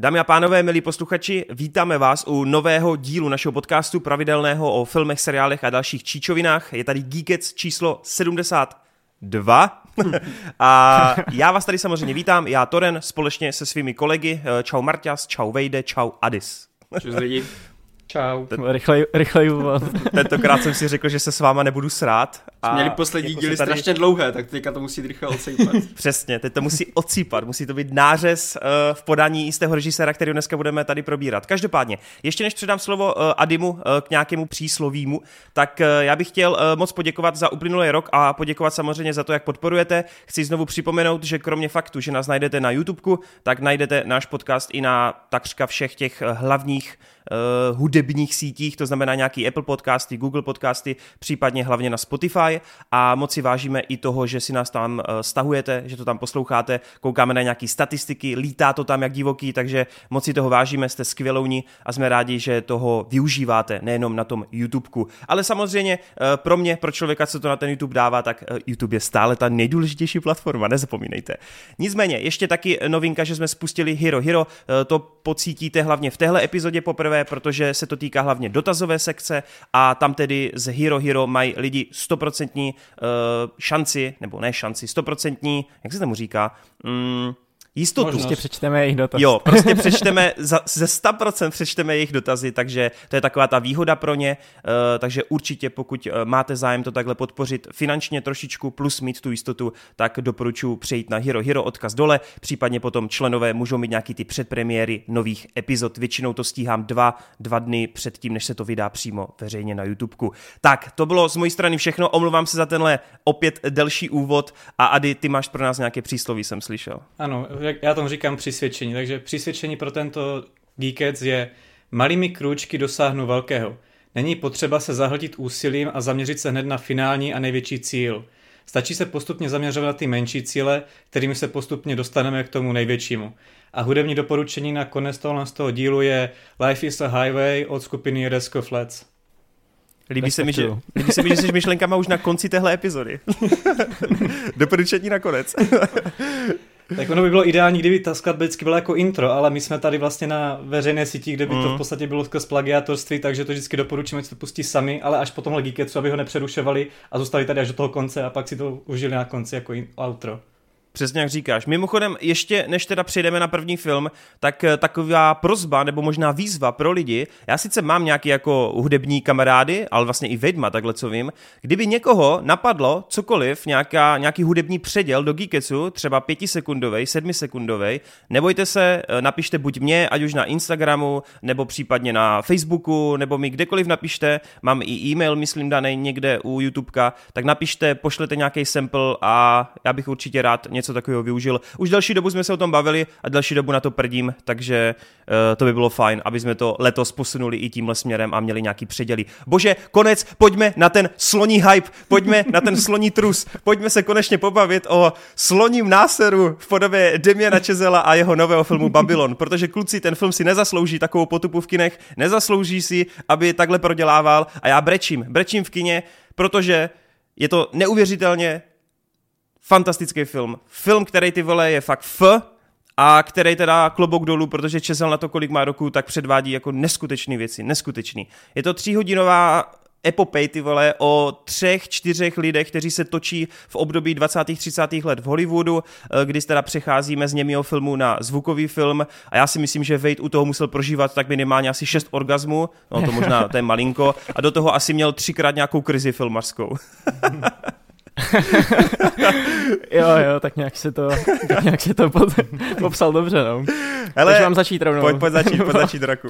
Dámy a pánové, milí posluchači, vítáme vás u nového dílu našeho podcastu pravidelného o filmech, seriálech a dalších číčovinách. Je tady Geekec číslo 72. a já vás tady samozřejmě vítám, já Toren, společně se svými kolegy. Čau Marťas, čau Vejde, čau Adis. Čus lidi. Čau. Ten, rychlej, rychlej úvod. Tentokrát jsem si řekl, že se s váma nebudu srát. A Měli poslední jako díly tady... strašně dlouhé, tak teďka to musí rychle ocípat. Přesně, teď to musí ocípat, musí to být nářez uh, v podání jistého režiséra, který dneska budeme tady probírat. Každopádně, ještě než předám slovo uh, Adimu uh, k nějakému příslovímu, tak uh, já bych chtěl uh, moc poděkovat za uplynulý rok a poděkovat samozřejmě za to, jak podporujete. Chci znovu připomenout, že kromě faktu, že nás najdete na YouTubeku, tak najdete náš podcast i na takřka všech těch hlavních uh, hudebních sítích, to znamená nějaký Apple podcasty, Google podcasty, případně hlavně na Spotify a moc si vážíme i toho, že si nás tam uh, stahujete, že to tam posloucháte, koukáme na nějaké statistiky, lítá to tam jak divoký, takže moc si toho vážíme, jste skvělouni a jsme rádi, že toho využíváte nejenom na tom YouTubeku. Ale samozřejmě uh, pro mě, pro člověka, co to na ten YouTube dává, tak uh, YouTube je stále ta nejdůležitější platforma, nezapomínejte. Nicméně, ještě taky novinka, že jsme spustili Hero Hero, to pocítíte hlavně v téhle epizodě poprvé, zajímavé, protože se to týká hlavně dotazové sekce a tam tedy z Hero Hero mají lidi 100% uh, šanci, nebo ne šanci, 100%, jak se tomu říká, mm, jistotu. Možnost. Prostě přečteme jejich dotazy. Jo, prostě přečteme, za, ze 100% přečteme jejich dotazy, takže to je taková ta výhoda pro ně, uh, takže určitě pokud uh, máte zájem to takhle podpořit finančně trošičku plus mít tu jistotu, tak doporučuji přejít na Hero Hero, odkaz dole, případně potom členové můžou mít nějaký ty předpremiéry nových epizod, většinou to stíhám dva, dva dny před tím, než se to vydá přímo veřejně na YouTubeku. Tak, to bylo z mojí strany všechno, omlouvám se za tenhle opět delší úvod a Ady, ty máš pro nás nějaké přísloví, jsem slyšel. Ano, já tomu říkám přisvědčení, takže přisvědčení pro tento Geekec je malými krůčky dosáhnu velkého. Není potřeba se zahltit úsilím a zaměřit se hned na finální a největší cíl. Stačí se postupně zaměřovat na ty menší cíle, kterými se postupně dostaneme k tomu největšímu. A hudební doporučení na konec toho, z toho dílu je Life is a Highway od skupiny Resco Flats. Líbí se, mi, že, líbí se mi, že jsi myšlenkama už na konci téhle epizody. Doporučení na konec. Tak ono by bylo ideální, kdyby ta skladba vždycky byla jako intro, ale my jsme tady vlastně na veřejné síti, kde by mm. to v mm. podstatě bylo skrz plagiátorství, takže to vždycky doporučíme, že to pustí sami, ale až po tomhle geekecu, aby ho nepřerušovali a zůstali tady až do toho konce a pak si to užili na konci jako outro. Přesně jak říkáš. Mimochodem, ještě než teda přejdeme na první film, tak eh, taková prozba nebo možná výzva pro lidi. Já sice mám nějaký jako hudební kamarády, ale vlastně i vedma, takhle co vím. Kdyby někoho napadlo cokoliv, nějaká, nějaký hudební předěl do Geeketsu, třeba pětisekundový, sedmisekundový, nebojte se, eh, napište buď mě, ať už na Instagramu, nebo případně na Facebooku, nebo mi kdekoliv napište, mám i e-mail, myslím, daný někde u YouTubeka, tak napište, pošlete nějaký sample a já bych určitě rád něco něco takového využil. Už další dobu jsme se o tom bavili a další dobu na to prdím, takže uh, to by bylo fajn, aby jsme to letos posunuli i tímhle směrem a měli nějaký předěly. Bože, konec, pojďme na ten sloní hype, pojďme na ten sloní trus, pojďme se konečně pobavit o sloním náseru v podobě Demiana Čezela a jeho nového filmu Babylon, protože kluci, ten film si nezaslouží takovou potupu v kinech, nezaslouží si, aby takhle prodělával a já brečím, brečím v kině, protože je to neuvěřitelně fantastický film. Film, který ty vole je fakt f, a který teda klobouk dolů, protože Česel na to, kolik má roku, tak předvádí jako neskutečné věci, neskutečný. Je to tříhodinová epopej, ty vole, o třech, čtyřech lidech, kteří se točí v období 20. 30. let v Hollywoodu, eh, kdy teda přecházíme z němého filmu na zvukový film a já si myslím, že Wade u toho musel prožívat tak minimálně asi šest orgazmů, no to možná, to je malinko, a do toho asi měl třikrát nějakou krizi filmařskou. jo, jo, tak nějak se to, tak nějak se to pod, popsal dobře, no. Hele, Takže mám začít rovnou. Pojď, pojď začít, pojď začít, Draku.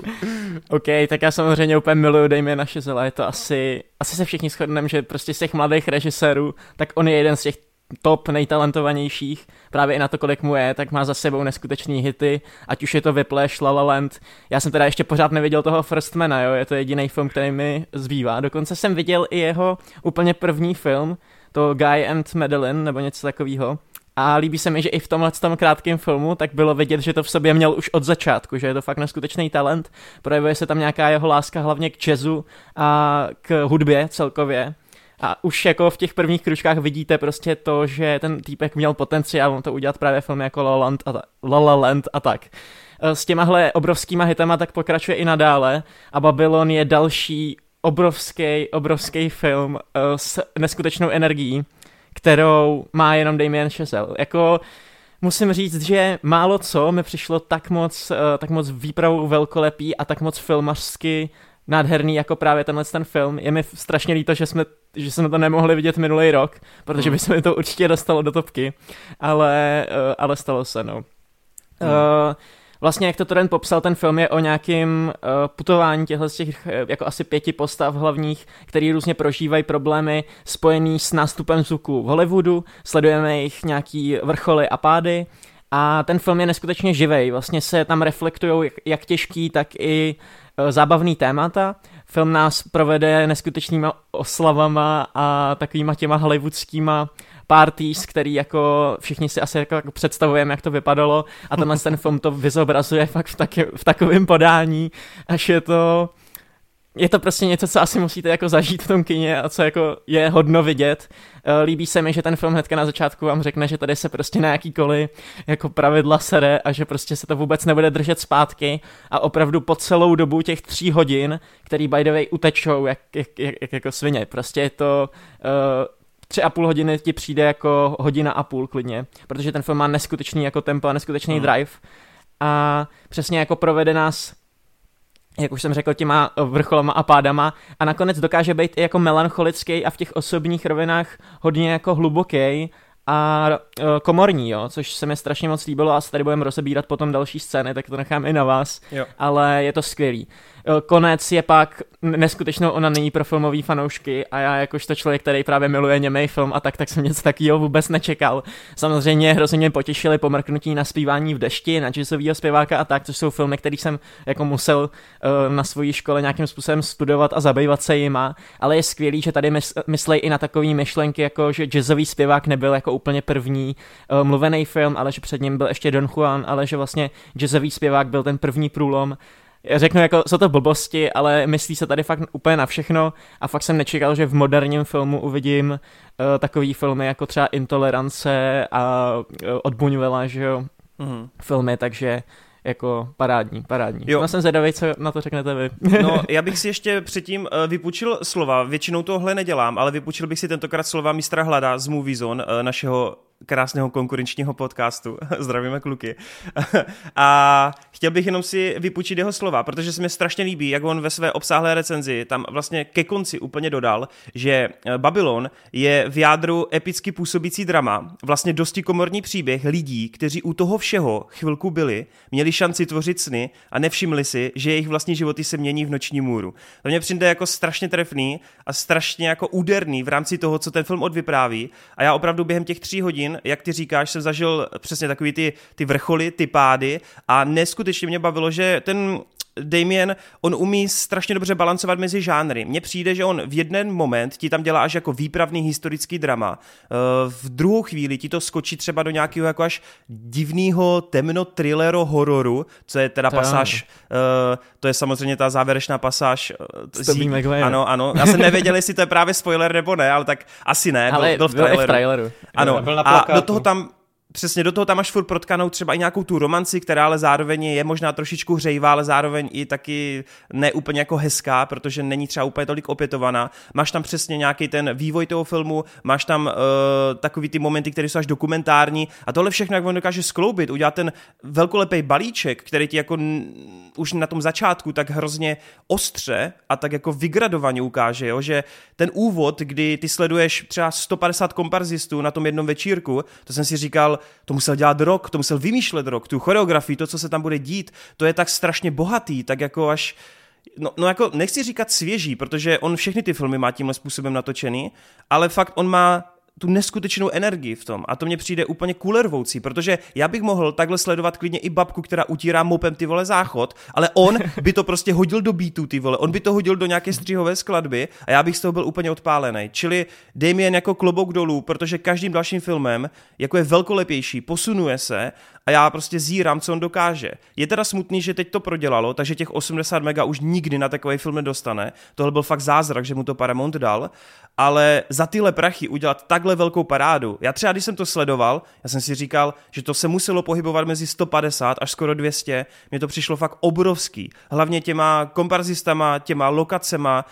OK, tak já samozřejmě úplně miluju Damien Chazelle, je to asi, asi se všichni shodneme, že prostě z těch mladých režisérů, tak on je jeden z těch top nejtalentovanějších, právě i na to, kolik mu je, tak má za sebou neskutečný hity, ať už je to Whiplash, La La Land. Já jsem teda ještě pořád neviděl toho Firstmana, jo, je to jediný film, který mi zbývá. Dokonce jsem viděl i jeho úplně první film, to Guy and Madeline, nebo něco takového. A líbí se mi, že i v tomhle tom krátkém filmu tak bylo vidět, že to v sobě měl už od začátku, že je to fakt neskutečný talent. Projevuje se tam nějaká jeho láska hlavně k jazzu a k hudbě celkově. A už jako v těch prvních kručkách vidíte prostě to, že ten týpek měl potenciál to udělat právě film jako La La Land a, ta, La La Land a tak. eh, s těmahle obrovskýma hitama tak pokračuje i nadále a Babylon je další obrovský, obrovský film uh, s neskutečnou energií, kterou má jenom Damien Chazelle. Jako musím říct, že málo co mi přišlo tak moc, uh, tak moc výpravou velkolepý a tak moc filmařsky nádherný jako právě tenhle ten film. Je mi strašně líto, že jsme, že jsme to nemohli vidět minulý rok, protože by se mi to určitě dostalo do topky, ale, uh, ale stalo se, no. Uh, vlastně jak to Torrent popsal, ten film je o nějakém uh, putování těchto z těch uh, jako asi pěti postav hlavních, který různě prožívají problémy spojený s nástupem zvuku v Hollywoodu, sledujeme jejich nějaký vrcholy a pády. A ten film je neskutečně živej, vlastně se tam reflektují jak, jak těžký, tak i uh, zábavný témata. Film nás provede neskutečnýma oslavama a takovýma těma hollywoodskýma parties, který jako všichni si asi jako, jako představujeme, jak to vypadalo a tenhle ten film to vyzobrazuje fakt v, taky, v takovém podání, až je to je to prostě něco, co asi musíte jako zažít v tom kině a co jako je hodno vidět. Eh, líbí se mi, že ten film hnedka na začátku vám řekne, že tady se prostě na jakýkoliv jako pravidla sere a že prostě se to vůbec nebude držet zpátky a opravdu po celou dobu těch tří hodin, který by the way utečou jak, jak, jak, jak jako svině. Prostě je to uh, tři a půl hodiny ti přijde jako hodina a půl klidně, protože ten film má neskutečný jako tempo a neskutečný mm. drive a přesně jako provede nás jak už jsem řekl, těma vrcholama a pádama a nakonec dokáže být i jako melancholický a v těch osobních rovinách hodně jako hluboký a uh, komorní, jo, což se mi strašně moc líbilo a se tady budeme rozebírat potom další scény, tak to nechám i na vás, jo. ale je to skvělý. Konec je pak neskutečnou ona není pro filmový fanoušky a já jakožto člověk, který právě miluje němej film a tak, tak jsem něco takového vůbec nečekal. Samozřejmě hrozně mě potěšili pomrknutí na zpívání v dešti, na jazzového zpěváka a tak, což jsou filmy, které jsem jako musel uh, na své škole nějakým způsobem studovat a zabývat se jima, ale je skvělý, že tady mys- myslej i na takové myšlenky, jako že jazzový zpěvák nebyl jako úplně první uh, mluvený film, ale že před ním byl ještě Don Juan, ale že vlastně jazzový zpěvák byl ten první průlom řeknu jako, jsou to blbosti, ale myslí se tady fakt úplně na všechno a fakt jsem nečekal, že v moderním filmu uvidím uh, takový filmy jako třeba Intolerance a uh, od Buñuela, že jo, mm. filmy, takže jako parádní, parádní. Jo. No jsem zvědavý, co na to řeknete vy. no, já bych si ještě předtím uh, vypučil slova, většinou tohle nedělám, ale vypučil bych si tentokrát slova mistra Hlada z Movie Zone, našeho krásného konkurenčního podcastu. Zdravíme kluky. a chtěl bych jenom si vypučit jeho slova, protože se mi strašně líbí, jak on ve své obsáhlé recenzi tam vlastně ke konci úplně dodal, že eh, Babylon je v jádru epicky působící drama, vlastně dosti komorní příběh lidí, kteří u toho všeho chvilku byli, měli šanci tvořit sny a nevšimli si, že jejich vlastní životy se mění v noční můru. To mě přijde jako strašně trefný a strašně jako úderný v rámci toho, co ten film odvypráví a já opravdu během těch tří hodin hodin, jak ty říkáš, jsem zažil přesně takový ty, ty vrcholy, ty pády a neskutečně mě bavilo, že ten Damien, on umí strašně dobře balancovat mezi žánry. Mně přijde, že on v jeden moment ti tam dělá až jako výpravný historický drama. Eh, v druhou chvíli ti to skočí třeba do nějakého jako až divného temno thrillero hororu, co je teda to pasáž, uh, to je samozřejmě ta závěrečná pasáž. Uh, zí, ano, ano. Já jsem nevěděl, jestli to je právě spoiler nebo ne, ale tak asi ne. Ale byl, byl v traileru. v traileru. Ano, a do toho tam přesně do toho tam máš furt protkanou třeba i nějakou tu romanci, která ale zároveň je možná trošičku hřejivá, ale zároveň i taky neúplně jako hezká, protože není třeba úplně tolik opětovaná. Máš tam přesně nějaký ten vývoj toho filmu, máš tam uh, takový ty momenty, které jsou až dokumentární a tohle všechno, jak on dokáže skloubit, udělat ten velkolepý balíček, který ti jako n- už na tom začátku tak hrozně ostře a tak jako vygradovaně ukáže, jo? že ten úvod, kdy ty sleduješ třeba 150 komparzistů na tom jednom večírku, to jsem si říkal, to musel dělat rok, to musel vymýšlet rok, tu choreografii, to, co se tam bude dít, to je tak strašně bohatý, tak jako až No, no jako nechci říkat svěží, protože on všechny ty filmy má tímhle způsobem natočený, ale fakt on má tu neskutečnou energii v tom. A to mně přijde úplně kulervoucí, protože já bych mohl takhle sledovat klidně i babku, která utírá mopem ty vole záchod, ale on by to prostě hodil do beatu ty vole, on by to hodil do nějaké střihové skladby a já bych z toho byl úplně odpálený. Čili Damien jako klobouk dolů, protože každým dalším filmem jako je velkolepější, posunuje se a já prostě zírám, co on dokáže. Je teda smutný, že teď to prodělalo, takže těch 80 mega už nikdy na takový film nedostane. Tohle byl fakt zázrak, že mu to Paramount dal, ale za tyhle prachy udělat takhle takhle velkou parádu. Já třeba, když jsem to sledoval, já jsem si říkal, že to se muselo pohybovat mezi 150 až skoro 200. Mně to přišlo fakt obrovský. Hlavně těma komparzistama, těma lokacema,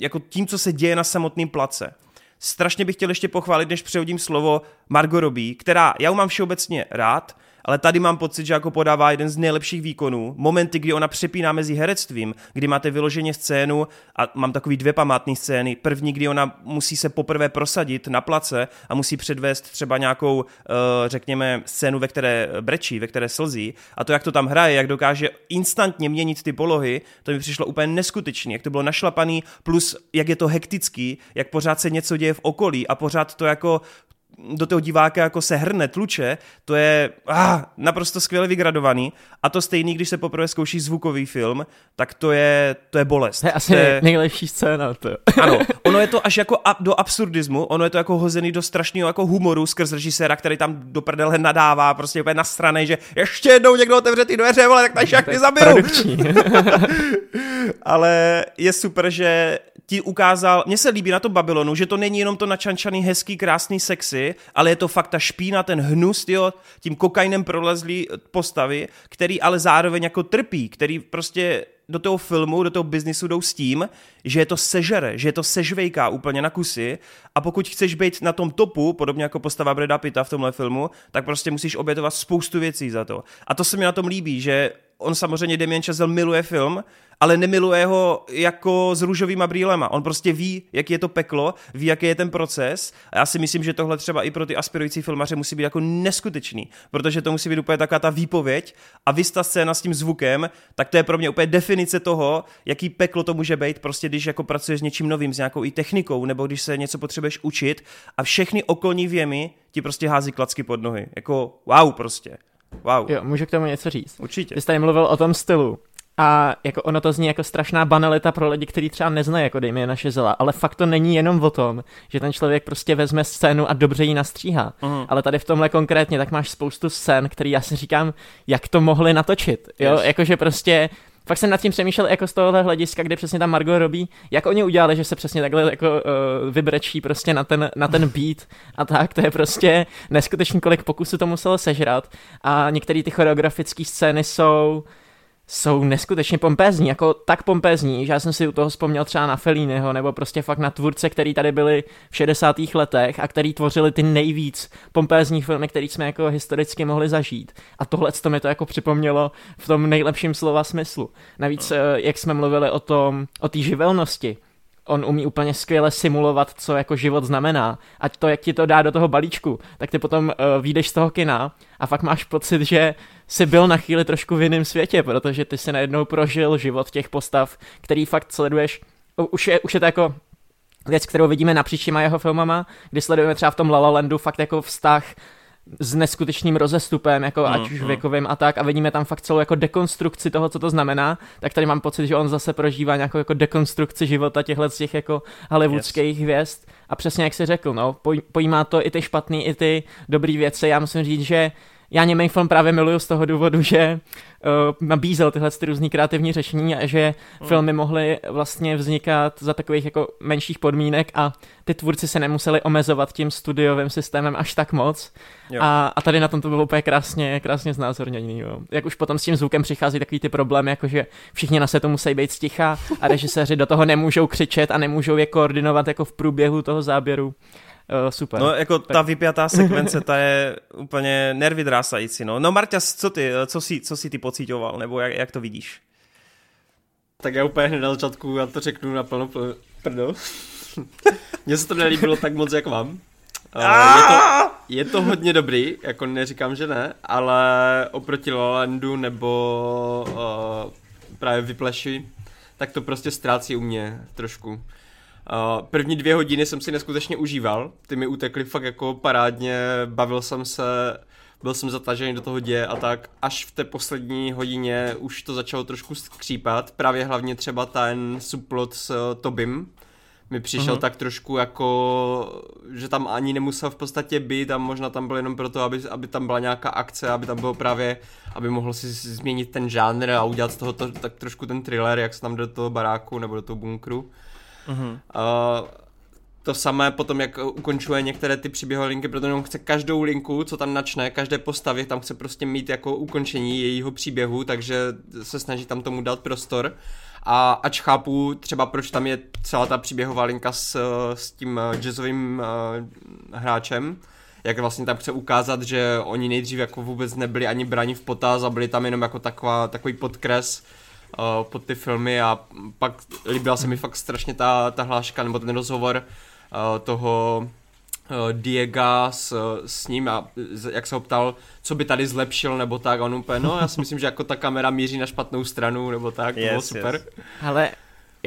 jako tím, co se děje na samotném place. Strašně bych chtěl ještě pochválit, než přehodím slovo Margot Robbie, která já mám všeobecně rád, ale tady mám pocit, že jako podává jeden z nejlepších výkonů. Momenty, kdy ona přepíná mezi herectvím, kdy máte vyloženě scénu a mám takový dvě památné scény. První, kdy ona musí se poprvé prosadit na place a musí předvést třeba nějakou, eh, řekněme, scénu, ve které brečí, ve které slzí. A to, jak to tam hraje, jak dokáže instantně měnit ty polohy, to mi přišlo úplně neskutečné. Jak to bylo našlapaný, plus jak je to hektický, jak pořád se něco děje v okolí a pořád to jako do toho diváka jako se hrne, tluče, to je ah, naprosto skvěle vygradovaný. A to stejný, když se poprvé zkouší zvukový film, tak to je, to je bolest. To je asi to je... nejlepší scéna. To. ano, ono je to až jako a, do absurdismu, ono je to jako hozený do strašného jako humoru skrz režiséra, který tam do prdele nadává, prostě úplně straně, že ještě jednou někdo otevře ty dveře, vole, tak tady všechny zabiju. Ale je super, že ti ukázal, mně se líbí na tom Babylonu, že to není jenom to načančaný, hezký, krásný, sexy, ale je to fakt ta špína, ten hnus, jo, tím kokainem prolezlý postavy, který ale zároveň jako trpí, který prostě do toho filmu, do toho biznisu jdou s tím, že je to sežere, že je to sežvejká úplně na kusy a pokud chceš být na tom topu, podobně jako postava Breda Pitta v tomhle filmu, tak prostě musíš obětovat spoustu věcí za to. A to se mi na tom líbí, že on samozřejmě Damien Chazelle miluje film, ale nemiluje ho jako s růžovýma brýlema. On prostě ví, jak je to peklo, ví, jaký je ten proces a já si myslím, že tohle třeba i pro ty aspirující filmaře musí být jako neskutečný, protože to musí být úplně taková ta výpověď a vysta scéna s tím zvukem, tak to je pro mě úplně definice toho, jaký peklo to může být, prostě když jako pracuješ s něčím novým, s nějakou i technikou, nebo když se něco potřebuješ učit a všechny okolní věmy ti prostě hází klacky pod nohy. Jako wow prostě. Wow. Jo, můžu k tomu něco říct. Určitě. Ty jsi tady mluvil o tom stylu. A jako ono to zní jako strašná banalita pro lidi, kteří třeba neznají jako dejme naše zela, ale fakt to není jenom o tom, že ten člověk prostě vezme scénu a dobře ji nastříhá. Uh-huh. Ale tady v tomhle konkrétně tak máš spoustu scén, který já si říkám, jak to mohli natočit. Jo, yes. jakože prostě fakt jsem nad tím přemýšlel jako z tohohle hlediska, kde přesně tam Margot robí, jak oni udělali, že se přesně takhle jako uh, vybrečí prostě na ten, na ten beat a tak, to je prostě neskutečný, kolik pokusů to muselo sežrat a některé ty choreografické scény jsou jsou neskutečně pompézní, jako tak pompézní, že já jsem si u toho vzpomněl třeba na Felliniho, nebo prostě fakt na tvůrce, který tady byli v 60. letech a který tvořili ty nejvíc pompézní filmy, který jsme jako historicky mohli zažít. A tohle to mi to jako připomnělo v tom nejlepším slova smyslu. Navíc, no. Eh, jak jsme mluvili o tom, o té živelnosti, on umí úplně skvěle simulovat, co jako život znamená. Ať to, jak ti to dá do toho balíčku, tak ty potom uh, vyjdeš z toho kina a fakt máš pocit, že jsi byl na chvíli trošku v jiném světě, protože ty si najednou prožil život těch postav, který fakt sleduješ. Už je, už je to jako věc, kterou vidíme napříč těma jeho filmama, kdy sledujeme třeba v tom La La Landu fakt jako vztah s neskutečným rozestupem, jako mm, ať už mm. věkovým a tak, a vidíme tam fakt celou jako dekonstrukci toho, co to znamená, tak tady mám pocit, že on zase prožívá nějakou jako dekonstrukci života těchhle z těch jako hollywoodských yes. hvězd a přesně jak jsi řekl, no, pojímá to i ty špatný, i ty dobrý věci, já musím říct, že já němej film právě miluju z toho důvodu, že uh, nabízel tyhle ty různý kreativní řešení a že mm. filmy mohly vlastně vznikat za takových jako menších podmínek a ty tvůrci se nemuseli omezovat tím studiovým systémem až tak moc. A, a tady na tom to bylo úplně krásně, krásně znázornění. Jo. Jak už potom s tím zvukem přichází takový ty problémy, jako že všichni na setu musí být sticha a režiséři do toho nemůžou křičet a nemůžou je koordinovat jako v průběhu toho záběru. Uh, super. No jako tak. ta vypjatá sekvence, ta je úplně nervy drásající. No, no Marťas, co ty, co si, co si ty pocítoval, nebo jak, jak to vidíš? Tak já úplně hned na začátku, já to řeknu na plno prdo. Mně se to nelíbilo tak moc, jak vám. Uh, je, to, je to hodně dobrý, jako neříkám, že ne, ale oproti La Landu nebo uh, právě Vypleši, tak to prostě ztrácí u mě trošku. Uh, první dvě hodiny jsem si neskutečně užíval, ty mi utekly fakt jako parádně, bavil jsem se, byl jsem zatažený do toho děje a tak, až v té poslední hodině už to začalo trošku skřípat, právě hlavně třeba ten subplot s uh, Tobim, mi přišel uh-huh. tak trošku jako, že tam ani nemusel v podstatě být a možná tam byl jenom proto, aby, aby tam byla nějaká akce, aby tam bylo právě, aby mohl si změnit ten žánr a udělat z toho to, tak trošku ten thriller, jak se tam do toho baráku nebo do toho bunkru. Uh-huh. Uh, to samé potom, jak ukončuje některé ty příběhové linky, protože on chce každou linku, co tam načne, každé postavě, tam chce prostě mít jako ukončení jejího příběhu, takže se snaží tam tomu dát prostor. A ač chápu třeba, proč tam je celá ta příběhová linka s, s tím jazzovým uh, hráčem, jak vlastně tam chce ukázat, že oni nejdřív jako vůbec nebyli ani braní v potaz a byli tam jenom jako taková, takový podkres uh, pod ty filmy a pak líbila se mi fakt strašně ta, ta hláška nebo ten rozhovor uh, toho uh, Diega s, s ním a jak se ho ptal, co by tady zlepšil nebo tak, a on úplně, no já si myslím, že jako ta kamera míří na špatnou stranu nebo tak, to yes, bylo super. Yes. Ale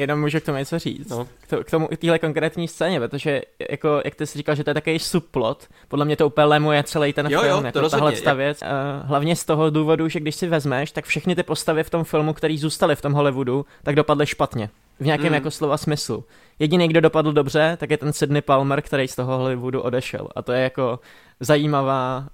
jenom můžu k tomu něco říct. No. K, k tomu, k téhle konkrétní scéně, protože jako, jak ty jsi říkal, že to je takový subplot, podle mě to úplně lemuje celý ten jo, film, jo, jako tahle ta věc. Uh, hlavně z toho důvodu, že když si vezmeš, tak všechny ty postavy v tom filmu, které zůstaly v tom Hollywoodu, tak dopadly špatně. V nějakém mm. jako slova smyslu. Jediný, kdo dopadl dobře, tak je ten Sidney Palmer, který z toho Hollywoodu odešel. A to je jako zajímavá,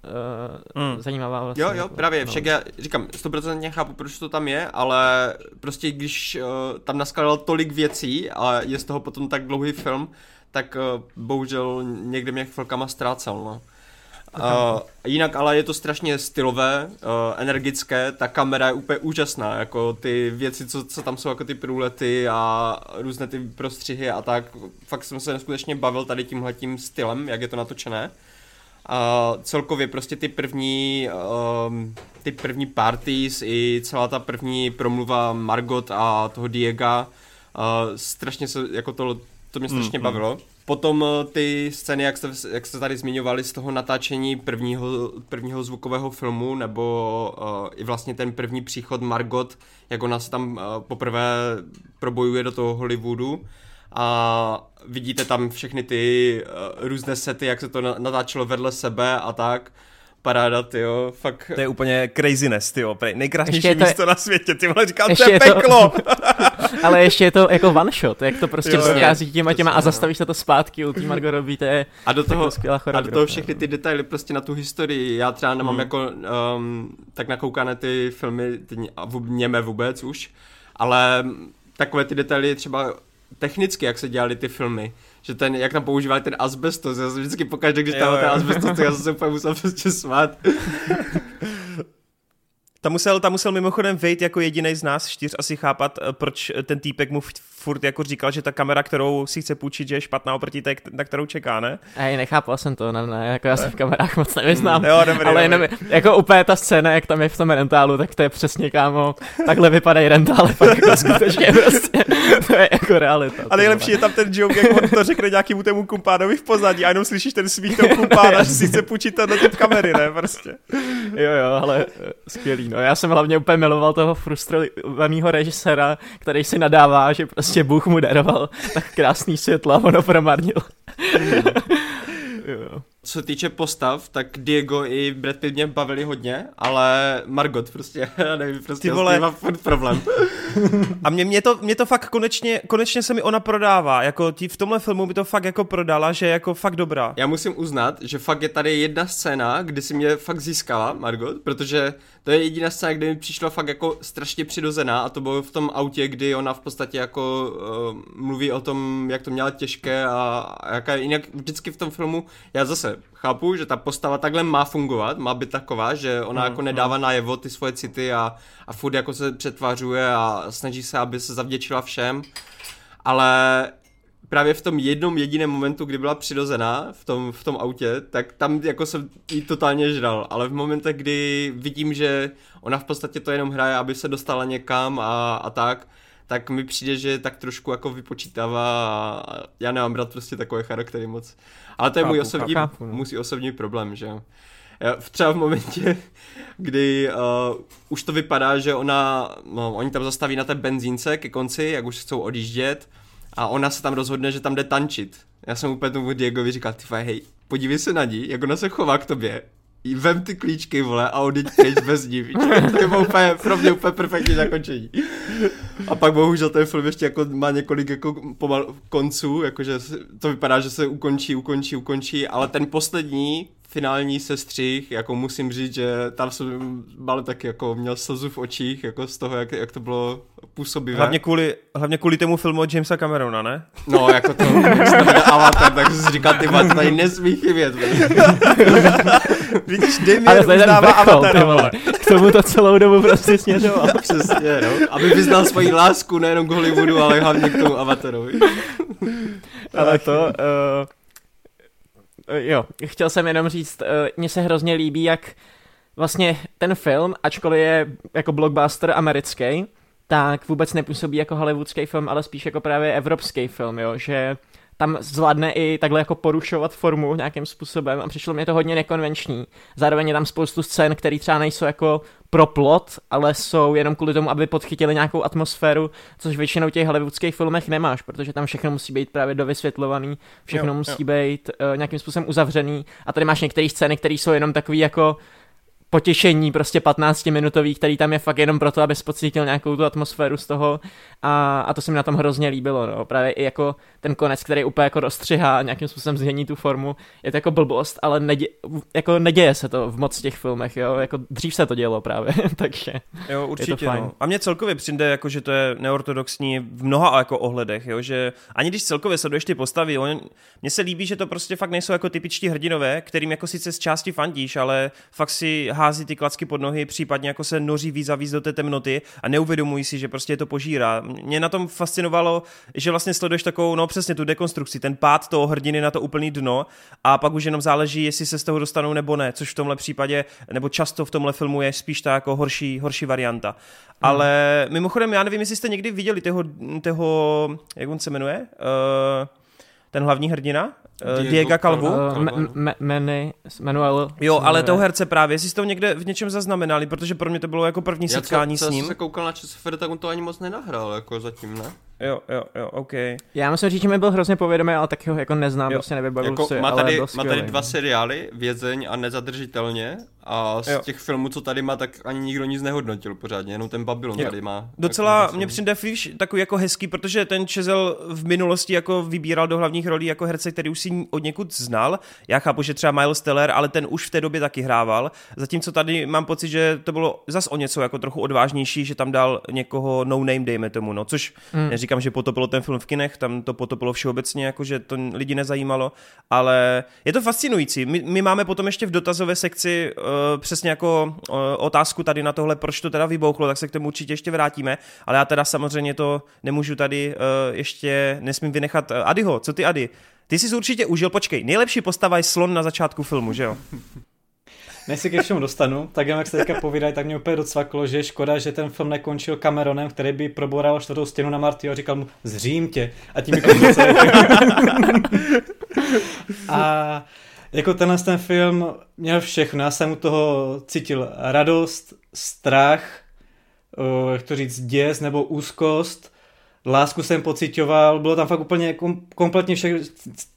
uh, mm. zajímavá vlastně. Jo, jo, jako, právě, no. však já říkám, 100% chápu, proč to tam je, ale prostě když uh, tam naskladal tolik věcí a je z toho potom tak dlouhý film, tak uh, bohužel někde mě chvilkama ztrácel, no. Uh, jinak ale je to strašně stylové, uh, energické, ta kamera je úplně úžasná, jako ty věci, co, co tam jsou, jako ty průlety a různé ty prostřihy a tak, fakt jsem se neskutečně bavil tady tímhletím stylem, jak je to natočené. A celkově prostě ty první, um, ty první parties i celá ta první promluva Margot a toho Diega, uh, strašně se, jako to, to mě strašně mm, bavilo. Mm. Potom uh, ty scény, jak jste, jak jste tady zmiňovali, z toho natáčení prvního, prvního zvukového filmu, nebo uh, i vlastně ten první příchod Margot, jak ona se tam uh, poprvé probojuje do toho Hollywoodu, a vidíte tam všechny ty uh, různé sety, jak se to natáčelo vedle sebe a tak. Paráda, jo, fakt. To je úplně craziness, jo, nejkrásnější to... místo na světě, ty vole, říkám, to je peklo. To... Ale ještě je to jako one shot, jak to prostě rozchází těma těma a zastavíš se to zpátky u té Margot Robbie, to je a do toho, a do toho všechny ty detaily prostě na tu historii, já třeba nemám hmm. jako um, tak nakoukané ty filmy, ty něme vůbec už, ale takové ty detaily třeba technicky, jak se dělali ty filmy. Že ten, jak tam používali ten asbestos, já jsem vždycky pokaždé, když tam ten asbestos, tak já jsem se úplně musel prostě smát. Tam musel, tam musel mimochodem vejít jako jediný z nás čtyř asi chápat, eh, proč ten týpek mu furt jako říkal, že ta kamera, kterou si chce půjčit, že je špatná oproti té, na kterou čekáne. Ej, nechápal jsem to, ne, ne, jako já se v kamerách moc nevyznám. jo, dobrý, ale jenom, jako úplně ta scéna, jak tam je v tom rentálu, tak to je přesně kámo, takhle vypadají rentály, pak jako skutečně prostě, to je jako realita. Ale nejlepší je tam ten joke, jak on to řekne nějakému tému kumpánovi v pozadí a jenom slyšíš ten svých toho kumpána, že si chce půjčit ten typ kamery, ne, prostě. Jo, jo, ale eh, skvělý, no. Já jsem hlavně úplně miloval toho frustrovaného režiséra, který si nadává, že prostě prostě Bůh mu daroval tak krásný světlo a ono promarnil. jo co se týče postav, tak Diego i Brad Pitt mě bavili hodně, ale Margot prostě, já nevím, prostě Ty vole. má furt problém. A mě, mě, to, mě to fakt konečně, konečně se mi ona prodává, jako tí, v tomhle filmu by to fakt jako prodala, že je jako fakt dobrá. Já musím uznat, že fakt je tady jedna scéna, kdy si mě fakt získala Margot, protože to je jediná scéna, kde mi přišla fakt jako strašně přirozená a to bylo v tom autě, kdy ona v podstatě jako uh, mluví o tom, jak to měla těžké a, a jaká jinak vždycky v tom filmu, já zase chápu, že ta postava takhle má fungovat, má být taková, že ona mm, jako nedává mm. najevo ty svoje city a, a furt jako se přetvářuje a snaží se, aby se zavděčila všem, ale právě v tom jednom jediném momentu, kdy byla přirozená v tom, v tom autě, tak tam jako jsem jí totálně žral, ale v momentech, kdy vidím, že ona v podstatě to jenom hraje, aby se dostala někam a, a tak, tak mi přijde, že tak trošku jako vypočítává a já nemám rád prostě takové charaktery moc. Ale to je chápu, můj osobní, chápu, no. můj osobní problém, že jo. Třeba v momentě, kdy uh, už to vypadá, že ona, no, oni tam zastaví na té benzínce ke konci, jak už chcou odjíždět a ona se tam rozhodne, že tam jde tančit. Já jsem úplně tomu Diegovi říkal, ty hej, podívej se na ní, jak ona se chová k tobě vem ty klíčky, vole, a odejď pryč bez ní, To je úplně, pro mě úplně perfektní zakončení. A pak bohužel ten film ještě jako má několik jako pomal konců, jakože to vypadá, že se ukončí, ukončí, ukončí, ale ten poslední finální sestřih, jako musím říct, že tam jsem mal tak jako měl slzu v očích, jako z toho, jak, jak to bylo působivé. Hlavně kvůli, hlavně kvůli tomu filmu od Jamesa Camerona, ne? No, jako to, jak Avatar, tak jsem si říkal, ty to tady nesmí chybět. Vidíš, Ale Damien to je ten uznává vole. K tomu to celou dobu prostě směřoval. Přesně, no. Aby vyznal svoji lásku nejenom k Hollywoodu, ale hlavně k tomu Avatarovi. Ale to... Uh, jo, chtěl jsem jenom říct, uh, mně se hrozně líbí, jak vlastně ten film, ačkoliv je jako blockbuster americký, tak vůbec nepůsobí jako hollywoodský film, ale spíš jako právě evropský film, jo, že tam zvládne i takhle jako porušovat formu nějakým způsobem a přišlo mě to hodně nekonvenční. Zároveň je tam spoustu scén, které třeba nejsou jako pro plot, ale jsou jenom kvůli tomu, aby podchytili nějakou atmosféru, což většinou těch hollywoodských filmech nemáš, protože tam všechno musí být právě dovysvětlovaný, všechno Jo, jo, musí být uh, nějakým způsobem uzavřený. A tady máš některé scény, které jsou jenom takový jako potěšení prostě 15 minutový, který tam je fakt jenom proto, abys pocítil nějakou tu atmosféru z toho a, a to se mi na tom hrozně líbilo, no. Právě i jako ten konec, který úplně jako rozstřihá a nějakým způsobem změní tu formu, je to jako blbost, ale nedě, jako neděje se to v moc těch filmech, jo, jako dřív se to dělo právě, takže Jo, určitě. fajn. No. A mně celkově přijde, jako, že to je neortodoxní v mnoha jako ohledech, jo? že ani když celkově sleduješ ty postavy, on, mně se líbí, že to prostě fakt nejsou jako typičtí hrdinové, kterým jako sice z části fandíš, ale fakt si hází ty klacky pod nohy, případně jako se noří víc a víc do té temnoty a neuvědomují si, že prostě je to požírá. Mě na tom fascinovalo, že vlastně sleduješ takovou, no přesně tu dekonstrukci, ten pád toho hrdiny na to úplný dno a pak už jenom záleží, jestli se z toho dostanou nebo ne, což v tomhle případě, nebo často v tomhle filmu je spíš ta jako horší, horší varianta. Hmm. Ale mimochodem, já nevím, jestli jste někdy viděli toho, toho jak on se jmenuje? Uh, ten hlavní hrdina? Uh, Diego Diego? Calvo. uh, me, me, Many, Manuel. Jo, ale toho herce právě, jestli jste to někde v něčem zaznamenali, protože pro mě to bylo jako první Já setkání co, s ním. jsem se koukal na ČSFD, tak on to ani moc nenahrál, jako zatím, ne? Jo, jo, jo, OK. Já musím říct, že mi byl hrozně povědomý, ale taky ho jako neznám, Jo. prostě nevybavil Jako, si, má, tady, má tady dva no. seriály, Vězeň a Nezadržitelně a z Jo. těch filmů, co tady má, tak ani nikdo nic nehodnotil pořádně, jenom ten Babylon Jo. tady má. Docela jako mě přijde takový jako hezký, protože ten Čezel v minulosti jako vybíral do hlavních rolí jako herce, který už si od někud znal. Já chápu, že třeba Miles Teller, ale ten už v té době taky hrával. Zatímco tady mám pocit, že to bylo zas o něco jako trochu odvážnější, že tam dal někoho no name, dejme tomu. No, což Hmm. neříkám, že potopilo ten film v kinech, tam to potopilo všeobecně, jako že to lidi nezajímalo, ale je to fascinující. My, my máme potom ještě v dotazové sekci uh, přesně jako uh, otázku tady na tohle, proč to teda vybouchlo, tak se k tomu určitě ještě vrátíme, ale já teda samozřejmě to nemůžu tady uh, ještě, nesmím vynechat. Adyho, co ty Ady? Ty jsi určitě užil, počkej, nejlepší postava je slon na začátku filmu, že jo? Než se ke všemu dostanu, tak jak se teďka povídají, tak mě úplně docvaklo, že je škoda, že ten film nekončil Cameronem, který by proboural čtvrtou stěnu na Marty a říkal mu zřím tě a tím film. A jako tenhle ten film měl všechno, já jsem u toho cítil radost, strach, o, jak to říct, děs nebo úzkost, lásku jsem pocitoval, bylo tam fakt úplně kom, kompletně všechno,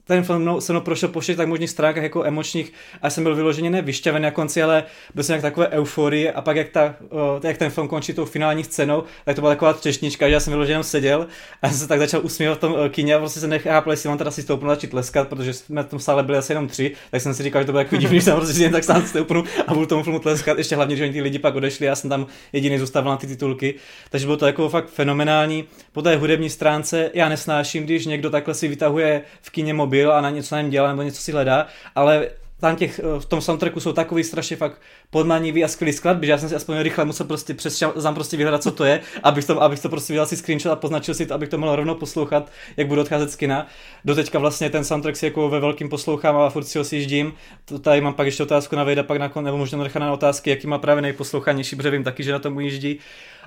ten film mnou, se mnou prošel po všech tak možných stránkách jako emočních a jsem byl vyloženě ne vyšťaven na konci, ale byl jsem jak takové euforie a pak jak, ta, o, jak ten film končí tou finální scénou, tak to byla taková třešnička, že já jsem vyloženě seděl a jsem se tak začal usmívat v tom o, kině a prostě jsem nechápal, jestli mám teda si stoupnout začít tleskat, protože jsme v tom sále byli asi jenom tři, tak jsem si říkal, že to bude jako divný, že tam prostě jen tak sám stoupnu a budu tomu filmu tleskat, ještě hlavně, že oni ty lidi pak odešli, já jsem tam jediný zůstával na ty titulky, takže bylo to jako fakt fenomenální. Po té hudební stránce já nesnáším, když někdo takhle si vytahuje v kině mobil a na něco na něm dělá nebo něco si hledá, ale tam těch, v tom soundtracku jsou takový strašně fakt podmanivý a skvělý skladby, že já jsem si aspoň rychle musel prostě přes tam prostě vyhledat, co to je, abych to, abych to prostě vydal si screenshot a poznačil si to, abych to mohl rovnou poslouchat, jak budu odcházet z kina. Doteďka vlastně ten soundtrack si jako ve velkým poslouchám a furt si ho sjíždím. Tady mám pak ještě otázku na Vejda, pak na kon, nebo možná nechat na otázky, jaký má právě nejposlouchanější, protože vím taky, že na tom ujíždí.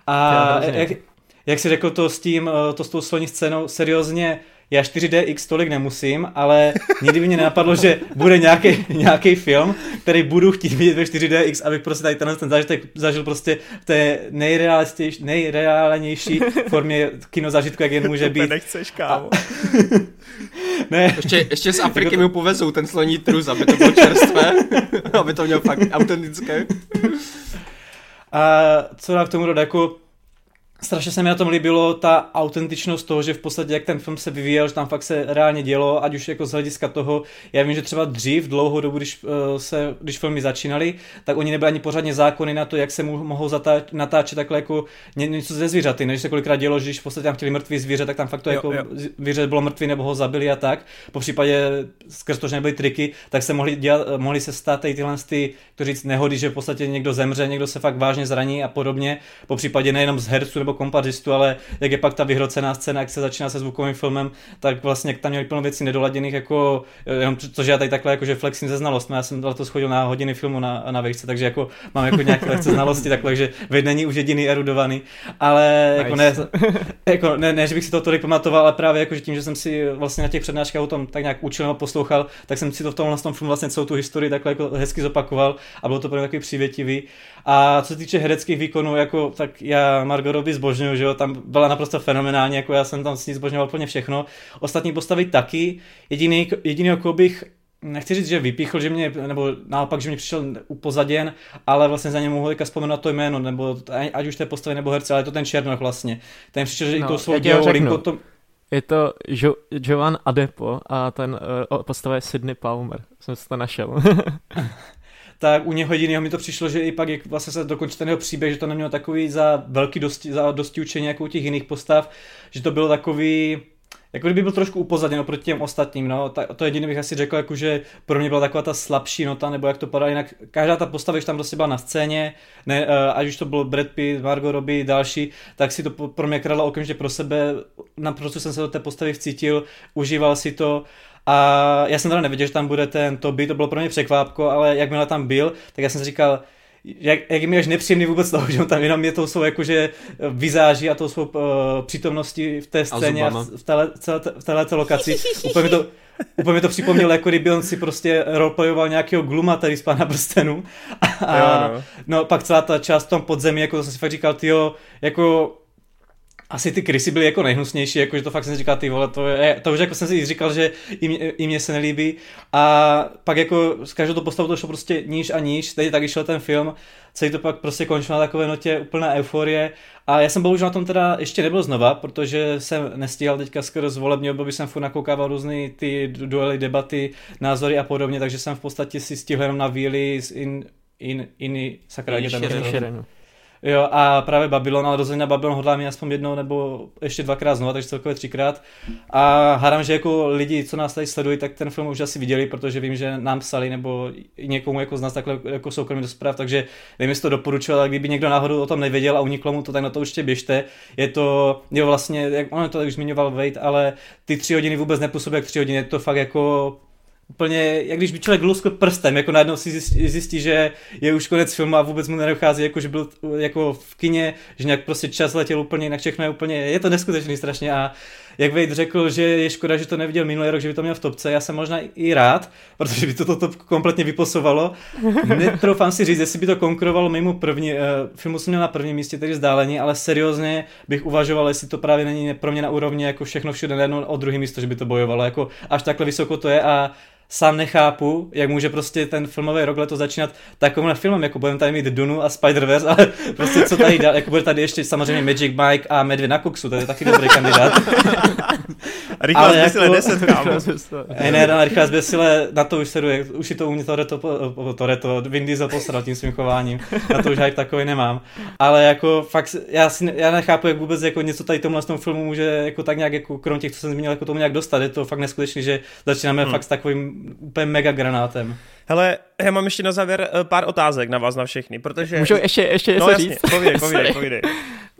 A jak, jak si řekl to s tím, eh, to s tou sloní scénou, seriózně, já 4DX tolik nemusím, ale nikdy by mě nenapadlo, že bude nějaký, nějaký film, který budu chtít vidět ve 4DX, abych prostě tady tenhle ten zážitek zažil prostě v té nejreálnější, nejreálnější formě kinozážitku, jak jen může být. nechceš, kámo. Ne, Ještě, ještě z Jako Afriky mi povezou ten sloní trus, aby to bylo čerstvé, aby to mělo fakt autentické. A co dám k tomu dodat, jako strašně se mi na tom líbilo ta autentičnost toho, že v podstatě jak ten film se vyvíjel, že tam fakt se reálně dělo, ať už jako z hlediska toho, já vím, že třeba dřív, dlouhou dobu, když, uh, se, když filmy začínaly, tak oni nebyli ani pořádně zákony na to, jak se mu, mohou zatáč, natáčet takhle jako ně, něco ze zvířaty, než se kolikrát dělo, že když v podstatě tam chtěli mrtvý zvíře, tak tam fakt to jo, jako jo. zvíře bylo mrtvý nebo ho zabili a tak. Po případě skrz to, že nebyly triky, tak se mohli, dělat, mohli se stát tady tyhle ty, to říct nehody, že v podstatě někdo zemře, někdo se fakt vážně zraní a podobně. Po případě nejenom z herců nebo kompařistu, ale jak je pak ta vyhrocená scéna, jak se začíná se zvukovým filmem, tak vlastně tam měli plno věcí nedoladěných, jako jenom to, že já tady takhle jakože flexím ze znalostmi, já jsem to schodil na hodiny filmu na, na vejce, takže jako mám jako nějaké lehce znalosti, takhle, že Vejt není už jediný erudovaný, ale jako nice. jako, ne, jako ne, ne, že bych si to tolik pamatoval, ale právě jako, že tím, že jsem si vlastně na těch přednáškách o tom tak nějak učil nebo poslouchal, tak jsem si to v tomhle tom filmu vlastně celou tu historii takhle jako hezky zopakoval a bylo to pro mě takový přívětivý. A co se týče hereckých výkonů, jako, tak já Margot Robbie zbožňuju, že jo, tam byla naprosto fenomenálně, jako já jsem tam s ní zbožňoval úplně všechno. Ostatní postavy taky. Jediný, jediný jako bych nechci říct, že vypíchl, že mě, nebo naopak, že mě přišel upozaděn, ale vlastně za ně mohu teďka vzpomenout to jméno, nebo ať už té postavy nebo herce, ale je to ten Černoch vlastně. Ten přišel, že no, i to svou dělou to... Je to jo- Jovan Adepo a ten uh, postava je Sidney Palmer. Jsem si to našel. tak u něho jediného mi to přišlo, že i pak, jak vlastně se dokončil ten jeho příběh, že to nemělo takový za velký dosti, za dosti učení jako u těch jiných postav, že to bylo takový, jako kdyby byl trošku upozaděn oproti těm ostatním, no, ta, to jediné bych asi řekl, jako, že pro mě byla taková ta slabší nota, nebo jak to padá, jinak každá ta postava, když tam prostě byla na scéně, ne, uh, ať už to byl Brad Pitt, Margot Robbie, další, tak si to pro mě kradla okamžitě pro sebe, naprosto jsem se do té postavy vcítil, užíval si to, a já jsem teda nevěděl, že tam bude ten Toby, to bylo pro mě překvápko, ale jakmile tam byl, tak já jsem si říkal, jak, jak mi až nepříjemný vůbec toho, že on tam jenom je to svou jakože vizáží a to svou uh, přítomnosti v té scéně a, a v, téhle, celé, v téhle lokaci. Úplně mi to, úplně to připomnělo, jako kdyby on si prostě roleplayoval nějakého gluma tady z Pana prstenu. A, jo, no. no. pak celá ta část v tom podzemí, jako to jsem si fakt říkal, tyjo, jako asi ty krysy byly jako nejhnusnější, jako že to fakt jsem si říkal, ty vole, to, je, to už jako jsem si říkal, že i mě, i mě se nelíbí. A pak jako s každou to postavu to šlo prostě níž a níž, teď taky šel ten film, celý to pak prostě končilo na takové notě úplná euforie. A já jsem bohužel na tom teda ještě nebyl znova, protože jsem nestíhal teďka skrz volební období, jsem furt nakoukával různé ty duely, debaty, názory a podobně, takže jsem v podstatě si stihl jenom na víly z in, in, in, sakra, in, Jo, a právě Babylon, ale rozhodně na Babylon hodlám aspoň jednou nebo ještě dvakrát znova, takže celkově třikrát. A hádám, že jako lidi, co nás tady sledují, tak ten film už asi viděli, protože vím, že nám psali nebo někomu jako z nás takhle jako soukromí do zpráv, takže nevím, jestli to doporučil, ale kdyby někdo náhodou o tom nevěděl a uniklo mu to, tak na to určitě běžte. Je to, jo vlastně, jak on to už zmiňoval Wade, ale ty tři hodiny vůbec nepůsobí jak tři hodiny, je to fakt jako úplně, jak když by člověk luskl prstem, jako najednou si zjistí, zjistí, že je už konec filmu a vůbec mu nedochází, jako že byl jako v kině, že nějak prostě čas letěl úplně jinak, všechno je úplně, je to neskutečný strašně a jak Wade řekl, že je škoda, že to neviděl minulý rok, že by to měl v topce, já jsem možná i rád, protože by to toto kompletně vyposovalo. Netroufám si říct, jestli by to konkurovalo mému první, uh, filmu jsem měl na prvním místě, tedy zdálení, ale seriózně bych uvažoval, jestli to právě není pro mě na úrovni jako všechno všude najednou o druhý místo, že by to bojovalo, jako až takhle vysoko to je a sám nechápu, jak může prostě ten filmový rok letos začínat takovým filmem, jako budeme tady mít Dunu a Spider-Verse, ale prostě co tady dá, jako bude tady ještě samozřejmě Magic Mike a Medvěd na koksu, to je taky dobrý kandidát. Rychlá zběsile jako, 10, kámo. Ne, ne, rychlá zběsile, na to už se jde, už je to u mě Toreto, Toreto, Vin Diesel posral tím svým chováním, na to už hype takový nemám. Ale jako fakt, já, si, já nechápu, jak vůbec jako něco tady tomu tom filmu může jako tak nějak, jako krom těch, co jsem zmínil, jako tomu nějak dostat. Je to fakt neskutečný, že začínáme hmm. fakt s takovým úplně mega granátem. Hele, já mám ještě na závěr eh, pár otázek na vás na všechny, protože... Můžu ještě, ještě něco no, jasně, říct? povídej, povídej, povídej.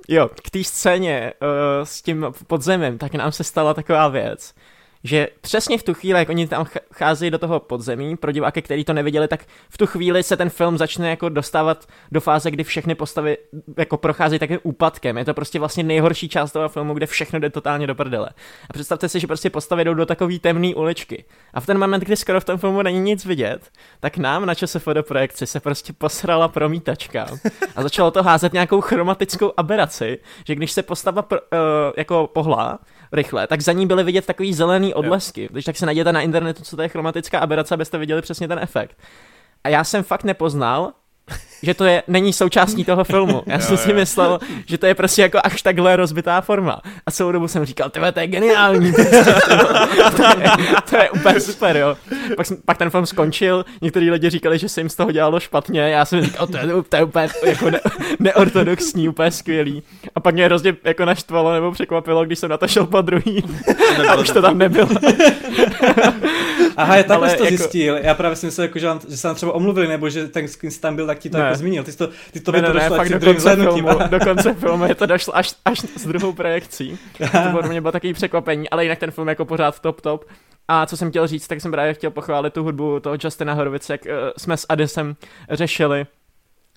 Jo, k té scéně uh, s tím podzemím, tak nám se stala taková věc, že přesně v tu chvíli, jak oni tam cházejí do toho podzemí, pro diváky, kteří to neviděli, tak v tu chvíli se ten film začne jako dostávat do fáze, kdy všechny postavy jako procházejí takovým úpadkem. Je to prostě vlastně nejhorší část toho filmu, kde všechno jde totálně do prdele. A představte si, že prostě postavy jdou do takové temné uličky. A v ten moment, kdy skoro v tom filmu není nic vidět, tak nám na ČSFD projekci se prostě posrala promítačka a začalo to házet nějakou chromatickou aberaci, že když se postava pro, uh, jako pohla, rychle, tak za ní byly vidět takový zelený odlesky. Když tak se najděte na internetu, co to je chromatická aberace, abyste viděli přesně ten efekt. A já jsem fakt nepoznal, že to je, není součástí toho filmu. Já jsem si myslel, že to je prostě jako až takhle rozbitá forma. A celou dobu jsem říkal, tyhle, to je geniální. to, je, to je úplně super, jo. Pak, jsem, pak ten film skončil, někteří lidi říkali, že se jim z toho dělalo špatně, já jsem říkal, to je, to je úplně jako ne, neortodoxní, úplně skvělý. A pak mě hrozně jako naštvalo nebo překvapilo, když jsem na to šel po druhý. a už to tam nebylo. Aha, je takhle to jako... zjistil. Já právě si myslel, jako, že, vám, že se nám třeba omluvili, nebo že ten, jsi tam byl, tak ti to ne. jako zmínil. Ty, to, ty to ne, ne, to došlo ne, fakt do konce, filmu, do konce filmu je to došlo až, až s druhou projekcí. to pro mě bylo takový překvapení, ale jinak ten film jako pořád top top. A co jsem chtěl říct, tak jsem právě chtěl pochválit tu hudbu toho Justina Horovice, jak uh, jsme s Adisem řešili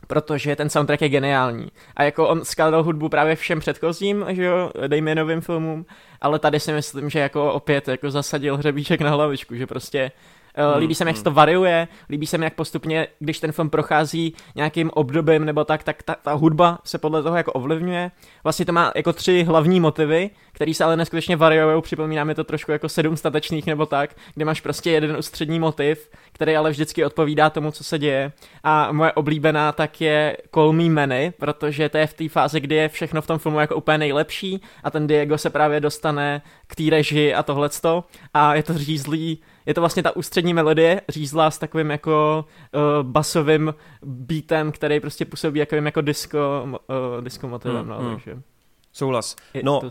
protože ten soundtrack je geniální. A jako on skladal hudbu právě všem předchozím, že jo, dejme novým filmům, ale tady si myslím, že jako opět jako zasadil hřebíček na hlavičku, že prostě Hmm, líbí se mi, jak se to variuje, líbí se mi, jak postupně, když ten film prochází nějakým obdobím nebo tak, tak ta, ta hudba se podle toho jako ovlivňuje. Vlastně to má jako tři hlavní motivy, které se ale neskutečně variují, připomíná mi to trošku jako sedm statečných nebo tak, kde máš prostě jeden ústřední motiv, který ale vždycky odpovídá tomu, co se děje. A moje oblíbená tak je Call Me Many, protože to je v té fázi, kdy je všechno v tom filmu jako úplně nejlepší a ten Diego se právě dostane k té režii a tohleto a je to řízlý je to vlastně ta ústřední melodie, řízlá s takovým jako uh, basovým beatem, který prostě působí jako, jako disco, uh, disco motivem, mm, no, mm. takže... Souhlas. No, uh,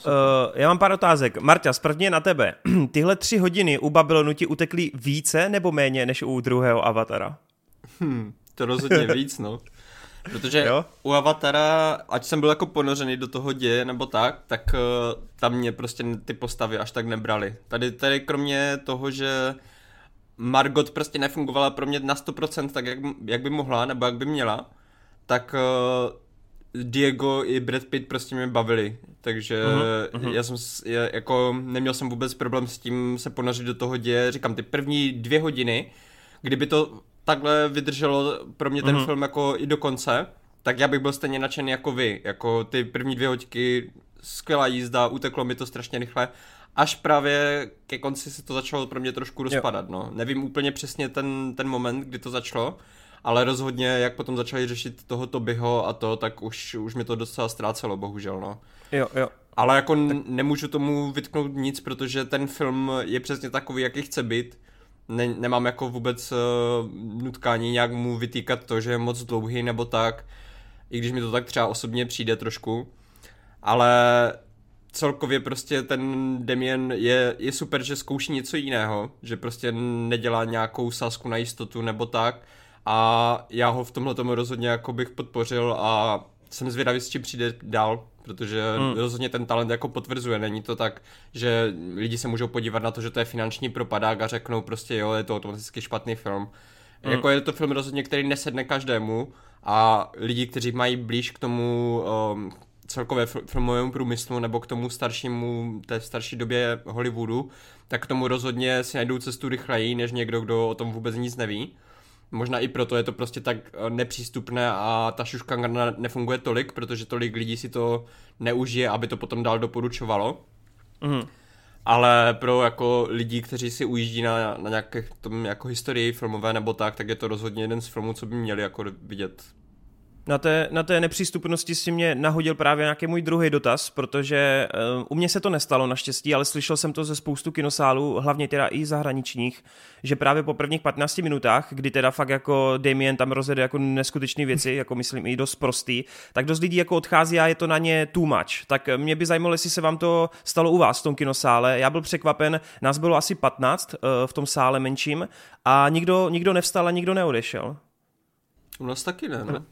já mám pár otázek. Marta, prvně na tebe. Tyhle tři hodiny u Babylonu ti utekly více nebo méně než u druhého Avatara? Hmm, to rozhodně víc, no. Protože jo? u Avatara, ať jsem byl jako ponořený do toho děje nebo tak, tak uh, tam mě prostě ty postavy až tak nebrali. Tady, tady kromě toho, že Margot prostě nefungovala pro mě na 100% tak, jak, jak by mohla, nebo jak by měla, tak uh, Diego i Brad Pitt prostě mě bavili, takže uh-huh, uh-huh. já jsem, já, jako neměl jsem vůbec problém s tím se ponořit do toho děje, říkám ty první dvě hodiny, kdyby to takhle vydrželo pro mě ten uh-huh. film jako i do konce, tak já bych byl stejně nadšený jako vy, jako ty první dvě hoďky, skvělá jízda, uteklo mi to strašně rychle, až právě ke konci se to začalo pro mě trošku rozpadat, jo. no. Nevím úplně přesně ten, ten moment, kdy to začalo, ale rozhodně, jak potom začali řešit toho Tobyho a to, tak už, už mi to docela ztrácelo, bohužel, no. Jo, jo. Ale jako tak... nemůžu tomu vytknout nic, protože ten film je přesně takový, jaký chce být. Ne, nemám jako vůbec uh, nutkání nějak mu vytýkat to, že je moc dlouhý nebo tak, i když mi to tak třeba osobně přijde trošku. Ale celkově prostě ten Damien je, je super, že zkouší něco jiného, že prostě nedělá nějakou sásku na jistotu nebo tak a já ho v tomhle tomu rozhodně jako bych podpořil a jsem zvědavý, s čím přijde dál, protože hmm. rozhodně ten talent jako potvrzuje, není to tak, že lidi se můžou podívat na to, že to je finanční propadák a řeknou prostě jo, je to automaticky špatný film. Hmm. Jako je to film rozhodně, který nesedne každému a lidi, kteří mají blíž k tomu um, celkově filmovému průmyslu nebo k tomu staršímu, té starší době Hollywoodu, tak k tomu rozhodně si najdou cestu rychleji, než někdo, kdo o tom vůbec nic neví. Možná i proto je to prostě tak eh, nepřístupné a ta šuškanga nefunguje tolik, protože tolik lidí si to neužije, aby to potom dál doporučovalo. Mm. Ale pro jako lidi, kteří si ujíždí na, na nějaké tom jako historii filmové nebo tak, tak je to rozhodně jeden z filmů, co by měli jako vidět na té, na té nepřístupnosti si mě nahodil právě nějaký můj druhý dotaz, protože uh, u mě se to nestalo naštěstí, ale slyšel jsem to ze spoustu kinosálů, hlavně teda i zahraničních, že právě po prvních 15 minutách, kdy teda fakt jako Damien tam rozjede jako neskutečné věci, jako myslím i dost prostý, tak dost lidí jako odchází a je to na ně too much. Tak mě by zajímalo, jestli se vám to stalo u vás v tom kinosále. Já byl překvapen, nás bylo asi 15 uh, v tom sále menším a nikdo, nikdo nevstal a nikdo neodešel. U nás taky ne, ne?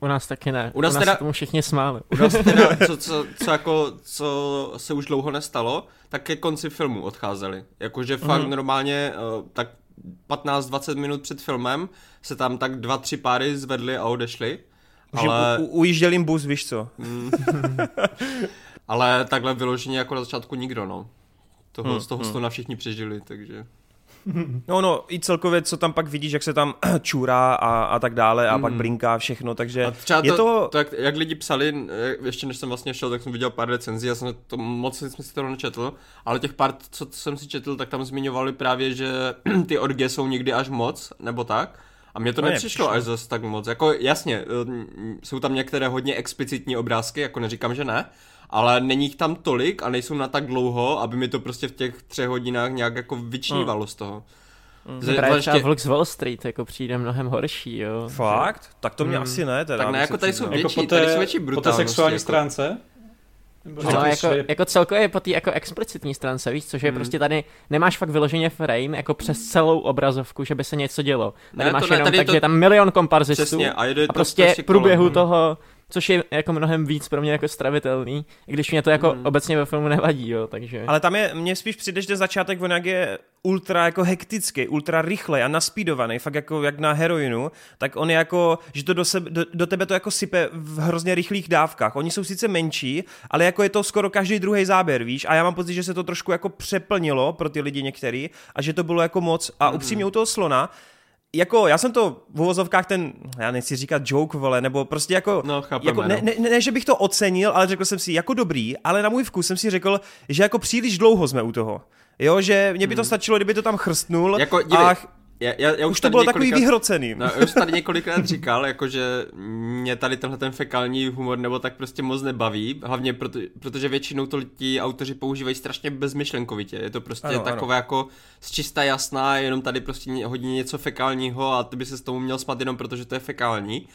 U nás taky ne. U nás, u nás teda, tomu všichni smáli. U nás teda, co, co, co, jako, co se už dlouho nestalo, tak ke konci filmu odcházeli. Jakože fakt mm-hmm. normálně uh, tak 15-20 minut před filmem se tam tak dva, tři páry zvedly a odešly. Ale... U, ujížděl jim bus, víš co. Mm. ale takhle vyloženě jako na začátku nikdo, no. Toho, hmm, z toho hmm. to na všichni přežili, takže... No, no, i celkově, co tam pak vidíš, jak se tam čůrá a, a tak dále a mm. pak blinká všechno, takže a třeba je to... to... to jak, jak, lidi psali, ještě než jsem vlastně šel, tak jsem viděl pár recenzí, já jsem to moc jsem si to nečetl, ale těch pár, co jsem si četl, tak tam zmiňovali právě, že ty orgie jsou někdy až moc, nebo tak, A mně to No, nepřišlo nepřišlo. až zase tak moc. Jako jasně, mm, jsou tam některé hodně explicitní obrázky, jako neříkám, že ne, ale není jich tam tolik a nejsou na tak dlouho, aby mi to prostě v těch třech hodinách nějak jako vyčnívalo z toho. Mm. Že Právě třeba zvláště- Vlk z Wall Street jako přijde mnohem horší, jo. Fakt? Tak to mě Hmm. asi ne teda. Tak ne, jako tady jsou přiznal. Větší, jako po tady té, jsou větší po té sexuální jako. stránce? No, to jako, je- jako celkově po té jako explicitní stránce, víš, což je Hmm. prostě tady, nemáš fakt vyloženě frame jako přes celou obrazovku, že by se něco dělo. Tady Ne, máš to ne, jenom tady tak, to- že je tam milion komparzistů Přesně, a jede a to prostě v kolem. průběhu Hmm. toho, což je jako mnohem víc pro mě jako stravitelný, i když mě to jako Hmm. obecně ve filmu nevadí, jo, takže... Ale tam je, mně spíš přijde, že začátek on jak je ultra jako hektický, ultra rychlej a naspídovaný, fakt jako jak na heroinu, tak on je jako, že to do, sebe, do, do tebe to jako sype v hrozně rychlých dávkách. Oni jsou sice menší, ale jako je to skoro každý druhý záběr, víš? A já mám pocit, že se to trošku jako přeplnilo pro ty lidi některý a že to bylo jako moc. A upřímně u toho slona, jako já jsem to v uvozovkách ten, já nechci říkat joke, vole, nebo prostě jako, No, chápeme, jako ne, no. ne, ne, ne, že bych to ocenil, ale řekl jsem si jako dobrý, ale na můj vkus jsem si řekl, že jako příliš dlouho jsme u toho. Jo, že mě by to stačilo, kdyby to tam chrstnul Hmm. Jako, dívej, a já, já, já už to tady bylo takový vyhrocený. No, já už tady několikrát říkal, jakože mě tady tenhle ten fekální humor nebo tak prostě moc nebaví, hlavně proto, protože většinou to ti autoři používají strašně bezmyšlenkovitě, je to prostě Ano, ano, ano. takové jako z čista jasná, jenom tady prostě ně- hodí něco fekálního a ty by se s tomu měl smát jenom protože to je fekální.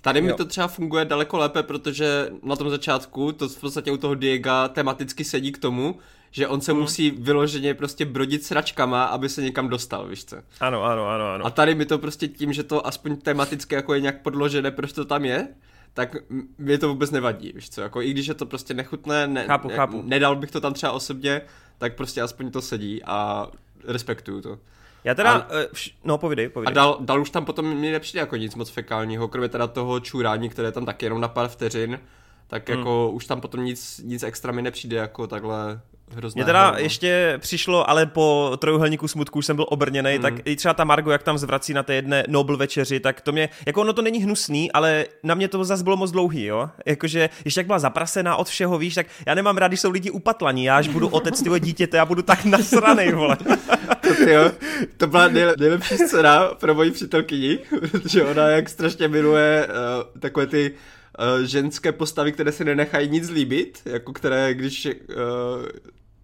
Tady mi Jo. to třeba funguje daleko lépe, protože na tom začátku to v podstatě u toho Diega tematicky sedí k tomu, že on se Hmm. musí vyloženě prostě brodit sračkama, aby se někam dostal, víš co? Ano, ano, ano, ano. A tady mi to prostě tím, že to aspoň tematicky jako je nějak podložené, proč to tam je, tak m- mě to vůbec nevadí, víš co, jako i když je to prostě nechutné, ne, Chápu, ne, chápu. nedal bych to tam třeba osobně, tak prostě aspoň to sedí a respektuju to. Já teda, a- eh, vš- no povidej, A povidej. dal, dal už tam potom mi nepřijde jako nic moc fekálního, kromě teda toho čurání, které tam taky jenom na pár vteřin, tak Hmm. jako už tam potom nic, nic extra mi nepřijde jako takhle hrozné. Mně teda ještě přišlo, ale po trojuhelníku smutku už jsem byl obrněný, Hmm. tak i třeba ta Margo, jak tam zvrací na té jedné Nobel večeři, tak to mě, jako ono to není hnusný, ale na mě to zase bylo moc dlouhý, jo. Jakože, ještě jak byla zaprasená od všeho, víš, tak já nemám rád, když jsou lidi upatlaní, já až budu otec tyho dítěte, já budu tak nasranej, vole. To, tyjo, to byla nejle, nejlepší scéna pro moji přítelkyni, protože ona jak strašně miluje uh, takové ty uh, ženské postavy, které si nenechají nic líbit, jako které, když uh,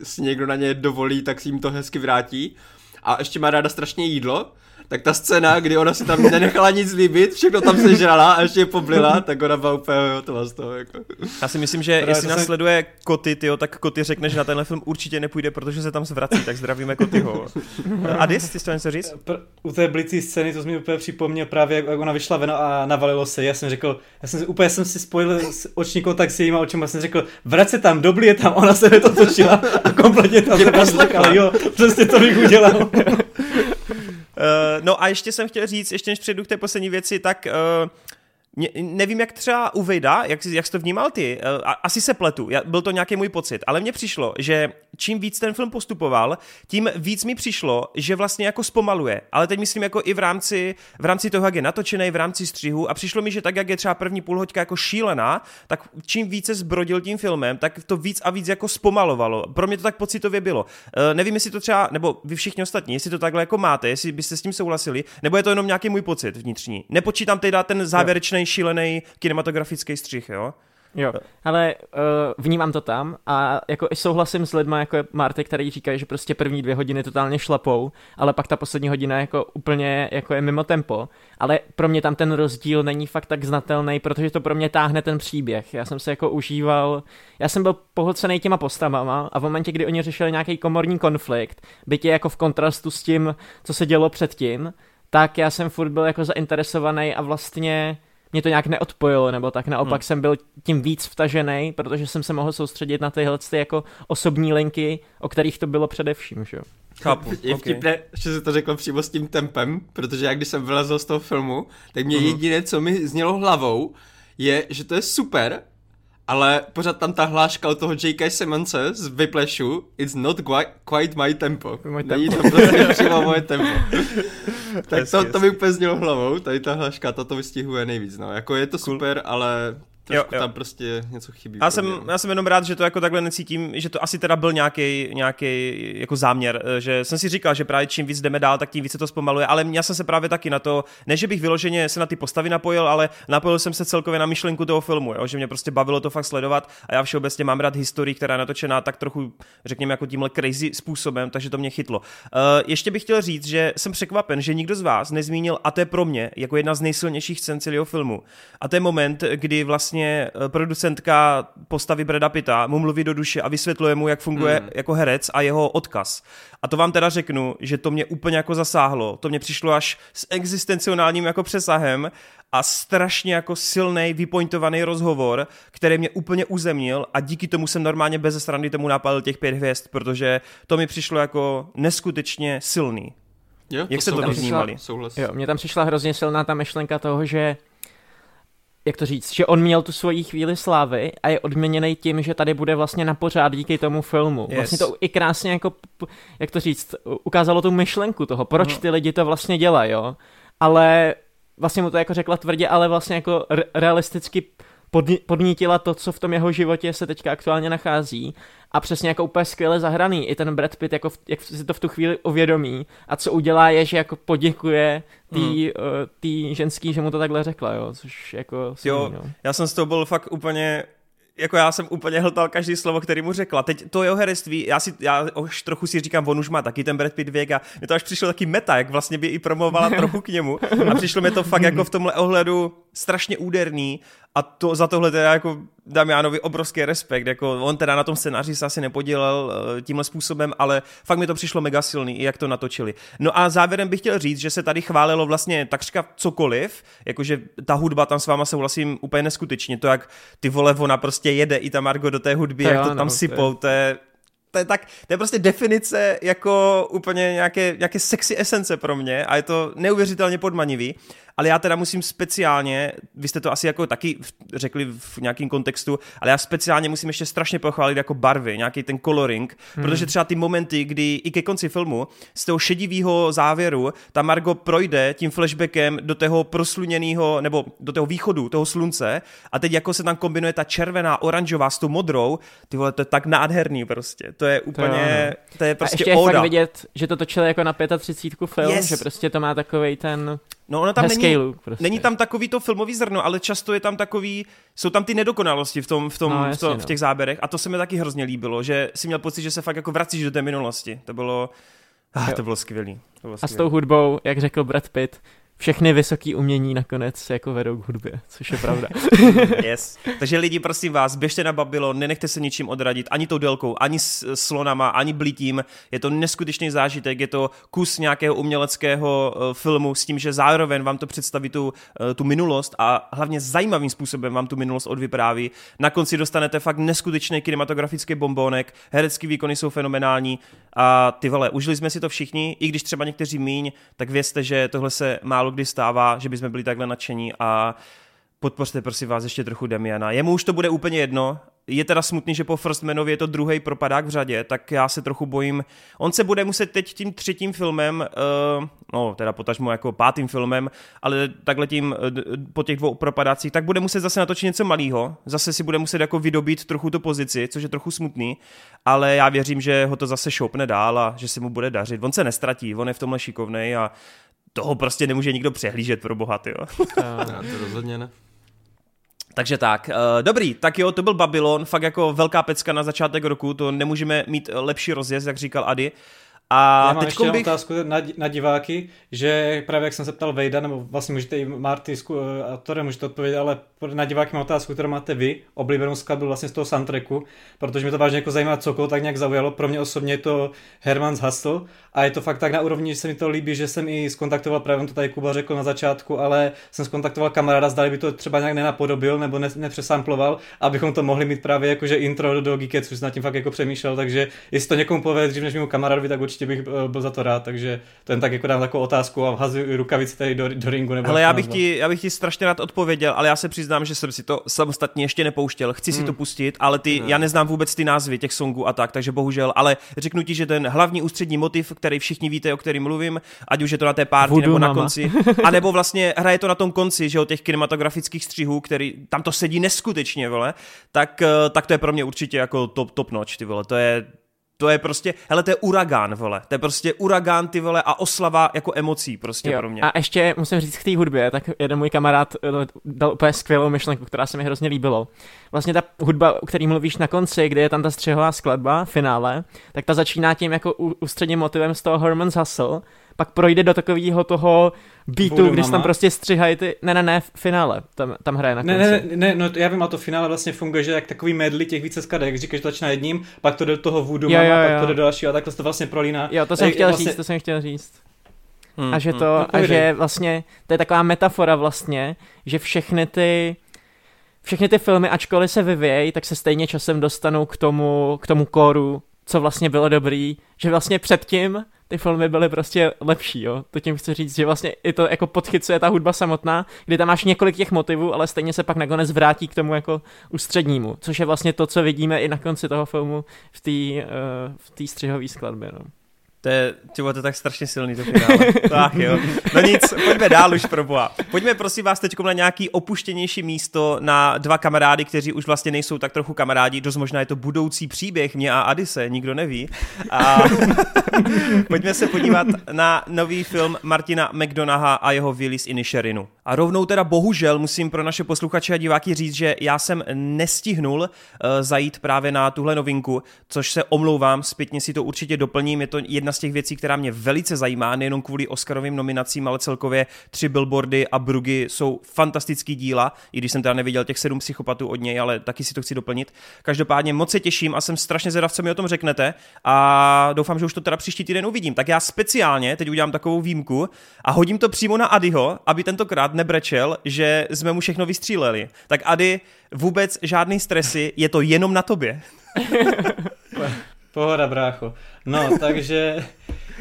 si někdo na ně dovolí, tak si jim to hezky vrátí. A ještě má ráda strašně jídlo, tak ta scéna, kdy ona si tam nenechala nic líbit, všechno tam sežrala a ještě je poblila, tak ona byla úplně hotová z toho. Jako. Já si myslím, že Teda jestli to se- nás sleduje Koty, tyjo, tak Koty řekne, že na tenhle film určitě nepůjde, protože se tam zvrací, tak zdravíme Kotyho. Adis, ty jsi to něco říct? U té blicí scény to jsi mi úplně připomněl právě, jak ona vyšla ven a navalilo se. Já jsem řekl, já jsem si, úplně jsem si spojil s- oční kontakt s jejíma očima, jsem řekl, vrať se tam, dobli je tam, ona se to točila a kompletně tam se jo, přesně to bych udělal. Uh, no a ještě jsem chtěl říct, ještě než přejdu k té poslední věci, tak uh, ne, nevím, jak třeba u Vejda, jak, jak jsi to vnímal ty, a, asi se pletu, já, byl to nějaký můj pocit, ale mně přišlo, že čím víc ten film postupoval, tím víc mi přišlo, že vlastně jako zpomaluje, ale teď myslím jako i v rámci, v rámci toho, jak je natočený, v rámci střihu a přišlo mi, že tak, jak je třeba první půlhoďka jako šílená, tak čím více zbrodil tím filmem, tak to víc a víc jako zpomalovalo. Pro mě to tak pocitově bylo. Uh, nevím, jestli to třeba, nebo vy všichni ostatní, jestli to takhle jako máte, jestli byste s tím souhlasili, nebo je to jenom nějaký můj pocit vnitřní. Nepočítám teda ten závěrečný šílený kinematografický střih, jo? Jo, ale uh, vnímám to tam a jako i souhlasím s lidmi, jako je Marty, který říkají, že prostě první dvě hodiny totálně šlapou, ale pak ta poslední hodina jako úplně jako je mimo tempo, ale pro mě tam ten rozdíl není fakt tak znatelný, protože to pro mě táhne ten příběh. Já jsem se jako užíval, já jsem byl pohlcený těma postavama a v momentě, kdy oni řešili nějaký komorní konflikt, byť je jako v kontrastu s tím, co se dělo předtím, tak já jsem furt byl jako zainteresovaný a vlastně mě to nějak neodpojilo, nebo tak naopak hmm. jsem byl tím víc vtažený, protože jsem se mohl soustředit na tyhle ty jako osobní linky, o kterých to bylo především, že jo. Chápu. Je ok. vtipné, že se to řekl přímo s tím tempem, protože já když jsem vylezl z toho filmu, tak mě Mhm. jediné, co mi znělo hlavou, je, že to je super, ale pořád tam ta hláška od toho J.K. Simonse z Whiplashu, it's not quite, my tempo. Není tempo. to prostě přímo moje tempo. tak to, to mi úplně znělo hlavou, tady ta hláška, to to vystihuje nejvíc, no. Jako je to Cool. super, ale Trošku jo, jo. tam prostě něco chybí. Já jsem, já jsem jenom rád, že to jako takhle necítím, že to asi teda byl nějaký, nějaký jako záměr, eh, že jsem si říkal, že právě čím víc jdeme dál, tak tím více to zpomaluje, ale já jsem se právě taky na to, ne že bych vyloženě se na ty postavy napojil, ale napojil jsem se celkově na myšlenku toho filmu, jo, že mě prostě bavilo to fakt sledovat a já všeobecně mám rád historii, která je natočená tak trochu, řekněme, jako tímhle crazy způsobem, takže to mě chytlo. Uh, ještě bych chtěl říct, že jsem překvapen, že nikdo z vás nezmínil, a to je pro mě jako jedna z nejsilnějších scén celého filmu. A to je moment, kdy vlastně eh, producentka postavy Breda Pitta mu mluví do duše a vysvětluje mu, jak funguje mm. jako herec a jeho odkaz. A to vám teda řeknu, že to mě úplně jako zasáhlo. To mě přišlo až s existencionálním jako přesahem a strašně jako silný, vypointovaný rozhovor, který mě úplně uzemnil a díky tomu jsem normálně bez strany tomu napálil těch pět hvězd, protože to mi přišlo jako neskutečně silný. Jo, Jak to se to vnímali? Jo, mně tam přišla hrozně silná ta myšlenka toho, že jak to říct, že on měl tu svoji chvíli slávy a je odměněný tím, že tady bude vlastně na pořád díky tomu filmu. Yes. Vlastně to i krásně jako, jak to říct, ukázalo tu myšlenku toho, proč no. ty lidi to vlastně dělají, jo. Ale vlastně mu to jako řekla tvrdě, ale vlastně jako re- podnítila to, co v tom jeho životě se teďka aktuálně nachází a přesně jako úplně skvěle zahraný. I ten Brad Pitt, jako v, jak si to v tu chvíli uvědomí a co udělá je, že jako poděkuje tý, hmm. uh, tý ženský, že mu to takhle řekla, jo, což jako... Jo, no. já jsem z toho byl fakt úplně jako já jsem úplně hltal každý slovo, který mu řekla. Teď to jeho herectví, já si, já už trochu si říkám, on už má taky ten Brad Pitt věk a mě to až přišlo taky meta, jak vlastně by i promovala trochu k němu a přišlo mi to fakt jako v tomhle ohledu strašně úderný a to, za tohle teda jako Damianovi obrovský respekt, jako on teda na tom scénáři se asi nepodílel uh, tímhle způsobem, ale fakt mi to přišlo mega silný, jak to natočili. No a závěrem bych chtěl říct, že se tady chválilo vlastně takřka cokoliv, jakože ta hudba tam s váma souhlasím úplně neskutečně, to jak ty vole ona prostě jede i ta Margo do té hudby, to jak to tam no, sypou, to je to je tak, to je prostě definice jako úplně nějaké, nějaké sexy esence pro mě a je to neuvěřitelně podmanivý ale já teda musím speciálně, vy jste to asi jako taky řekli v nějakém kontextu, ale já speciálně musím ještě strašně pochválit jako barvy, nějaký ten coloring, hmm. protože třeba ty momenty, kdy i ke konci filmu z toho šedivého závěru ta Margo projde tím flashbackem do toho prosluněného, nebo do toho východu, toho slunce a teď jako se tam kombinuje ta červená, oranžová s tou modrou, ty vole, to je tak nádherný prostě, to je úplně, to, to je prostě a ještě je fakt vidět, že to točili jako na 35 film, yes. že prostě to má takový ten No ono tam není, look prostě. není tam takový to filmový zrno, ale často je tam takový, jsou tam ty nedokonalosti v, tom, v, tom, no, jasně, v, to, no. v těch záběrech a to se mi taky hrozně líbilo, že si měl pocit, že se fakt jako vracíš do té minulosti. To bylo, ah, to bylo skvělý. To bylo skvělý. A s tou hudbou, jak řekl Brad Pitt, všechny vysoké umění nakonec jako vedou k hudbě, což je pravda. yes. Takže lidi, prosím vás, běžte na Babylon, nenechte se ničím odradit, ani tou délkou, ani s slonama, ani blítím. Je to neskutečný zážitek, je to kus nějakého uměleckého uh, filmu s tím, že zároveň vám to představí tu, uh, tu minulost a hlavně zajímavým způsobem vám tu minulost odvypráví. Na konci dostanete fakt neskutečný kinematografický bombónek, herecký výkony jsou fenomenální a ty vole, užili jsme si to všichni, i když třeba někteří míň, tak vězte, že tohle se málo kdy stává, že bychom byli takhle nadšení a podpořte prosím vás ještě trochu Demiana. Jemu už to bude úplně jedno, je teda smutný, že po First Manovi je to druhý propadák v řadě, tak já se trochu bojím. On se bude muset teď tím třetím filmem, uh, no teda potažmo jako pátým filmem, ale takhle tím uh, po těch dvou propadácích, tak bude muset zase natočit něco malého. Zase si bude muset jako vydobít trochu tu pozici, což je trochu smutný, ale já věřím, že ho to zase šoupne dál a že se mu bude dařit. On se nestratí, on je v tomhle šikovnej a toho prostě nemůže nikdo přehlížet pro bohaty, jo. Já, to rozhodně ne. Takže tak, uh, dobrý, tak jo, to byl Babylon, fakt jako velká pecka na začátek roku, to nemůžeme mít lepší rozjezd, jak říkal Ady. A Já mám ještě bych... otázku na, na diváky, že právě jak jsem se ptal Vejda, nebo vlastně můžete i Marty a Tore můžete odpovědět, ale na diváky mám otázku, kterou máte vy, oblíbenou skladbu vlastně z toho soundtracku, protože mi to vážně jako zajímá cokoliv tak nějak zaujalo. Pro mě osobně je to Herman's Hustle a je to fakt tak na úrovni, že se mi to líbí, že jsem i skontaktoval, právě on to tady Kuba řekl na začátku, ale jsem skontaktoval kamaráda, zdali by to třeba nějak nenapodobil nebo ne, nepřesamploval, abychom to mohli mít právě jakože intro do Geekets, už jsem nad tím fakt jako přemýšlel, takže jestli to někomu povede dřív než mému kamarádovi, tak určitě určitě bych byl, byl za to rád, takže to jen tak jako dám takovou otázku a vhazuji rukavici tady do, do ringu. Nebo Ale já bych, ti, já bych ti strašně rád odpověděl, ale já se přiznám, že jsem si to samostatně ještě nepouštěl. Chci si to pustit, ale ty, já neznám vůbec ty názvy těch songů a tak, takže bohužel, ale řeknu ti, že ten hlavní ústřední motiv, který všichni víte, o kterým mluvím, ať už je to na té párty Voodoo nebo na Mama. konci, a nebo vlastně hraje to na tom konci, že jo, těch kinematografických střihů, který tam to sedí neskutečně, vole, tak, eh, tak to je pro mě určitě jako top, top notch, ty vole, to je to je prostě, hele, to je uragán, vole. To je prostě uragán, ty vole, a oslava jako emocí prostě Jo. pro mě. A ještě musím říct k té hudbě, tak jeden můj kamarád eh, dal úplně skvělou myšlenku, která se mi hrozně líbilo. Vlastně ta hudba, o který mluvíš na konci, kde je tam ta střehová skladba, finále, tak ta začíná tím jako ústředním motivem z toho Herman's Hustle, pak projde do takového toho beatu, když tam prostě střihají ty, ne, ne, ne, v finále, tam, tam hraje na konci. Ne, ne, ne, no to já vím, a to finále vlastně funguje, že jak takový medley těch více skladek, jak říkáš, že to začíná jedním, pak to jde do toho voodoo Jo, mama, jo, pak jo. to jde do dalšího a takhle se to vlastně prolíná. Jo, to jsem Eh, chtěl vlastně- říct, to jsem chtěl říct. Hmm, A že hmm. to, No, a že vlastně, to je taková metafora vlastně, že všechny ty, všechny ty filmy, ačkoliv se vyvějí, tak se stejně časem dostanou k tomu, k tomu kóru, co vlastně bylo dobrý, že vlastně předtím ty filmy byly prostě lepší, jo. To tím chci říct, že vlastně i to jako podchycuje ta hudba samotná, kdy tam máš několik těch motivů, ale stejně se pak nakonec vrátí k tomu jako ústřednímu, což je vlastně to, co vidíme i na konci toho filmu v té uh, střihové skladbě, no. To je, tyvo, to je tak strašně silný to finále. tak jo. No nic, pojďme dál už pro boha. Pojďme prosím vás teď na nějaký opuštěnější místo na dva kamarády, kteří už vlastně nejsou tak trochu kamarádi. Dost možná je to budoucí příběh mě a Adise, nikdo neví. A pojďme se podívat na nový film Martina McDonaha a jeho Willis Inisherinu. A rovnou teda bohužel musím pro naše posluchače a diváky říct, že já jsem nestihnul uh, zajít právě na tuhle novinku, což se omlouvám, zpětně si to určitě doplním. Je to jedna z těch věcí, která mě velice zajímá, nejenom kvůli Oscarovým nominacím, ale celkově tři billboardy a Brugy jsou fantastický díla, i když jsem teda neviděl těch sedm psychopatů od něj, ale taky si to chci doplnit. Každopádně moc se těším a jsem strašně zvědav, co mi o tom řeknete a doufám, že už to teda příští týden uvidím. Tak já speciálně teď udělám takovou výjimku a hodím to přímo na Adyho, aby tentokrát nebrečel, že jsme mu všechno vystříleli. Tak Ady, vůbec žádný stresy, je to jenom na tobě. Pohoda, brácho. No, takže,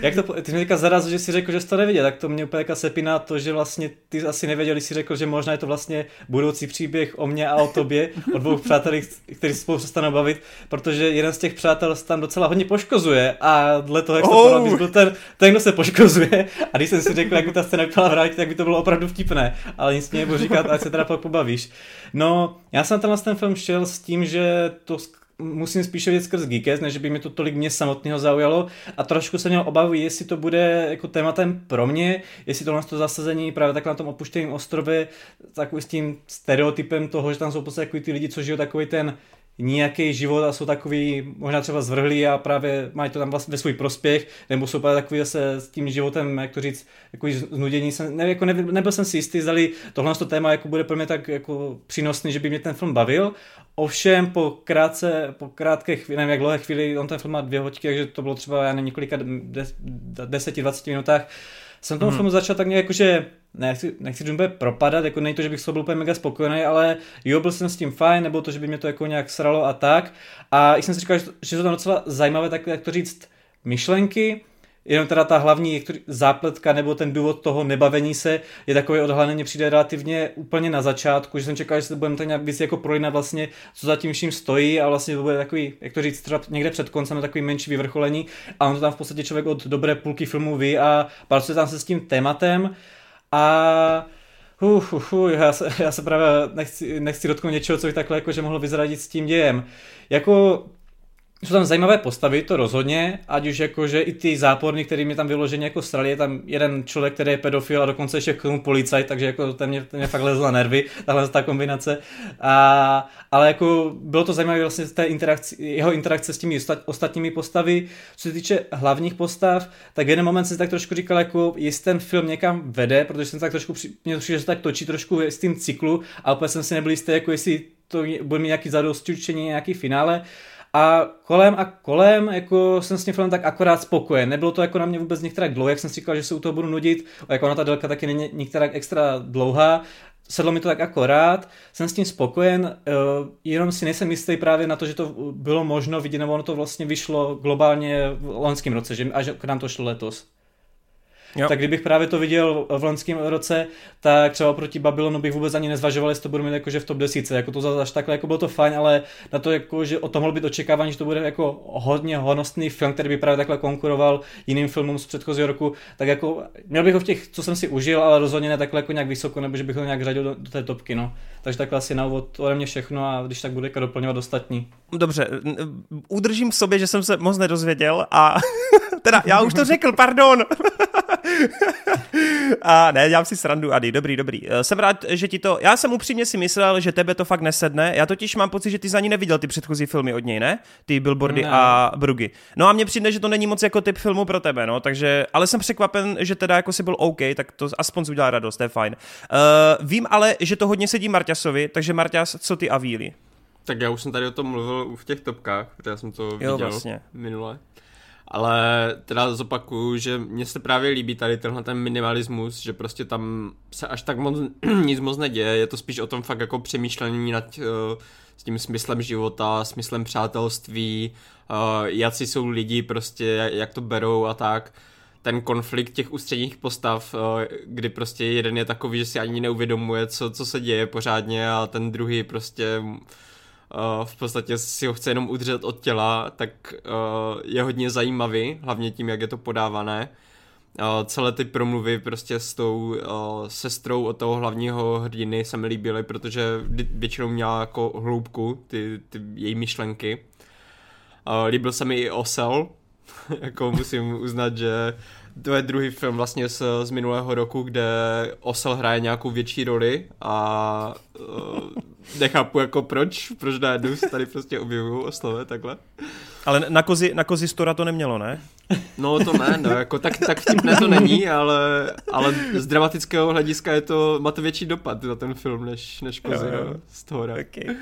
jak to, ty mě teďka zarazil, že jsi řekl, že jsi to neviděl, tak to mě úplně teďka sepíná to, že vlastně ty asi nevěděl, jsi řekl, že možná je to vlastně budoucí příběh o mně a o tobě, o dvou přátelích, kteří se spolu přestanou bavit, protože jeden z těch přátel se tam docela hodně poškozuje a dle toho, jak Oh. to bys byl ten, ten, kdo se poškozuje a když jsem si řekl, jak by ta scéna vypadala v realitě, tak by to bylo opravdu vtipné, ale nic mi nebudu říkat, ať se teda pak pobavíš. No, já jsem tenhle ten film šel s tím, že to musím spíše vidět skrz Geekest, než by mi to tolik mě samotného zaujalo. A trošku jsem měl obavu, jestli to bude jako tématem pro mě, jestli tohle to zasazení právě takhle na tom opuštěném ostrově, takový s tím stereotypem toho, že tam jsou podstatě takový ty lidi, co žijou takový ten nějaký život a jsou takový možná třeba zvrhlí a právě mají to tam vlastně ve svůj prospěch, nebo jsou právě takový zase s tím životem, jak to říct, jako znudění. Jsem, ne, jako nebyl, nebyl jsem si jistý, zdali tohle to téma jako bude pro mě tak jako přínosný, že by mě ten film bavil. Ovšem po krátce, po krátké chvíli, nevím jak dlouhé chvíli, on ten film má dvě hoďky, takže to bylo třeba, já nevím, několika des, 10-20 minutách, jsem tomu hmm. filmu začal tak nějak jakože, nechci, nechci úplně propadat, jako není to, že bych toho byl úplně mega spokojený, ale jo, byl jsem s tím fajn, nebo to, že by mě to jako nějak sralo a tak. A jsem si říkal, že, to, jsou tam docela zajímavé, tak jak to říct, myšlenky, jenom teda ta hlavní zápletka nebo ten důvod toho nebavení se je takový odhalený přijde relativně úplně na začátku, že jsem čekal, že se budeme tak nějak víc jako projít vlastně, co za tím vším stojí a vlastně to bude takový, jak to říct, třeba někde před koncem takový menší vyvrcholení a on to tam v podstatě člověk od dobré půlky filmu ví a pracuje tam se s tím tématem a Uh, uh, uh, já, se, já se právě nechci, nechci dotknout něčeho, co by takhle jakože mohlo vyzradit s tím dějem. Jako jsou tam zajímavé postavy, to rozhodně, ať už jakože i ty záporny, který mě tam vyloženě jako srali, je tam jeden člověk, který je pedofil a dokonce ještě k tomu policajt, takže jako ten mě, ten mě fakt lezl na nervy, tahle ta kombinace. A, ale jako bylo to zajímavé vlastně té interakci, jeho interakce s těmi ostat, ostatními postavy. Co se týče hlavních postav, tak jeden moment jsem tak trošku říkal, jako jestli ten film někam vede, protože jsem tak trošku, mě to že tak točí trošku s tím cyklu a úplně jsem si nebyl jistý, jako jestli to bude mít nějaký zadosti nějaký finále. A kolem a kolem, jako jsem s tím filmem tak akorát spokojen. Nebylo to jako na mě vůbec některá dlouho, jak jsem si říkal, že se u toho budu nudit. A jako ona ta délka taky není některá extra dlouhá. sedlo mi to tak akorát, jsem s tím spokojen, uh, jenom si nejsem jistý právě na to, že to bylo možno vidět, nebo ono to vlastně vyšlo globálně v loňském roce, že až k nám to šlo letos. Jo. Tak kdybych právě to viděl v loňském roce, tak třeba proti Babylonu bych vůbec ani nezvažoval, jestli to budu mít jakože v top 10. Jako to zase takhle jako bylo to fajn, ale na to, jako, že o tom mohlo být očekávání, že to bude jako hodně honostný film, který by právě takhle konkuroval jiným filmům z předchozího roku, tak jako měl bych ho v těch, co jsem si užil, ale rozhodně ne takhle jako nějak vysoko, nebo že bych ho nějak řadil do, do té topky. No. Takže takhle asi na úvod ode mě všechno a když tak bude doplňovat ostatní. Dobře, udržím v sobě, že jsem se moc nedozvěděl a teda já už to řekl, pardon. A ne, dělám si srandu, Ady, dobrý, dobrý. Eh, jsem rád, že ti to, já jsem upřímně si myslel, že tebe to fakt nesedne, já totiž mám pocit, že ty za ní neviděl ty předchozí filmy od něj, ne? Ty Billboardy ne. a Brugy. No a mně přijde, že to není moc jako typ filmu pro tebe, no, takže, ale jsem překvapen, že teda jako si byl OK, tak to aspoň udělá radost, to je fajn. Uh, vím ale, že to hodně sedí Marťasovi, takže Marťas, co ty a Víly? Tak já už jsem tady o tom mluvil v těch topkách, protože já jsem to jo, viděl vlastně. minule. Ale teda zopakuju, že mně se právě líbí tady tenhle ten minimalismus, že prostě tam se až tak moc, nic moc neděje, je to spíš o tom fakt jako přemýšlení nad uh, s tím smyslem života, smyslem přátelství, uh, jací jsou lidi prostě, jak to berou a tak. Ten konflikt těch ústředních postav, uh, kdy prostě jeden je takový, že si ani neuvědomuje, co, co se děje pořádně a ten druhý prostě uh, v podstatě si ho chce jenom udržet od těla, tak uh, je hodně zajímavý, hlavně tím, jak je to podávané. Celé ty promluvy prostě s tou sestrou od toho hlavního hrdiny se mi líbily, protože většinou měla jako hloubku ty, ty její myšlenky. Líbil se mi i Osel, jako musím uznat, že to je druhý film vlastně z, z minulého roku, kde Osel hraje nějakou větší roli a uh, nechápu jako proč, proč najednou se tady prostě objevují oslové takhle. Ale na kozi, na kozi Stora to nemělo, ne? No to ne, no, jako tak, tak vtipné to není, ale, ale z dramatického hlediska je to, má to větší dopad na ten film, než, než kozy jo, jo. No, z toho. Okay.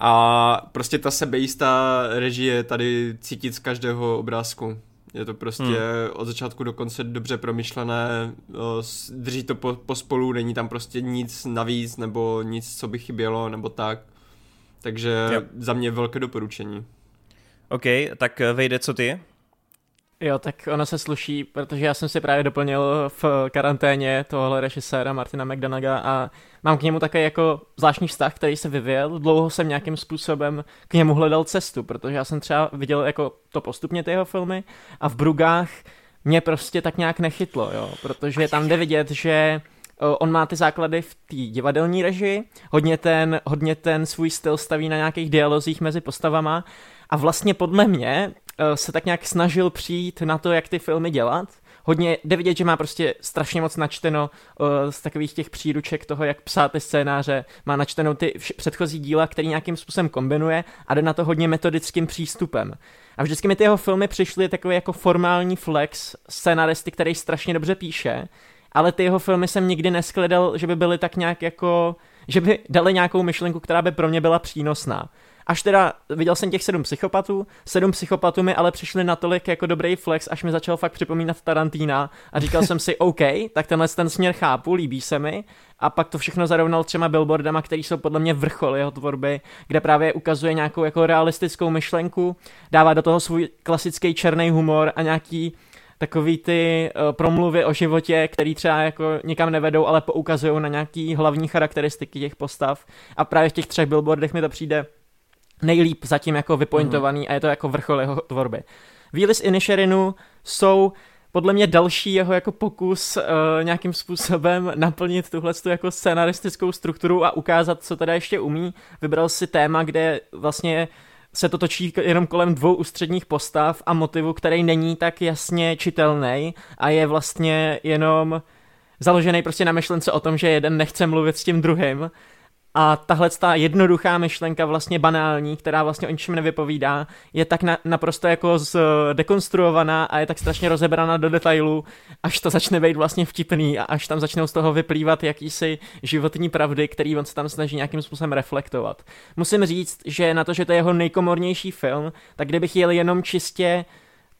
A prostě ta sebejistá režie tady cítit z každého obrázku. Je to prostě hmm. od začátku do konce dobře promyšlené, drží to po, pospolu, není tam prostě nic navíc nebo nic, co by chybělo nebo tak. Takže yep. za mě velké doporučení. OK, tak eh, vejde co ty? Jo, tak ono se sluší, protože já jsem si právě doplnil v karanténě tohle režiséra Martina McDonaga a mám k němu také jako zvláštní vztah, který se vyvíjel. Dlouho jsem nějakým způsobem k němu hledal cestu, protože já jsem třeba viděl jako to postupně ty jeho filmy a v Brugách mě prostě tak nějak nechytlo, jo, protože tam jde vidět, že on má ty základy v té divadelní režii, hodně ten, hodně ten svůj styl staví na nějakých dialozích mezi postavama a vlastně podle mě uh, se tak nějak snažil přijít na to, jak ty filmy dělat. Hodně jde vidět, že má prostě strašně moc načteno uh, z takových těch příruček toho, jak psát ty scénáře. Má načtenou ty předchozí díla, který nějakým způsobem kombinuje a jde na to hodně metodickým přístupem. A vždycky mi ty jeho filmy přišly takový jako formální flex scénaristy, který strašně dobře píše, ale ty jeho filmy jsem nikdy neskledal, že by byly tak nějak jako, že by dali nějakou myšlenku, která by pro mě byla přínosná. Až teda viděl jsem těch sedm psychopatů, sedm psychopatů mi ale přišli natolik jako dobrý flex, až mi začal fakt připomínat Tarantína a říkal jsem si, OK, tak tenhle ten směr chápu, líbí se mi. A pak to všechno zarovnal třema billboardama, které jsou podle mě vrchol jeho tvorby, kde právě ukazuje nějakou jako realistickou myšlenku, dává do toho svůj klasický černý humor a nějaký takový ty uh, promluvy o životě, který třeba jako nikam nevedou, ale poukazují na nějaký hlavní charakteristiky těch postav. A právě v těch třech billboardech mi to přijde nejlíp zatím jako vypointovaný mm. a je to jako vrchol jeho tvorby. Výly z Inisherinu jsou podle mě další jeho jako pokus uh, nějakým způsobem naplnit tuhle jako scenaristickou strukturu a ukázat, co teda ještě umí. Vybral si téma, kde vlastně se to točí jenom kolem dvou ústředních postav a motivu, který není tak jasně čitelný a je vlastně jenom založený prostě na myšlence o tom, že jeden nechce mluvit s tím druhým a tahle ta jednoduchá myšlenka, vlastně banální, která vlastně o ničem nevypovídá, je tak na, naprosto jako z, dekonstruovaná a je tak strašně rozebraná do detailů, až to začne být vlastně vtipný a až tam začnou z toho vyplývat jakýsi životní pravdy, který on se tam snaží nějakým způsobem reflektovat. Musím říct, že na to, že to je jeho nejkomornější film, tak kdybych jel jenom čistě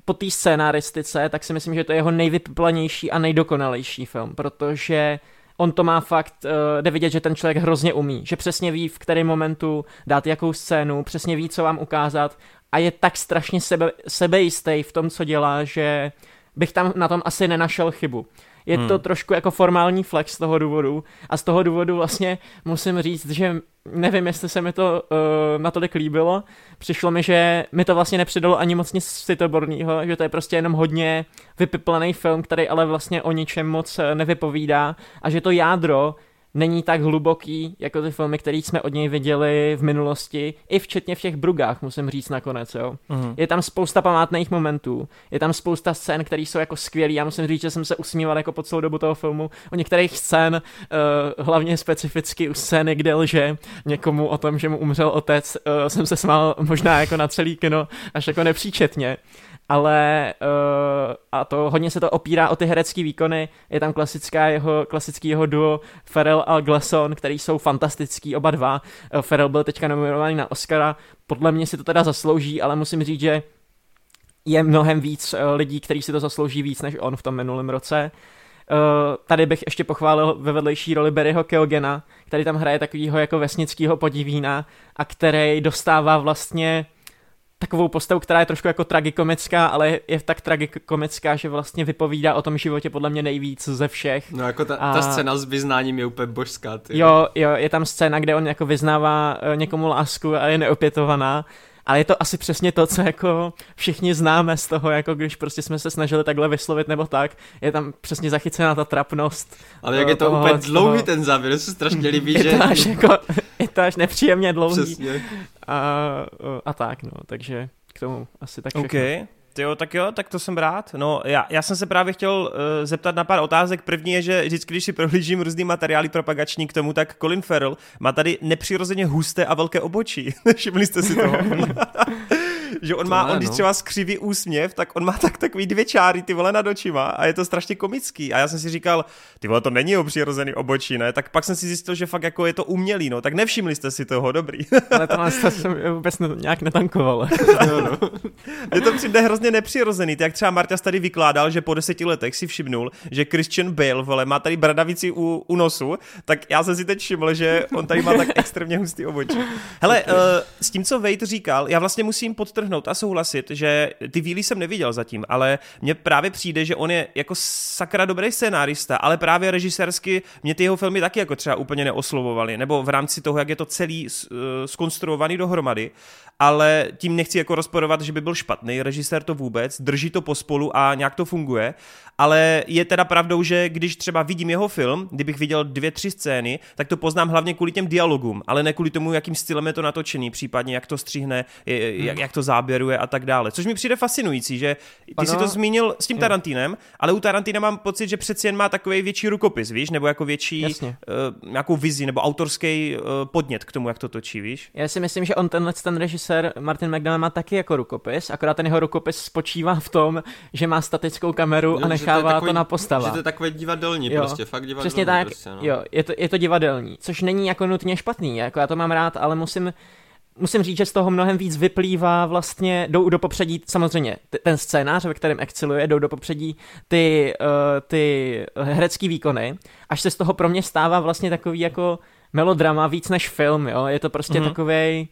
po té scénaristice, tak si myslím, že to je jeho nejvyplanější a nejdokonalejší film, protože on to má fakt, uh, jde vidět, že ten člověk hrozně umí, že přesně ví, v kterém momentu dát jakou scénu, přesně ví, co vám ukázat a je tak strašně sebe, sebejistý v tom, co dělá, že bych tam na tom asi nenašel chybu. Je hmm. to trošku jako formální flex z toho důvodu a z toho důvodu vlastně musím říct, že nevím, jestli se mi to uh, natolik líbilo. Přišlo mi, že mi to vlastně nepřidalo ani moc nic citoborného, že to je prostě jenom hodně vypiplaný film, který ale vlastně o ničem moc eh, nevypovídá a že to jádro není tak hluboký, jako ty filmy, které jsme od něj viděli v minulosti, i včetně v těch brugách, musím říct nakonec, jo. Uh-huh. Je tam spousta památných momentů, je tam spousta scén, které jsou jako skvělý, já musím říct, že jsem se usmíval jako po celou dobu toho filmu, o některých scén, uh, hlavně specificky u scény, kde lže někomu o tom, že mu umřel otec, uh, jsem se smál možná jako na celý kino, až jako nepříčetně ale uh, a to hodně se to opírá o ty herecké výkony, je tam klasická jeho, klasický jeho duo Farrell a Glasson, který jsou fantastický oba dva, uh, Farrell byl teďka nominovaný na Oscara, podle mě si to teda zaslouží, ale musím říct, že je mnohem víc uh, lidí, kteří si to zaslouží víc než on v tom minulém roce. Uh, tady bych ještě pochválil ve vedlejší roli Barryho Keogena, který tam hraje takovýho jako vesnického podivína a který dostává vlastně takovou postavu, která je trošku jako tragikomická, ale je tak tragikomická, že vlastně vypovídá o tom životě podle mě nejvíc ze všech. No jako ta, a... ta scéna s vyznáním je úplně božská. Ty. Jo, jo, je tam scéna, kde on jako vyznává eh, někomu lásku a je neopětovaná ale je to asi přesně to, co jako všichni známe z toho, jako když prostě jsme se snažili takhle vyslovit nebo tak, je tam přesně zachycená ta trapnost. Ale jak je to toho, úplně dlouhý toho... ten závěr, se strašně líbí, je že... To až jako, je to až nepříjemně dlouhý. Přesně. A, a tak no, takže k tomu asi tak všechno. Okay. Jo, tak jo, tak to jsem rád. No, já, já jsem se právě chtěl uh, zeptat na pár otázek. První je, že vždycky, když si prohlížím různý materiály propagační k tomu, tak Colin Farrell má tady nepřirozeně husté a velké obočí. Všimli jste si toho? že on to má, ne, on když no. třeba skřiví úsměv, tak on má tak takový dvě čáry ty vole nad očima a je to strašně komický. A já jsem si říkal, ty vole, to není o přirozený obočí, ne? Tak pak jsem si zjistil, že fakt jako je to umělý, no. Tak nevšimli jste si toho, dobrý. Ale to jsem vůbec nějak netankoval. no, no. Mně to přijde hrozně nepřirozený. Tak třeba Marta tady vykládal, že po deseti letech si všimnul, že Christian Bale, vole, má tady bradavici u, u nosu, tak já jsem si teď všiml, že on tady má tak extrémně hustý obočí. Hele, okay. uh, s tím, co Wade říkal, já vlastně musím podtrhnout, podtrhnout a souhlasit, že ty víly jsem neviděl zatím, ale mně právě přijde, že on je jako sakra dobrý scénárista, ale právě režisérsky mě ty jeho filmy taky jako třeba úplně neoslovovaly, nebo v rámci toho, jak je to celý uh, skonstruovaný dohromady, ale tím nechci jako rozporovat, že by byl špatný režisér to vůbec, drží to pospolu a nějak to funguje, ale je teda pravdou, že když třeba vidím jeho film, kdybych viděl dvě, tři scény, tak to poznám hlavně kvůli těm dialogům, ale ne kvůli tomu, jakým stylem je to natočený, případně jak to stříhne, jak, hmm. jak to záběruje a tak dále. Což mi přijde fascinující, že ty ano. si to zmínil s tím Tarantinem, ale u Tarantina mám pocit, že přeci jen má takový větší rukopis, víš, nebo jako větší uh, nějakou vizi nebo autorský uh, podnět k tomu, jak to točí, víš? Já si myslím, že on tenhle ten režisér Martin McDonald má taky jako rukopis, akorát ten jeho rukopis spočívá v tom, že má statickou kameru a nechá nechává to, takový, to na postava. Že to je takové divadelní jo, prostě, fakt divadelní. Přesně tak, prostě, no. jo, je to, je to divadelní, což není jako nutně špatný, jako já to mám rád, ale musím, musím říct, že z toho mnohem víc vyplývá vlastně, jdou do popředí samozřejmě ten scénář, ve kterém exceluje, jdou do popředí ty, uh, ty herecký výkony, až se z toho pro mě stává vlastně takový jako melodrama víc než film, jo, je to prostě mm-hmm.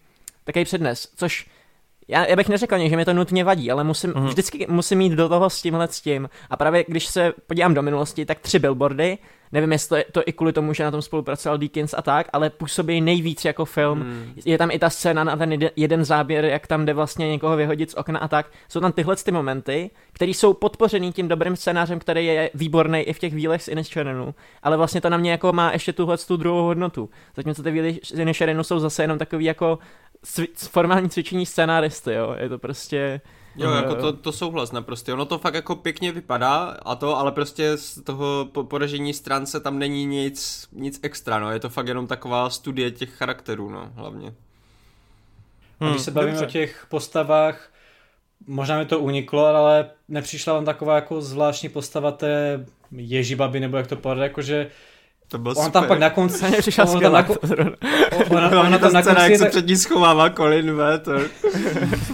Takový přednes, což já, já bych neřekl, že mi to nutně vadí, ale musím, mm. vždycky musím mít do toho s tímhle s tím. A právě když se podívám do minulosti, tak tři billboardy, nevím, jestli to je to i kvůli tomu, že na tom spolupracoval Deakins a tak, ale působí nejvíc jako film. Mm. Je tam i ta scéna na ten jeden záběr, jak tam jde vlastně někoho vyhodit z okna a tak. Jsou tam tyhle ty momenty, které jsou podpořený tím dobrým scénářem, který je výborný i v těch výlech z Inisherenu, ale vlastně to na mě jako má ještě tuhle tu druhou hodnotu. Zatímco ty výly z Inisherenu jsou zase jenom takový jako cvi- formální cvičení scénáristy, jo. Je to prostě... Jo, jako to, to souhlas naprosto. Ono to fakt jako pěkně vypadá a to, ale prostě z toho poražení stran se tam není nic, nic extra, no. Je to fakt jenom taková studie těch charakterů, no, hlavně. Hmm, a když se bavíme dobře. o těch postavách, možná mi to uniklo, ale nepřišla vám taková jako zvláštní postava té Ježibaby, nebo jak to povedat, jakože to byl super. tam pak na konci přišla skvělá. Ona, ona, ona, ona tam na konci... jak se před ní schovává Colin V. To...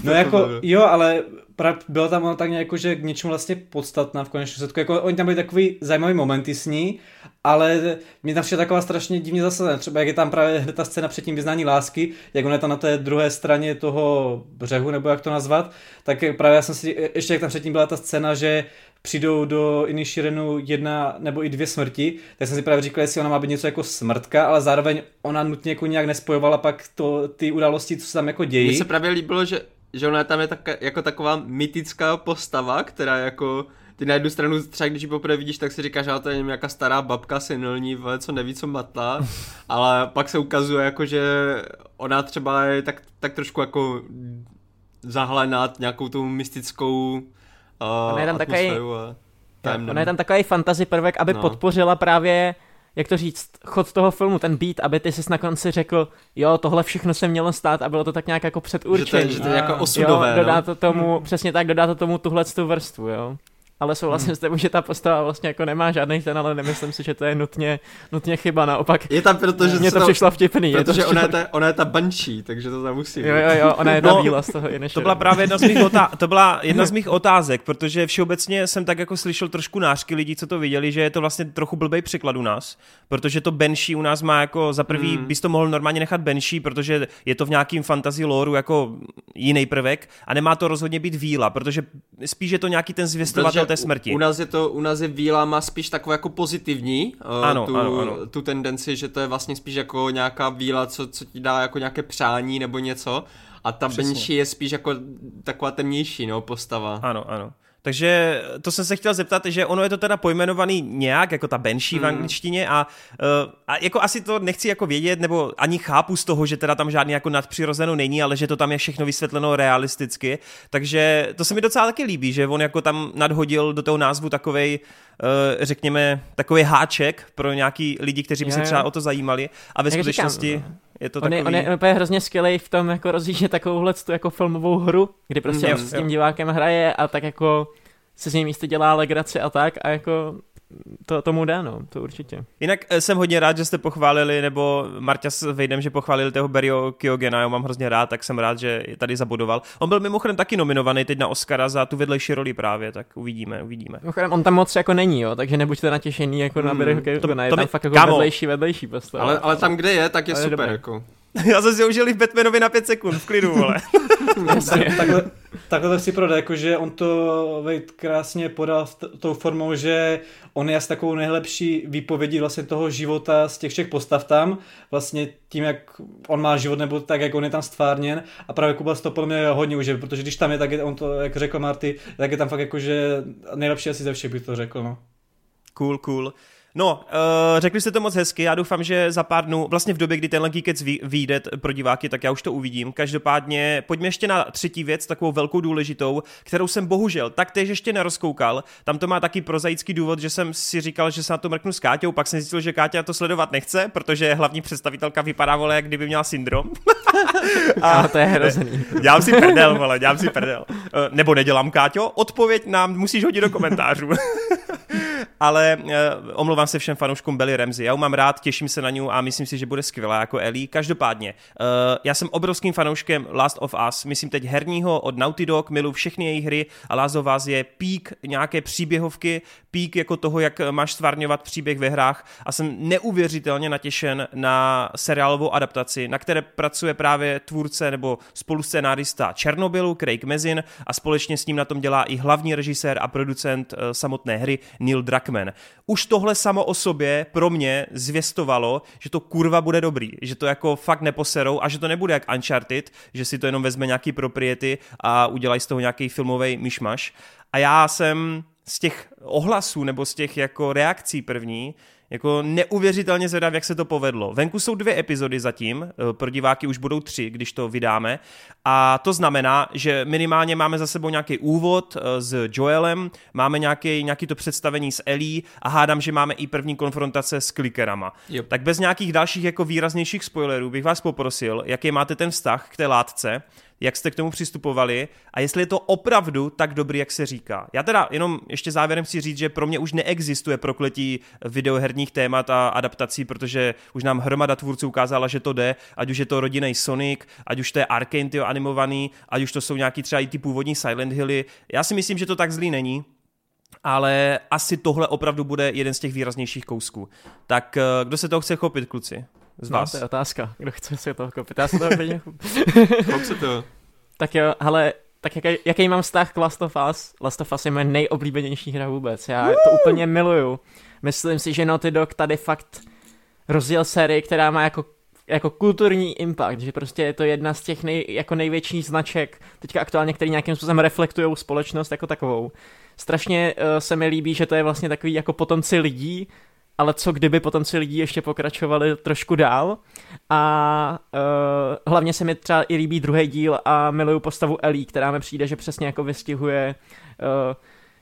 No jako, jo, ale pra, bylo tam ono tak nějak jako, že k něčemu vlastně podstatná v konečném důsledku. Jako, oni tam byli takový zajímavý momenty s ní, ale mě tam taková strašně divně zase. Třeba jak je tam právě hned ta scéna před tím vyznání lásky, jak ona je tam na té druhé straně toho břehu, nebo jak to nazvat, tak právě já jsem si, ještě jak tam předtím byla ta scéna, že přijdou do Inishirenu jedna nebo i dvě smrti, tak jsem si právě říkal, jestli ona má být něco jako smrtka, ale zároveň ona nutně jako nějak nespojovala pak to, ty události, co se tam jako dějí. Mně se právě líbilo, že, že ona tam je tak, jako taková mytická postava, která jako ty na jednu stranu třeba když ji poprvé vidíš, tak si říkáš, že to je nějaká stará babka senilní, co neví, co matla, ale pak se ukazuje jako, že ona třeba je tak, tak trošku jako zahlenat nějakou tou mystickou uh, je tam takový, a ona je tam takový fantasy prvek, aby no. podpořila právě jak to říct, chod toho filmu, ten beat, aby ty jsi na konci řekl, jo, tohle všechno se mělo stát a bylo to tak nějak jako předurčení. Že to, že to je jako osudové, jo, dodá to tomu, hmm. přesně tak, dodá to tomu tuhle tu vrstvu, jo ale souhlasím hmm. s tím, že ta postava vlastně jako nemá žádný ten, ale nemyslím si, že to je nutně, nutně chyba, naopak. Je tam, protože mě to, to přišlo vtipný. Protože je to ona, je ta, ona je ta bančí, takže to tam musí. Jo, jo, jo, ona je ta no, bíla z toho To byla právě jedna z mých, otá- to byla jedna z mých otázek, protože všeobecně jsem tak jako slyšel trošku nářky lidí, co to viděli, že je to vlastně trochu blbý překlad u nás, protože to Benší u nás má jako za prvý, hmm. bys to mohl normálně nechat Benší, protože je to v nějakým fantasy lore jako jiný prvek a nemá to rozhodně být víla, protože spíš je to nějaký ten zvěstovatel té smrti. U, u nás je to, u nás je víla má spíš takovou jako pozitivní uh, ano, tu, ano, ano. tu tendenci, že to je vlastně spíš jako nějaká víla, co, co ti dá jako nějaké přání nebo něco. A ta Přesně. je spíš jako taková temnější no, postava. Ano, ano. Takže to jsem se chtěl zeptat, že ono je to teda pojmenovaný nějak, jako ta Banshee mm. v angličtině a, uh, a jako asi to nechci jako vědět, nebo ani chápu z toho, že teda tam žádný jako nadpřirozeno není, ale že to tam je všechno vysvětleno realisticky, takže to se mi docela taky líbí, že on jako tam nadhodil do toho názvu takovej, uh, řekněme, takový háček pro nějaký lidi, kteří by se třeba o to zajímali. A ve Jak skutečnosti... Říkám, je to on, takový... je, on je úplně hrozně skvělý v tom jako rozjíždět takovouhle tu jako filmovou hru, kdy prostě mm, s tím jo. divákem hraje a tak jako se z něj místo dělá legraci a tak a jako to tomu dá, no, to určitě. Jinak eh, jsem hodně rád, že jste pochválili, nebo Marta s Vejdem, že pochválili toho Berio Kyogena, já mám hrozně rád, tak jsem rád, že je tady zabudoval. On byl mimochodem taky nominovaný teď na Oscara za tu vedlejší roli právě, tak uvidíme, uvidíme. Mimochodem, on tam moc jako není, jo, takže nebuďte natěšený jako hmm. na Berio Kyogena, je to tam fakt jako kamo. vedlejší, vedlejší postava. Ale, ale tam, kde je, tak je ale super, jako. Já jsem si užil v Batmanovi na 5 sekund, v klidu, vole. tak, takhle, takhle to chci prodat, jakože on to Wade krásně podal t- tou formou, že on je s takovou nejlepší výpovědí vlastně toho života z těch všech postav tam, vlastně tím, jak on má život, nebo tak, jak on je tam stvárněn a právě Kuba to podle mě hodně užije, protože když tam je, tak je on to, jak řekl Marty, tak je tam fakt jakože nejlepší asi ze všech bych to řekl, no. Cool, cool. No, uh, řekli jste to moc hezky, já doufám, že za pár dnů, vlastně v době, kdy tenhle Geekec vyjde pro diváky, tak já už to uvidím. Každopádně pojďme ještě na třetí věc, takovou velkou důležitou, kterou jsem bohužel taktéž ještě nerozkoukal. Tam to má taky prozaický důvod, že jsem si říkal, že se na to mrknu s Káťou, pak jsem zjistil, že Káťa to sledovat nechce, protože hlavní představitelka vypadá, vole, jak kdyby měla syndrom. A to je hrozný. Dělám si prdel, vole, dělám si prdel. Uh, nebo nedělám, Káťo? Odpověď nám musíš hodit do komentářů. Ale uh, omlouvám se všem fanouškům Belly Ramsey. Já mám rád, těším se na ní a myslím si, že bude skvělá jako Ellie. Každopádně, uh, já jsem obrovským fanouškem Last of Us, myslím teď herního od Naughty Dog, miluji všechny jejich hry a Last of Us je pík nějaké příběhovky, pík jako toho, jak máš stvárňovat příběh ve hrách a jsem neuvěřitelně natěšen na seriálovou adaptaci, na které pracuje právě tvůrce nebo spoluscénárista Černobylu, Craig Mezin a společně s ním na tom dělá i hlavní režisér a producent uh, samotné hry Neil Druckmann. Už tohle samo o sobě pro mě zvěstovalo, že to kurva bude dobrý, že to jako fakt neposerou a že to nebude jak Uncharted, že si to jenom vezme nějaký propriety a udělají z toho nějaký filmový myšmaš. A já jsem z těch ohlasů nebo z těch jako reakcí první jako neuvěřitelně zvědav, jak se to povedlo. Venku jsou dvě epizody zatím, eh, pro diváky už budou tři, když to vydáme. A to znamená, že minimálně máme za sebou nějaký úvod eh, s Joelem, máme nějaký, nějaký to představení s Ellie a hádám, že máme i první konfrontace s klikerama. Yep. Tak bez nějakých dalších jako výraznějších spoilerů bych vás poprosil, jaký máte ten vztah k té látce, jak jste k tomu přistupovali a jestli je to opravdu tak dobrý, jak se říká. Já teda jenom ještě závěrem chci říct, že pro mě už neexistuje prokletí videoherních témat a adaptací, protože už nám hromada tvůrců ukázala, že to jde, ať už je to rodinný Sonic, ať už to je Arkane tyjo, animovaný, ať už to jsou nějaký třeba i ty původní Silent Hilly. Já si myslím, že to tak zlý není ale asi tohle opravdu bude jeden z těch výraznějších kousků. Tak eh, kdo se toho chce chopit, kluci? Z No, vás? to je otázka. Kdo chce si toho koupit? Já se toho Kouk se to. Tak jo, ale tak jaký, jaký mám vztah k Last of Us? Last of Us je moje nejoblíbenější hra vůbec. Já to úplně miluju. Myslím si, že Naughty Dog tady fakt rozjel sérii, která má jako jako kulturní impact, že prostě je to jedna z těch nej, jako největších značek, teďka aktuálně, který nějakým způsobem reflektují společnost jako takovou. Strašně uh, se mi líbí, že to je vlastně takový jako potomci lidí, ale co kdyby potomci lidí ještě pokračovali trošku dál. A uh, hlavně se mi třeba i líbí druhý díl a miluju postavu Ellie, která mi přijde, že přesně jako vystihuje uh,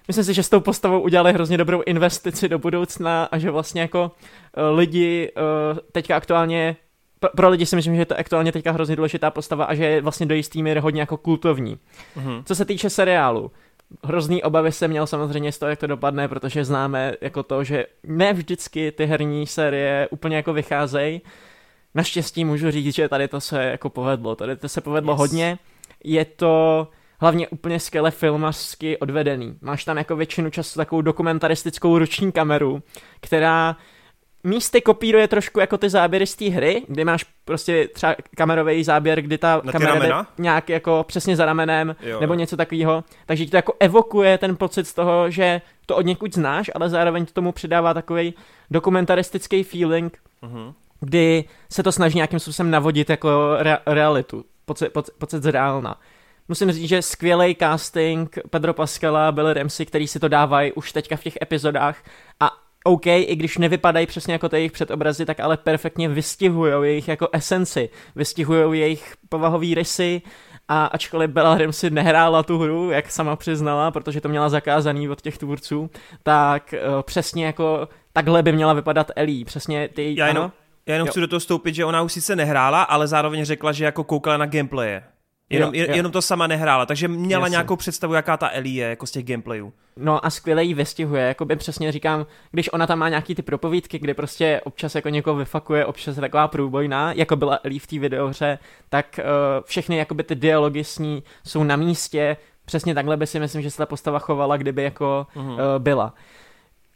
Myslím si, že s tou postavou udělali hrozně dobrou investici do budoucna a že vlastně jako uh, lidi uh, teďka aktuálně pro, pro lidi si myslím, že je to aktuálně teďka hrozně důležitá postava a že je vlastně do jistý míry hodně jako kultovní. Mhm. Co se týče seriálu, hrozný obavy jsem měl samozřejmě z toho, jak to dopadne, protože známe jako to, že ne vždycky ty herní série úplně jako vycházejí. Naštěstí můžu říct, že tady to se jako povedlo. Tady to se povedlo Yes. hodně. Je to hlavně úplně skvěle filmařsky odvedený. Máš tam jako většinu času takovou dokumentaristickou ruční kameru, která místy kopíruje trošku jako ty záběry z té hry, kdy máš prostě třeba kamerový záběr, kdy ta Na kamera jde nějak jako přesně za ramenem, Jo, nebo jo. něco takového. Takže ti to jako evokuje ten pocit z toho, že to od někud znáš, ale zároveň to tomu přidává takový dokumentaristický feeling, Mhm. kdy se to snaží nějakým způsobem navodit jako re- realitu, pocit, pocit, pocit z reálna. Musím říct, že skvělý casting Pedro Pascala, Billy Ramsey, který si to dávají už teďka v těch epizodách a OK, i když nevypadají přesně jako ty jejich předobrazy, tak ale perfektně vystihují jejich jako esenci, vystihují jejich povahový rysy a ačkoliv Bella Ramsey nehrála tu hru, jak sama přiznala, protože to měla zakázaný od těch tvůrců, tak uh, přesně jako takhle by měla vypadat Ellie, přesně ty, Já jenom, ano, já jenom Jo. chci do toho stoupit, že ona už sice nehrála, ale zároveň řekla, že jako koukala na gameplaye. Jenom, Jo, jo. jenom to sama nehrála, takže měla Jasně. nějakou představu, jaká ta Ellie je, jako z těch gameplayů. No a skvěle jí vystihuje, jako by přesně říkám, když ona tam má nějaký ty propovídky, kde prostě občas jako někoho vyfakuje, občas je taková průbojná, jako byla Ellie v té videohře, tak uh, všechny jakoby ty dialogy s ní jsou na místě, přesně takhle by si myslím, že se ta postava chovala, kdyby jako Mhm. uh, byla.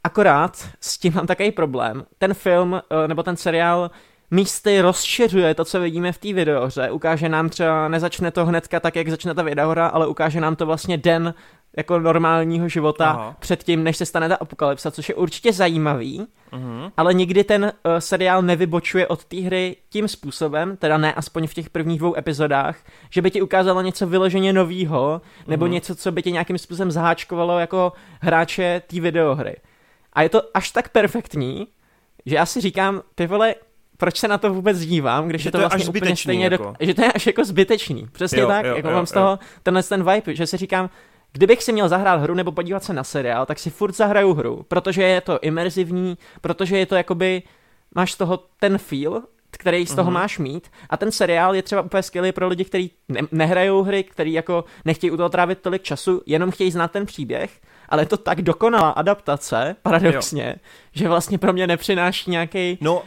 Akorát s tím mám takový problém. Ten film uh, nebo ten seriál místy rozšiřuje to, co vidíme v té videohře. Ukáže nám třeba, nezačne to hnedka tak, jak začne ta videohra, ale ukáže nám to vlastně den jako normálního života Aha. předtím, než se stane ta apokalypsa, což je určitě zajímavý, Mhm. ale nikdy ten uh, seriál nevybočuje od té hry tím způsobem, teda ne aspoň v těch prvních dvou epizodách, že by ti ukázalo něco vyloženě novýho, nebo Mhm. něco, co by tě nějakým způsobem zaháčkovalo jako hráče té videohry. A je to až tak perfektní, že já si říkám, ty vole, proč se na to vůbec dívám, když Že je to, to vlastně až úplně zbytečný, stejně, jako. do... že to je až jako zbytečný. Přesně Jo, tak, jo, jako jo, mám z jo. toho tenhle ten vibe, že si říkám, kdybych si měl zahrát hru nebo podívat se na seriál, tak si furt zahraju hru, protože je to imerzivní, protože je to jakoby, máš z toho ten feel, který z toho Mhm. máš mít a ten seriál je třeba úplně skvělý pro lidi, kteří ne- nehrajou hry, kteří jako nechtějí u toho trávit tolik času, jenom chtějí znát ten příběh, ale je to tak dokonalá adaptace, paradoxně, že vlastně pro mě nepřináší nějaký No, uh,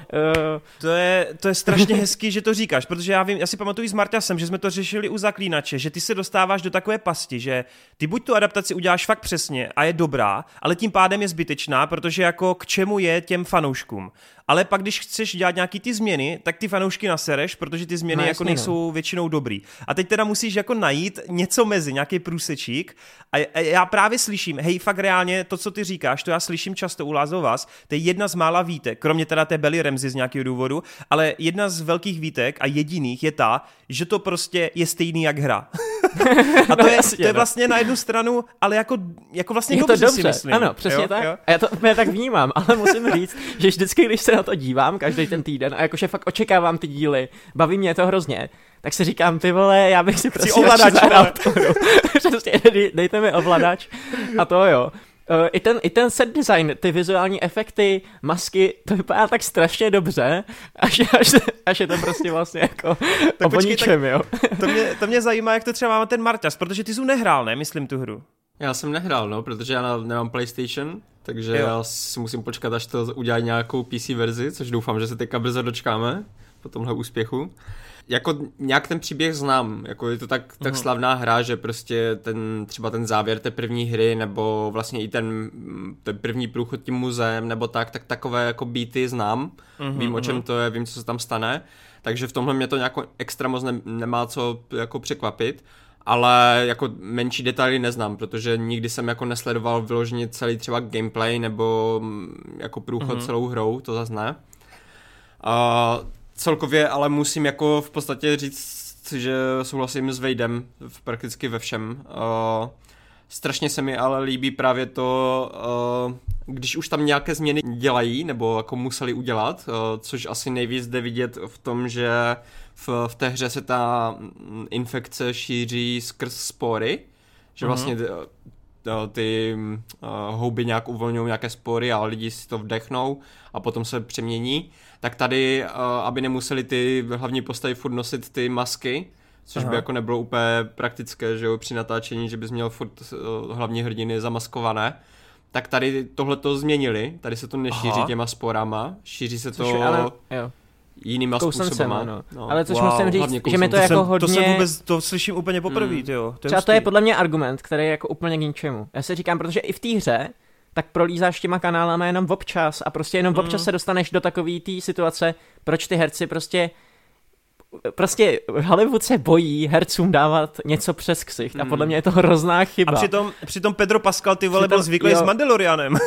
To je, to je strašně hezký, že to říkáš, protože já vím, já si pamatuju s Marťasem, že jsme to řešili u Zaklínače, že ty se dostáváš do takové pasti, že ty buď tu adaptaci uděláš fakt přesně a je dobrá, ale tím pádem je zbytečná, protože jako k čemu je těm fanouškům. Ale pak, když chceš dělat nějaký ty změny, tak ty fanoušky nasereš, protože ty změny No, jako jasně, nejsou většinou dobrý. A teď teda musíš jako najít něco mezi, nějaký průsečík. A já právě slyším, hej, fakt reálně to, co ty říkáš, to já slyším často u Lázov vás, to je jedna z mála výtek, kromě teda té Belly Ramsey z nějakého důvodu, ale jedna z velkých výtek a jediných je ta, že to prostě je stejný jak hra. a to, No je, jasně, to je no. vlastně na jednu stranu, ale jako, jako vlastně je dobře, to dobře, si myslím. ano, přesně jo, tak. Jo? A já to úplně tak vnímám, ale musím říct, že vždycky, když se na to dívám, každý ten týden, a jakože fakt očekávám ty díly, baví mě to hrozně, tak si říkám, ty vole, já bych si prostě ovladač, zahrál hru. Přesně, dej- dejte mi ovladač a to jo. Uh, I ten, I ten set design, ty vizuální efekty, masky, to vypadá tak strašně dobře, až, až, až je to prostě vlastně jako o počkej, ničem, jo. To, mě, to mě zajímá, jak to třeba má ten Marťas, protože ty jsi nehrál, ne, myslím tu hru. Já jsem nehrál, no, protože já nemám PlayStation, takže jo. já si musím počkat, až to udělá nějakou PC verzi, což doufám, že se teďka brzo dočkáme po tomhle úspěchu. Jako nějak ten příběh znám, jako je to tak, tak uh-huh. slavná hra, že prostě ten, třeba ten závěr té první hry, nebo vlastně i ten, ten první průchod tím muzeem, nebo tak, tak takové jako beaty znám, uh-huh, vím o čem to je, vím, co se tam stane, takže v tomhle mě to nějak extra moc ne, nemá co jako překvapit ale jako menší detaily neznám, protože nikdy jsem jako nesledoval vyloženě celý třeba gameplay nebo mm, jako průchod mm-hmm. celou hrou, to zase ne. A celkově ale musím jako v podstatě říct, že souhlasím s Vejdem v prakticky ve všem. Uh, strašně se mi ale líbí právě to, uh, když už tam nějaké změny dělají, nebo jako museli udělat, uh, což asi nejvíc jde vidět v tom, že v, v té hře se ta infekce šíří skrz spory, že mm-hmm. vlastně ty, ty uh, houby nějak uvolňují nějaké spory a lidi si to vdechnou a potom se přemění, tak tady, uh, aby nemuseli ty hlavní postavy furt nosit ty masky, což Aha. by jako nebylo úplně praktické, že jo, při natáčení, že bys měl furt uh, hlavní hrdiny zamaskované, tak tady tohle to změnili, tady se to nešíří Aha. těma sporama, šíří se což to... Ale, jo jinýma způsobama. No. No. Ale což wow, musím říct, že mi to, to jako jsem, hodně... To jsem vůbec, to slyším úplně poprvé, mm. jo. To Třeba hustý. to je podle mě argument, který je jako úplně k ničemu. Já si říkám, protože i v té hře tak prolízáš těma kanálama jenom občas a prostě jenom mm. občas se dostaneš do takové té situace, proč ty herci prostě prostě Hollywood se bojí hercům dávat něco přes ksicht mm. a podle mě je to hrozná chyba. A přitom, přitom Pedro Pascal ty vole byl zvyklý jo. s Mandalorianem.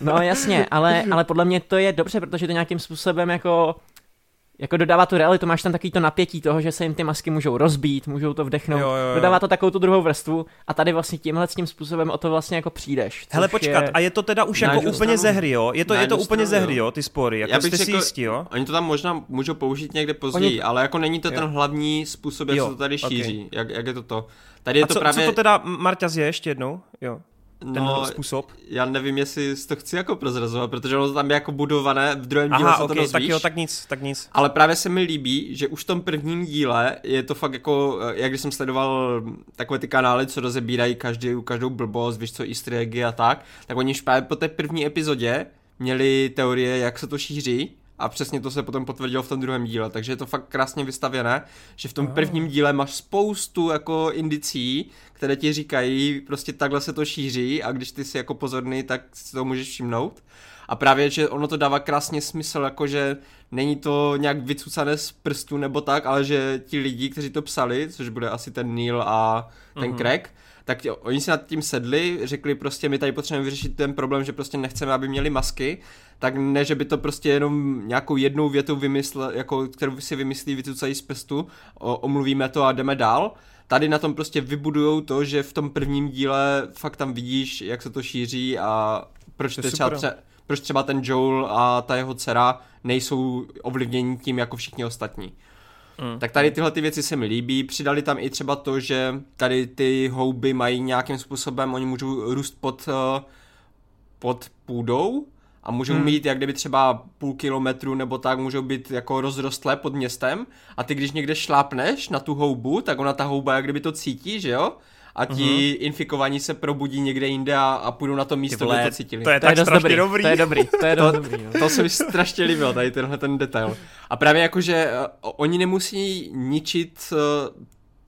no jasně, ale, ale podle mě to je dobře, protože to nějakým způsobem jako jako dodává tu realitu, máš tam takový to napětí toho, že se jim ty masky můžou rozbít, můžou to vdechnout, jo, jo, jo. dodává to takovou tu druhou vrstvu a tady vlastně tímhle tím způsobem o to vlastně jako přijdeš. Hele počkat, je... a je to teda už jako úplně ze hry, jo? Je to, je to úplně ze hry, jo, ty spory, jako Já jste si jistí, jo? Oni to tam možná můžou použít někde později, oni... ale jako není to jo. ten hlavní způsob, jak jo, se to tady šíří, okay. jak, jak je to to. Tady je a to co, právě... co to teda Marta je ještě jednou, jo? Ten no, způsob? Já nevím, jestli to chci jako prozrazovat, protože ono to tam je jako budované, v druhém díle Aha, se okay, to dozvíš. tak jo, tak nic, tak nic. Ale právě se mi líbí, že už v tom prvním díle je to fakt jako, jak když jsem sledoval takové ty kanály, co rozebírají každý, každou blbost, víš co, easter eggy a tak, tak oni už právě po té první epizodě měli teorie, jak se to šíří a přesně to se potom potvrdilo v tom druhém díle, takže je to fakt krásně vystavěné, že v tom prvním díle máš spoustu jako indicí, které ti říkají, prostě takhle se to šíří a když ty jsi jako pozorný, tak si to můžeš všimnout. A právě, že ono to dává krásně smysl, jakože není to nějak vycucané z prstu nebo tak, ale že ti lidi, kteří to psali, což bude asi ten Neil a ten mm-hmm. Craig, tak tě, oni si nad tím sedli, řekli prostě, my tady potřebujeme vyřešit ten problém, že prostě nechceme, aby měli masky, tak ne, že by to prostě jenom nějakou jednou větou vymysl, jako, kterou si vymyslí, vycucají z prstu, o, omluvíme to a jdeme dál. Tady na tom prostě vybudujou to, že v tom prvním díle fakt tam vidíš, jak se to šíří a proč to, třeba, tře- proč třeba ten Joel a ta jeho dcera nejsou ovlivněni tím jako všichni ostatní. Mm. Tak tady tyhle ty věci se mi líbí. Přidali tam i třeba to, že tady ty houby mají nějakým způsobem, oni můžou růst pod, uh, pod půdou a můžou hmm. mít jak kdyby třeba půl kilometru nebo tak, můžou být jako rozrostlé pod městem a ty když někde šlápneš na tu houbu, tak ona ta houba jak kdyby to cítí, že jo? A ti uh-huh. infikovaní se probudí někde jinde a, a půjdou na to místo, kde to cítili. To je to tak je strašně dobrý. dobrý. To je dobrý, to je to, dobrý. No. To se mi strašně líbilo, tady tenhle ten detail. A právě jako, že uh, oni nemusí ničit uh,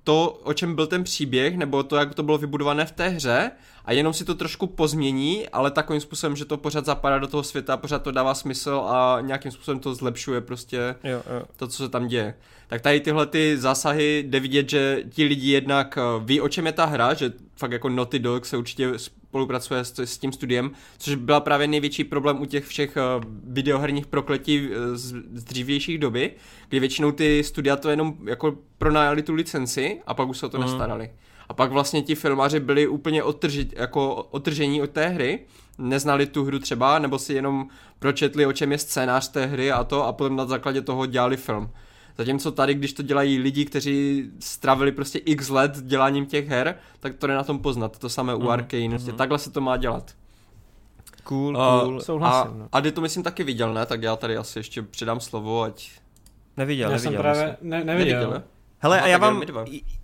to, o čem byl ten příběh, nebo to, jak to bylo vybudované v té hře, a jenom si to trošku pozmění, ale takovým způsobem, že to pořád zapadá do toho světa, pořád to dává smysl a nějakým způsobem to zlepšuje prostě jo, jo. to, co se tam děje. Tak tady tyhle ty zásahy jde vidět, že ti lidi jednak eh, ví, o čem je ta hra, že fakt jako Naughty Dog se určitě spolupracuje s, s tím studiem, což byla právě největší problém u těch všech uh, videoherních prokletí uh, z, z dřívějších doby, kdy většinou ty studia to jenom jako pronajali tu licenci a pak už se o to mm. nestarali. A pak vlastně ti filmaři byli úplně odtrži, jako odtržení od té hry, neznali tu hru třeba, nebo si jenom pročetli, o čem je scénář té hry a to, a potom na základě toho dělali film. Zatímco tady, když to dělají lidi, kteří stravili prostě x let děláním těch her, tak to je na tom poznat. To samé u mm, Arkane, mm. takhle se to má dělat. Cool, cool. Uh, Souhlasím. A, no. a ty to myslím taky viděl, ne? Tak já tady asi ještě předám slovo, ať... Neviděl, já neviděl. jsem právě ne, neviděl. neviděl ne? Hele, a já vám,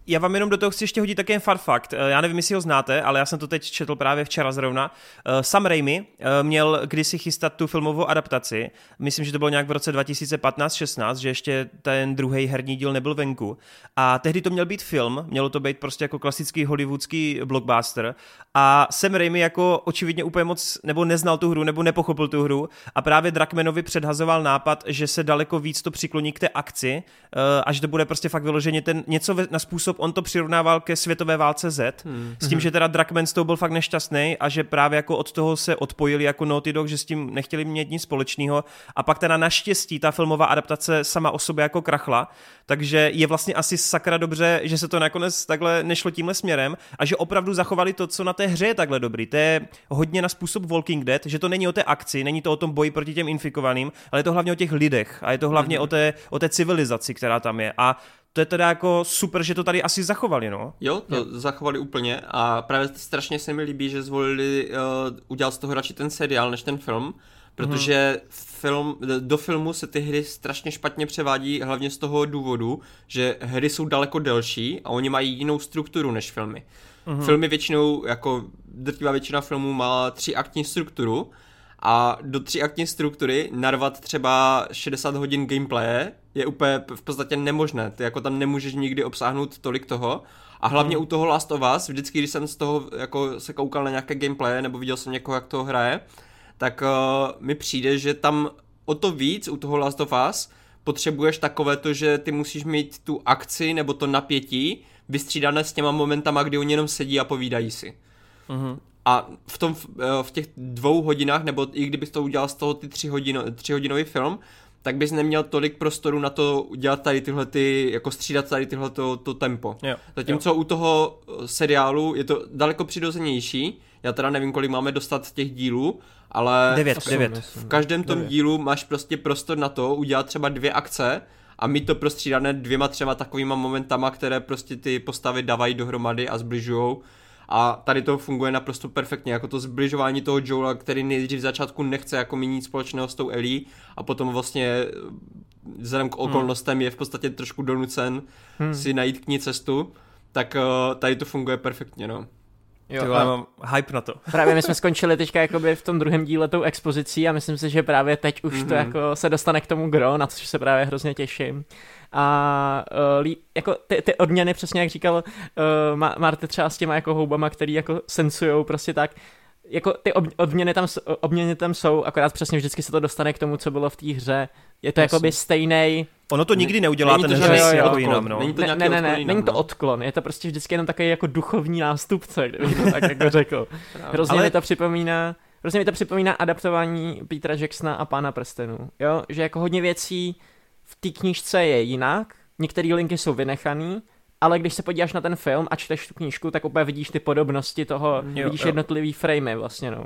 Já vám jenom do toho chci ještě hodit také fun fact. Eh, já nevím, jestli ho znáte, ale já jsem to teď četl právě včera zrovna. Eh, Sam Raimi eh, měl kdysi chystat tu filmovou adaptaci. Myslím, že to bylo nějak v roce 2015-16, že ještě ten druhý herní díl nebyl venku. A tehdy to měl být film, mělo to být prostě jako klasický hollywoodský blockbuster. A Sam Raimi jako očividně úplně moc, nebo neznal tu hru, nebo nepochopil tu hru. A právě Drakmanovi předhazoval nápad, že se daleko víc to přikloní k té akci, a že to bude prostě fakt vyloženě ten něco na způsob způsob on to přirovnával ke světové válce Z, hmm. s tím, že teda Drakman z toho byl fakt nešťastný a že právě jako od toho se odpojili jako Naughty Dog, že s tím nechtěli mít nic společného a pak teda naštěstí ta filmová adaptace sama o sobě jako krachla, takže je vlastně asi sakra dobře, že se to nakonec takhle nešlo tímhle směrem a že opravdu zachovali to, co na té hře je takhle dobrý. To je hodně na způsob Walking Dead, že to není o té akci, není to o tom boji proti těm infikovaným, ale je to hlavně o těch lidech a je to hlavně mm-hmm. o, té, o té civilizaci, která tam je. A to je teda jako super, že to tady asi zachovali, no. Jo, to jo. zachovali úplně a právě strašně se mi líbí, že zvolili uh, udělat z toho radši ten seriál než ten film, protože hmm. film, do filmu se ty hry strašně špatně převádí hlavně z toho důvodu, že hry jsou daleko delší a oni mají jinou strukturu než filmy. Hmm. Filmy většinou, jako drtivá většina filmů má tři aktní strukturu a do tři aktní struktury narvat třeba 60 hodin gameplaye je úplně v podstatě nemožné. Ty jako tam nemůžeš nikdy obsáhnout tolik toho. A hlavně hmm. u toho Last of Us, vždycky, když jsem z toho jako se koukal na nějaké gameplay nebo viděl jsem někoho, jak to hraje, tak uh, mi přijde, že tam o to víc u toho Last of Us potřebuješ takové to, že ty musíš mít tu akci nebo to napětí vystřídané s těma momentama, kdy oni jenom sedí a povídají si. Mm-hmm. A v, tom, eh, v těch dvou hodinách, nebo i kdybys to udělal z toho ty tři, hodino, tři hodinový film, tak bys neměl tolik prostoru na to udělat tady tyhle ty, jako střídat tady tyhle to, to tempo. Jo, Zatímco jo. u toho eh, seriálu je to daleko přirozenější, já teda nevím, kolik máme dostat těch dílů, ale devět, v, devět. v každém tom devět. dílu máš prostě prostor na to udělat třeba dvě akce a mít to prostřídané dvěma třema takovýma momentama, které prostě ty postavy dávají dohromady a zbližujou a tady to funguje naprosto perfektně, jako to zbližování toho Joela, který nejdřív v začátku nechce jako mít nic společného s tou Ellie a potom vlastně vzhledem k hmm. okolnostem hmm. je v podstatě trošku donucen hmm. si najít k ní cestu, tak uh, tady to funguje perfektně, no. Jo, Tyhle, já mám hype na to. Právě my jsme skončili teďka jakoby v tom druhém díle tou expozicí a myslím si, že právě teď už mm-hmm. to mhm. jako se dostane k tomu gro, na což se právě hrozně těším a uh, jako ty, ty odměny, přesně jak říkal uh, Marty třeba s těma jako houbama, který jako sensujou prostě tak, jako ty ob, odměny tam, odměny tam jsou, akorát přesně vždycky se to dostane k tomu, co bylo v té hře. Je to jako by stejný. Ono to nikdy neudělá ten hře jako jinam, no. Není to ne, ne, ne, ne, není to no. odklon, je to prostě vždycky jenom takový jako duchovní nástupce, kdybych to tak jako řekl. Hrozně Ale... mi to připomíná, hrozně mi to připomíná adaptování Petra Jacksona a Pána prstenů, jo, že jako hodně věcí v té knížce je jinak, některé linky jsou vynechané, ale když se podíváš na ten film a čteš tu knížku, tak úplně vidíš ty podobnosti toho, jo, vidíš jo. jednotlivý framey vlastně, no.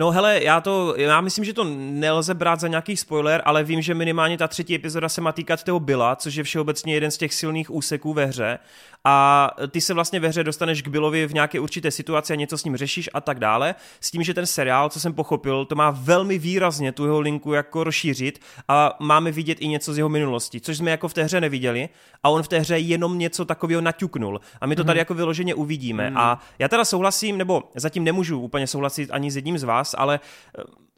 No hele, já to, já myslím, že to nelze brát za nějaký spoiler, ale vím, že minimálně ta třetí epizoda se má týkat toho Billa, což je všeobecně jeden z těch silných úseků ve hře a ty se vlastně ve hře dostaneš k Billovi v nějaké určité situaci a něco s ním řešíš a tak dále. S tím, že ten seriál, co jsem pochopil, to má velmi výrazně tu jeho linku jako rozšířit a máme vidět i něco z jeho minulosti, což jsme jako v té hře neviděli a on v té hře jenom něco takového naťuknul a my to tady mhm. jako vyloženě uvidíme. Mm. A já teda souhlasím, nebo zatím nemůžu úplně souhlasit ani s jedním z vás, ale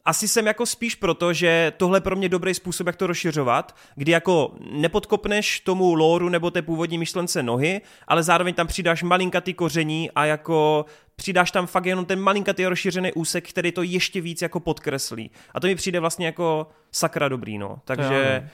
asi jsem jako spíš proto, že tohle je pro mě dobrý způsob, jak to rozšiřovat, kdy jako nepodkopneš tomu lóru nebo té původní myšlence nohy, ale zároveň tam přidáš malinkatý koření a jako přidáš tam fakt jenom ten malinkatý rozšířený úsek, který to ještě víc jako podkreslí. A to mi přijde vlastně jako sakra dobrý, no. Takže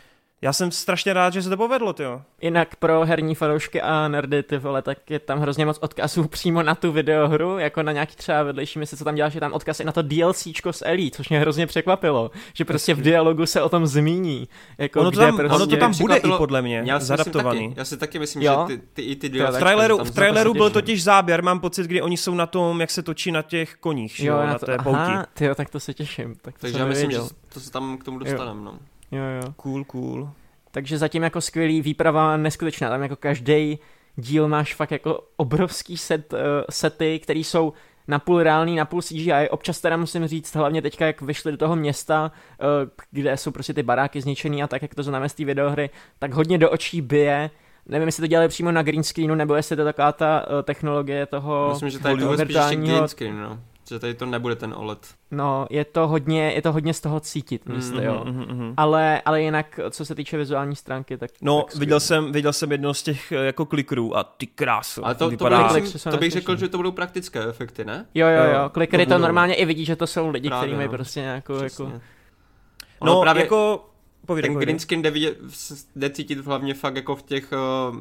jsem strašně rád, že se to povedlo, jo. Jinak pro herní fanoušky a nerdy, ty vole, tak je tam hrozně moc odkazů přímo na tu videohru, jako na nějaký třeba vedlejší mise, co tam děláš, je tam odkaz i na to DLCčko s Ellie, což mě hrozně překvapilo, že prostě v dialogu se o tom zmíní. Jako ono, to tam, prostě... ono to tam bude i podle mě, já zadaptovaný. Taky, já si taky myslím, jo? že ty, ty, i ty DLCčka... V traileru, v traileru byl totiž záběr, mám pocit, kdy oni jsou na tom, jak se točí na těch koních, jo, na, to, té pouti. Aha, tyjo, tak to se těším. Tak to Takže já myslím, že to se tam k tomu dostaneme, no. Jo, jo. Cool, cool. Takže zatím jako skvělý výprava neskutečná. Tam jako každý díl máš fakt jako obrovský set, uh, sety, které jsou napůl reálný, napůl CGI. Občas teda musím říct, hlavně teďka, jak vyšli do toho města, uh, kde jsou prostě ty baráky zničený a tak, jak to známe z té videohry, tak hodně do očí bije nevím, jestli to dělali přímo na green screenu, nebo jestli to taková ta uh, technologie toho Myslím, že tady to virtuálního- green screen, no. Že tady to nebude ten OLED. No, je to hodně, je to hodně z toho cítit, Mm, myslím, mhm, jo. Mhm, mhm. Ale, ale jinak, co se týče vizuální stránky, tak... No, tak viděl jsem, viděl jsem jedno z těch eh, jako klikrů a ty krásu. Ale to, to, vypadá... bych, myslím, se to bych řekl, že to budou praktické efekty, ne? Jo, jo, Jo, klikery to to normálně i vidí, že to jsou lidi, Právě, kterými no. prostě nějakou, jako... Přesně. No, Ono právě jako... Povídej, ten povídej. green screen jde, vidět, jde cítit hlavně fakt jako v těch uh,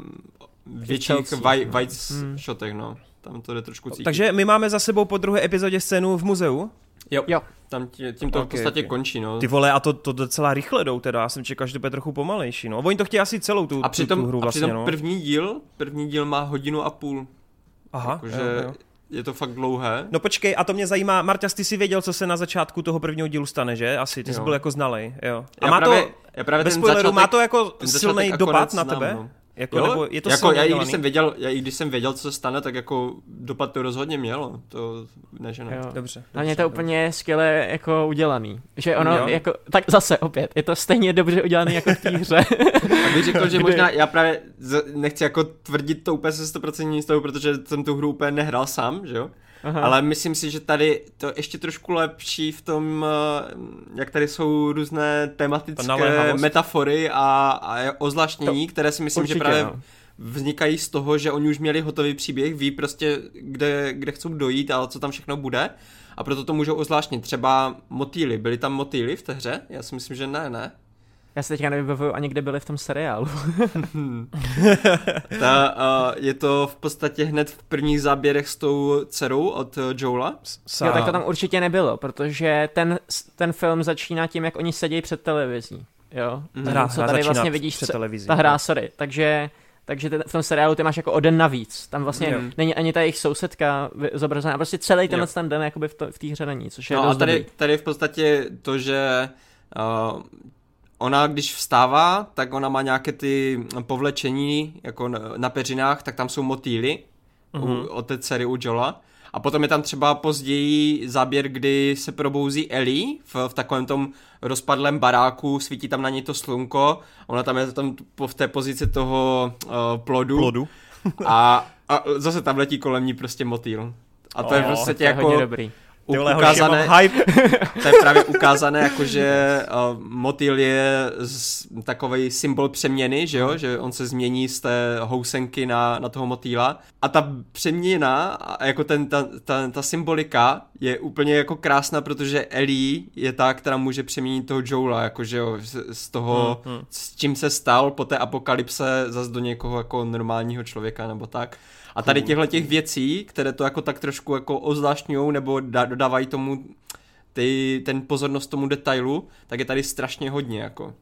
větších vaj, no. wide Hmm. shotech, no. Tam to jde trošku cítit. Takže my máme za sebou po druhé epizodě scénu v muzeu. jo, Jo. tam tím, tím to Ok, v podstatě ok. končí, no. Ty vole, a to, to docela rychle jdou teda, já jsem čekal, že to bude trochu pomalejší, no. Oni to chtějí asi celou tu, A tu, přitom, tu hru a vlastně, přitom no. první díl, první díl má hodinu a půl. Aha, Jakože jo, jo. je to fakt dlouhé. No počkej, a to mě zajímá, Marťas, ty jsi věděl, co se na začátku toho prvního dílu stane, že? Asi, ty jsi Jo. byl jako znalej, jo. A já má právě, to, já právě bez ten spoileru, začátek, má to jako silný a dopad na znám, tebe? no. Jako, Jo, nebo je to jako já, i když jsem věděl, já i když jsem věděl, co se stane, tak jako dopad to rozhodně mělo. To ne, že ne. Jo. Dobře. A mě dobře, to úplně skvěle jako udělaný. Že ono Jo. jako, tak zase opět, je to stejně dobře udělaný jako v té hře. A bych řekl, že možná, já právě nechci jako tvrdit to úplně se 100% jistou, protože jsem tu hru úplně nehrál sám, že jo? Aha. Ale myslím si, že tady to ještě trošku lepší v tom, eh, jak tady jsou různé tematické metafory a, a ozlašnění, které si myslím, Určitě, že právě no. vznikají z toho, že oni už měli hotový příběh, ví prostě, kde, kde chcou dojít a co tam všechno bude. A proto to můžou ozvláštnit. Třeba motýly. Byly tam motýly v té hře? Já si myslím, že ne, ne. Já se teďka nevybavuju ani kde byli v tom seriálu. Ta, uh, je to v podstatě hned v prvních záběrech s tou dcerou od uh, Joela. Sa... Jo, tak to tam určitě nebylo, protože ten, ten film začíná tím, jak oni sedí před televizí. Jo, Mhm. Ten, Hra, co hra tady vlastně vidíš, před co- televizí. ta hra, sorry. Takže, takže ten, v tom seriálu ty máš jako o den navíc. Tam vlastně Jo. není ani ta jejich sousedka zobrazená. Prostě celý tenhle Jo. ten den jakoby v, to, v té hře není, což je No a dost tady, dobrý. tady v podstatě to, že uh, ona, když vstává, tak ona má nějaké ty povlečení jako na, peřinách, tak tam jsou motýly Mhm. u, od té dcery u Jola. A potom je tam třeba později záběr, kdy se probouzí Ellie v, v takovém tom rozpadlém baráku, svítí tam na ní to slunko, ona tam je tam v té pozici toho uh, plodu, Plodu. A, a zase tam letí kolem ní prostě motýl. A to je O, v To podstatě je hodně jako dobrý. Ty vole, hoši, ukázané, mám hype. to je právě ukázané, jako že uh, motýl je z, takový symbol přeměny, že jo, že on se změní z té housenky na, na toho motýla a ta přeměna, a jako ten, ta, ta, ta symbolika je úplně jako krásná, protože Ellie je ta, která může přeměnit toho Joela, jako že jo, z, z toho, Hmm, hmm. s čím se stal po té apokalypse zas do někoho jako normálního člověka nebo tak. A tady těchto těch věcí, které to jako tak trošku jako ozvláštňují nebo da, dodávají tomu ty, ten pozornost tomu detailu, tak je tady strašně hodně jako.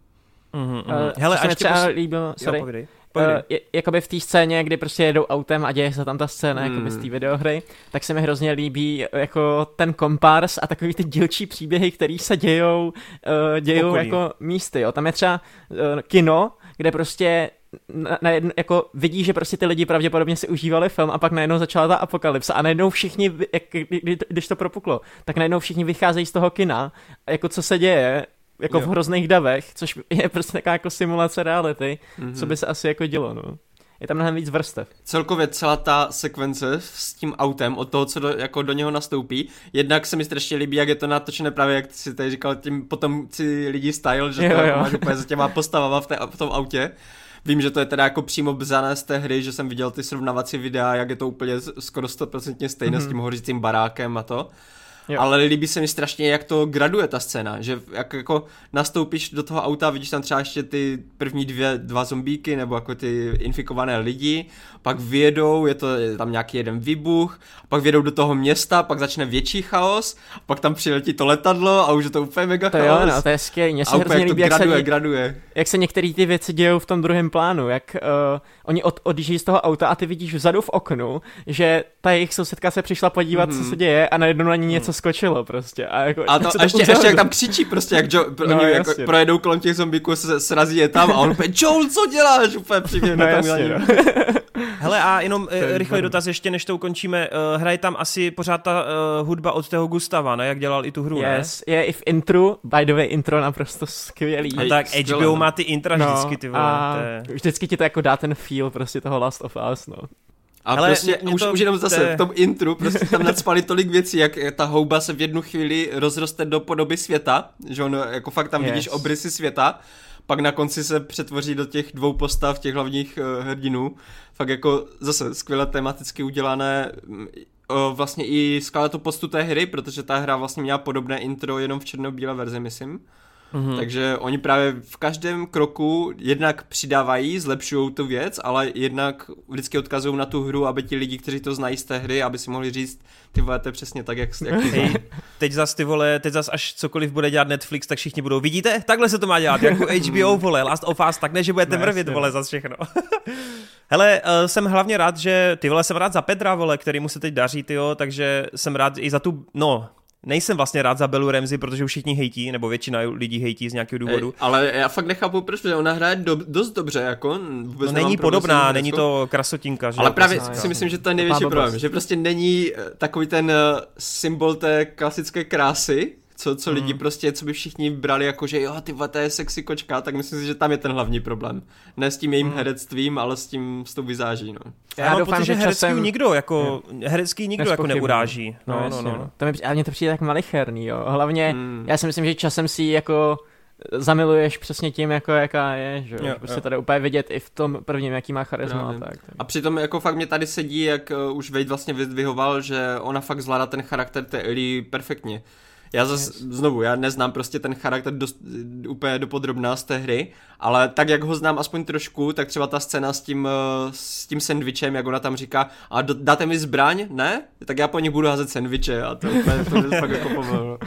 Mhm, mhm. Uh, Hele, a se mi ještě třeba pos... líbilo, Jo, sorry. Povídej. Uh, je, jakoby v té scéně, kdy prostě jedou autem a děje se tam ta scéna Hmm. jakoby z té videohry, tak se mi hrozně líbí eh, jako ten kompars a takový ty dílčí příběhy, který se dějou, uh, dějou Okolí. jako místy, jo. Tam je třeba uh, kino, kde prostě na, na jedno, jako vidí, že prostě ty lidi pravděpodobně si užívali film a pak najednou začala ta apokalypsa a najednou všichni, jak, kdy, kdy- když to propuklo, tak najednou všichni vycházejí z toho kina, a jako co se děje, jako Jo. v hrozných davech, což je prostě taková jako simulace reality, Mhm. co by se asi jako dělo, no. Je tam mnohem víc vrstev. Celkově celá ta sekvence s tím autem, od toho, co do, jako do něho nastoupí, jednak se mi strašně líbí, jak je to natočené právě, jak si tady říkal, tím potom si lidi style, že Jo, to jo. máš úplně za těma postavama v, té, v tom autě. Vím, že to je teda jako přímo bzané z té hry, že jsem viděl ty srovnávací videa, jak je to úplně skoro 100% stejné mm-hmm. s tím hořícím barákem a to. Jo. Ale líbí se mi strašně, jak to graduje ta scéna, že jak jako nastoupíš do toho auta, vidíš tam třeba ještě ty první dvě, dva zombíky, nebo jako ty infikované lidi, pak vyjedou, je to je tam nějaký jeden výbuch, pak vyjedou do toho města, pak začne větší chaos, pak tam přiletí to letadlo a už je to úplně mega To chaos. jo, no, to je skvělé. Mně a se úplně hrozně líbí, jak se, graduje, ně- graduje. jak se některé ty věci dějou v tom druhém plánu, jak uh, oni od, odjíždějí z toho auta a ty vidíš vzadu v oknu, že ta jejich sousedka se přišla podívat, Mhm. co se děje a najednou na ní něco skočilo prostě. A, jako, A, to, se a ještě, ještě jak tam křičí prostě, jak jo, pro, No, oni jako projedou kolem těch zombíků, se srazí je tam a on úplně, Joel, co děláš? Úplně přímě No tam jasně, no. Hele a jenom je uh, rychlý dotaz ještě, než to ukončíme. Uh, hraje tam asi pořád ta uh, hudba od toho Gustava, ne? Jak dělal i tu hru, Yes, je i v intru, by the way, intro naprosto skvělý. ne? A Hej, tak HBO no. má ty intra vždycky, ty vole. a to je... vždycky ti to jako dá ten feel prostě toho Last of Us, no. A Hele, prostě mě- už, to- už jenom zase je- v tom intru prostě tam nadspali tolik věcí, jak ta houba se v jednu chvíli rozroste do podoby světa, že on jako fakt tam Yes. vidíš obrysy světa, pak na konci se přetvoří do těch dvou postav, těch hlavních uh, hrdinů. Fakt jako zase skvěle tematicky udělané o, vlastně i skala to postu té hry, protože ta hra vlastně měla podobné intro jenom v černobílé verzi, myslím. Mhm. Takže oni právě v každém kroku jednak přidávají, zlepšují tu věc, ale jednak vždycky odkazují na tu hru, aby ti lidi, kteří to znají z té hry, aby si mohli říct, ty vole, to je přesně tak, jak, jak ty Hej, teď zas ty vole, teď zas až cokoliv bude dělat Netflix, tak všichni budou, vidíte, takhle se to má dělat, jako HBO, vole, Last of Us, tak ne, že budete No, mrvit, vole, za všechno. Hele, uh, jsem hlavně rád, že ty vole, jsem rád za Petra, vole, který mu se teď daří, tyjo, takže jsem rád i za tu, no, nejsem vlastně rád za Belu Ramsey, protože už všichni hejtí, nebo většina lidí hejtí z nějakého důvodu. Ej, ale já fakt nechápu, proč, protože ona hraje do, dost dobře, jako vůbec No, není podobná, ní není to krasotinka, že Ale právě klasická. si myslím, že to je největší problém, že prostě není eh, takový ten eh, symbol té klasické krásy, co, co lidi Mhm. prostě, co by všichni brali jako, že jo, ty vole, to je sexy kočka, tak myslím si, že tam je ten hlavní problém. Ne s tím jejím Mhm. herectvím, ale s tím, s tou vizáží, no. Já, Já doufám, že herecký časem- nikdo, jako, herecký nikdo jako neuráží. No, no, jasně, no, no. To mi, a mně to přijde tak malicherný, jo. Hlavně, Hmm. já si myslím, že časem si ji jako zamiluješ přesně tím, jako jaká je, že jo. Jo, Prostě jo. tady úplně vidět i v tom prvním, jaký má charisma a Právě. tak. tak. A přitom jako fakt mě tady sedí, jak uh, už Wade vlastně vyzdvihoval, že ona fakt zvládá ten charakter té Ellie perfektně. Já zase, yes. znovu, já neznám prostě ten charakter dost, úplně dopodrobná z té hry, ale tak, jak ho znám aspoň trošku, tak třeba ta scéna s tím, uh, s tím sendvičem, jak ona tam říká, a do, dáte mi zbraň? Ne? Tak já po nich budu házet sendviče a to, to je fakt jako pomalu.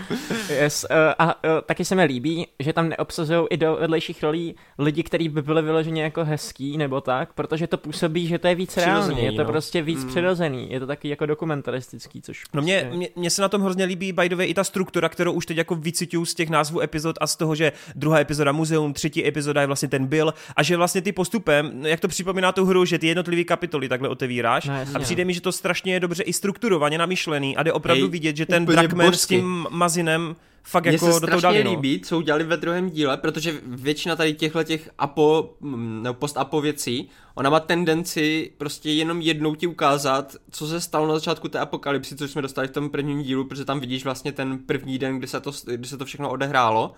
Yes, uh, a uh, taky se mi líbí, že tam neobsazují i do vedlejších rolí lidi, kteří by byli vyloženě jako hezký nebo tak, protože to působí, že to je víc Přirozený, reálný, je to no. prostě víc Mm. přirozený, je to taky jako dokumentaristický, což No mě, prostě- mě, mě se na tom hrozně líbí, by the way, i ta struktura, kterou už teď jako vycituju z těch názvů epizod a z toho, že druhá epizoda muzeum, třetí epizoda je vlastně ten byl a že vlastně ty postupem, jak to připomíná tu hru, že ty jednotlivé kapitoly takhle otevíráš No, jasně, a přijde no. mi, že to strašně je dobře i strukturovaně namyšlený a jde opravdu Hej, vidět, že ten Drakman s tím mazinem fakt Mně jako se do toho strašně dali, no. líbí, co udělali ve druhém díle, protože většina tady těchto těch apo, mm, nebo post-apo věcí, ona má tendenci prostě jenom jednou ti ukázat, co se stalo na začátku té apokalypsy, což jsme dostali v tom prvním dílu, protože tam vidíš vlastně ten první den, kdy se to, kdy se to všechno odehrálo.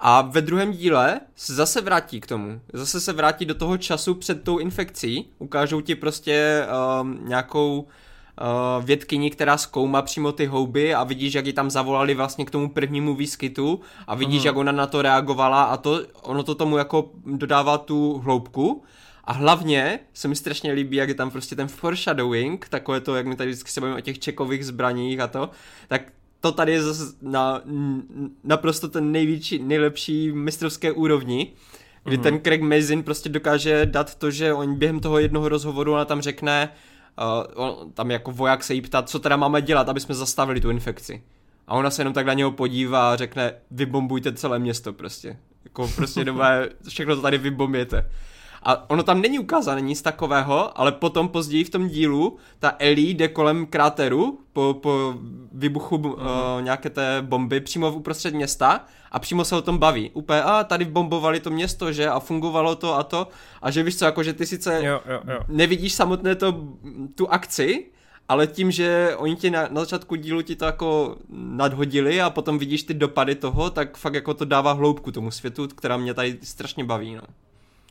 A ve druhém díle se zase vrátí k tomu. Zase se vrátí do toho času před tou infekcí. Ukážou ti prostě um, nějakou uh, vědkyni, která zkoumá přímo ty houby a vidíš, jak ji tam zavolali vlastně k tomu prvnímu výskytu a vidíš, Mhm. jak ona na to reagovala a to, ono to tomu jako dodává tu hloubku. A hlavně se mi strašně líbí, jak je tam prostě ten foreshadowing, takové to, jak my tady vždycky se bavíme o těch čekových zbraních a to, tak to tady je zase na naprosto ten největší, nejlepší mistrovské úrovni, kdy mm-hmm. ten Craig Mazin prostě dokáže dát to, že on během toho jednoho rozhovoru ona tam řekne, uh, on, tam jako voják se jí ptá, co teda máme dělat, aby jsme zastavili tu infekci. A ona se jenom tak na něho podívá a řekne, vybombujte celé město prostě. Jako prostě nové, všechno to tady vybomběte. A ono tam není ukázané nic takového, ale potom později v tom dílu ta Ellie jde kolem kráteru po, po výbuchu uh, nějaké té bomby přímo v uprostřed města a přímo se o tom baví. Úplně, a tady bombovali to město, že? A fungovalo to a to. A že víš co, jako že ty sice Jo, jo, jo. nevidíš samotné to, tu akci, ale tím, že oni ti na, na začátku dílu ti to jako nadhodili a potom vidíš ty dopady toho, tak fakt jako to dává hloubku tomu světu, která mě tady strašně baví, no.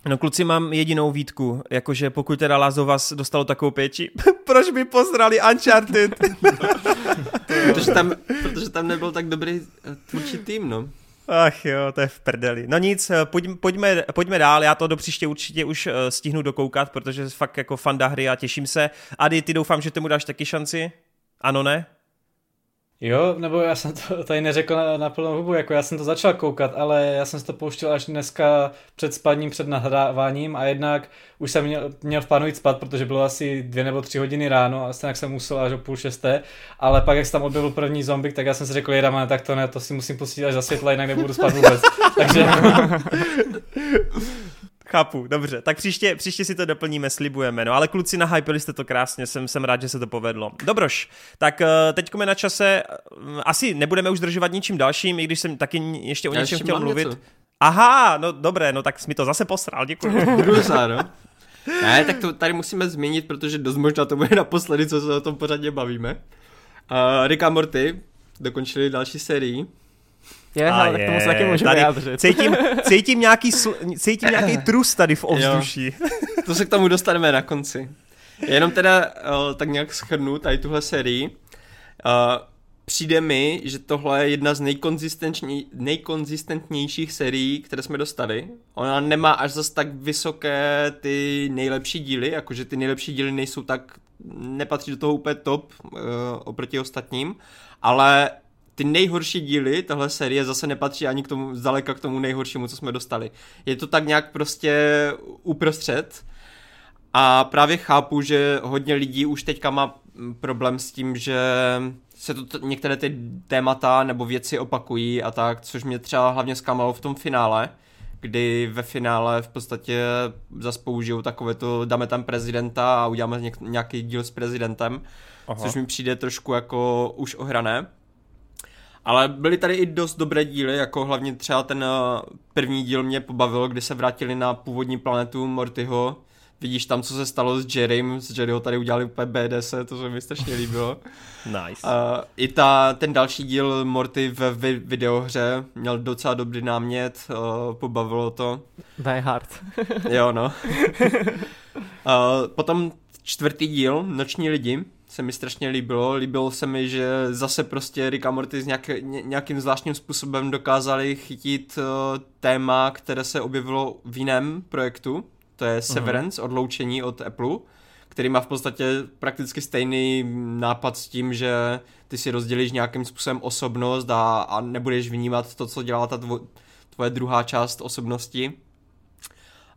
No kluci, mám jedinou výtku, jakože pokud teda Last of Us dostalo takovou péči, proč by posrali Uncharted? Protože tam, protože tam nebyl tak dobrý eh, tvůrčí tým, no. Ach jo, to je v prdeli. No nic, eh, pojď, pojďme, pojďme dál, já to do příště určitě už eh, stihnu dokoukat, protože fakt jako fanda hry a těším se. Ady, ty doufám, že tomu dáš taky šanci? Ano, ne? Jo, nebo já jsem to tady neřekl na, na plnou hubu, jako já jsem to začal koukat, ale já jsem si to pouštěl až dneska před spadním, před nahráváním a jednak už jsem měl, měl v plánu jít spát, protože bylo asi dvě nebo tři hodiny ráno a stejně jsem musel až o půl šesté, ale pak jak se tam objevil první zombie, tak já jsem si řekl, jedama, tak to ne, to si musím pustit až za světla, jinak nebudu spát vůbec. Takže Chápu, dobře. Tak příště, příště si to doplníme, slibujeme. No ale kluci, nahypili jste to krásně, jsem, jsem rád, že se to povedlo. Dobroš, tak eh, teď je na čase, eh, asi nebudeme už zdržovat ničím dalším, i když jsem taky ještě o Já něčem chtěl mluvit. něco. Aha, no dobré, no tak jsi mi to zase posral, děkuji. No. Ne, tak to tady musíme změnit, protože dost možná to bude naposledy, co se o tom pořadně bavíme. Uh, Rick a Morty dokončili další sérii. Je, A ale tak tomu se taky můžu tady vyjádřit. Cítím, cítím, nějaký, sl, cítím nějaký trus tady v ovzduší. To se k tomu dostaneme na konci. Jenom teda uh, tak nějak schrnu tady tuhle sérii. Uh, přijde mi, že tohle je jedna z nejkonzistentní, nejkonzistentnějších sérií, které jsme dostali. Ona nemá až zas tak vysoké ty nejlepší díly, jakože ty nejlepší díly nejsou tak, nepatří do toho úplně top uh, oproti ostatním, ale ty nejhorší díly tahle série zase nepatří ani k tomu, zdaleka k tomu nejhoršímu, co jsme dostali. Je to tak nějak prostě uprostřed a právě chápu, že hodně lidí už teďka má mm, problém s tím, že se to t- některé ty témata nebo věci opakují a tak, což mě třeba hlavně zklamalo v tom finále, kdy ve finále v podstatě zase použijou takové to, dáme tam prezidenta a uděláme něk- nějaký díl s prezidentem, Aha. což mi přijde trošku jako už ohrané. Ale byly tady i dost dobré díly, jako hlavně třeba ten eh, první díl mě pobavil, kdy se vrátili na původní planetu Mortyho. Vidíš tam, co se stalo s Jerrym, s Jerryho tady udělali úplně BDS, to se mi strašně líbilo. Nice. Uh, I ta, ten další díl Morty ve vi- videohře měl docela dobrý námět, uh, pobavilo to. Die Hard. Jo, no. uh, potom čtvrtý díl, Noční lidi, se mi strašně líbilo. Líbilo se mi, že zase prostě Rick a Morty s nějak, ně, nějakým zvláštním způsobem dokázali chytit uh, téma, které se objevilo v jiném projektu. To je Severance, uh-huh. odloučení od Apple, který má v podstatě prakticky stejný nápad s tím, že ty si rozdělíš nějakým způsobem osobnost a, a nebudeš vnímat to, co dělá ta dvo, tvoje druhá část osobnosti.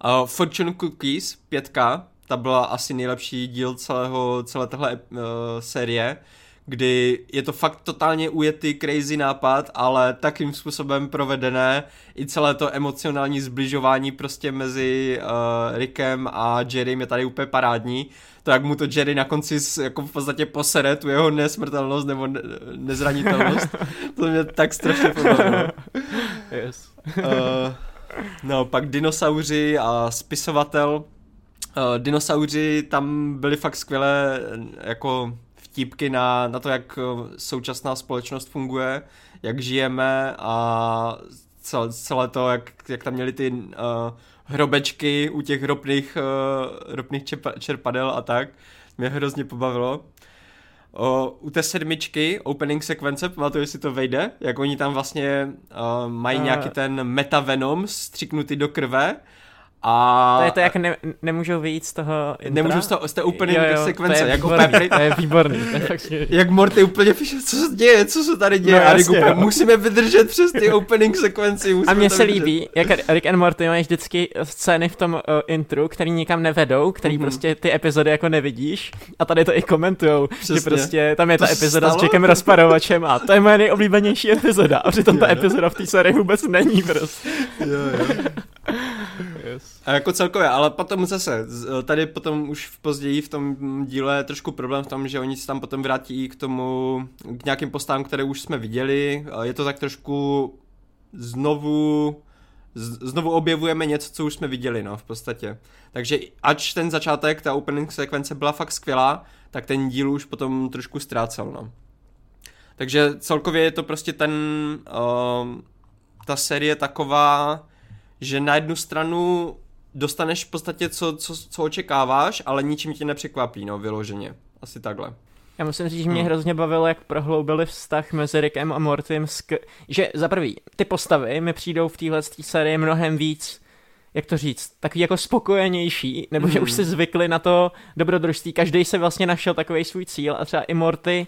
Uh, Fortune Cookies, pětka, ta byla asi nejlepší díl celého, celé téhle uh, série, kdy je to fakt totálně ujetý crazy nápad, ale takým způsobem provedené i celé to emocionální zbližování prostě mezi uh, Rickem a Jerrym je tady úplně parádní. To, jak mu to Jerry na konci jako v podstatě posere tu jeho nesmrtelnost nebo ne- nezranitelnost, to mě tak strašně pobavilo. Yes. Uh, no, pak dinosauři a spisovatel. Uh, dinosauři tam byly fakt skvělé eh, jako vtípky na, na to, jak eh, současná společnost funguje, jak žijeme a celé, celé to, jak, jak tam měli ty uh, hrobečky u těch ropných, uh, ropných čepa, čerpadel a tak. Mě hrozně pobavilo. O, u té sedmičky, opening sekvence, pamatuju, jestli to vejde, jak oni tam vlastně uh, mají Eh. nějaký ten metavenom stříknutý do krve a To je to, jak ne, nemůžou vyjít z toho intra? nemůžu z, toho, z té opening Jo, jo, sekvence, to je jak výborný, úplně to je výborný. To je jak Morty úplně píše, co se děje, co se tady děje, No, a Rick úplně, jo. musíme vydržet přes ty opening sekvenci. A mně se vydržet. líbí, jak Rick and Morty mají vždycky scény v tom uh, intru, který nikam nevedou, který Mhm. prostě ty epizody jako nevidíš a tady to i komentujou, že Přesně. prostě tam je ta To se epizoda s stalo? Jackem Rozparovačem a to je moje nejoblíbenější epizoda a přitom ta Jo, no. epizoda v té sérii vůbec není prostě. Jo, jo. A jako celkově, ale potom zase, tady potom už v později v tom díle je trošku problém v tom, že oni se tam potom vrátí k tomu, k nějakým postávám, které už jsme viděli. Je to tak trošku znovu, znovu objevujeme něco, co už jsme viděli, no, v podstatě. Takže ač ten začátek, ta opening sekvence byla fakt skvělá, tak ten díl už potom trošku ztrácel, no. Takže celkově je to prostě ten, uh, ta série taková, že na jednu stranu dostaneš v podstatě co, co, co očekáváš, ale ničím tě nepřekvapí, no, vyloženě. Asi takhle. Já musím říct, že mě Hmm. hrozně bavilo, jak prohloubili vztah mezi Rickem a Mortym, sk- že za prvý, ty postavy mi přijdou v téhle sérii mnohem víc, jak to říct, takový jako spokojenější, nebo že už si zvykli na to dobrodružství, každý se vlastně našel takový svůj cíl a třeba i Morty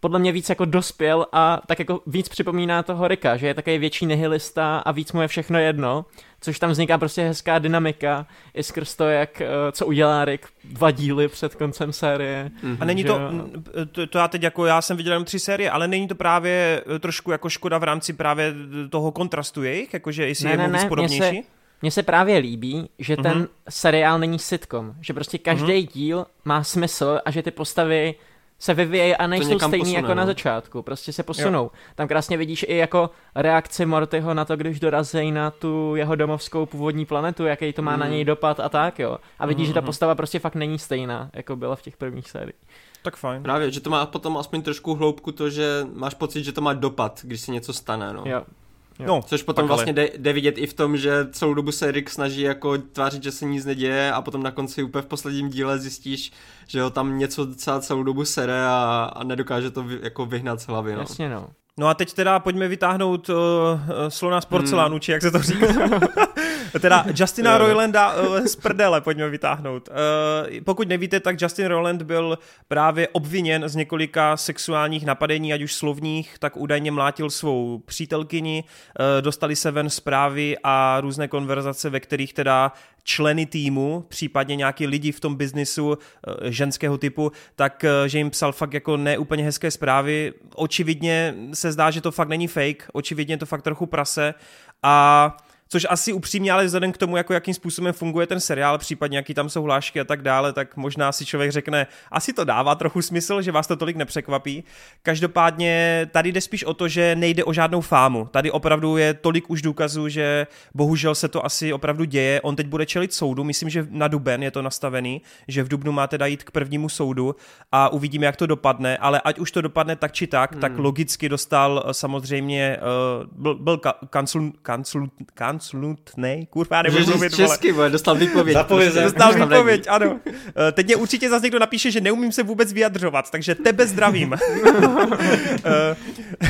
podle mě víc jako dospěl a tak jako víc připomíná toho Rika, že je takový větší nihilista a víc mu je všechno jedno, což tam vzniká prostě hezká dynamika i skrz to, jak, eh, co udělá Rick dva díly před koncem série. Mm-hmm. A není to, to, to já teď jako, já jsem viděl jenom tři série, ale není to právě eh, trošku jako škoda v rámci právě toho kontrastu jejich, jakože jestli ne, je ne, ne, podobnější? Mně se, mně se právě líbí, že mm-hmm. ten mhm. seriál není sitcom, že prostě každý mm-hmm. díl má smysl a že ty postavy se vyvíjejí a nejsou stejný posune, jako no. na začátku, prostě se posunou. Jo. Tam krásně vidíš i jako reakci Mortyho na to, když dorazí na tu jeho domovskou původní planetu, jaký to má mm. na něj dopad a tak, jo. A vidíš, mm, že ta mhm. postava prostě fakt není stejná, jako byla v těch prvních sériích. Tak fajn. Právě, že to má potom aspoň trošku hloubku to, že máš pocit, že to má dopad, když se něco stane, no. Jo, No, Což potom vlastně jde, jde vidět i v tom, že celou dobu se Rick snaží jako tvářit, že se nic neděje a potom na konci úplně v posledním díle zjistíš, že ho tam něco docela celou dobu sere a, a nedokáže to vy, jako vyhnat z hlavy. No. Jasně no. No a teď teda pojďme vytáhnout uh, slona z porcelánu, hmm. či jak se to říká. teda Justina Roylanda uh, z prdele pojďme vytáhnout. Uh, pokud nevíte, tak Justin Roiland byl právě obviněn z několika sexuálních napadení, ať už slovních, tak údajně mlátil svou přítelkyni. Uh, dostali se ven zprávy a různé konverzace, ve kterých teda členy týmu, případně nějaký lidi v tom biznisu ženského typu, tak že jim psal fakt jako neúplně hezké zprávy. Očividně se zdá, že to fakt není fake, očividně to fakt trochu prase a což asi upřímně, ale vzhledem k tomu, jako jakým způsobem funguje ten seriál, případně jaký tam jsou hlášky a tak dále, tak možná si člověk řekne, asi to dává trochu smysl, že vás to tolik nepřekvapí. Každopádně tady jde spíš o to, že nejde o žádnou fámu. Tady opravdu je tolik už důkazů, že bohužel se to asi opravdu děje. On teď bude čelit soudu, myslím, že na duben je to nastavený, že v dubnu máte teda jít k prvnímu soudu a uvidíme, jak to dopadne, ale ať už to dopadne tak či tak, hmm. tak logicky dostal eh, samozřejmě, uh, byl, byl kancel, kancel, kancel slutnej, kurva, já nebudu mluvit, Česky, vole, dostal výpověď. Zapovězeň. Dostal výpověď, ano. Eh, teď mě určitě zase někdo napíše, že neumím se vůbec vyjadřovat, takže tebe zdravím. Eh,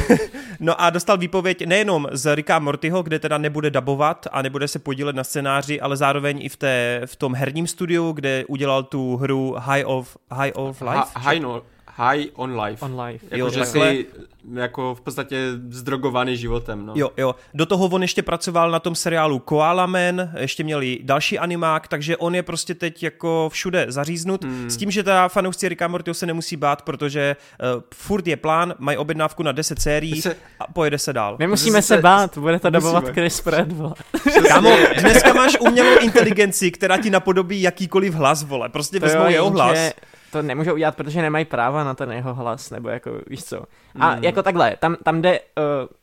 no a dostal výpověď nejenom z Ricka Mortyho, kde teda nebude dabovat a nebude se podílet na scénáři, ale zároveň i v, té, v tom herním studiu, kde udělal tu hru High of, High of Life. Ha, high, no, high on life. On life. Jako, jo, že jsi jako v podstatě zdrogovaný životem. No. Jo, jo. Do toho on ještě pracoval na tom seriálu Koala Man, ještě měli další animák, takže on je prostě teď jako všude zaříznut. Hmm. S tím, že ta fanoušci Ricka Mortyho se nemusí bát, protože uh, furt je plán, mají objednávku na 10 sérií se... a pojede se dál. My musíme se, se bát, bude to dobovat Chris Pratt, Kámo, dneska máš umělou inteligenci, která ti napodobí jakýkoliv hlas, vole. Prostě vezmou jeho hlas. Že to nemůžou udělat, protože nemají práva na ten jeho hlas, nebo jako, víš co. A mm. jako takhle, tam, tam jde,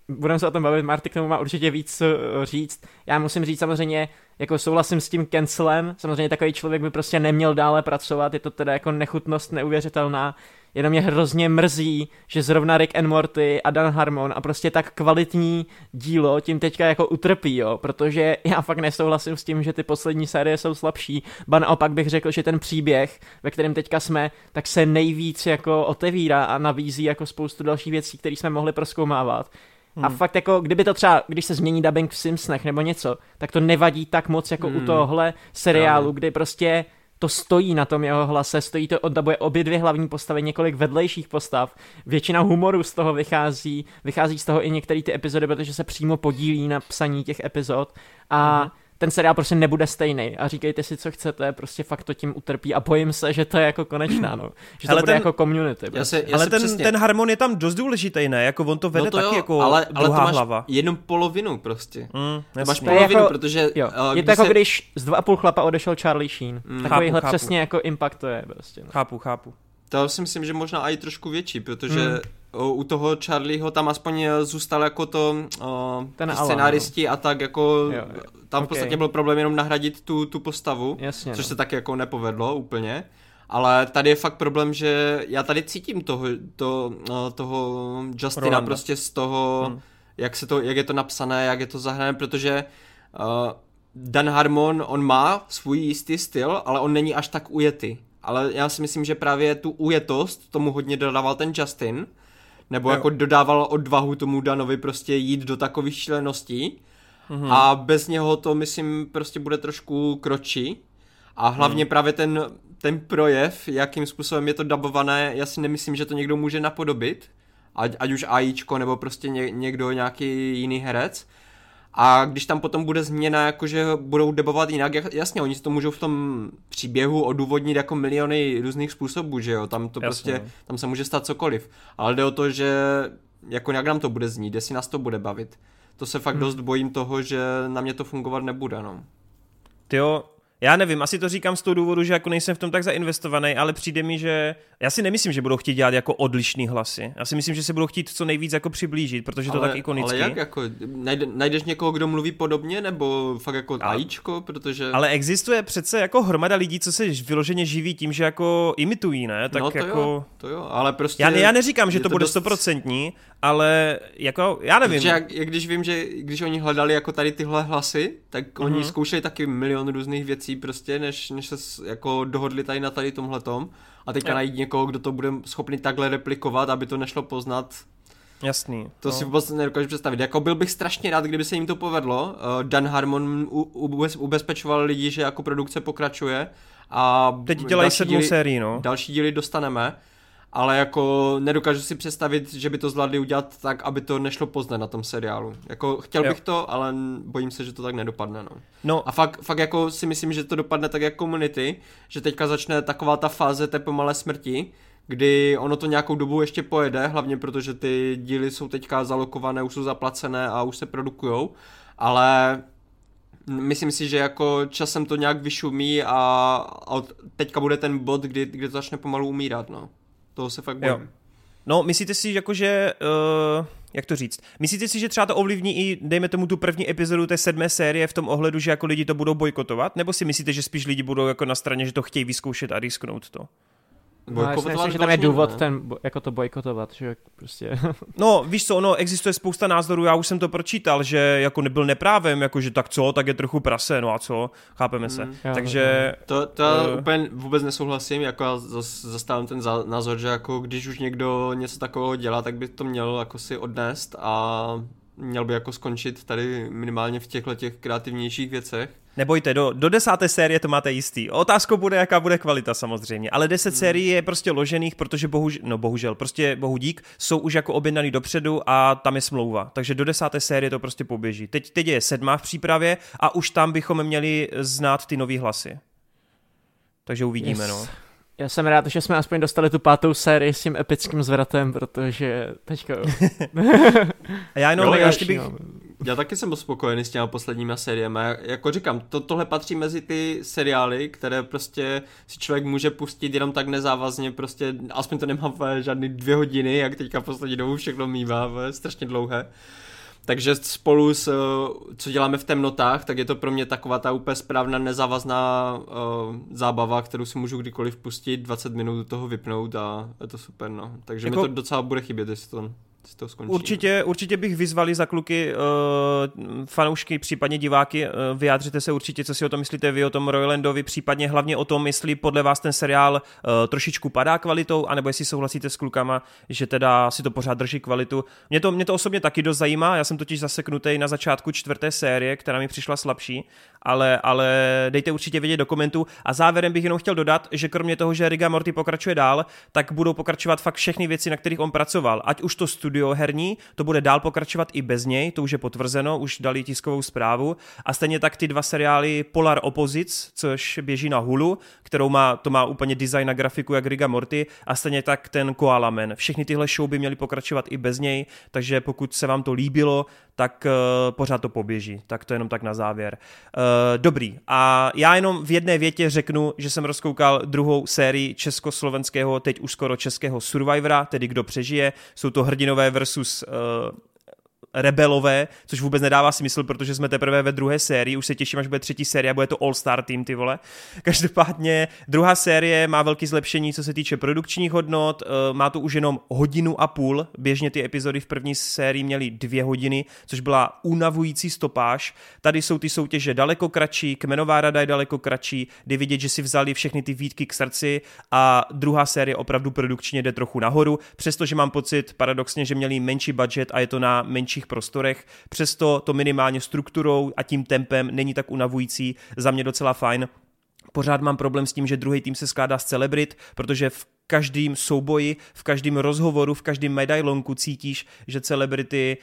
uh, budeme se o tom bavit, Marty k tomu má určitě víc uh, říct. Já musím říct samozřejmě, jako souhlasím s tím cancelem, samozřejmě takový člověk by prostě neměl dále pracovat, je to teda jako nechutnost neuvěřitelná, jenom mě hrozně mrzí, že zrovna Rick and Morty a Dan Harmon a prostě tak kvalitní dílo tím teďka jako utrpí, jo, protože já fakt nesouhlasím s tím, že ty poslední série jsou slabší, ba naopak bych řekl, že ten příběh, ve kterém teďka jsme, tak se nejvíc jako otevírá a navízí jako spoustu dalších věcí, které jsme mohli proskoumávat. Hmm. A fakt jako, kdyby to třeba, když se změní dubbing v Simpsonech nebo něco, tak to nevadí tak moc jako hmm. u tohohle seriálu, kdy prostě to stojí na tom jeho hlase, stojí to, oddabuje obě dvě hlavní postavy, několik vedlejších postav, většina humoru z toho vychází, vychází z toho i některé ty epizody, protože se přímo podílí na psaní těch epizod. A mm ten seriál prostě nebude stejný a říkejte si, co chcete, prostě fakt to tím utrpí a bojím se, že to je jako konečná, no. Že to ale bude ten, jako community. Já se, já ale ten, přesně... ten harmon je tam dost důležitý, ne? Jako on to vede no to taky jo, jako ale, ale druhá to máš hlava. jenom polovinu prostě. Mm, to máš polovinu, jako, protože... Jo, uh, je to jako se... když z dva a půl chlapa odešel Charlie Sheen. Mm. Takovýhle chápu, přesně chápu. jako impact to je prostě. No. Chápu, chápu. To si myslím, že možná i trošku větší, protože mm u toho Charlieho tam aspoň zůstal jako to uh, Ten scenáristi a tak jako jo, jo. tam v podstatě byl problém jenom nahradit tu, tu postavu, Jasně, což no. se tak jako nepovedlo úplně. Ale tady je fakt problém, že já tady cítím toho, to, toho Justina Rolanda. prostě z toho, hmm. jak, se to, jak je to napsané, jak je to zahrané, protože uh, Dan Harmon, on má svůj jistý styl, ale on není až tak ujetý. Ale já si myslím, že právě tu ujetost tomu hodně dodával ten Justin, nebo jo. jako dodával odvahu tomu Danovi prostě jít do takových šíleností mm-hmm. a bez něho to myslím prostě bude trošku kročí a hlavně mm. právě ten, ten projev, jakým způsobem je to dabované, já si nemyslím, že to někdo může napodobit, ať, ať už AIčko nebo prostě ně, někdo, nějaký jiný herec. A když tam potom bude změna, jakože budou debovat jinak, jasně, oni si to můžou v tom příběhu odůvodnit jako miliony různých způsobů, že jo, tam to Jasně. prostě, tam se může stát cokoliv. Ale jde o to, že jako nějak nám to bude znít, jestli nás to bude bavit. To se fakt hmm. dost bojím toho, že na mě to fungovat nebude, no. Tyjo, já nevím, asi to říkám z toho důvodu, že jako nejsem v tom tak zainvestovaný, ale přijde mi, že já si nemyslím, že budou chtít dělat jako odlišný hlasy. Já si myslím, že se budou chtít co nejvíc jako přiblížit, protože to ale, tak ikonický. Ale jak jako, najde, najdeš někoho, kdo mluví podobně, nebo fakt jako Ale- AIčko, protože... Ale existuje přece jako hromada lidí, co se vyloženě živí tím, že jako imitují, ne? Tak no to jako... jo, to jo, ale prostě... Já, ne, já neříkám, že je to, bude dost- stoprocentní, ale jako, já nevím. Protože jak, jak když vím, že když oni hledali jako tady tyhle hlasy, tak mm-hmm. oni Mhm. zkoušeli taky milion různých věcí prostě, než, než se jako dohodli tady na tady tomhletom. A teďka najít někoho, kdo to bude schopný takhle replikovat, aby to nešlo poznat, Jasný. to no. si vůbec nedokážu představit. Jako byl bych strašně rád, kdyby se jim to povedlo. Uh, Dan Harmon u, ubezpečoval lidi, že jako produkce pokračuje. A Teď dělají sedmou díly- sérii, no. Další díly dostaneme, ale jako nedokážu si představit, že by to zvládli udělat tak, aby to nešlo poznat na tom seriálu. Jako chtěl Jo. bych to, ale bojím se, že to tak nedopadne, no. No, A fakt, fakt jako si myslím, že to dopadne tak jako Community, že teďka začne taková ta fáze té pomalé smrti, kdy ono to nějakou dobu ještě pojede, hlavně protože ty díly jsou teďka zalokované, už jsou zaplacené a už se produkujou, ale myslím si, že jako časem to nějak vyšumí a, a teďka bude ten bod, kdy, kdy to začne pomalu umírat, no. Toho se fakt Jo. bojím. No, myslíte si, jako, že, uh, jak to říct, myslíte si, že třeba to ovlivní i, dejme tomu, tu první epizodu té sedmé série v tom ohledu, že jako lidi to budou bojkotovat? Nebo si myslíte, že spíš lidi budou jako na straně, že to chtějí vyzkoušet a risknout to? No, já si Bojkotovat myslím, že tam je důvod no. ten, jako to bojkotovat, že prostě. No, víš co, ono existuje spousta názorů, já už jsem to pročítal, že jako nebyl neprávem, jako že tak co, tak je trochu prase, no a co, chápeme se. Mm. Jo, Takže, To, to já Eh. úplně vůbec nesouhlasím, jako já zas- zastávám ten za- názor, že jako když už někdo něco takového dělá, tak by to měl jako si odnést a měl by jako skončit tady minimálně v těchto těch kreativnějších věcech. Nebojte, do, do desáté série to máte jistý. Otázkou bude, jaká bude kvalita samozřejmě, ale deset Hmm. sérií je prostě ložených, protože bohužel, no bohužel, prostě bohu dík, jsou už jako objednaný dopředu a tam je smlouva. Takže do desáté série to prostě poběží. Teď, teď je sedmá v přípravě a už tam bychom měli znát ty nový hlasy. Takže uvidíme, Yes. no. Já jsem rád, že jsme aspoň dostali tu pátou sérii s tím epickým zvratem, protože teďka... A já jenom Jo, já ještě bych, Já taky jsem byl spokojený s těma posledníma sériemi. Jako říkám, to, tohle patří mezi ty seriály, které prostě si člověk může pustit jenom tak nezávazně, prostě aspoň to nemá žádný dvě hodiny, jak teďka poslední dobu všechno mývá, strašně dlouhé. Takže spolu s, eh, co děláme v temnotách, tak je to pro mě taková ta úplně správná nezávazná uh, zábava, kterou si můžu kdykoliv pustit, 20 minut do toho vypnout a je to super, no. Takže Jako- mi to docela bude chybět, jestli to, to skončí. Určitě, určitě bych vyzvali za kluky uh, fanoušky, případně diváky, uh, vyjádřete se určitě, co si o tom myslíte vy o tom Roylandovi, případně hlavně o tom, jestli podle vás ten seriál uh, trošičku padá kvalitou, anebo jestli souhlasíte s klukama, že teda si to pořád drží kvalitu. Mě to, mě to osobně taky dost zajímá, já jsem totiž zaseknutý na začátku čtvrté série, která mi přišla slabší, ale, ale dejte určitě vědět do komentu. A závěrem bych jenom chtěl dodat, že kromě toho, že Riga Morty pokračuje dál, tak budou pokračovat fakt všechny věci, na kterých on pracoval. Ať už to studio herní, to bude dál pokračovat i bez něj, to už je potvrzeno, už dali tiskovou zprávu. A stejně tak ty dva seriály Polar Opposites, což běží na Hulu, kterou má, to má úplně design a grafiku jak Riga Morty, a stejně tak ten Koala Man. Všechny tyhle show by měly pokračovat i bez něj, takže pokud se vám to líbilo, tak uh, pořád to poběží. Tak to jenom tak na závěr. Uh, dobrý. A já jenom v jedné větě řeknu, že jsem rozkoukal druhou sérii československého, teď už skoro českého Survivora, tedy kdo přežije. Jsou to hrdinové versus uh, rebelové, což vůbec nedává smysl, protože jsme teprve ve druhé sérii, už se těším, až bude třetí série a bude to All Star Team, ty vole. Každopádně druhá série má velký zlepšení, co se týče produkčních hodnot, eh, má to už jenom hodinu a půl, běžně ty epizody v první sérii měly dvě hodiny, což byla unavující stopáž. Tady jsou ty soutěže daleko kratší, kmenová rada je daleko kratší, jde vidět, že si vzali všechny ty výtky k srdci a druhá série opravdu produkčně jde trochu nahoru, přestože mám pocit paradoxně, že měli menší budget a je to na menších prostorech, přesto to minimálně strukturou a tím tempem není tak unavující, za mě docela fajn. Pořád mám problém s tím, že druhý tým se skládá z celebrit, protože v každém souboji, v každém rozhovoru, v každém medailonku cítíš, že celebrity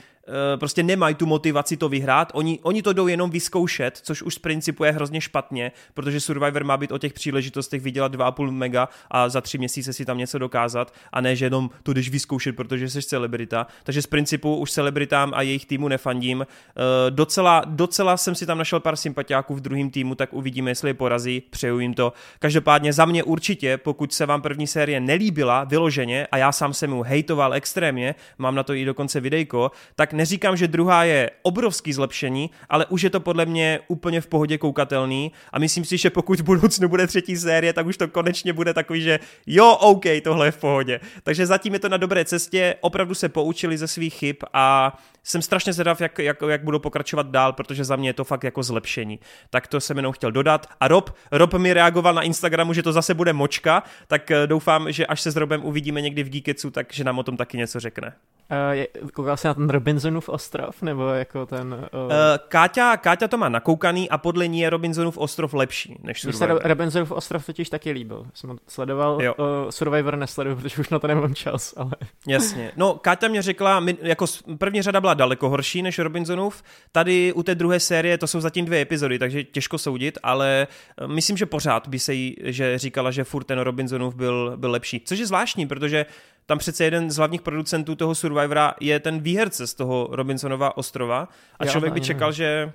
prostě nemají tu motivaci to vyhrát, oni, oni to jdou jenom vyzkoušet, což už z principu je hrozně špatně, protože Survivor má být o těch příležitostech vydělat 2,5 mega a za tři měsíce si tam něco dokázat a ne, že jenom to jdeš vyzkoušet, protože jsi celebrita. Takže z principu už celebritám a jejich týmu nefandím. Eh, docela, docela jsem si tam našel pár sympatiáků v druhém týmu, tak uvidíme, jestli je porazí, přeju jim to. Každopádně za mě určitě, pokud se vám první série nelíbila vyloženě a já sám jsem mu hejtoval extrémně, mám na to i dokonce videjko, tak neříkám, že druhá je obrovský zlepšení, ale už je to podle mě úplně v pohodě koukatelný a myslím si, že pokud v budoucnu bude třetí série, tak už to konečně bude takový, že jo, OK, tohle je v pohodě. Takže zatím je to na dobré cestě, opravdu se poučili ze svých chyb a jsem strašně zvědav, jak, jak, jak budou pokračovat dál, protože za mě je to fakt jako zlepšení. Tak to jsem jenom chtěl dodat. A Rob, Rob mi reagoval na Instagramu, že to zase bude močka, tak eh, doufám, že až se s Robem uvidíme někdy v Geeketsu, takže nám o tom taky něco řekne. Uh, koukal jsi na ten Robinsonův ostrov, nebo jako ten... Uh... Uh, Káťa, Káťa to má nakoukaný a podle ní je Robinsonův ostrov lepší než Survivor. se Robinsonův ostrov totiž taky líbil. Jsem ho sledoval, jo. Uh, Survivor nesleduju, protože už na to nemám čas, ale... Jasně. No, Káťa mě řekla, my, jako první řada byla daleko horší než Robinsonův. Tady u té druhé série to jsou zatím dvě epizody, takže těžko soudit, ale myslím, že pořád by se jí, že říkala, že furt ten Robinsonův byl, byl lepší. Což je zvláštní, protože tam přece jeden z hlavních producentů toho Survivora je ten výherce z toho Robinsonova ostrova a člověk by čekal, že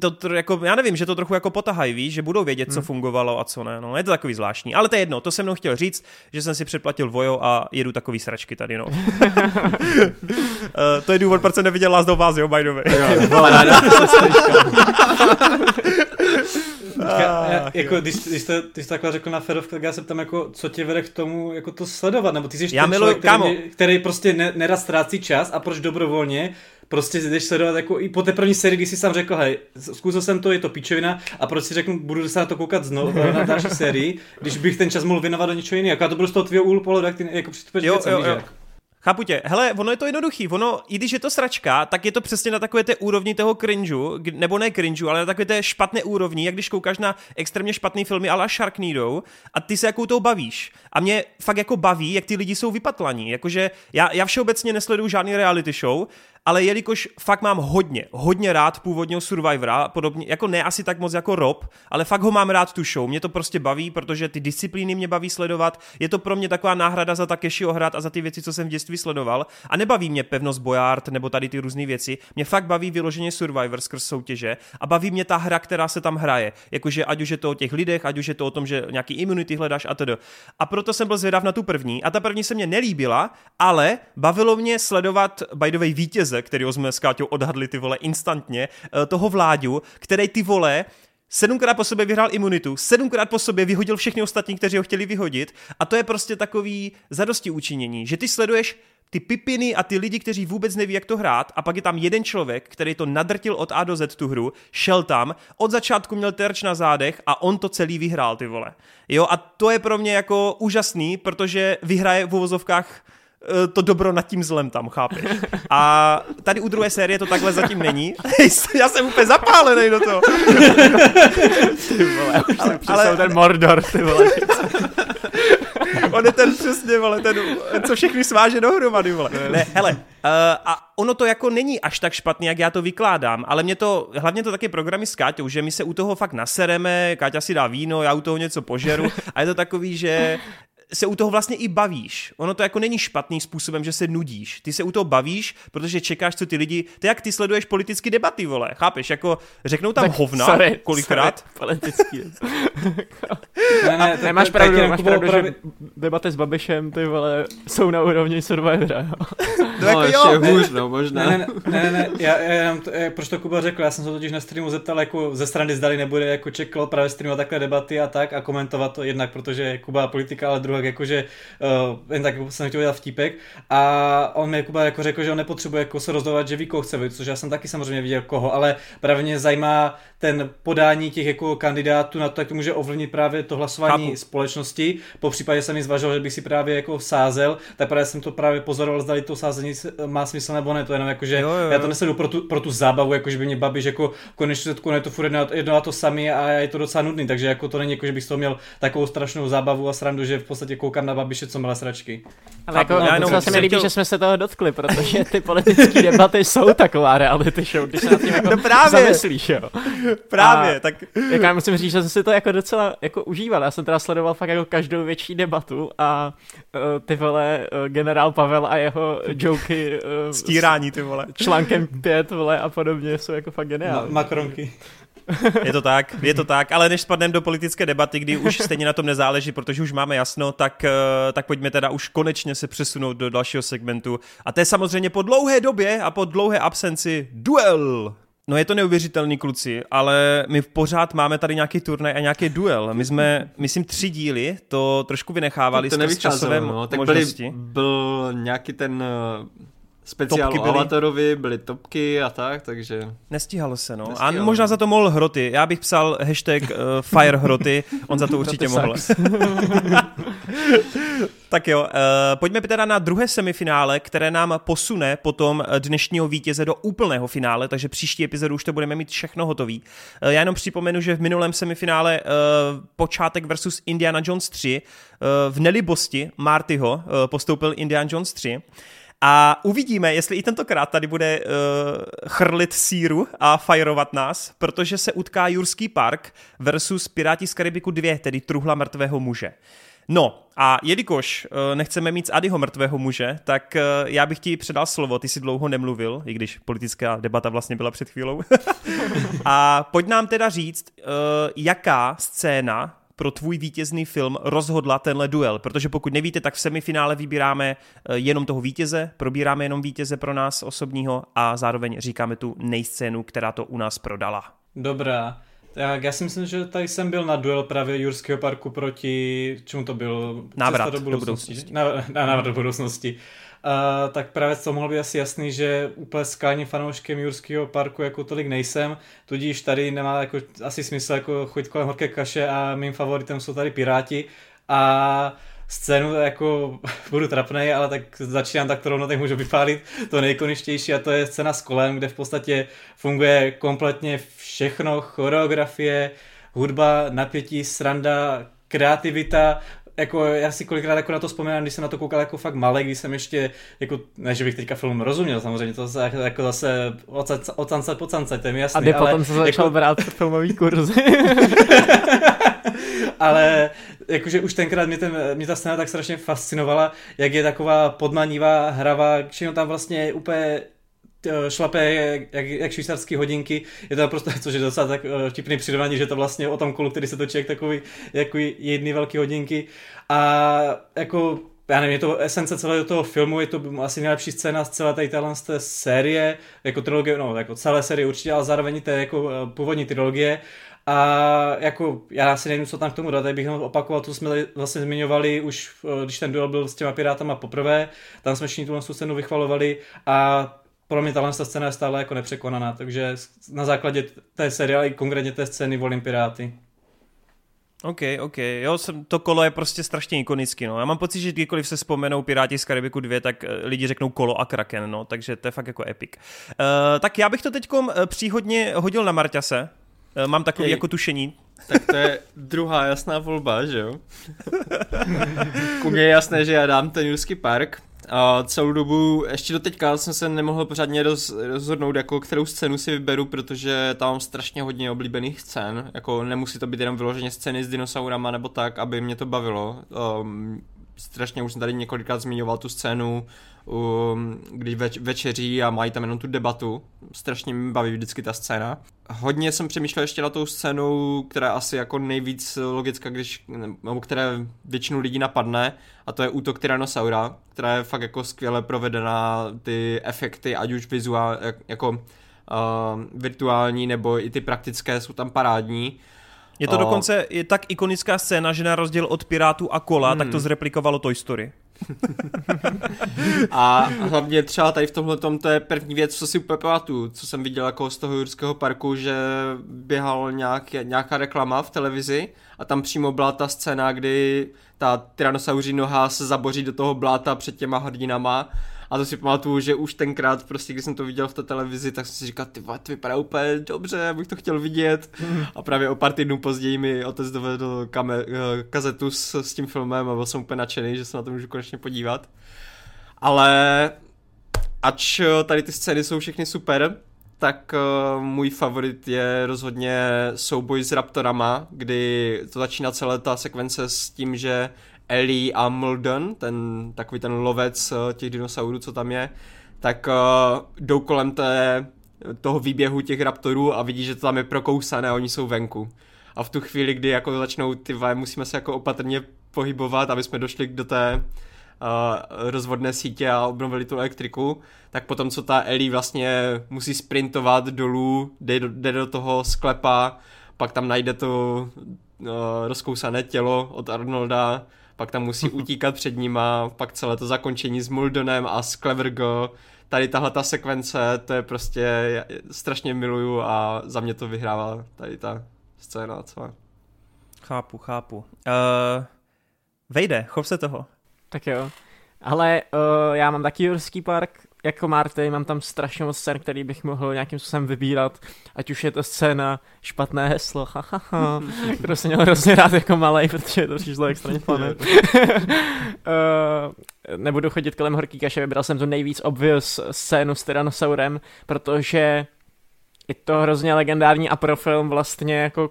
to, to jako, já nevím, že to trochu jako potahají, víš, že budou vědět, co hmm. fungovalo a co ne, no, je to takový zvláštní, ale to je jedno, to jsem mnou chtěl říct, že jsem si předplatil Vojo a jedu takový sračky tady, no. uh, to je důvod, proč jsem neviděl Last of Us, jo, by the way. Já, jako, když, když, to, když to takhle řekl na Fedov, tak já se ptám, jako, co tě vede k tomu jako to sledovat, nebo ty jsi já ten miluji, člověk, který, který, prostě ne, nerad ztrácí čas a proč dobrovolně? Prostě jdeš sledovat jako i po té první sérii, kdy jsi sám řekl, hej, zkusil jsem to, je to píčovina a proč si řeknu, budu se na to koukat znovu na další sérii, když bych ten čas mohl věnovat do něčeho jiného. Jako to bylo z toho tvého úhlu pohledu, jak ty jako přistupuješ jo, jo, jo. Chápu tě. Hele, ono je to jednoduchý. Ono, i když je to sračka, tak je to přesně na takové té úrovni toho cringeu, nebo ne cringeu, ale na takové té špatné úrovni, jak když koukáš na extrémně špatný filmy ale Sharknado a ty se jakou tou bavíš. A mě fakt jako baví, jak ty lidi jsou vypatlaní. Jakože já, já všeobecně nesleduju žádný reality show, ale jelikož fakt mám hodně, hodně rád původního Survivora, podobně, jako ne asi tak moc jako Rob, ale fakt ho mám rád tu show, mě to prostě baví, protože ty disciplíny mě baví sledovat, je to pro mě taková náhrada za Takeshi ohrad a za ty věci, co jsem v dětství sledoval. A nebaví mě pevnost Boyard nebo tady ty různé věci, mě fakt baví vyloženě Survivor skrz soutěže a baví mě ta hra, která se tam hraje, jakože ať už je to o těch lidech, ať už je to o tom, že nějaký imunity hledáš a tedy. A proto jsem byl zvědav na tu první a ta první se mě nelíbila, ale bavilo mě sledovat by way vítěze peníze, který jsme s Káťou odhadli ty vole instantně, eh, toho vláďu, který ty vole sedmkrát po sobě vyhrál imunitu, sedmkrát po sobě vyhodil všechny ostatní, kteří ho chtěli vyhodit a to je prostě takový zadosti učinění, že ty sleduješ ty pipiny a ty lidi, kteří vůbec neví, jak to hrát, a pak je tam jeden člověk, který to nadrtil od A do Z tu hru, šel tam, od začátku měl terč na zádech a on to celý vyhrál, ty vole. Jo, a to je pro mě jako úžasný, protože vyhraje v uvozovkách to dobro nad tím zlem tam, chápeš? A tady u druhé série to takhle zatím není. Já jsem úplně zapálený do toho. ty vole, už ale, ale... ten Mordor, ty vole. On je ten přesně, vole, ten, co všechny sváže dohromady, vole. Ne, hele, uh, a ono to jako není až tak špatný, jak já to vykládám, ale mě to, hlavně to taky programy s Káťou, že my se u toho fakt nasereme, Káťa si dá víno, já u toho něco požeru a je to takový, že se u toho vlastně i bavíš. Ono to jako není špatný způsobem, že se nudíš. Ty se u toho bavíš, protože čekáš, co ty lidi. To jak ty sleduješ politické debaty, vole. Chápeš? Jako řeknou tam tak, hovna sorry, kolikrát. Sorry, politický. ne, ne, to, nemáš pravdu, máš pravdu, pravdu, že debaty s Babišem, ty vole, jsou na úrovni Survivora. no, no jako ještě hůř, no, možná. Ne, ne, ne, ne, já, já, já, já, proč to Kuba řekl, já jsem se totiž na streamu zeptal, jako ze strany zdali nebude jako čekal právě streamovat takhle debaty a tak a komentovat to jednak, protože Kuba politika, ale druhá tak jakože uh, jen tak jsem chtěl dělat vtípek a on mi Jakuba jako řekl, že on nepotřebuje jako se rozhodovat, že ví, koho chce což já jsem taky samozřejmě viděl koho, ale právě mě zajímá ten podání těch jako kandidátů na to, jak to může ovlivnit právě to hlasování Chápu. společnosti. Po případě jsem mi zvažoval, že bych si právě jako sázel, tak právě jsem to právě pozoroval, zda to sázení má smysl nebo ne. To jenom jako, že jo, jo. já to nesledu pro tu, pro tu zábavu, jako že by mě babiš jako konečně to, je to furt jedno, jedno a to samý a je to docela nudný, takže jako to není jako, že bych z toho měl takovou strašnou zábavu a srandu, že v podstatě podstatě koukám na babiše, co má sračky. Ale jako, já já jenom se mi líbí, chtěl- že jsme se toho dotkli, protože ty politické debaty jsou taková reality show, když se nad tím jako No právě. zamyslíš, jo. Právě, A- tak Jak já musím říct, že jsem si to jako docela jako užíval. Já jsem teda sledoval fakt jako každou větší debatu a uh, ty vole uh, generál Pavel a jeho joky uh, stírání, ty vole. článkem 5 vole a podobně jsou jako fakt Ma- geniální. Makronky. Je to tak, je to tak, ale než spadneme do politické debaty, kdy už stejně na tom nezáleží, protože už máme jasno, tak, eh, tak pojďme teda už konečně se přesunout do dalšího segmentu. A to je samozřejmě po dlouhé době a po dlouhé absenci duel. No je to neuvěřitelný, kluci, ale my pořád máme tady nějaký turnaj a nějaký duel. My jsme, myslím, tři díly to trošku vynechávali to časové nevycházelo, no. Tak možnosti. byl nějaký ten speciál Topky o byly. Avatorovi, byly topky a tak, takže... Nestíhalo se, no. Nestíhalo. A možná za to mohl Hroty. Já bych psal hashtag uh, Fire Hroty, on za to určitě mohl. tak jo, uh, pojďme teda na druhé semifinále, které nám posune potom eh, dnešního vítěze do úplného finále, takže příští epizodu už to budeme mít všechno hotový. Uh, já jenom připomenu, že v minulém semifinále uh, počátek versus Indiana Jones 3 uh, v nelibosti Martyho uh, postoupil Indiana Jones 3. A uvidíme, jestli i tentokrát tady bude uh, chrlit síru a fajrovat nás, protože se utká Jurský park versus Piráti z Karibiku 2, tedy truhla mrtvého muže. No a jelikož uh, nechceme mít z Adyho mrtvého muže, tak uh, já bych ti předal slovo, ty si dlouho nemluvil, i když politická debata vlastně byla před chvílou. a pojď nám teda říct, uh, jaká scéna pro tvůj vítězný film rozhodla tenhle duel, protože pokud nevíte, tak v semifinále vybíráme eh, jenom toho vítěze, probíráme jenom vítěze pro nás osobního a zároveň říkáme tu nejscénu, která to u nás prodala. Dobrá. Tak já si myslím, že tady jsem byl na duel právě Jurského parku proti, čemu to byl? Návrat do do budoucnosti. budoucnosti. Na, na návrat do budoucnosti. Tak právě to mohlo být asi jasný, že úplně skálním fanouškem Jurského parku jako tolik nejsem, tudíž tady nemá jako asi smysl jako chodit kolem horké kaše a mým favoritem jsou tady Piráti. A scénu jako budu trapnej, ale tak začínám tak to rovno tak můžu vypálit. To nejkoničtější a to je scéna s kolem, kde v podstatě funguje kompletně všechno, choreografie, hudba, napětí, sranda, kreativita, jako já si kolikrát jako na to vzpomínám, když jsem na to koukal jako fakt malý, když jsem ještě, jako, ne, že bych teďka film rozuměl, samozřejmě, to zase, jako zase ocancat po cancat, to je mi jasný, A ty ale potom se začal jako, brát filmový kurzy. ale jakože už tenkrát mě, ten, mě ta scéna tak strašně fascinovala, jak je taková podmanivá, hravá, všechno tam vlastně úplně šlape jak, jak švýcarské hodinky, je to prostě, což je docela tak eh, vtipný přirovnání, že to vlastně o tom kolu, který se točí jak takový, jako jedny velké hodinky a jako já nevím, je to esence celého toho filmu, je to asi nejlepší scéna z celé tady téhle té série, jako trilogie, no jako celé série určitě, ale zároveň té jako eh, původní trilogie. A jako já si nevím, co tam k tomu dát, bych jenom opakoval, to jsme tady vlastně zmiňovali už, eh, když ten duel byl s těma pirátama poprvé, tam jsme všichni tuhle scénu vychvalovali a pro mě tahle scéna je stále jako nepřekonaná, takže na základě té série, ale i konkrétně té scény volím Piráty. OK, OK. Jo, jsem, to kolo je prostě strašně ikonický, no. Já mám pocit, že kdykoliv se vzpomenou Piráti z Karibiku 2, tak eh, lidi řeknou kolo a kraken, no. Takže to je fakt jako epic. Uh, tak já bych to teďkom eh, příhodně hodil na Marťase. Uh, mám takový Hej. jako tušení. Tak to je druhá jasná volba, že jo? Ku mně je jasné, že já dám ten Jurský park. A celou dobu, ještě do teďka jsem se nemohl pořádně roz, rozhodnout, jako kterou scénu si vyberu, protože tam mám strašně hodně oblíbených scén. Jako nemusí to být jenom vyloženě scény s dinosaurama nebo tak, aby mě to bavilo. Um, strašně už jsem tady několikrát zmiňoval tu scénu, um, když več, večeří a mají tam jenom tu debatu. Strašně mi baví vždycky ta scéna. Hodně jsem přemýšlel ještě na tou scénu, která je asi jako nejvíc logická, když, nebo které většinu lidí napadne, a to je útok Tyrannosaura, která je fakt jako skvěle provedená, ty efekty, ať už vizuál, jak, jako uh, virtuální, nebo i ty praktické jsou tam parádní. Je to O. dokonce je tak ikonická scéna, že na rozdíl od Pirátů a kola, Hmm. tak to zreplikovalo Toy Story. A hlavně třeba tady v tomhle to je první věc, co si úplně pamatuju, co jsem viděl jako z toho Jurského parku, že běhal nějak, nějaká reklama v televizi a tam přímo byla ta scéna, kdy ta tyrannosauří noha se zaboří do toho bláta před těma hrdinama A to si pamatuju, že už tenkrát, prostě když jsem to viděl v té televizi, tak jsem si říkal, ty vole, to vypadá úplně dobře, abych to chtěl vidět. A právě o pár týdnů později mi otec dovedl kame, eh, kazetu s, s tím filmem a byl jsem úplně nadšený, že se na to můžu konečně podívat. Ale ač eh, tady ty scény jsou všechny super, tak uh, můj favorit je rozhodně souboj s Raptorama, kdy to začíná celá ta sekvence s tím, že Ellie a Mulden, ten takový ten lovec uh, těch dinosaurů, co tam je, tak uh, jdou kolem té, toho výběhu těch raptorů a vidí, že to tam je prokousané oni jsou venku. A v tu chvíli, kdy jako začnou ty vaj, musíme se jako opatrně pohybovat, aby jsme došli do té uh, rozvodné sítě a obnovili tu elektriku, tak potom, co ta Ellie vlastně musí sprintovat dolů, jde do, jde do toho sklepa, pak tam najde to uh, rozkousané tělo od Arnolda, pak tam musí utíkat před nima, pak celé to zakončení s Muldonem a s Clever Girl, tady tahle ta sekvence, to je prostě, strašně miluju a za mě to vyhrává tady ta scéna celá. Chápu, chápu. Uh, vejde, chov se toho. Tak jo. Ale uh, já mám taky Jurský park, jako Marty, mám tam strašně moc scén, který bych mohl nějakým způsobem vybírat, ať už je to scéna špatné heslo, hahaha, kterou jsem měl hrozně rád jako malý, protože to přišlo extrémně funny. uh, nebudu chodit kolem horký kaše, vybral jsem tu nejvíc obvious scénu s Tyrannosaurem, protože je to hrozně legendární a pro film vlastně jako,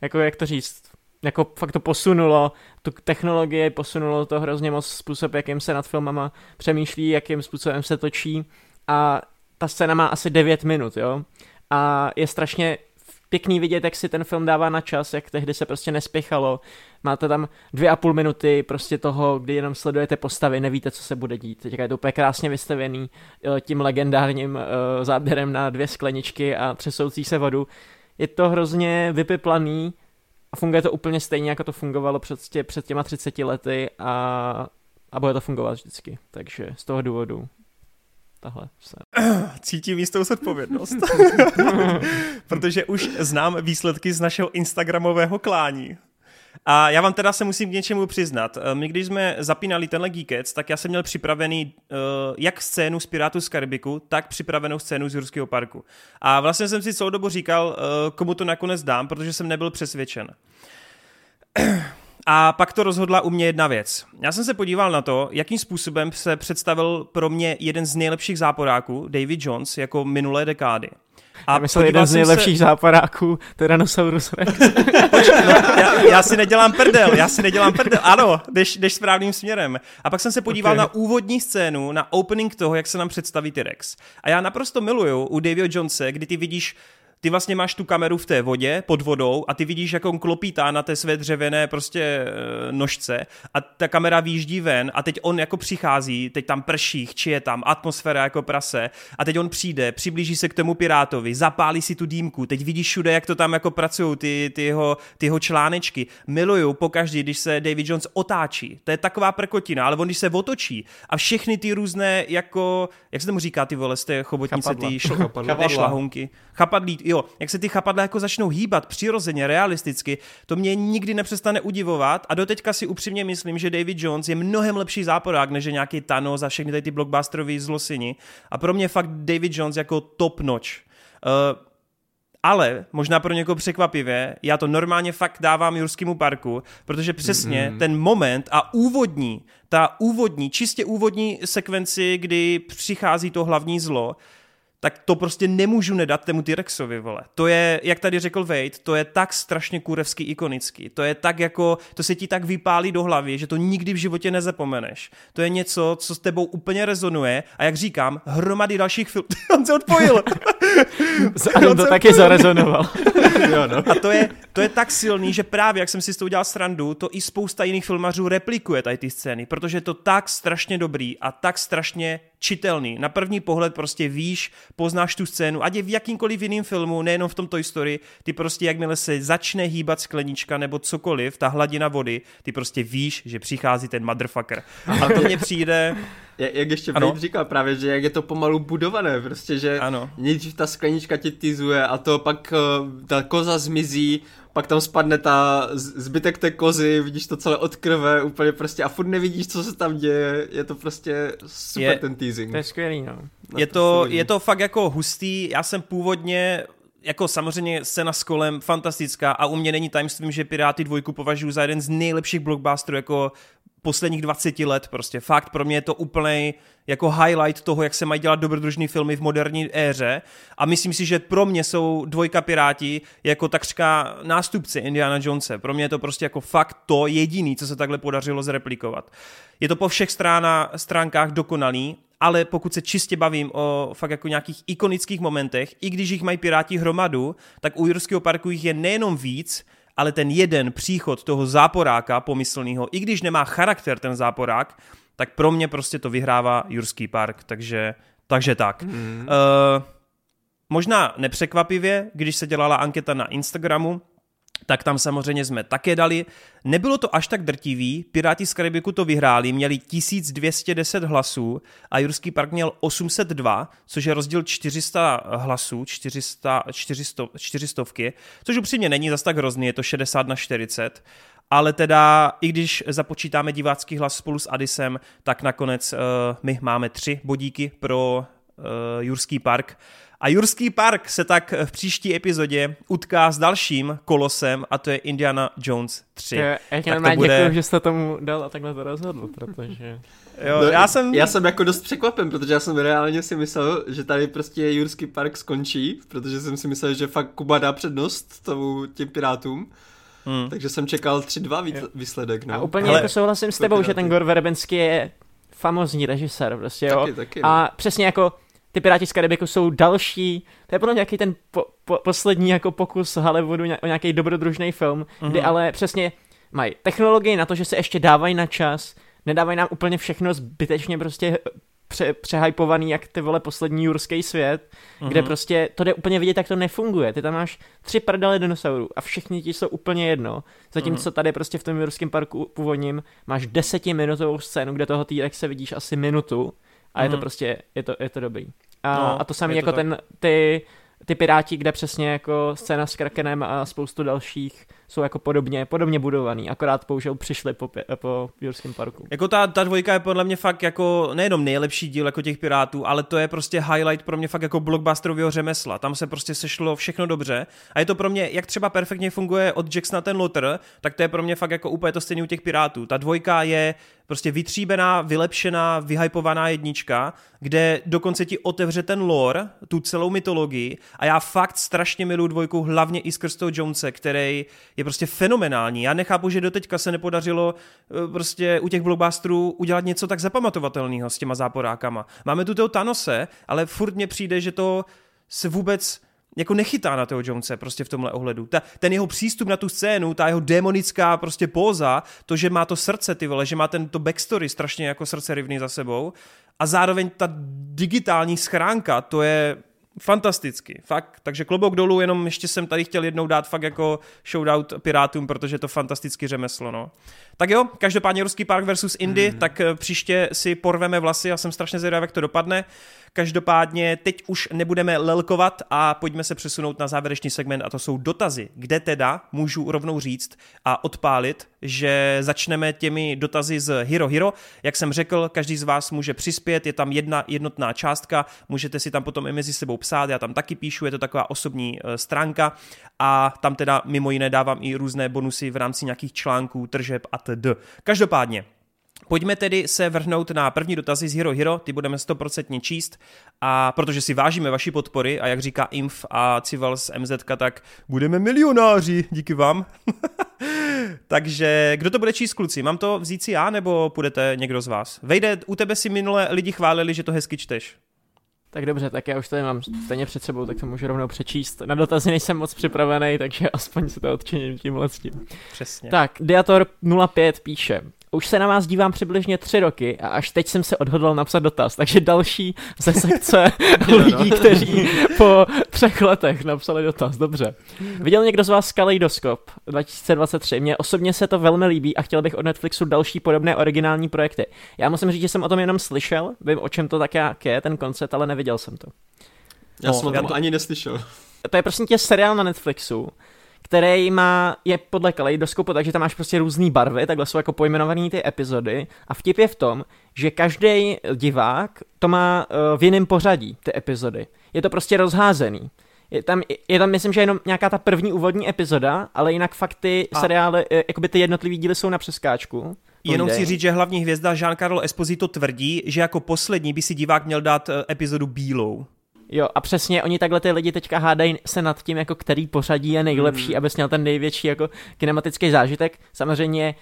jako jak to říct, jako fakt to posunulo, tu technologie posunulo to hrozně moc způsob, jakým se nad filmama přemýšlí, jakým způsobem se točí a ta scéna má asi 9 minut, jo, a je strašně pěkný vidět, jak si ten film dává na čas, jak tehdy se prostě nespěchalo. Máte tam dvě a půl minuty prostě toho, kdy jenom sledujete postavy, nevíte, co se bude dít. Teďka je to úplně krásně vystavený tím legendárním uh, záběrem na dvě skleničky a třesoucí se vodu. Je to hrozně vypiplaný, a funguje to úplně stejně, jako to fungovalo před, tě, před těma 30 lety a, a bude to fungovat vždycky. Takže z toho důvodu tahle se. Cítím jistou zodpovědnost. Protože už znám výsledky z našeho Instagramového klání. A já vám teda se musím k něčemu přiznat. Eh, my když jsme zapínali tenhle Geekets, tak já jsem měl připravený uh, jak scénu z Pirátu z Karibiku, tak připravenou scénu z Jurského parku. A vlastně jsem si celou dobu říkal, uh, komu to nakonec dám, protože jsem nebyl přesvědčen. A pak to rozhodla u mě jedna věc. Já jsem se podíval na to, jakým způsobem se představil pro mě jeden z nejlepších záporáků, David Jones, jako minulé dekády. A já myslel jeden z nejlepších se... západáků, Tyrannosaurus Rex. no, já, já, si nedělám prdel, já si nedělám prdel, ano, jdeš, jdeš správným směrem. A pak jsem se podíval okay. na úvodní scénu, na opening toho, jak se nám představí T-Rex. A já naprosto miluju u Davida Jonese, kdy ty vidíš ty vlastně máš tu kameru v té vodě, pod vodou a ty vidíš, jak on klopítá na té své dřevěné prostě e, nožce a ta kamera výjíždí ven a teď on jako přichází, teď tam prší, či je tam atmosféra jako prase a teď on přijde, přiblíží se k tomu pirátovi, zapálí si tu dýmku, teď vidíš všude, jak to tam jako pracují ty, ty, jeho, ty jeho článečky. Miluju pokaždý, když se David Jones otáčí. To je taková prkotina, ale on když se otočí a všechny ty různé jako, jak se tomu říká ty vole z té chobotnice, ty šl, šlahunky, chapadlí, jo, jak se ty chapadla jako začnou hýbat přirozeně, realisticky, to mě nikdy nepřestane udivovat a doteďka si upřímně myslím, že David Jones je mnohem lepší záporák, než je nějaký Thanos a všechny tady ty blockbusterové zlosini. A pro mě fakt David Jones jako top notch. Uh, ale možná pro někoho překvapivě, já to normálně fakt dávám Jurskému parku, protože přesně mm-hmm. ten moment a úvodní, ta úvodní, čistě úvodní sekvenci, kdy přichází to hlavní zlo, tak to prostě nemůžu nedat tému T-Rexovi, vole. To je, jak tady řekl Wade, to je tak strašně kurevský ikonický. To je tak jako, to se ti tak vypálí do hlavy, že to nikdy v životě nezapomeneš. To je něco, co s tebou úplně rezonuje a jak říkám, hromady dalších filmů. On se odpojil. On to taky zarezonoval. jo, no. A to je, to je tak silný, že právě, jak jsem si s tou udělal srandu, to i spousta jiných filmařů replikuje tady ty scény, protože je to tak strašně dobrý a tak strašně čitelný. Na první pohled prostě víš, poznáš tu scénu, ať je v jakýmkoliv jiném filmu, nejenom v tomto historii, ty prostě jakmile se začne hýbat sklenička nebo cokoliv, ta hladina vody, ty prostě víš, že přichází ten motherfucker. A to mně přijde... Jak ještě ano. říkal právě, že jak je to pomalu budované, prostě, že ano. nejdřív ta sklenička tě tizuje a to pak uh, ta koza zmizí, pak tam spadne ta zbytek té kozy, vidíš to celé od krve, úplně prostě a furt nevidíš, co se tam děje, je to prostě super je, ten teasing. To je skvělý, no. Je to, je to fakt jako hustý, já jsem původně jako samozřejmě scéna s kolem fantastická a u mě není tajemstvím, že Piráty dvojku považuji za jeden z nejlepších blockbusterů jako posledních 20 let prostě. Fakt pro mě je to úplný jako highlight toho, jak se mají dělat dobrodružné filmy v moderní éře a myslím si, že pro mě jsou dvojka Piráti jako takřka nástupci Indiana Jonese. Pro mě je to prostě jako fakt to jediný, co se takhle podařilo zreplikovat. Je to po všech strána, stránkách dokonalý, ale pokud se čistě bavím o fakt jako nějakých ikonických momentech, i když jich mají Piráti hromadu, tak u Jurského parku jich je nejenom víc, ale ten jeden příchod toho záporáka pomyslného, i když nemá charakter ten záporák, tak pro mě prostě to vyhrává Jurský park, takže, takže tak. Mm. Uh, možná nepřekvapivě, když se dělala anketa na Instagramu, tak tam samozřejmě jsme také dali. Nebylo to až tak drtivý, Piráti z Karibiku to vyhráli, měli 1210 hlasů a Jurský park měl 802, což je rozdíl 400 hlasů, 400, 400, 400 což upřímně není zas tak hrozný, je to 60 na 40, ale teda i když započítáme divácký hlas spolu s Adisem, tak nakonec uh, my máme tři bodíky pro uh, Jurský park. A Jurský park se tak v příští epizodě utká s dalším kolosem a to je Indiana Jones 3. Je, já ti bude... děkuji, že jste tomu dal a takhle to rozhodl, protože... Jo, no, já jsem... Já jsem jako dost překvapen, protože já jsem reálně si myslel, že tady prostě Jurský park skončí, protože jsem si myslel, že fakt Kuba dá přednost tomu těm pirátům. Hmm. Takže jsem čekal 3-2 výsledek. No. A úplně Ale... jako souhlasím s tebou, že ten Gore Verbensky je famozní režisér, prostě jo. Taky, taky, no. A přesně jako ty Piráti z Karibiku jsou další, to je mě nějaký ten po, po, poslední jako pokus Hollywoodu o nějaký dobrodružný film, mm-hmm. kdy ale přesně mají technologii na to, že se ještě dávají na čas, nedávají nám úplně všechno zbytečně prostě pře, přehypovaný, jak ty vole poslední jurský svět, mm-hmm. kde prostě to jde úplně vidět, jak to nefunguje. Ty tam máš tři prdele dinosaurů a všichni ti jsou úplně jedno. Zatímco mm-hmm. tady prostě v tom jurském parku původním máš desetiminutovou scénu, kde toho týrek se vidíš asi minutu a mm-hmm. je to mhm. prostě, je to, je to dobrý. A, no, a to samé jako to ten, ty, ty Piráti, kde přesně jako scéna s Krakenem a spoustu dalších jsou jako podobně, podobně budovaný, akorát použil přišli po, po Jurském parku. Jako ta, ta dvojka je podle mě fakt jako nejenom nejlepší díl jako těch Pirátů, ale to je prostě highlight pro mě fakt jako blockbusterového řemesla. Tam se prostě sešlo všechno dobře a je to pro mě, jak třeba perfektně funguje od Jacksona ten Luther, tak to je pro mě fakt jako úplně to stejné u těch Pirátů. Ta dvojka je prostě vytříbená, vylepšená, vyhypovaná jednička, kde dokonce ti otevře ten lore, tu celou mytologii a já fakt strašně miluji dvojku, hlavně i skrz toho Jonese, který je prostě fenomenální. Já nechápu, že doteďka se nepodařilo eh, prostě u těch blockbusterů udělat něco tak zapamatovatelného s těma záporákama. Máme tu toho Thanose, ale furt mně přijde, že to se vůbec jako nechytá na toho Jonese prostě v tomhle ohledu. Ta, ten jeho přístup na tu scénu, ta jeho démonická prostě póza, to, že má to srdce, ty vole, že má tento backstory strašně jako srdce rivný za sebou a zároveň ta digitální schránka, to je fantasticky, fakt, takže klobouk dolů, jenom ještě jsem tady chtěl jednou dát fakt jako shoutout Pirátům, protože je to fantasticky řemeslo, no. Tak jo, každopádně Ruský park versus Indy, mm. tak eh, příště si porveme vlasy, já jsem strašně zvědavý, jak to dopadne. Každopádně teď už nebudeme lelkovat a pojďme se přesunout na závěrečný segment a to jsou dotazy, kde teda můžu rovnou říct a odpálit, že začneme těmi dotazy z Hero Hero. Jak jsem řekl, každý z vás může přispět, je tam jedna jednotná částka, můžete si tam potom i mezi sebou psát, já tam taky píšu, je to taková osobní e, stránka a tam teda mimo jiné dávám i různé bonusy v rámci nějakých článků, tržeb a td. Každopádně, Pojďme tedy se vrhnout na první dotazy z Hero Hero, ty budeme 100% číst a protože si vážíme vaší podpory a jak říká Inf a Cival z MZ, tak budeme milionáři, díky vám. Takže kdo to bude číst, kluci? Mám to vzít si já, nebo půjdete někdo z vás? Vejde, u tebe si minule lidi chválili, že to hezky čteš. Tak dobře, tak já už tady mám stejně před sebou, tak to můžu rovnou přečíst. Na dotazy nejsem moc připravený, takže aspoň se to odčiním tímhle s tím. Přesně. Tak, Diator 05 píše. Už se na vás dívám přibližně tři roky a až teď jsem se odhodlal napsat dotaz, takže další ze sekce lidí, kteří po třech letech napsali dotaz, dobře. Viděl někdo z vás Kaleidoskop 2023? Mně osobně se to velmi líbí a chtěl bych od Netflixu další podobné originální projekty. Já musím říct, že jsem o tom jenom slyšel, vím o čem to tak je, ten koncept, ale neviděl jsem to. Já no, jsem o tom ani neslyšel. To je prostě tě seriál na Netflixu, který má, je podle kaleidoskopu, takže tam máš prostě různé barvy, takhle jsou jako pojmenované ty epizody a vtip je v tom, že každý divák to má uh, v jiném pořadí, ty epizody. Je to prostě rozházený. Je tam, je tam, myslím, že jenom nějaká ta první úvodní epizoda, ale jinak fakt ty a... seriály, eh, jakoby ty jednotlivý díly jsou na přeskáčku. Jenom si říct, že hlavní hvězda Jean-Carlo Esposito tvrdí, že jako poslední by si divák měl dát eh, epizodu bílou. Jo, a přesně oni takhle ty lidi teďka hádají se nad tím, jako který pořadí je nejlepší, mm. abys měl ten největší jako kinematický zážitek. Samozřejmě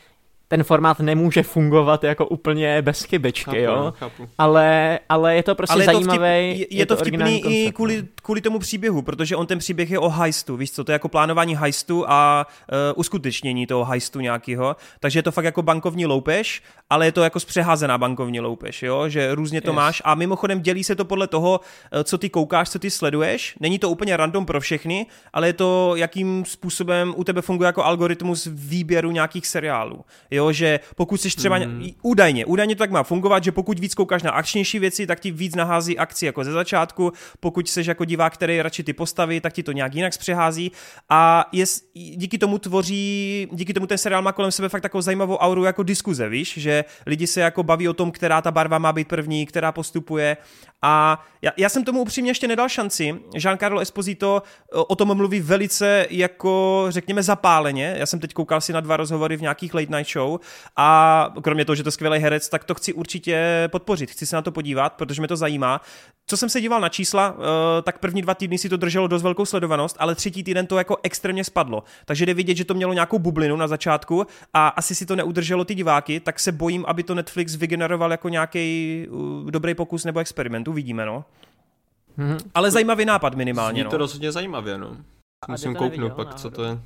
ten formát nemůže fungovat jako úplně bez chybičky, chápu, jo. Chápu. Ale, ale je to prostě ale je zajímavý. To vtip, je, je, to vtipný i kvůli, no. kvůli tomu příběhu, protože on ten příběh je o heistu, víš co, to je jako plánování heistu a uh, uskutečnění toho heistu nějakého. Takže je to fakt jako bankovní loupež, ale je to jako zpřeházená bankovní loupež, jo, že různě to yes. máš a mimochodem dělí se to podle toho, uh, co ty koukáš, co ty sleduješ. Není to úplně random pro všechny, ale je to, jakým způsobem u tebe funguje jako algoritmus výběru nějakých seriálů jo, že pokud jsi třeba, mm. údajně, údajně to tak má fungovat, že pokud víc koukáš na akčnější věci, tak ti víc nahází akci jako ze začátku, pokud jsi jako divák, který radši ty postavy, tak ti to nějak jinak přehází a je, díky tomu tvoří, díky tomu ten seriál má kolem sebe fakt takovou zajímavou auru jako diskuze, víš, že lidi se jako baví o tom, která ta barva má být první, která postupuje a já, já jsem tomu upřímně ještě nedal šanci. Jean-Carlo Esposito o tom mluví velice jako, řekněme, zapáleně. Já jsem teď koukal si na dva rozhovory v nějakých late night show a kromě toho, že to skvělý herec, tak to chci určitě podpořit. Chci se na to podívat, protože mě to zajímá. Co jsem se díval na čísla, eh, tak první dva týdny si to drželo dost velkou sledovanost, ale třetí týden to jako extrémně spadlo. Takže jde vidět, že to mělo nějakou bublinu na začátku a asi si to neudrželo ty diváky, tak se bojím, aby to Netflix vygeneroval jako nějaký uh, dobrý pokus nebo experiment. Uvidíme, no. Mm-hmm. Ale zajímavý nápad minimálně. Zní to no. rozhodně zajímavě, no. Musím kouknout pak, co to je.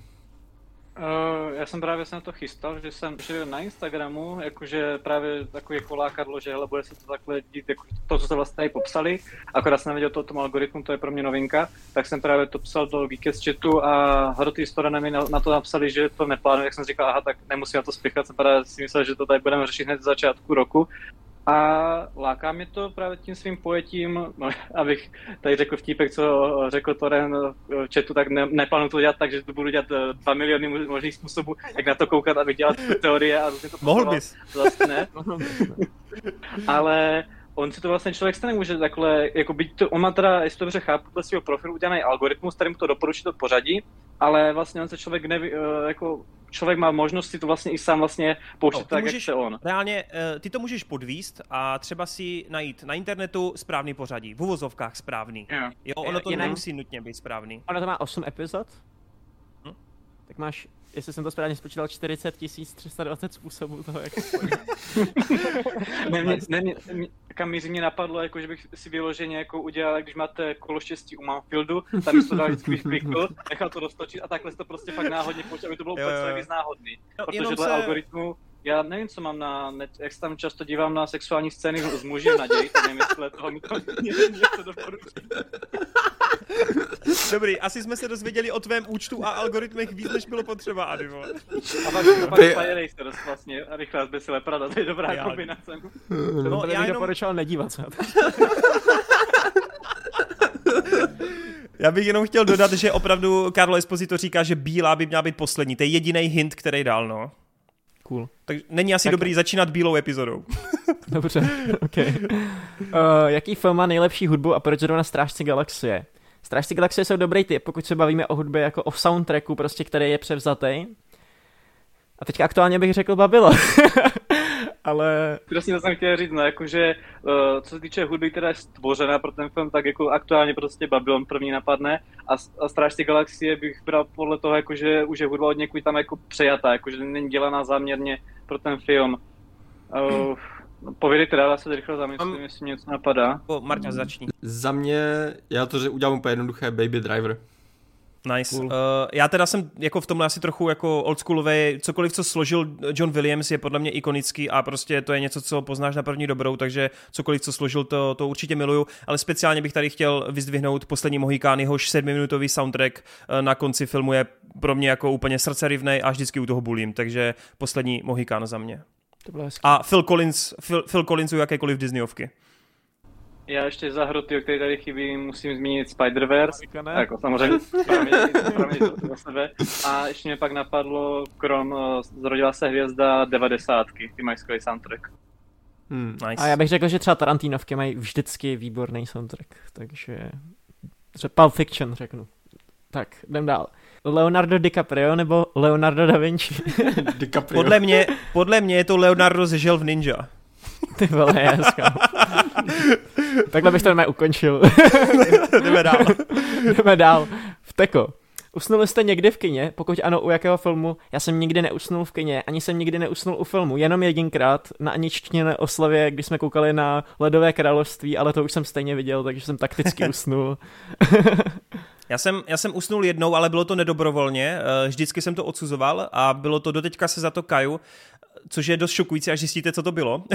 Uh, já jsem právě se na to chystal, že jsem šel na Instagramu, jakože právě takový kolákadlo, že hele, bude se to takhle dít, jako to, co jste vlastně tady popsali, akorát jsem nevěděl to o tom algoritmu, to je pro mě novinka, tak jsem právě to psal do Geekest chatu a hroty strany mi na, na, to napsali, že to neplánuje, jak jsem říkal, aha, tak nemusím na to spěchat, jsem právě si myslel, že to tady budeme řešit hned z začátku roku, a láká mě to právě tím svým pojetím, no, abych tady řekl vtípek, co řekl Toren v chatu, tak ne, neplánu to dělat tak, že to budu dělat eh, dva miliony možných způsobů, jak na to koukat, abych dělat teorie a to Mohl bys. Vlastně ne. Ale on si to vlastně člověk stane může takhle, jako byť to, on má teda, jestli to dobře chápu, podle svého profilu udělaný algoritmus, kterým to doporučí to pořadí, ale vlastně on se člověk neví, eh, jako člověk má možnost si to vlastně i sám vlastně pouštět no, tak, můžeš, jak chce on. Reálně, eh, ty to můžeš podvíst a třeba si najít na internetu správný pořadí, v uvozovkách správný. Yeah. Jo, ono to je, nemusí nutně být správný. Ono to má 8 epizod? Tak máš jestli jsem to správně spočítal, 40 320 způsobů toho, jak ne, mě, ne, mě, kam míří mě napadlo, jako, že bych si vyloženě jako udělal, když máte kolo štěstí u Manfieldu, tam to dal vždycky klikl, nechal to roztočit a takhle to prostě fakt náhodně počít, aby to bylo úplně celé náhodný. No, Protože dle se... algoritmu já nevím, co mám na net, jak se tam často dívám na sexuální scény z muži naději, tak nevím, jestli toho mi to něco doporučí. Dobrý, asi jsme se dozvěděli o tvém účtu a algoritmech víc, než bylo potřeba, Adivo. A pak, pak Fire Racers vlastně, a rychle bez leprada, to je dobrá já. kombinace. No, no já jenom... doporučoval nedívat se Já bych jenom chtěl dodat, že opravdu Karlo Esposito říká, že bílá by měla být poslední. To je jediný hint, který dal, no. Cool. Takže není asi tak... dobrý začínat bílou epizodou. Dobře, ok. Uh, jaký film má nejlepší hudbu a proč zrovna Strážci galaxie? Strážci galaxie jsou dobrý typ, pokud se bavíme o hudbě jako o soundtracku, prostě, který je převzatý. A teďka aktuálně bych řekl Babylon. ale... Přesně to jsem chtěl říct, no, jakože, uh, co se týče hudby, která je stvořena pro ten film, tak jako aktuálně prostě Babylon první napadne a, a Strážci galaxie bych bral podle toho, jakože už je hudba od někud tam jako přejatá, jakože není dělaná záměrně pro ten film. Uh, No, povědejte dál, já se rychle zamyslím, um, jestli něco napadá. Marta, začni. Za mě, já to udělám úplně jednoduché, Baby Driver. Nice. Cool. Uh, já teda jsem jako v tomhle asi trochu jako oldschoolový, cokoliv, co složil John Williams je podle mě ikonický a prostě to je něco, co poznáš na první dobrou, takže cokoliv, co složil, to, to určitě miluju, ale speciálně bych tady chtěl vyzdvihnout poslední Mohikán, jehož sedmiminutový soundtrack uh, na konci filmu je pro mě jako úplně srdcerivnej a vždycky u toho bulím, takže poslední Mohikán za mě. To bylo A Phil Collins, Phil, Phil Collins u jakékoliv Disneyovky. Já ještě za hroty, o které tady chybí, musím zmínit Spider-Verse. Jako samozřejmě, to za sebe. A ještě mě pak napadlo, krom Zrodila se hvězda 90. Ty mají skvělý soundtrack. Hmm. Nice. A já bych řekl, že třeba Tarantinovky mají vždycky výborný soundtrack, takže třeba Pulp Fiction řeknu. Tak, jdem dál. Leonardo DiCaprio nebo Leonardo da Vinci? DiCaprio. Podle mě, podle mě je to Leonardo ze Žel v Ninja. Ty vole, je Takhle bych to ukončil. Jdeme dál. Jdeme dál. Vteko. Usnuli jste někdy v kině? Pokud ano, u jakého filmu? Já jsem nikdy neusnul v kině, ani jsem nikdy neusnul u filmu, jenom jedinkrát na Aničtině oslavě, když jsme koukali na Ledové království, ale to už jsem stejně viděl, takže jsem takticky usnul. Já jsem, já jsem usnul jednou, ale bylo to nedobrovolně, eh, vždycky jsem to odsuzoval a bylo to, doteďka se za to kaju, což je dost šokující, až zjistíte, co to bylo.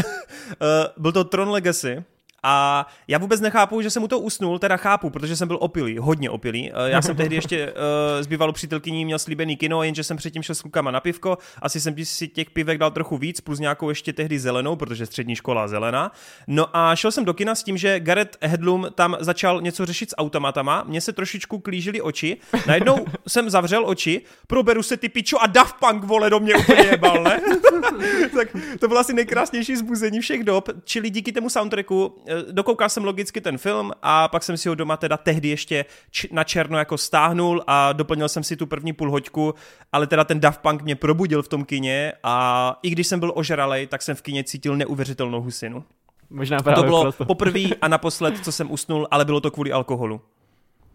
Eh, byl to Tron Legacy, a já vůbec nechápu, že jsem mu to usnul, teda chápu, protože jsem byl opilý, hodně opilý. Eh, já jsem tehdy ještě uh, s bývalou přítelkyní měl slíbený kino, jenže jsem předtím šel s klukama na pivko. Asi jsem si těch pivek dal trochu víc, plus nějakou ještě tehdy zelenou, protože střední škola zelená. No a šel jsem do kina s tím, že Gareth Hedlum tam začal něco řešit s automatama. Mně se trošičku klížily oči. Najednou jsem zavřel oči, proberu se ty pičo a Daft Punk vole do mě úplně jebal, ne? tak to bylo asi nejkrásnější zbuzení všech dob, čili díky tomu soundtracku eh, dokoukal jsem logicky ten film a pak jsem si ho doma teda tehdy ještě č- na černo jako stáhnul a doplnil jsem si tu první půl hoďku, ale teda ten Daft Punk mě probudil v tom kině a i když jsem byl ožralej, tak jsem v kině cítil neuvěřitelnou husinu. Možná právě to bylo proto. poprvé a naposled, co jsem usnul, ale bylo to kvůli alkoholu.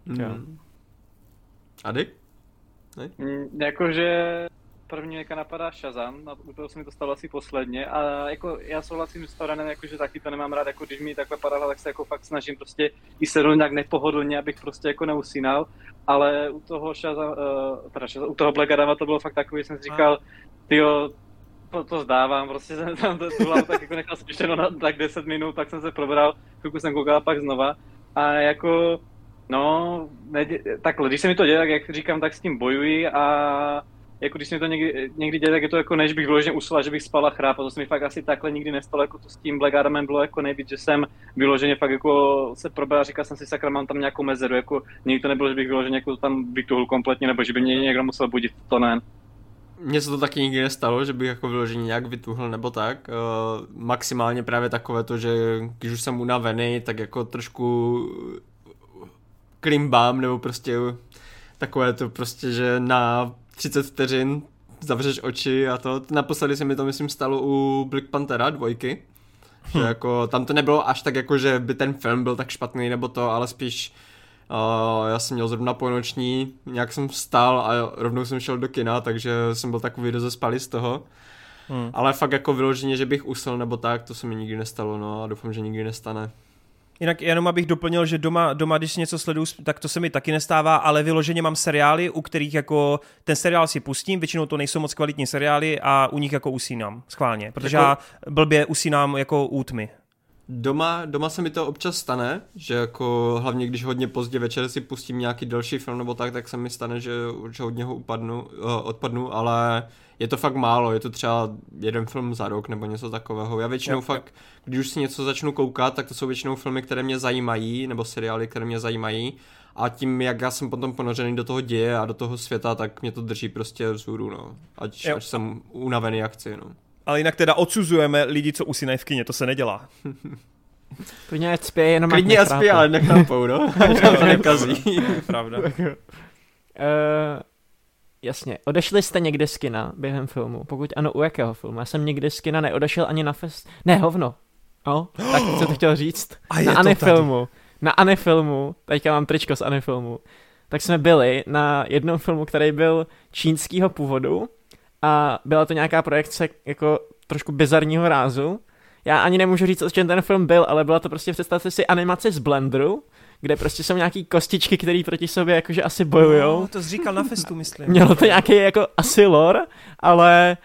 Hmm. Ady? Ne? Mm, jakože první jaka napadá Shazam, a u toho se mi to stalo asi posledně a jako já souhlasím s Toranem, jako, že taky to nemám rád, jako když mi takhle padala, tak se jako fakt snažím prostě i sednout nějak nepohodlně, abych prostě jako neusínal, ale u toho Shazam, uh, teda Shazam, u toho Black Adama to bylo fakt takový, jsem si říkal, tyjo, to, to zdávám, prostě jsem tam to, hlavu tak jako nechal spuštěno na tak 10 minut, tak jsem se probral, chvilku jsem koukal pak znova. A jako, no, nedě, takhle, když se mi to děje, tak jak říkám, tak s tím bojuji a jako když se mi to někdy, někdy děje, tak je to jako než bych vyloženě usla, že bych spala chráp, a to se mi fakt asi takhle nikdy nestalo, jako to s tím Black Adamem bylo jako nejvíc, že jsem vyloženě fakt jako se probral, říkal jsem si, sakra, mám tam nějakou mezeru, jako nikdy to nebylo, že bych vyloženě jako tam vytuhl kompletně, nebo že by mě někdo musel budit, to ne. Mně se to taky nikdy nestalo, že bych jako vyloženě nějak vytuhl nebo tak. Uh, maximálně právě takové to, že když už jsem unavený, tak jako trošku klimbám, nebo prostě takové to prostě, že na 30 vteřin zavřeš oči a to. Naposledy se mi to myslím stalo u Black Panthera dvojky. Hm. Že jako, tam to nebylo až tak jako, že by ten film byl tak špatný nebo to, ale spíš uh, já jsem měl zrovna půlnoční, nějak jsem vstal a rovnou jsem šel do kina, takže jsem byl takový rozespalý z toho. Hmm. Ale fakt jako vyloženě, že bych usl nebo tak, to se mi nikdy nestalo, no a doufám, že nikdy nestane. Jinak jenom abych doplnil, že doma, doma když něco sleduju, tak to se mi taky nestává, ale vyloženě mám seriály, u kterých jako ten seriál si pustím, většinou to nejsou moc kvalitní seriály a u nich jako usínám, schválně, protože jako... já blbě usínám jako útmy. Doma, doma se mi to občas stane, že jako hlavně když hodně pozdě večer si pustím nějaký další film nebo tak, tak se mi stane, že, že hodně ho upadnu, uh, odpadnu, ale je to fakt málo, je to třeba jeden film za rok nebo něco takového. Já většinou fakt, když už si něco začnu koukat, tak to jsou většinou filmy, které mě zajímají, nebo seriály, které mě zajímají. A tím, jak já jsem potom ponořený do toho děje a do toho světa, tak mě to drží prostě vzhůru, no. Ať, ať jsem unavený jak chci, no. Ale jinak teda odsuzujeme lidi, co usínají v kině, to se nedělá. Klidně ať spí, jenom Klidně ať spí, ale nechápou, no. to nekazí. Pravda. uh, Jasně. Odešli jste někde z kina během filmu? Pokud ano, u jakého filmu? Já jsem nikdy z kina neodešel ani na fest... Ne, hovno. No, tak co to chtěl říct? A na Anifilmu. Na Anifilmu, teďka mám tričko z Anifilmu, tak jsme byli na jednom filmu, který byl čínského původu a byla to nějaká projekce jako trošku bizarního rázu. Já ani nemůžu říct, o čem ten film byl, ale byla to prostě, představte si, animace z Blenderu, kde prostě jsou nějaký kostičky, které proti sobě jakože asi bojujou. No, to jsi říkal na festu, myslím. Mělo to nějaký jako asi lore, ale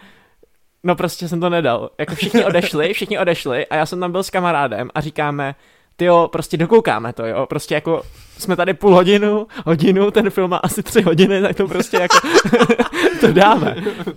no prostě jsem to nedal. Jako všichni odešli, všichni odešli a já jsem tam byl s kamarádem a říkáme, ty jo, prostě dokoukáme to, jo, prostě jako jsme tady půl hodinu, hodinu, ten film má asi tři hodiny, tak to prostě jako to dáme.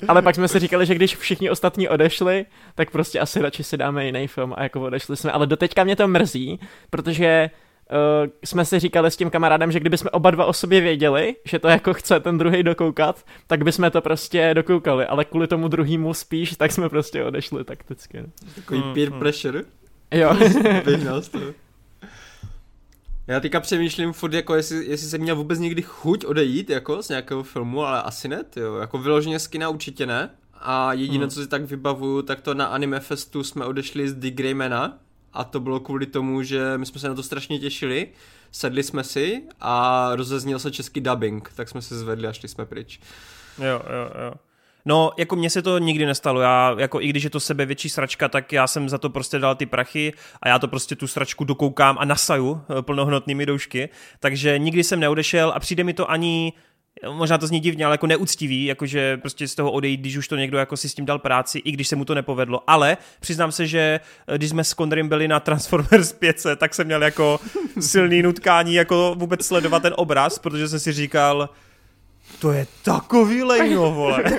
Ale pak jsme si říkali, že když všichni ostatní odešli, tak prostě asi radši si dáme jiný film a jako odešli jsme. Ale doteďka mě to mrzí, protože uh, jsme si říkali s tím kamarádem, že kdyby jsme oba dva o sobě věděli, že to jako chce ten druhý dokoukat, tak bychom to prostě dokoukali, ale kvůli tomu druhému spíš, tak jsme prostě odešli takticky. Takový Hmm, peer hmm. pressure. Jo. Toho. Já teďka přemýšlím furt, jako jestli, jestli jsem měl vůbec někdy chuť odejít, jako z nějakého filmu, ale asi ne, jo. Jako vyloženě z kina určitě ne. A jediné, Hmm. co si tak vybavuju, tak to na Anime Festu jsme odešli z The Greymana a to bylo kvůli tomu, že my jsme se na to strašně těšili, sedli jsme si a rozezněl se český dubbing, tak jsme se zvedli a šli jsme pryč. Jo, jo, jo. No, jako mně se to nikdy nestalo. Já, jako i když je to sebe větší sračka, tak já jsem za to prostě dal ty prachy a já to prostě tu sračku dokoukám a nasaju eh, plnohodnotnými doušky. Takže nikdy jsem neodešel a přijde mi to ani možná to zní divně, ale jako neúctivý, jakože prostě z toho odejít, když už to někdo jako si s tím dal práci, i když se mu to nepovedlo. Ale přiznám se, že eh, když jsme s Kondrym byli na Transformers 5, tak jsem měl jako silný nutkání jako vůbec sledovat ten obraz, protože jsem si říkal, to je takový lejno, vole.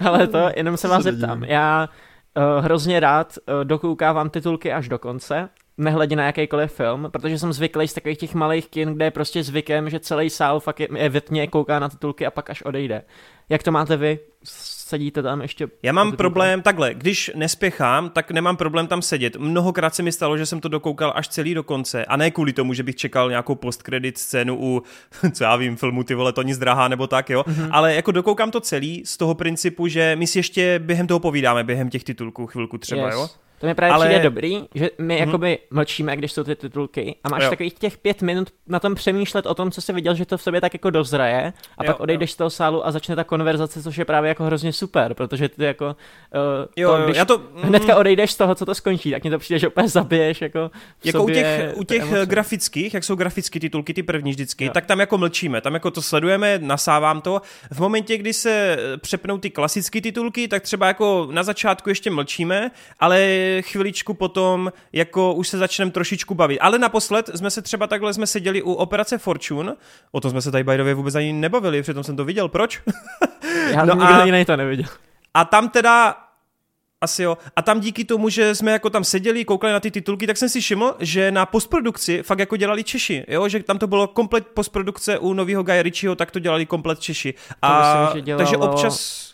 Ale to, jenom se vás zeptám. Já uh, hrozně rád uh, dokoukávám titulky až do konce, nehledě na jakýkoliv film, protože jsem zvyklý z takových těch malých kin, kde je prostě zvykem, že celý sál fakt je, je ve tmě, kouká na titulky a pak až odejde. Jak to máte vy? Sedíte tam ještě? Já mám problém takhle, když nespěchám, tak nemám problém tam sedět. Mnohokrát se mi stalo, že jsem to dokoukal až celý do konce a ne kvůli tomu, že bych čekal nějakou postkredit scénu u, co já vím, filmu ty vole, to nic drahá nebo tak, jo. Mhm. Mm-hmm. Ale jako dokoukám to celý z toho principu, že my si ještě během toho povídáme, během těch titulků chvilku třeba, Yes. jo. To mi právě Ale- přijde dobrý, že my Mhm. jakoby mlčíme, když jsou ty titulky a máš Jo. takových těch pět minut na tom přemýšlet o tom, co jsi viděl, že to v sobě tak jako dozraje a Jo, pak odejdeš z toho sálu a začne ta konverzace, což je právě jako hrozně super, protože ty jako uh, Jo, to, jo, když já to... hnedka odejdeš z toho, co to skončí, tak mi to přijde, že úplně zabiješ jako v Jako u sobě těch, u těch emoce. grafických, jak jsou grafické titulky, ty první vždycky, Jo. tak tam jako mlčíme, tam jako to sledujeme, nasávám to. V momentě, kdy se přepnou ty klasické titulky, tak třeba jako na začátku ještě mlčíme, ale chviličku potom jako už se začneme trošičku bavit. Ale naposled jsme se třeba takhle jsme seděli u Operace Fortune, o tom jsme se tady way vůbec ani nebavili, přitom jsem to viděl, proč? Já No nikdo a- jiný to neviděl. A tam teda asi jo. A tam díky tomu, že jsme jako tam seděli, koukali na ty titulky, tak jsem si všiml, že na postprodukci fakt jako dělali Češi, jo, že tam to bylo komplet postprodukce u nového Guy Ritchieho, tak to dělali komplet Češi. A myslím, že dělalo- takže občas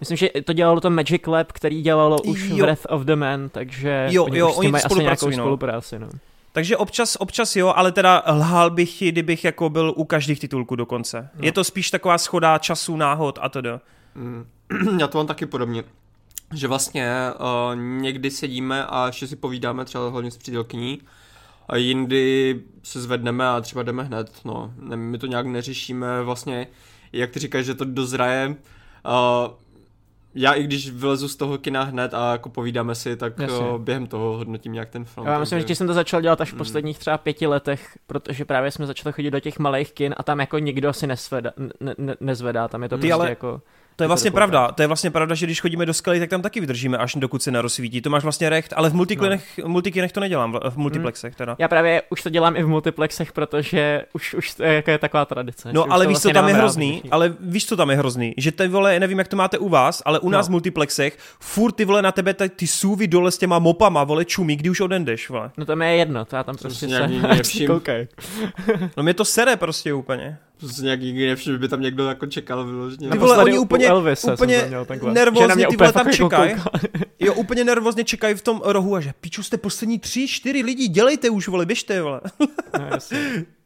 Myslím, že to dělalo to Magic Lab, který dělalo už Jo. Breath of the Man, takže Jo, oni jo, už s oni tím mají asi nějakou spolupracují, no. spolupráci. No. takže občas, občas jo, ale teda lhal bych, kdybych jako byl u každých titulků dokonce. No. Je to spíš taková schoda času, náhod a tedy. Mm. Já to mám taky podobně. Že vlastně uh, někdy sedíme a ještě si povídáme třeba hlavně s přítelkyní a jindy se zvedneme a třeba jdeme hned, no. Ne, my to nějak neřešíme vlastně, jak ty říkáš, že to dozraje. Uh, já i když vylezu z toho kina hned a jako povídáme si, tak Jasně. uh, během toho hodnotím nějak ten film. Já myslím, takže- že jsem to začal dělat až v Mm. posledních třeba pěti letech, protože právě jsme začali chodit do těch malých kin a tam jako nikdo si nesvedá, ne, ne, nezvedá, tam je to Ty prostě ale- jako... To je to vlastně dokoukat. pravda, to je vlastně pravda, že když chodíme do skaly, tak tam taky vydržíme, až dokud se nerozsvítí. To máš vlastně recht, ale v multiklinech, no. multikinech to nedělám, v multiplexech teda. Já právě už to dělám i v multiplexech, protože už, už to je, jako je taková tradice. No ale to víš, co vlastně tam je rád, hrozný, když- ale víš, co tam je hrozný, že ty vole, nevím, jak to máte u vás, ale u nás No. v multiplexech furt ty vole na tebe ty, ty sůvy dole s těma mopama, vole, čumí, kdy už odendeš, vole. No to mi je jedno, to já tam prostě se... koukaj. No mě to sere prostě úplně. To si nějak nikdy nevšiml, že by tam někdo jako čekal vyloženě. Ty vole, oni úplně- Elvise úplně nervózně ty úplně vole tam čekají. Jo, úplně nervózně čekají v tom rohu a že piču jste poslední tři, čtyři lidi, dělejte už, vole, běžte, vole. No, jasně.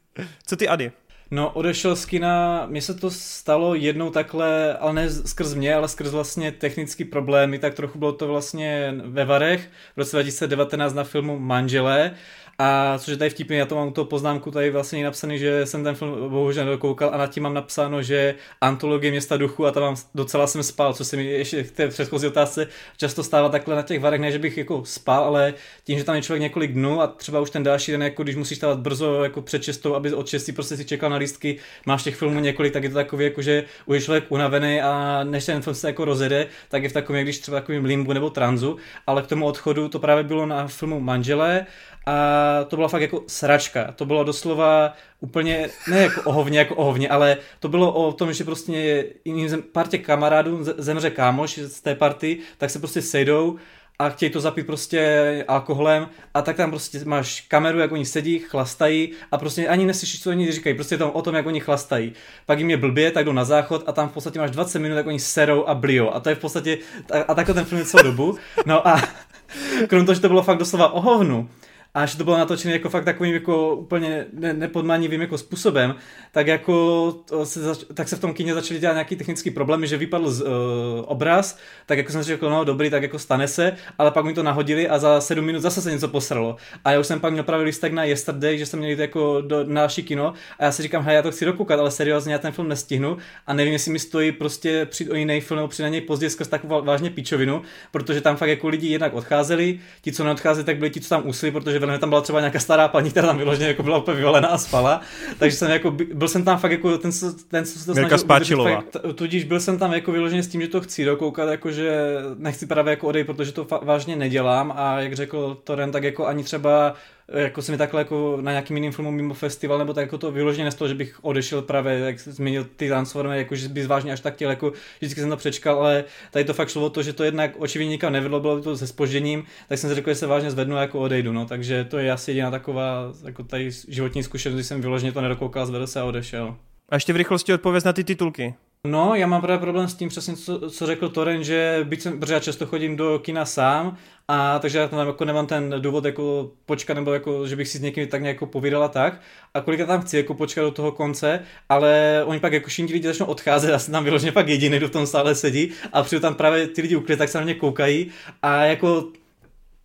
Co ty, Ady? No, odešel z kina, mně se to stalo jednou takhle, ale ne skrz mě, ale skrz vlastně technický problémy, tak trochu bylo to vlastně ve Varech v roce 2019 na filmu Manželé A což je tady vtipný, já to mám tu poznámku tady vlastně napsaný, že jsem ten film bohužel nedokoukal a nad tím mám napsáno, že antologie města duchu a tam mám, docela jsem spal, co se mi ještě v té předchozí otázce často stává takhle na těch varech, ne, že bych jako spal, ale tím, že tam je člověk několik dnů a třeba už ten další den, jako když musíš stávat brzo jako před čestou, aby od 6 prostě si čekal na lístky, máš těch filmů několik, tak je to takový, jako že už je člověk unavený a než ten film se jako rozjede, tak je v takovém, když třeba takovým limbu nebo tranzu, ale k tomu odchodu to právě bylo na filmu Manželé a to byla fakt jako sračka. To bylo doslova úplně, ne jako ohovně, jako ohovně, ale to bylo o tom, že prostě jiným zem, partě kamarádů zemře kámoš z té party, tak se prostě sejdou a chtějí to zapít prostě alkoholem a tak tam prostě máš kameru, jak oni sedí, chlastají a prostě ani neslyšíš, co oni říkají, prostě je tam o tom, jak oni chlastají. Pak jim je blbě, tak jdou na záchod a tam v podstatě máš 20 minut, jak oni serou a blio a to je v podstatě, a, a takhle ten film je celou dobu. No a krom toho, že to bylo fakt doslova ohovnu, a že to bylo natočené jako fakt takovým jako úplně ne, nepodmanivým jako způsobem, tak jako se zač- tak se v tom kině začaly dělat nějaký technický problémy, že vypadl z, uh, obraz, tak jako jsem si řekl, no dobrý, tak jako stane se, ale pak mi to nahodili a za sedm minut zase se něco posralo. A já už jsem pak měl pravý listek na Yesterday, že jsem měl jít jako do, na další kino a já si říkám, hej, já to chci dokoukat, ale seriózně já ten film nestihnu a nevím, jestli mi stojí prostě přijít o jiný film nebo přijít na něj později skrz takovou vážně píčovinu, protože tam fakt jako lidi jednak odcházeli, ti, co neodcházeli, tak byli ti, co tam usli, protože velmi tam byla třeba nějaká stará paní, která tam vyloženě jako byla úplně vyvolená a spala. Takže jsem jako, byl jsem tam fakt jako ten, ten co se to snažil Spáčilová. Fakt, tudíž byl jsem tam jako vyloženě s tím, že to chci dokoukat, jako že nechci právě jako odejít, protože to fa- vážně nedělám a jak řekl Toren, tak jako ani třeba jako se mi takhle jako na nějakým jiným filmu mimo festival, nebo tak jako to vyloženě nestalo, že bych odešel právě, jak zmínil ty Transformy, jako že bys vážně až tak chtěl, jako vždycky jsem to přečkal, ale tady to fakt šlo o to, že to jednak očividně nikam nevedlo, bylo to se spožděním, tak jsem si řekl, že se vážně zvednu a jako odejdu, no, takže to je asi jediná taková jako tady životní zkušenost, když jsem vyloženě to nedokoukal, zvedl se a odešel. A ještě v rychlosti odpověz na ty titulky. No, já mám právě problém s tím přesně, co, co řekl Toren, že byť jsem, protože já často chodím do kina sám, a takže já tam jako nemám ten důvod jako počkat, nebo jako, že bych si s někým tak nějak povídala tak. A kolikrát tam chci jako počkat do toho konce, ale oni pak jako všichni lidi začnou odcházet, já jsem tam vyloženě pak jediný, kdo v tom stále sedí a přijdu tam právě ty lidi uklid, tak se na mě koukají a jako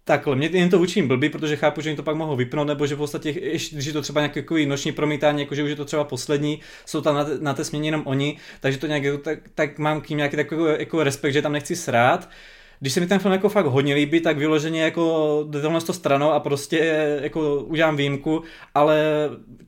Takhle, mě jen to učím blbý, protože chápu, že jim to pak mohou vypnout, nebo že v podstatě, když je to třeba nějaký noční promítání, jako že už je to třeba poslední, jsou tam na, té, na té směně jenom oni, takže to nějak, tak, tak mám k ním nějaký takový jako respekt, že tam nechci srát když se mi ten film jako fakt hodně líbí, tak vyloženě jako jde tohle to stranou a prostě jako udělám výjimku, ale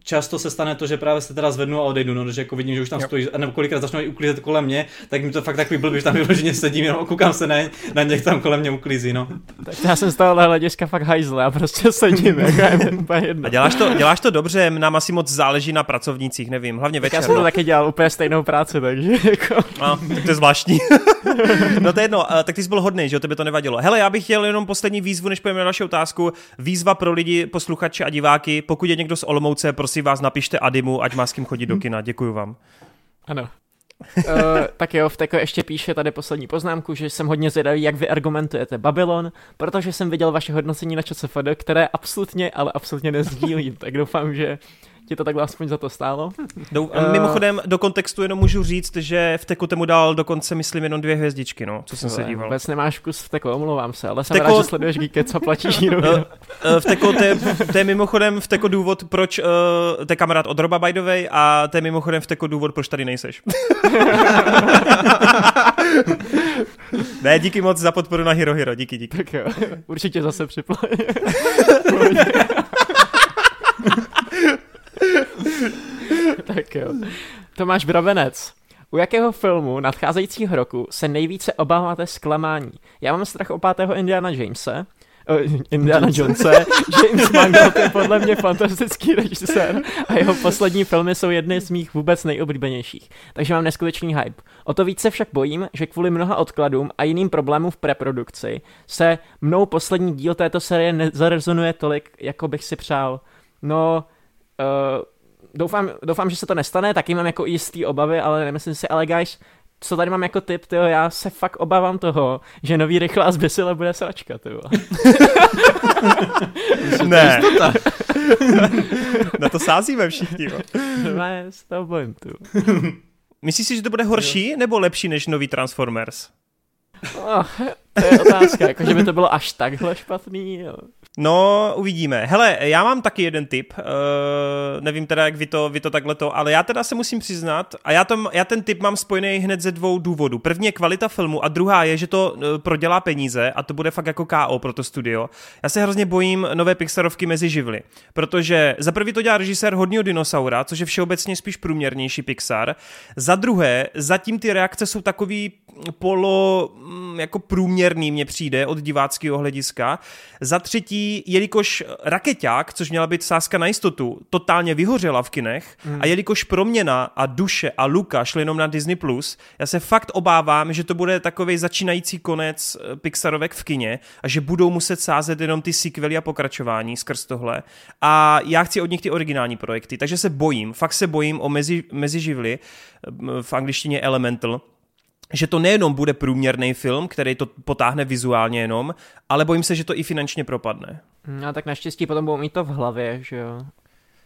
často se stane to, že právě se teda zvednu a odejdu, no, že jako vidím, že už tam jo. stojí, nebo kolikrát začnou i uklízet kolem mě, tak mi to fakt takový blbý, že tam vyloženě sedím, jenom koukám se na, na něch tam kolem mě uklízí, no. Tak já jsem z tohohle hlediska fakt hajzle, já prostě sedím, jako je úplně jedno. A děláš to, děláš to dobře, nám asi moc záleží na pracovnících, nevím, hlavně večer. Tak já jsem to no. taky dělal úplně stejnou práci, takže jako... No, to je zvláštní. no to je jedno, tak ty jsi byl hodný, že o tebe to nevadilo. Hele, já bych chtěl jenom poslední výzvu, než pojďme na další otázku. Výzva pro lidi, posluchače a diváky. Pokud je někdo z Olomouce, prosím vás, napište Adimu, ať má s kým chodit do kina. Děkuji vám. Ano. uh, tak jo, v Teko ještě píše tady poslední poznámku, že jsem hodně zvědavý, jak vy argumentujete Babylon, protože jsem viděl vaše hodnocení na ČSFD, které absolutně, ale absolutně nezdílím, tak doufám, že ti to takhle aspoň za to stálo. Do, uh, mimochodem, do kontextu jenom můžu říct, že v Teku temu dal dokonce, myslím, jenom dvě hvězdičky, no, co jsem se díval. Vůbec nemáš vkus v Teku, omlouvám se, ale jsem teko, rád, že sleduješ Geekec co platíš jinou. Uh, v Teku, to je, to je mimochodem v Teku důvod, proč, uh, to je kamarád od Roba, by the way, a to je mimochodem v Teku důvod, proč tady nejseš. ne, díky moc za podporu na Hero Hero, díky, díky. Tak jo, určitě zase připlň. tak jo. Tomáš Bravenec. U jakého filmu nadcházejícího roku se nejvíce obáváte zklamání? Já mám strach o pátého Indiana Jamese, uh, Indiana Jonese. James Mangold je podle mě fantastický režisér a jeho poslední filmy jsou jedny z mých vůbec nejoblíbenějších. Takže mám neskutečný hype. O to více však bojím, že kvůli mnoha odkladům a jiným problémům v preprodukci se mnou poslední díl této série nezarezonuje tolik, jako bych si přál. No, uh, doufám, doufám, že se to nestane, taky mám jako jistý obavy, ale nemyslím si, ale guys, co tady mám jako tip, tyjo, já se fakt obávám toho, že nový rychlá zbysile bude sračka, tyjo. ne. Na to sázíme všichni, jo. Ne, s toho bojím, tu. Myslíš si, že to bude horší jo. nebo lepší než nový Transformers? Oh, to je otázka, jako že by to bylo až takhle špatný. Jo. No, uvidíme. Hele, já mám taky jeden tip, uh, nevím teda, jak vy to, vy to takhle to, ale já teda se musím přiznat, a já, tam, já ten tip mám spojený hned ze dvou důvodů. První je kvalita filmu a druhá je, že to uh, prodělá peníze a to bude fakt jako KO pro to studio. Já se hrozně bojím nové Pixarovky mezi živly, protože za prvý to dělá režisér hodního dinosaura, což je všeobecně spíš průměrnější Pixar. Za druhé, zatím ty reakce jsou takový polo mm, jako průměrný mně přijde od diváckého hlediska. Za třetí, jelikož Raketák, což měla být sázka na jistotu, totálně vyhořela v kinech hmm. a jelikož Proměna a Duše a Luka šly jenom na Disney+, Plus, já se fakt obávám, že to bude takový začínající konec eh, Pixarovek v kině a že budou muset sázet jenom ty sequely a pokračování skrz tohle. A já chci od nich ty originální projekty, takže se bojím, fakt se bojím o mezi, meziživly, eh, v angličtině Elemental, že to nejenom bude průměrný film, který to potáhne vizuálně jenom, ale bojím se, že to i finančně propadne. No tak naštěstí potom budou mít to v hlavě, že jo.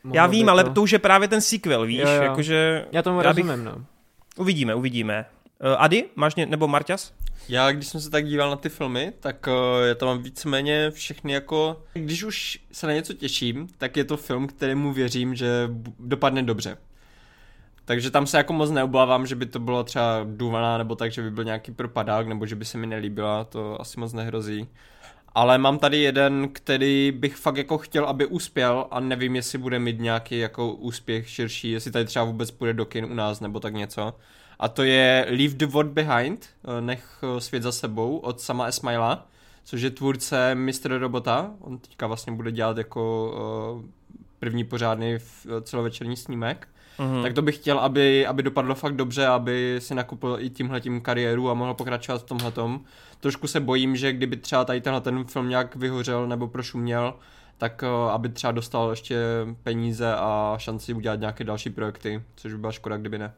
Mohlo já vím, to... ale to už je právě ten sequel, víš, jo, jo. jakože... Já tomu já rozumím, bych... no. Uvidíme, uvidíme. Uh, Ady, máš ně, nebo Marťas? Já, když jsem se tak díval na ty filmy, tak uh, já tam mám víceméně všechny jako... Když už se na něco těším, tak je to film, kterému věřím, že dopadne dobře. Takže tam se jako moc neobávám, že by to bylo třeba důvaná nebo tak, že by byl nějaký propadák nebo že by se mi nelíbila, to asi moc nehrozí. Ale mám tady jeden, který bych fakt jako chtěl, aby uspěl a nevím, jestli bude mít nějaký jako úspěch širší, jestli tady třeba vůbec půjde do kin u nás nebo tak něco. A to je Leave the World Behind, eh, nech eh, svět za sebou od sama Esmaila, což je tvůrce Mr. Robota. On teďka vlastně bude dělat jako uh, první pořádný celovečerní snímek. Mm-hmm. Tak to bych chtěl, aby, aby dopadlo fakt dobře, aby si nakupil i tímhletím kariéru a mohl pokračovat v tomhletom. Trošku se bojím, že kdyby třeba tady tenhle ten film nějak vyhořel nebo prošuměl, tak uh, aby třeba dostal ještě peníze a šanci udělat nějaké další projekty, což by byla škoda, kdyby ne.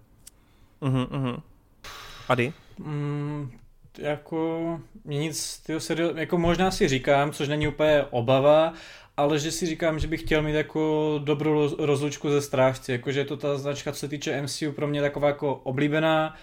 Mm-hmm. Ady? Mm, jako nic, tyho seriál, jako možná si říkám, což není úplně obava, ale že si říkám, že bych chtěl mít jako dobrou rozlučku ze strážci, jakože je to ta značka, co se týče MCU, pro mě taková jako oblíbená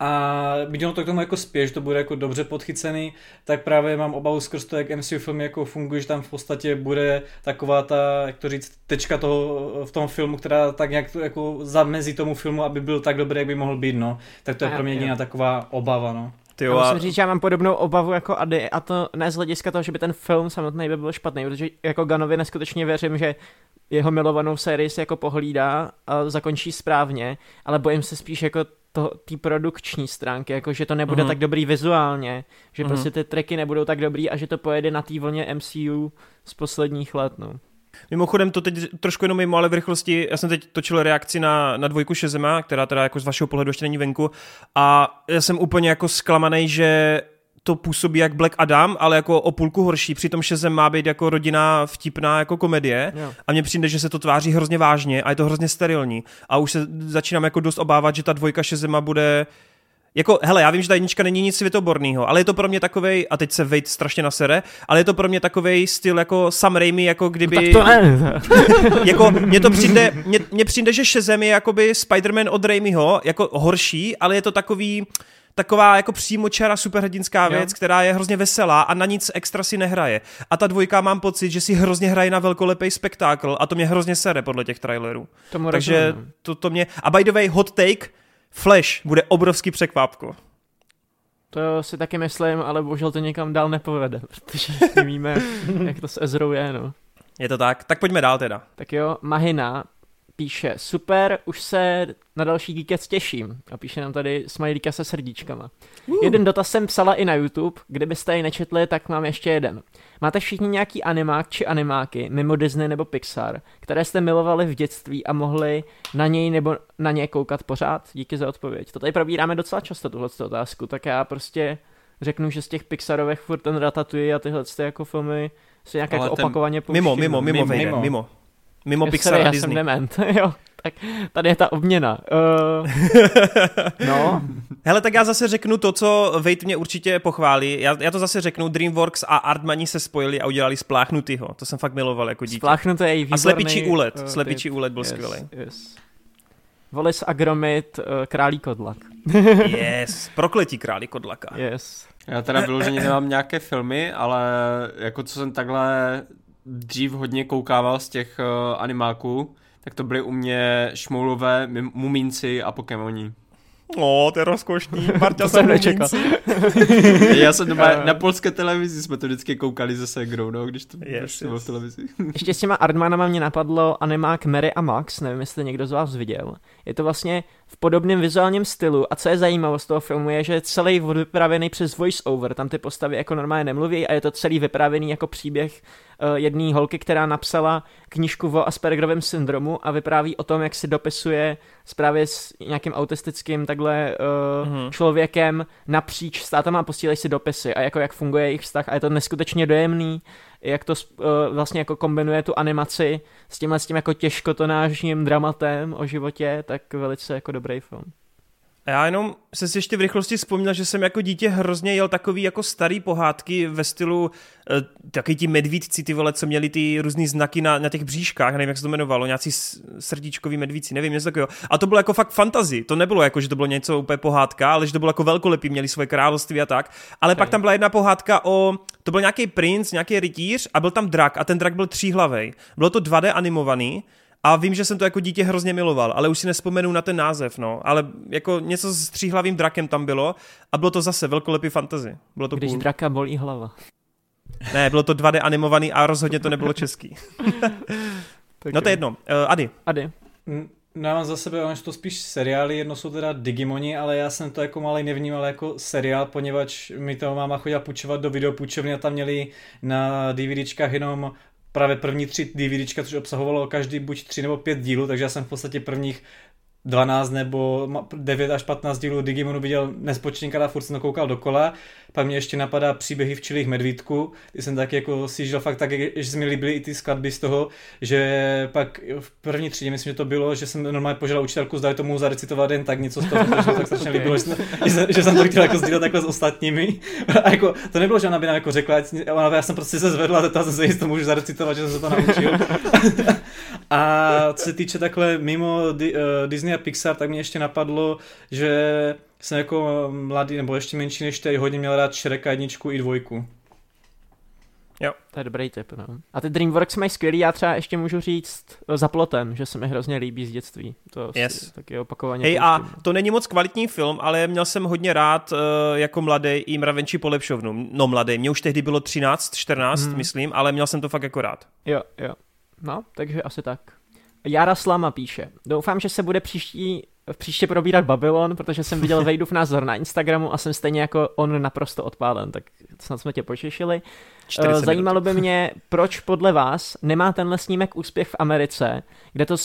a byť ono to k tomu jako spěš, to bude jako dobře podchycený, tak právě mám obavu skrz to, jak MCU film jako funguje, že tam v podstatě bude taková ta, jak to říct, tečka toho v tom filmu, která tak nějak to jako zamezí tomu filmu, aby byl tak dobrý, jak by mohl být, no. Tak to je pro mě jediná taková obava, no. Já musím říct, že já mám podobnou obavu jako Ady a to ne z hlediska toho, že by ten film samotný by byl špatný, protože jako Ganovi neskutečně věřím, že jeho milovanou sérii se jako pohlídá a zakončí správně, ale bojím se spíš jako té produkční stránky, jako že to nebude mm. tak dobrý vizuálně, že mm. prostě ty tracky nebudou tak dobrý a že to pojede na té vlně MCU z posledních let, no. Mimochodem to teď trošku jenom mimo, ale v rychlosti, já jsem teď točil reakci na, na dvojku Šezema, která teda jako z vašeho pohledu ještě není venku. A já jsem úplně jako zklamaný, že to působí jak Black Adam, ale jako o půlku horší, přitom Shazam má být jako rodina vtipná jako komedie. Jo. a mně přijde, že se to tváří hrozně vážně a je to hrozně sterilní. A už se začínám jako dost obávat, že ta dvojka Shazama bude jako, hele, já vím, že ta jednička není nic světoborného, ale je to pro mě takovej, a teď se Wade strašně nasere, ale je to pro mě takovej styl jako Sam Raimi, jako kdyby... No, tak to ne. jako, mně to přijde, mně, mně přijde, že Shazam je jakoby Spider-Man od Raimiho, jako horší, ale je to takový taková jako přímočara superhrdinská věc, jo. která je hrozně veselá a na nic extra si nehraje. A ta dvojka mám pocit, že si hrozně hraje na velkolepý spektákl a to mě hrozně sere podle těch trailerů. Tomu Takže to, to mě... A by the way, hot take, Flash bude obrovský překvápko. To si taky myslím, ale bohužel to někam dál nepovede, protože víme, jak to s Ezrou je, no. Je to tak, tak pojďme dál teda. Tak jo, Mahina píše, super, už se na další Geekec těším. A píše nám tady smajlíka se srdíčkama. Uh. Jeden dotaz jsem psala i na YouTube, kdybyste ji nečetli, tak mám ještě jeden. Máte všichni nějaký animák či animáky, mimo Disney nebo Pixar, které jste milovali v dětství a mohli na něj nebo na ně koukat pořád? Díky za odpověď. To tady probíráme docela často, tuhle otázku, tak já prostě řeknu, že z těch Pixarových furt ten Ratatouille a tyhle jako filmy se nějak jako opakovaně pouštím. Mimo, mimo, mimo, mimo, mimo. mimo. Mimo já Pixar a Disney. Já jsem dement, jo. Tak tady je ta obměna. Uh, no. Hele, tak já zase řeknu to, co Vejt mě určitě pochválí. Já, já to zase řeknu, DreamWorks a Artmani se spojili a udělali Spláchnutýho. To jsem fakt miloval jako dítě. Spláchnutý je výborný. A Slepičí úlet. Uh, Slepičí úlet byl yes, skvělý. Yes. Volis Agromit, uh, Králí Kodlak. yes, prokletí Králí Kodlaka. Yes. Já teda vyloženě nemám nějaké filmy, ale jako co jsem takhle dřív hodně koukával z těch uh, animáků, tak to byly u mě šmoulové, mumínci a Pokémoni. O, to je rozkošný. Marta jsem nečekal. Já jsem doma, na polské televizi jsme to vždycky koukali ze Segrou, no, když to, yes, když to bylo v televizi. Ještě s těma Ardmanama mě napadlo animák Mary a Max, nevím, jestli někdo z vás viděl. Je to vlastně v podobném vizuálním stylu a co je zajímavost toho filmu je, že je celý vypravený přes voice over, tam ty postavy jako normálně nemluví a je to celý vypravený jako příběh uh, jedné holky, která napsala knížku o Aspergerovém syndromu a vypráví o tom, jak si dopisuje právě s nějakým autistickým takhle uh, mm-hmm. člověkem napříč státem a posílají si dopisy a jako jak funguje jejich vztah a je to neskutečně dojemný jak to uh, vlastně jako kombinuje tu animaci s tímhle s tím jako těžkotonážním dramatem o životě, tak velice jako dobrý film. A já jenom se si ještě v rychlosti vzpomněl, že jsem jako dítě hrozně jel takový jako starý pohádky ve stylu uh, taky ti medvídci, ty vole, co měli ty různý znaky na, na těch bříškách, nevím, jak se to jmenovalo, nějací srdíčkový medvíci, nevím, něco takového. A to bylo jako fakt fantazy, to nebylo jako, že to bylo něco úplně pohádka, ale že to bylo jako velkolepý, měli svoje království a tak. Ale okay. pak tam byla jedna pohádka o, to byl nějaký princ, nějaký rytíř a byl tam drak a ten drak byl tříhlavý. Bylo to 2D animovaný a vím, že jsem to jako dítě hrozně miloval, ale už si nespomenu na ten název, no. Ale jako něco s tříhlavým drakem tam bylo a bylo to zase velkolepý fantasy. Bylo to Když cool. draka bolí hlava. Ne, bylo to 2D animovaný a rozhodně to nebylo český. no to je jedno. Uh, Ady. Ady. No já mám za sebe, ono to spíš seriály, jedno jsou teda Digimoni, ale já jsem to jako malý nevnímal jako seriál, poněvadž mi to máma chodila půjčovat do videopůjčovny a tam měli na DVDčkách jenom právě první tři DVDčka, což obsahovalo každý buď tři nebo pět dílů, takže já jsem v podstatě prvních 12 nebo 9 až 15 dílů Digimonu viděl nespočetně, a furt jsem to koukal dokola. Pak mě ještě napadá příběhy včelých medvídků, kdy jsem tak jako si žil fakt tak, že mi líbily i ty skladby z toho, že pak v první třídě, myslím, že to bylo, že jsem normálně požádal učitelku, zda to mohu zarecitovat jen tak něco z toho, protože tak strašně líbilo, že jsem, že, jsem to chtěl jako sdílet takhle s ostatními. A jako, to nebylo, že ona by nám jako řekla, ona, já jsem prostě se zvedla a jsem se jistě můžu zarecitovat, že jsem se to naučil. a co se týče takhle mimo uh, Disney a Pixar, tak mě ještě napadlo, že jsem jako mladý, nebo ještě menší než ty, hodně měl rád Shreka jedničku i dvojku. Jo. To je dobrý tip, no. A ty DreamWorks mají skvělý, já třeba ještě můžu říct eh, za plotem, že se mi hrozně líbí z dětství. To yes. taky opakovaně. Hej, a to není moc kvalitní film, ale měl jsem hodně rád uh, jako mladý i mravenčí polepšovnu. No mladý, mě už tehdy bylo 13, 14, hmm. myslím, ale měl jsem to fakt jako rád. Jo, jo. No, takže asi tak. Jara Slama píše. Doufám, že se bude příští příště probírat Babylon, protože jsem viděl Vejdův názor na Instagramu a jsem stejně jako on naprosto odpálen, tak snad jsme tě potěšili. Eh, zajímalo by mě, proč podle vás nemá tenhle snímek úspěch v Americe, kde to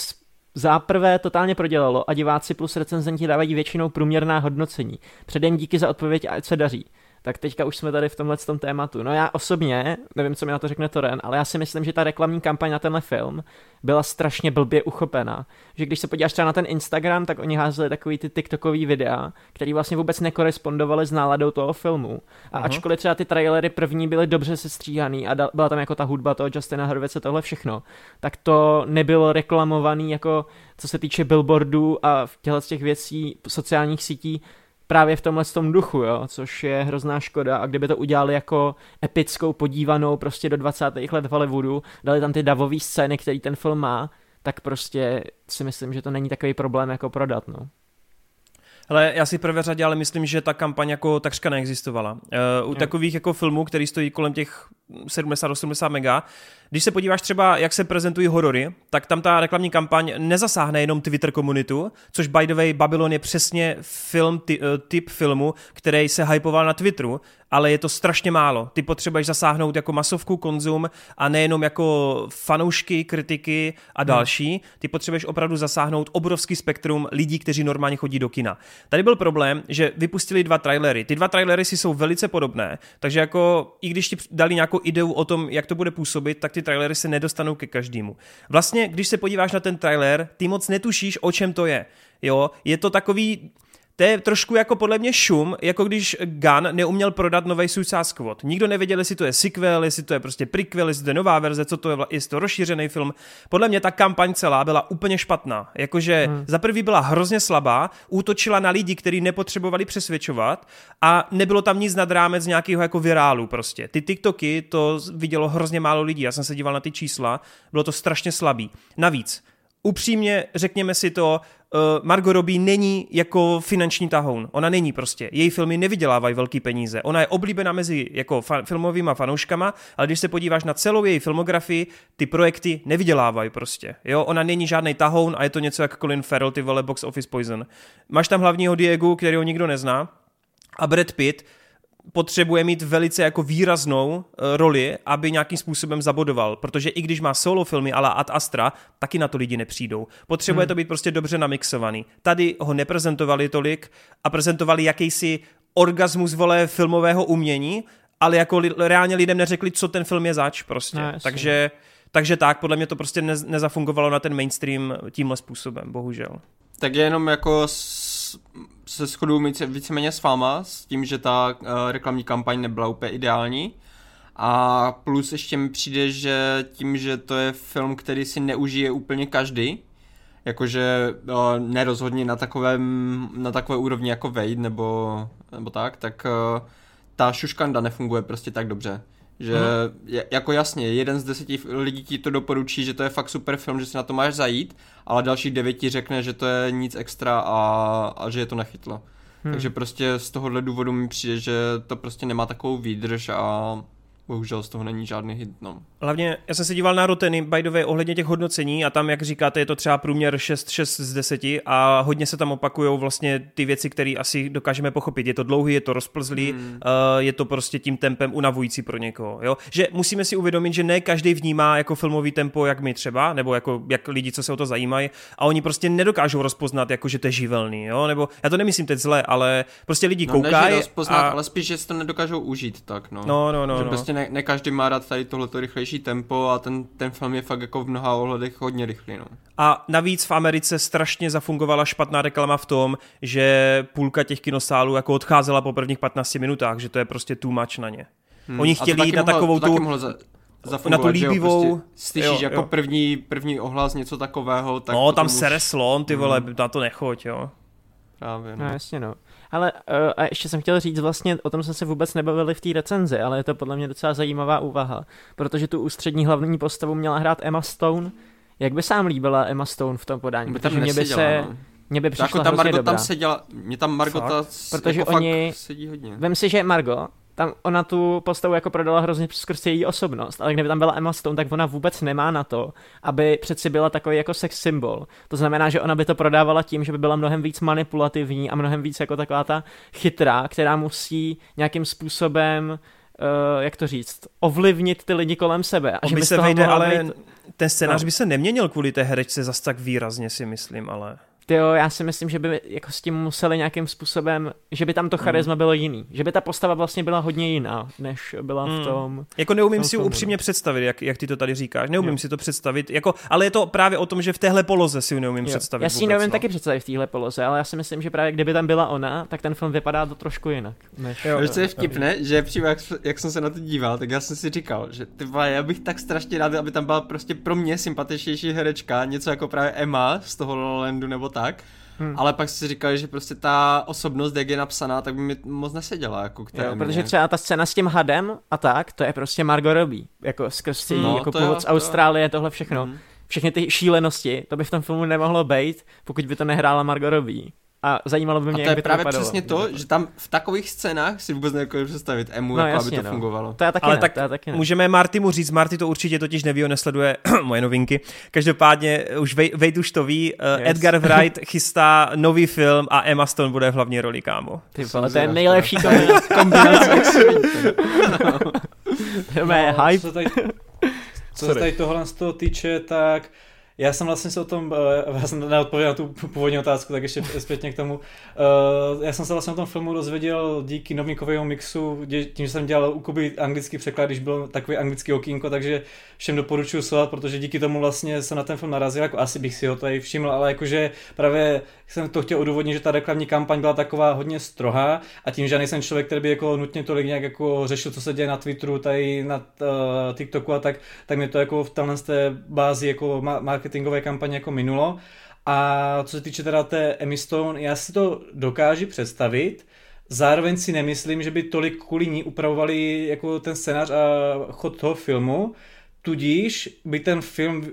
Záprvé totálně prodělalo a diváci plus recenzenti dávají většinou průměrná hodnocení. Předem díky za odpověď a ať se daří tak teďka už jsme tady v tomhle tom tématu. No já osobně, nevím, co mi na to řekne Toren, ale já si myslím, že ta reklamní kampaň na tenhle film byla strašně blbě uchopená. Že když se podíváš třeba na ten Instagram, tak oni házeli takový ty TikTokový videa, který vlastně vůbec nekorespondovaly s náladou toho filmu. A uh-huh. ačkoliv třeba ty trailery první byly dobře sestříhaný a byla tam jako ta hudba toho Justina Horvice, tohle všechno, tak to nebylo reklamovaný jako co se týče billboardů a těchto těch věcí sociálních sítí právě v tomhle tom duchu, jo, což je hrozná škoda a kdyby to udělali jako epickou podívanou prostě do 20. let v Hollywoodu, dali tam ty davové scény, který ten film má, tak prostě si myslím, že to není takový problém jako prodat, no. Ale já si prvé řadě, ale myslím, že ta kampaň jako takřka neexistovala. Uh, u jo. takových jako filmů, který stojí kolem těch 70-80 mega, když se podíváš třeba, jak se prezentují horory, tak tam ta reklamní kampaň nezasáhne jenom Twitter komunitu, což by the way Babylon je přesně film, ty, uh, typ filmu, který se hypoval na Twitteru, ale je to strašně málo. Ty potřebuješ zasáhnout jako masovku, konzum a nejenom jako fanoušky, kritiky a hmm. další. Hmm. Ty potřebuješ opravdu zasáhnout obrovský spektrum lidí, kteří normálně chodí do kina. Tady byl problém, že vypustili dva trailery. Ty dva trailery si jsou velice podobné, takže jako i když ti dali nějakou ideu o tom, jak to bude působit, tak ty trailery se nedostanou ke každému. Vlastně, když se podíváš na ten trailer, ty moc netušíš, o čem to je. Jo, je to takový To je trošku jako podle mě šum, jako když Gunn neuměl prodat nový Suicide Squad. Nikdo nevěděl, jestli to je sequel, jestli to je prostě prequel, jestli to je nová verze, co to je, jestli to rozšířený film. Podle mě ta kampaň celá byla úplně špatná. Jakože hmm. za prvý byla hrozně slabá, útočila na lidi, kteří nepotřebovali přesvědčovat a nebylo tam nic nad rámec nějakého jako virálu prostě. Ty TikToky to vidělo hrozně málo lidí, já jsem se díval na ty čísla, bylo to strašně slabý. Navíc, upřímně řekněme si to, uh, Margot Robbie není jako finanční tahoun. Ona není prostě. Její filmy nevydělávají velký peníze. Ona je oblíbená mezi jako fa- filmovými fanouškama, ale když se podíváš na celou její filmografii, ty projekty nevydělávají prostě. Jo, ona není žádný tahoun a je to něco jako Colin Farrell, ty vole Box Office Poison. Máš tam hlavního Diego, kterého nikdo nezná, a Brad Pitt, potřebuje mít velice jako výraznou uh, roli, aby nějakým způsobem zabodoval, protože i když má solo filmy ala Ad Astra, taky na to lidi nepřijdou. Potřebuje hmm. to být prostě dobře namixovaný. Tady ho neprezentovali tolik a prezentovali jakýsi orgasmus vole filmového umění, ale jako li, reálně lidem neřekli, co ten film je zač prostě. No, takže, takže tak, podle mě to prostě ne, nezafungovalo na ten mainstream tímhle způsobem, bohužel. Tak jenom jako se shodu víceméně s váma, s tím, že ta uh, reklamní kampaň nebyla úplně ideální. A plus ještě mi přijde, že tím, že to je film, který si neužije úplně každý, jakože uh, nerozhodně na takovém, na takové úrovni jako Wade nebo, nebo tak, tak uh, ta šuškanda nefunguje prostě tak dobře. Že hmm. jako jasně, jeden z deseti lidí ti to doporučí, že to je fakt super film, že si na to máš zajít, ale dalších devět ti řekne, že to je nic extra a, a že je to nechytlo. Hmm. Takže prostě z tohohle důvodu mi přijde, že to prostě nemá takovou výdrž a bohužel z toho není žádný hit. No. Hlavně, já jsem se díval na Roteny, by the way, ohledně těch hodnocení a tam, jak říkáte, je to třeba průměr 6, 6 z 10 a hodně se tam opakují vlastně ty věci, které asi dokážeme pochopit. Je to dlouhý, je to rozplzlý, hmm. uh, je to prostě tím tempem unavující pro někoho. Jo? Že musíme si uvědomit, že ne každý vnímá jako filmový tempo, jak my třeba, nebo jako jak lidi, co se o to zajímají, a oni prostě nedokážou rozpoznat, jako že to je živelný. Jo? Nebo já to nemyslím teď zle, ale prostě lidi no, koukají. rozpoznat, a... ale spíš, že si to nedokážou užít tak. No, no, no. no, že no. Prostě ne, ne každý má rád tady tohleto rychlejší tempo a ten, ten film je fakt jako v mnoha ohledech hodně rychlý. No. A navíc v Americe strašně zafungovala špatná reklama v tom, že půlka těch kinosálů jako odcházela po prvních 15 minutách, že to je prostě too much na ně. Hmm. Oni chtěli jít na takovou tu... na tu líbivou... Jo, prostě slyšíš jo, jako jo. První, první ohlas něco takového, tak... No, tam už... sere slon, ty vole, hmm. na to nechoď, jo. Právě, no. no jasně, no. Ale uh, a ještě jsem chtěl říct, vlastně o tom jsme se vůbec nebavili v té recenzi, ale je to podle mě docela zajímavá úvaha, protože tu ústřední hlavní postavu měla hrát Emma Stone. Jak by sám líbila Emma Stone v tom podání? By tam mě by se... No. Mně by přišla jako tam Margot tam seděla, mě tam Margot Protože jako oni, sedí hodně. Vem si, že Margot tam ona tu postavu jako prodala hrozně skrz její osobnost, ale kdyby tam byla Emma Stone, tak ona vůbec nemá na to, aby přeci byla takový jako sex symbol. To znamená, že ona by to prodávala tím, že by byla mnohem víc manipulativní a mnohem víc jako taková ta chytrá, která musí nějakým způsobem Uh, jak to říct, ovlivnit ty lidi kolem sebe. A že by se vejde, ale být... ten scénář no. by se neměnil kvůli té herečce zas tak výrazně, si myslím, ale... Jo, já si myslím, že by jako s tím museli nějakým způsobem, že by tam to charisma mm. bylo jiný. Že by ta postava vlastně byla hodně jiná, než byla mm. v tom. Jako neumím tom si tomu. upřímně představit, jak, jak ty to tady říkáš. Neumím jo. si to představit. Jako, ale je to právě o tom, že v téhle poloze si neumím jo. představit. Já si ji neumím no. taky představit v téhle poloze, ale já si myslím, že právě kdyby tam byla ona, tak ten film vypadá to trošku jinak. Než, jo, jo, je vtipné, že přímo jak, jak, jsem se na to díval, tak já jsem si říkal, že ty já bych tak strašně rád, aby tam byla prostě pro mě sympatičnější herečka, něco jako právě Emma z toho Landu nebo tak Hmm. Ale pak si říkali, že prostě ta osobnost, jak je napsaná, tak by mi moc neseděla. Jako k jo, protože třeba ta scéna s tím hadem a tak, to je prostě Margot Robbie. Jako skrz no, jako původ z Austrálie, tohle všechno. Hmm. Všechny ty šílenosti, to by v tom filmu nemohlo být, pokud by to nehrála Margot Robbie. A zajímalo by mě, a to jak je právě přesně to, že tam v takových scénách si vůbec nedokážu představit emu, no, jako jasně, aby to no. fungovalo. To já taky Ale ne, tak to já taky ne. můžeme Marty mu říct, Marty to určitě totiž neví, on nesleduje moje novinky. Každopádně už Vejt už to ví, uh, yes. Edgar Wright chystá nový film a Emma Stone bude v hlavní roli, kámo. Ty vole, to je nejlepší kombinace. To je hype. Co tady, co se tady tohle z toho týče, tak Já jsem vlastně se o tom, uh, já jsem neodpověděl na tu původní otázku, tak ještě zpětně k tomu. Uh, já jsem se vlastně o tom filmu dozvěděl díky novinkovému mixu, tím, že jsem dělal u Kuby anglický překlad, když byl takový anglický okýnko, takže všem doporučuji sledovat, protože díky tomu vlastně jsem na ten film narazil, jako asi bych si ho tady všiml, ale jakože právě jsem to chtěl odůvodnit, že ta reklamní kampaň byla taková hodně strohá a tím, že nejsem člověk, který by jako nutně tolik nějak jako řešil, co se děje na Twitteru, tady na uh, TikToku a tak, tak mě to jako v téhle té bázi jako marketingové kampaně jako minulo. A co se týče teda té Emmy Stone, já si to dokážu představit, zároveň si nemyslím, že by tolik kvůli ní upravovali jako ten scénář a chod toho filmu, tudíž by ten film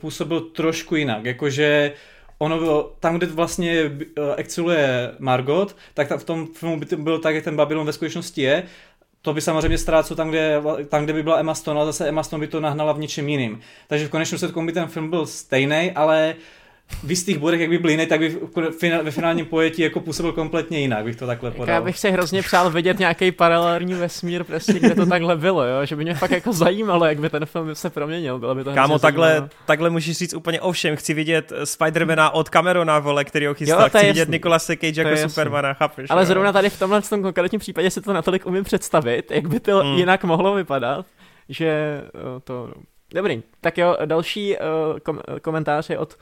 působil trošku jinak, jakože ono bylo, tam, kde vlastně uh, exceluje Margot, tak v tom filmu by to bylo tak, jak ten Babylon ve skutečnosti je, to by samozřejmě ztrácel tam, kde, tam, kde by byla Emma Stone, ale zase Emma Stone by to nahnala v něčem jiným. Takže v konečném setku by ten film byl stejný, ale v jistých bodech, jak by byl jiný, tak by ve finálním pojetí jako působil kompletně jinak, bych to takhle podal. Já bych si hrozně přál vidět nějaký paralelní vesmír, prostě, kde to takhle bylo, jo? že by mě fakt jako zajímalo, jak by ten film se proměnil. Bylo by to Kámo, takhle, takhle můžeš říct úplně o všem. Chci vidět Spidermana od Camerona, vole, který ho chystá. Jo, Chci jasný. vidět Nikolase Cage jako jasný. Supermana, chápeš? Ale jo? zrovna tady v tomhle v tom konkrétním případě si to natolik umím představit, jak by to hmm. jinak mohlo vypadat, že to Dobrý, tak jo, další uh, kom- komentář je od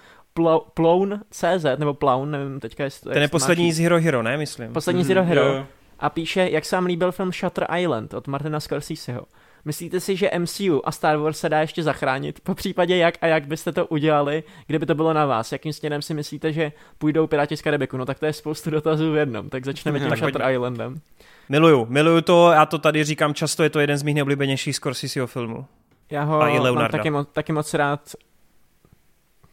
Ploun.cz, nebo Ploun, nevím teďka, jestli Ten je poslední z Hero Hero, ne, myslím. Poslední z Hero mhm, Hero. A píše, jak se vám líbil film Shutter Island od Martina Scorseseho. Myslíte si, že MCU a Star Wars se dá ještě zachránit? Po případě jak a jak byste to udělali, kdyby to bylo na vás? Jakým směrem si myslíte, že půjdou Piráti z Karibiku? No tak to je spoustu dotazů v jednom, tak začneme tím Shutter Islandem. Miluju, miluju to, já to tady říkám často, je to jeden z mých nejoblíbenějších Scorseseho filmů. Já ho a i mám taky, mo- taky moc rád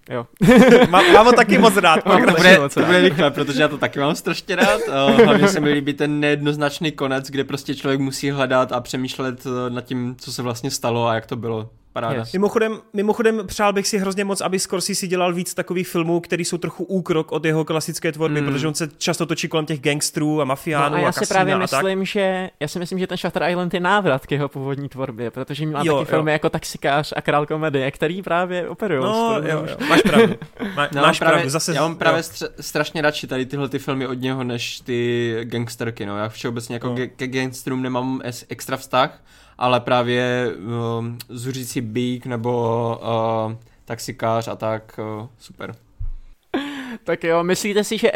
Jo. Má, mám ho taky moc rád. Mám to, bude, to bude rychle, protože já to taky mám strašně rád. Hlavně se mi líbí ten nejednoznačný konec, kde prostě člověk musí hledat a přemýšlet eh, nad tím, co se vlastně stalo a jak to bylo. Paráda. Yes. Mimochodem, mimochodem přál bych si hrozně moc, aby Scorsese dělal víc takových filmů, který jsou trochu úkrok od jeho klasické tvorby, mm. protože on se často točí kolem těch gangstrů a mafiánů no a, já a si právě a myslím, tak. že já si myslím, že ten Shutter Island je návrat k jeho původní tvorbě, protože má jo, taky jo. filmy jako Taxikář a Král komedie, který právě operují. No, jo, jo, máš pravdu. Má, no, máš právě, pravdu. Zase, já mám právě stře- strašně radši tady tyhle ty filmy od něho, než ty gangsterky. No. Já všeobecně jako no. ke, ke gangsterům nemám extra vztah, ale právě um, zuřící bík nebo uh, taxikář a tak, uh, super. Tak jo, myslíte si, že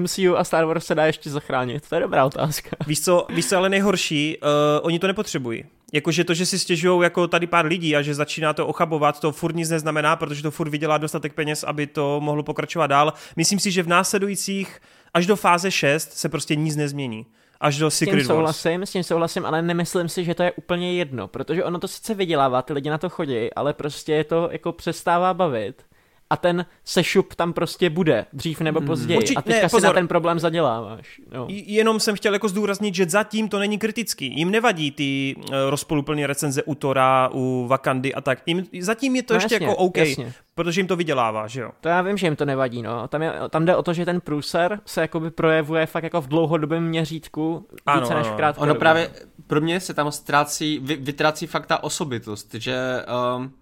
MCU a Star Wars se dá ještě zachránit? To je dobrá otázka. Víš co, víš co ale nejhorší, uh, oni to nepotřebují. Jakože to, že si stěžují jako tady pár lidí a že začíná to ochabovat, to furt nic neznamená, protože to furt vydělá dostatek peněz, aby to mohlo pokračovat dál. Myslím si, že v následujících až do fáze 6 se prostě nic nezmění až do Secret s tím souhlasím, S tím souhlasím, ale nemyslím si, že to je úplně jedno, protože ono to sice vydělává, ty lidi na to chodí, ale prostě je to jako přestává bavit a ten sešup tam prostě bude, dřív nebo hmm. později. Určitě, a teďka ne, si na ten problém zaděláváš. No. Jenom jsem chtěl jako zdůraznit, že zatím to není kritický. Jim nevadí ty uh, rozpoluplné recenze u Tora, u Vakandy a tak. Jim, zatím je to no ještě jasně, jako OK, jasně. protože jim to vydělává, že jo? To já vím, že jim to nevadí, no. Tam, je, tam jde o to, že ten průser se jakoby projevuje fakt jako v dlouhodobém měřítku ano, více než v krátkodobém. Ono právě, pro mě se tam ztrácí, vy, vytrácí fakt ta osobitost, že um,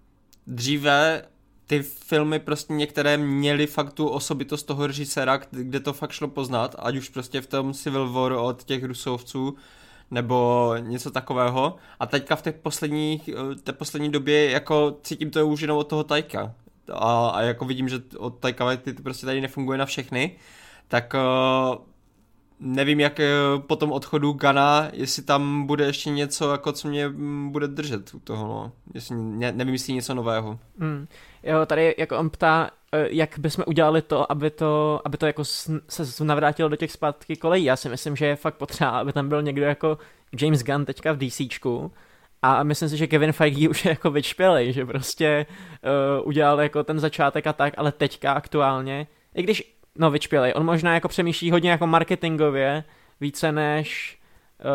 dříve ty filmy prostě některé měly fakt tu osobitost toho režiséra, kde to fakt šlo poznat, ať už prostě v tom Civil War od těch Rusovců, nebo něco takového. A teďka v těch posledních, eh, té poslední době jako cítím to už jenom od toho Tajka. A, a jako vidím, že od Tajka ty to prostě tady nefunguje na všechny. Tak uh, nevím, jak eh, po tom odchodu Gana, jestli tam bude ještě něco, jako co mě mm, bude držet u toho, no. Jestli, ne, nevím, jestli něco nového. Mm. Jo, tady jako on ptá, eh, jak bychom udělali to, aby to, aby to jako se navrátilo do těch zpátky kolejí. Já si myslím, že je fakt potřeba, aby tam byl někdo jako James Gunn teďka v DCčku, a myslím si, že Kevin Feige už je jako vyčpělej, že prostě uh, udělal jako ten začátek a tak, ale teďka aktuálně, i když no vyčpělej. On možná jako přemýšlí hodně jako marketingově, více než,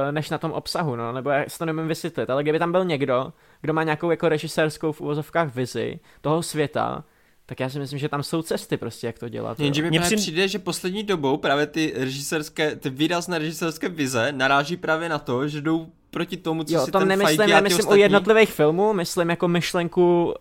uh, než na tom obsahu, no, nebo já si to nevím vysvětlit, ale kdyby tam byl někdo, kdo má nějakou jako režisérskou v uvozovkách vizi toho světa, tak já si myslím, že tam jsou cesty prostě, jak to dělat. Jenže mi přijde, přijde, že poslední dobou právě ty režisérské, ty výrazné režisérské vize naráží právě na to, že jdou proti tomu, co Jo, si to ten nemyslím, Feige ty nemyslím ostatní... o jednotlivých filmů, myslím jako myšlenku uh,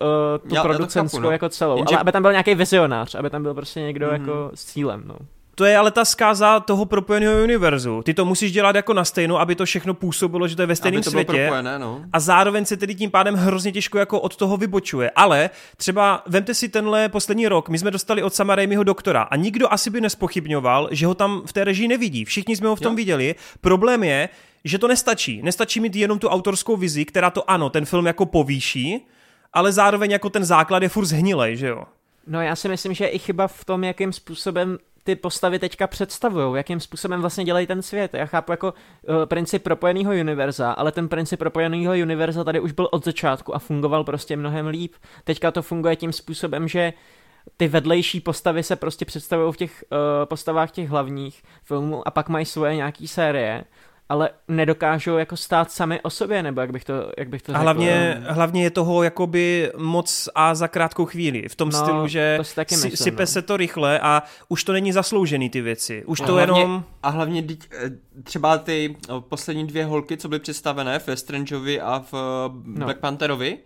tu Já- já to producentskou chápu, no. jako celou, Jenže- ale aby tam byl nějaký vizionář, aby tam byl prostě někdo Mhm. jako s cílem, no. To je ale ta zkáza toho propojeného univerzu. Ty to musíš dělat jako na stejno, aby to všechno působilo, že to je ve stejném světě. propojené, no. a zároveň se tedy tím pádem hrozně těžko jako od toho vybočuje. Ale třeba vemte si tenhle poslední rok, my jsme dostali od Sama Raimiho doktora a nikdo asi by nespochybňoval, že ho tam v té režii nevidí. Všichni jsme ho v tom Jo. viděli. Problém je, že to nestačí. Nestačí mít jenom tu autorskou vizi, která to ano, ten film jako povýší, ale zároveň jako ten základ je furt zhnilej, že jo? No já si myslím, že je i chyba v tom, jakým způsobem ty postavy teďka představují, jakým způsobem vlastně dělají ten svět. Já chápu jako uh, princip propojeného univerza, ale ten princip propojeného univerza tady už byl od začátku a fungoval prostě mnohem líp. Teďka to funguje tím způsobem, že ty vedlejší postavy se prostě představují v těch uh, postavách těch hlavních filmů a pak mají svoje nějaký série, ale nedokážou jako stát sami o sobě, nebo jak bych to, jak bych to A řekl. hlavně, hlavně je toho jakoby moc a za krátkou chvíli. V tom No, stylu, že to si taky myslím, sype no. se to rychle a už to není zasloužený ty věci. Už A to hlavně- jenom... A hlavně eh, třeba ty o, poslední dvě holky, co byly představené v Strangeovi a v no. No. Black Pantherovi,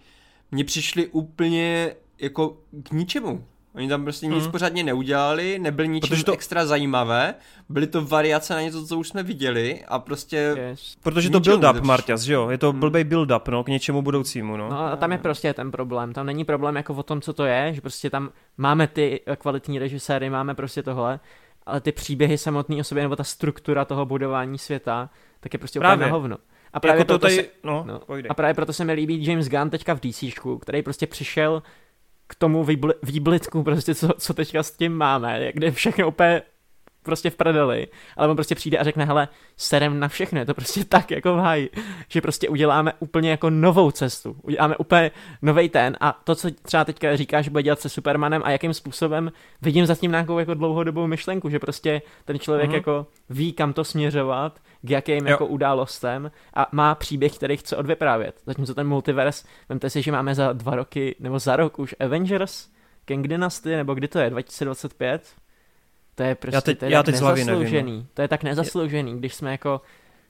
mně přišly úplně jako k ničemu. Oni tam prostě nic Mhm. pořádně neudělali, nebyly ničím Protože to- extra zajímavé, byly to variace na něco, co už jsme viděli a prostě Yes. Protože to build-up. Marťas, že jo? Je to Hmm. blbej build-up, no, k něčemu budoucímu, no. No a tam je prostě ten problém. Tam není problém jako o tom, co to je, že prostě tam máme ty kvalitní režiséry, máme prostě tohle, ale ty příběhy samotný o sobě, nebo ta struktura toho budování světa, tak je prostě Právě. úplně na hovno. A právě, jako to proto tady, se, no, no, a právě proto se mi líbí James Gunn teďka v DCčku, který prostě přišel k tomu výbl- výblitku, prostě co, co teďka s tím máme, kde všechno úplně prostě v prdeli, ale on prostě přijde a řekne, hele, serem na všechno, je to prostě tak jako v háji, že prostě uděláme úplně jako novou cestu, uděláme úplně nový ten a to, co třeba teďka říkáš, že bude dělat se Supermanem a jakým způsobem, vidím zatím nějakou jako dlouhodobou myšlenku, že prostě ten člověk Mhm. jako ví, kam to směřovat, k jakým Jo. jako událostem a má příběh, který chce odvyprávět. Zatímco ten multiverse, vemte si, že máme za dva roky, nebo za rok už Avengers, Kang Dynasty, nebo kdy to je, 2025? To je prostě teď- to je já tak teď hlavy nevím, no. nezasloužený. To je tak nezasloužený, když jsme jako,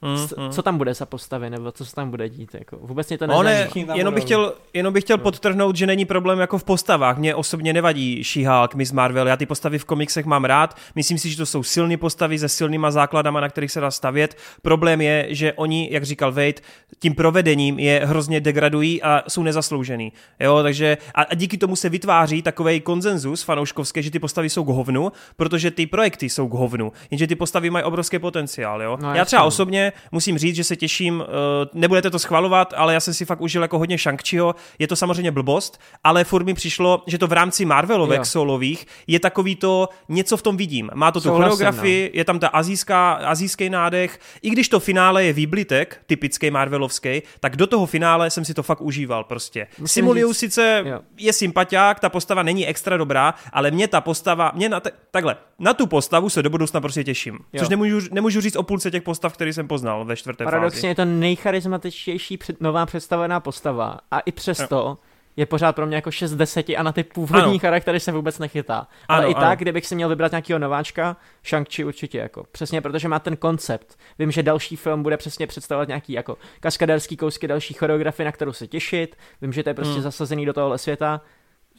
Mm, c- mm. co tam bude za postavy, nebo co se tam bude dít, jako. Vůbec mě to No ne, nezajímá. Tam jenom bych, chtěl, jenom bych chtěl podtrhnout, že není problém jako v postavách. Mně osobně nevadí She-Hulk, Miss Marvel, já ty postavy v komiksech mám rád, myslím si, že to jsou silné postavy se silnýma základama, na kterých se dá stavět. Problém je, že oni, jak říkal Wade, tím provedením je hrozně degradují a jsou nezasloužený. Jo, takže a, a díky tomu se vytváří takový konsenzus fanouškovský, že ty postavy jsou k hovnu, protože ty projekty jsou k hovnu, jenže ty postavy mají obrovský potenciál. Jo? No, já třeba no. osobně musím říct, že se těším, uh, nebudete to schvalovat, ale já jsem si fakt užil jako hodně Shang-Chiho. Je to samozřejmě blbost, ale furt mi přišlo, že to v rámci Marvelovek Jo. solových je takový to, něco v tom vidím. Má to tu Souhlasím, choreografii, je tam ta azijská, azijský nádech, i když to finále je výblitek, typický Marvelovský, tak do toho finále jsem si to fakt užíval prostě. Simuliu sice jo. je sympatiák, ta postava není extra dobrá, ale mě ta postava, mě na te, takhle, na tu postavu se do budoucna prostě těším. Jo. Což nemůžu, nemůžu říct o půlce těch postav, který jsem poznal ve čtvrté Paradoxně fázi. je to nejcharismatičtější před, nová představená postava a i přesto je pořád pro mě jako 6 z 10 a na ty původní Ano. charaktery se vůbec nechytá. Ale Ano, i ano. tak, kdybych si měl vybrat nějakého nováčka, Shang-Chi určitě jako. Přesně protože má ten koncept. Vím, že další film bude přesně představovat nějaký jako kaskaderský kousky, další choreografii, na kterou se těšit. Vím, že to je prostě Hmm. zasazený do tohohle světa.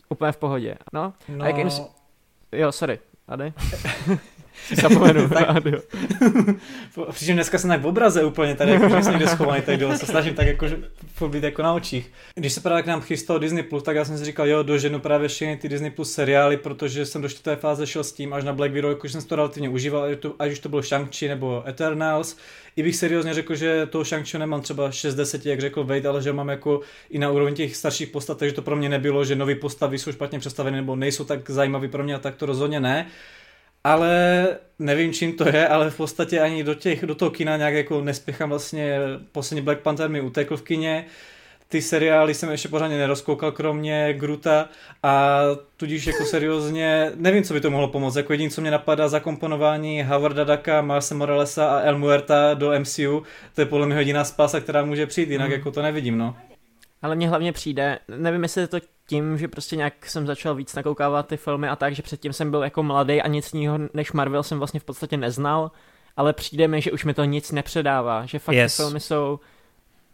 Úplně v pohodě. No, No, A jakým s- jo, sorry. Ady? si zapomenu. Ady. Přičem dneska jsem tak v obraze úplně tady, jako, že jsem někde schovaný tady dole, se snažím tak jako, být jako na očích. Když se právě k nám chystal Disney+, Plus, tak já jsem si říkal, jo, doženu právě všechny ty Disney Plus seriály, protože jsem do čtvrté fáze šel s tím až na Black Widow, jakože jsem to relativně užíval, ať, to, ať už to bylo Shang-Chi nebo Eternals. I bych seriózně řekl, že toho Shang-Chi nemám třeba 6 z 10, jak řekl Wade, ale že mám jako i na úrovni těch starších postav, takže to pro mě nebylo, že nové postavy jsou špatně představeny nebo nejsou tak zajímavý pro mě a tak to rozhodně ne. Ale nevím, čím to je, ale v podstatě ani do, těch, do toho kina nějak jako nespěchám vlastně. Poslední Black Panther mi utekl v kině, ty seriály jsem ještě pořádně nerozkoukal, kromě Gruta a tudíž jako seriózně nevím, co by to mohlo pomoct. Jako jediný, co mě napadá, zakomponování Howarda Daka, Marse Moralesa a El Muerta do MCU, to je podle mě jediná spása, která může přijít, jinak Mm. jako to nevidím, no. Ale mně hlavně přijde, nevím, jestli je to tím, že prostě nějak jsem začal víc nakoukávat ty filmy a tak, že předtím jsem byl jako mladý a nic jiného než Marvel jsem vlastně v podstatě neznal, ale přijde mi, že už mi to nic nepředává, že fakt Yes. ty filmy jsou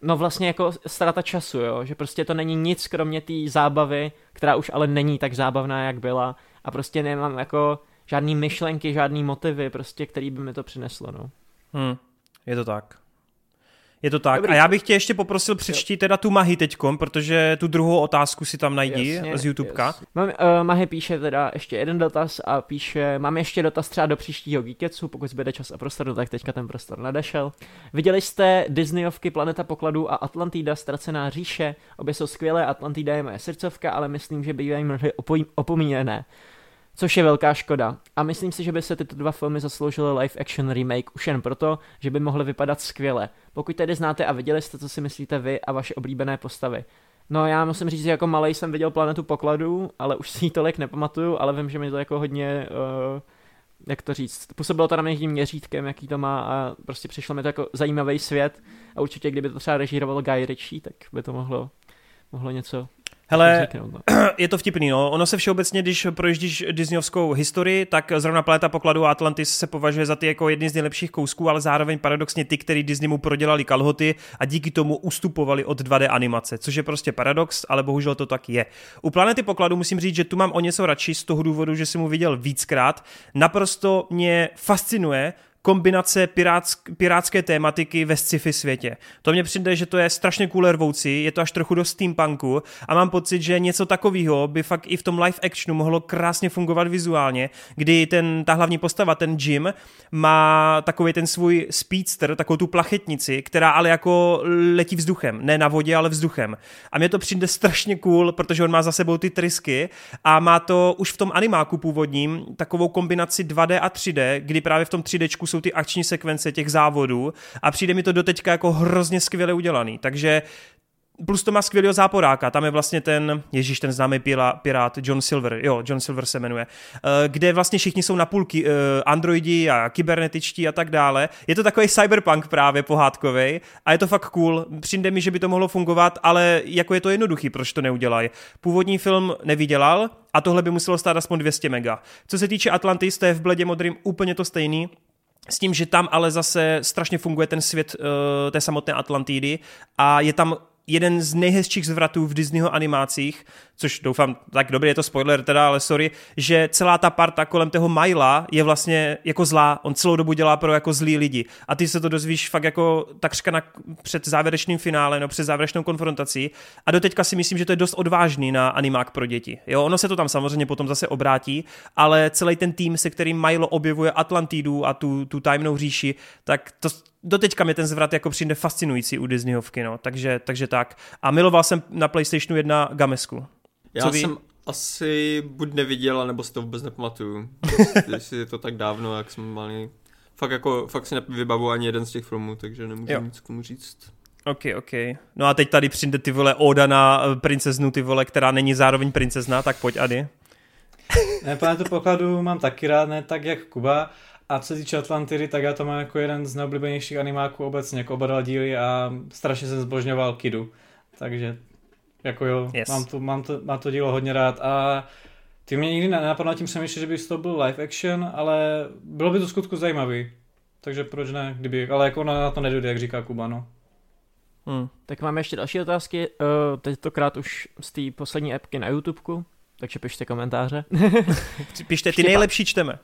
no vlastně jako strata času, jo, že prostě to není nic kromě té zábavy, která už ale není tak zábavná, jak byla a prostě nemám jako žádný myšlenky, žádný motivy, prostě, který by mi to přineslo, no. Hmm, je to tak. Je to tak. Dobrý. A já bych tě ještě poprosil přečti teda tu Mahy teďkom, protože tu druhou otázku si tam najdi Jasně, z YouTubeka. Mám, uh, Mahe píše teda ještě jeden dotaz a píše, mám ještě dotaz třeba do příštího Geeketsu, pokud zbyde čas a prostor, no tak teďka ten prostor nadešel. Viděli jste Disneyovky Planeta pokladů a Atlantida Ztracená říše? Obě jsou skvělé, Atlantida je moje srdcovka, ale myslím, že bývají mnohdy opomíněné. Což je velká škoda. A myslím si, že by se tyto dva filmy zasloužily live action remake už jen proto, že by mohly vypadat skvěle. Pokud tedy znáte a viděli jste, co si myslíte vy a vaše oblíbené postavy. No já musím říct, že jako malý jsem viděl Planetu pokladů, ale už si ji tolik nepamatuju, ale vím, že mi to jako hodně, uh, jak to říct, působilo to na mě tím měřítkem, jaký to má a prostě přišlo mi to jako zajímavý svět a určitě kdyby to třeba režíroval Guy Ritchie, tak by to mohlo, mohlo něco Hele, no. je to vtipný, no. Ono se všeobecně, když projíždíš Disneyovskou historii, tak zrovna Planeta pokladu a Atlantis se považuje za ty jako jedny z nejlepších kousků, ale zároveň paradoxně ty, který Disney mu prodělali kalhoty a díky tomu ustupovali od 2D animace, což je prostě paradox, ale bohužel to tak je. U Planety pokladu musím říct, že tu mám o něco radši z toho důvodu, že jsem mu viděl víckrát. Naprosto mě fascinuje, kombinace pirátsk, pirátské tématiky ve sci-fi světě. To mně přijde, že to je strašně cool rvoucí, je to až trochu do steampunku a mám pocit, že něco takového by fakt i v tom live actionu mohlo krásně fungovat vizuálně, kdy ten, ta hlavní postava, ten Jim, má takový ten svůj speedster, takovou tu plachetnici, která ale jako letí vzduchem, ne na vodě, ale vzduchem. A mě to přijde strašně cool, protože on má za sebou ty trysky a má to už v tom animáku původním takovou kombinaci 2D a 3D, kdy právě v tom 3D jsou ty akční sekvence těch závodů a přijde mi to doteďka jako hrozně skvěle udělaný. Takže plus to má skvělého záporáka, tam je vlastně ten, ježíš, ten známý pirát John Silver, jo, John Silver se jmenuje, eh, kde vlastně všichni jsou na půlky eh, androidi a kybernetičtí a tak dále. Je to takový cyberpunk právě pohádkový a je to fakt cool. Přijde mi, že by to mohlo fungovat, ale jako je to jednoduchý, proč to neudělají. Původní film nevydělal a tohle by muselo stát aspoň 200 mega. Co se týče Atlantis, to je v bledě modrým úplně to stejný, s tím, že tam ale zase strašně funguje ten svět uh, té samotné Atlantidy a je tam jeden z nejhezčích zvratů v Disneyho animacích, což doufám, tak dobrý, je to spoiler teda, ale sorry, že celá ta parta kolem toho Myla je vlastně jako zlá, on celou dobu dělá pro jako zlý lidi. A ty se to dozvíš fakt jako takřka na, před závěrečným finále, no před závěrečnou konfrontací. A doteďka si myslím, že to je dost odvážný na animák pro děti. Jo, ono se to tam samozřejmě potom zase obrátí, ale celý ten tým, se kterým Milo objevuje Atlantidu a tu, tu tajemnou říši, tak to, doteďka mi ten zvrat jako přijde fascinující u Disneyovky, no, takže, takže tak. A miloval jsem na PlayStationu 1 Gamesku. Já Co jsem asi buď neviděl, nebo si to vůbec nepamatuju. Jestli je to tak dávno, jak jsme mali. Fakt jako, fakt si nevybavu ani jeden z těch filmů, takže nemůžu jo. nic komu říct. Ok, ok. No a teď tady přijde ty vole Oda na eh, princeznu, ty vole, která není zároveň princezna, tak pojď Ady. ne, to pokladu mám taky rád, ne tak jak Kuba, a co se týče Atlantidy, tak já to mám jako jeden z neoblíbenějších animáků obecně, jako oba dva díly a strašně jsem zbožňoval Kidu. Takže jako jo, yes. mám, to, mám, to, mám to dílo hodně rád a ty mě nikdy nenapadlo tím přemýšlet, že by to byl live action, ale bylo by to skutku zajímavý. Takže proč ne, kdyby, ale jako na, na to nedojde, jak říká Kuba, no. Hmm. Tak máme ještě další otázky, uh, tentokrát už z té poslední appky na YouTubeku, takže pište komentáře. Pište, ty nejlepší čteme.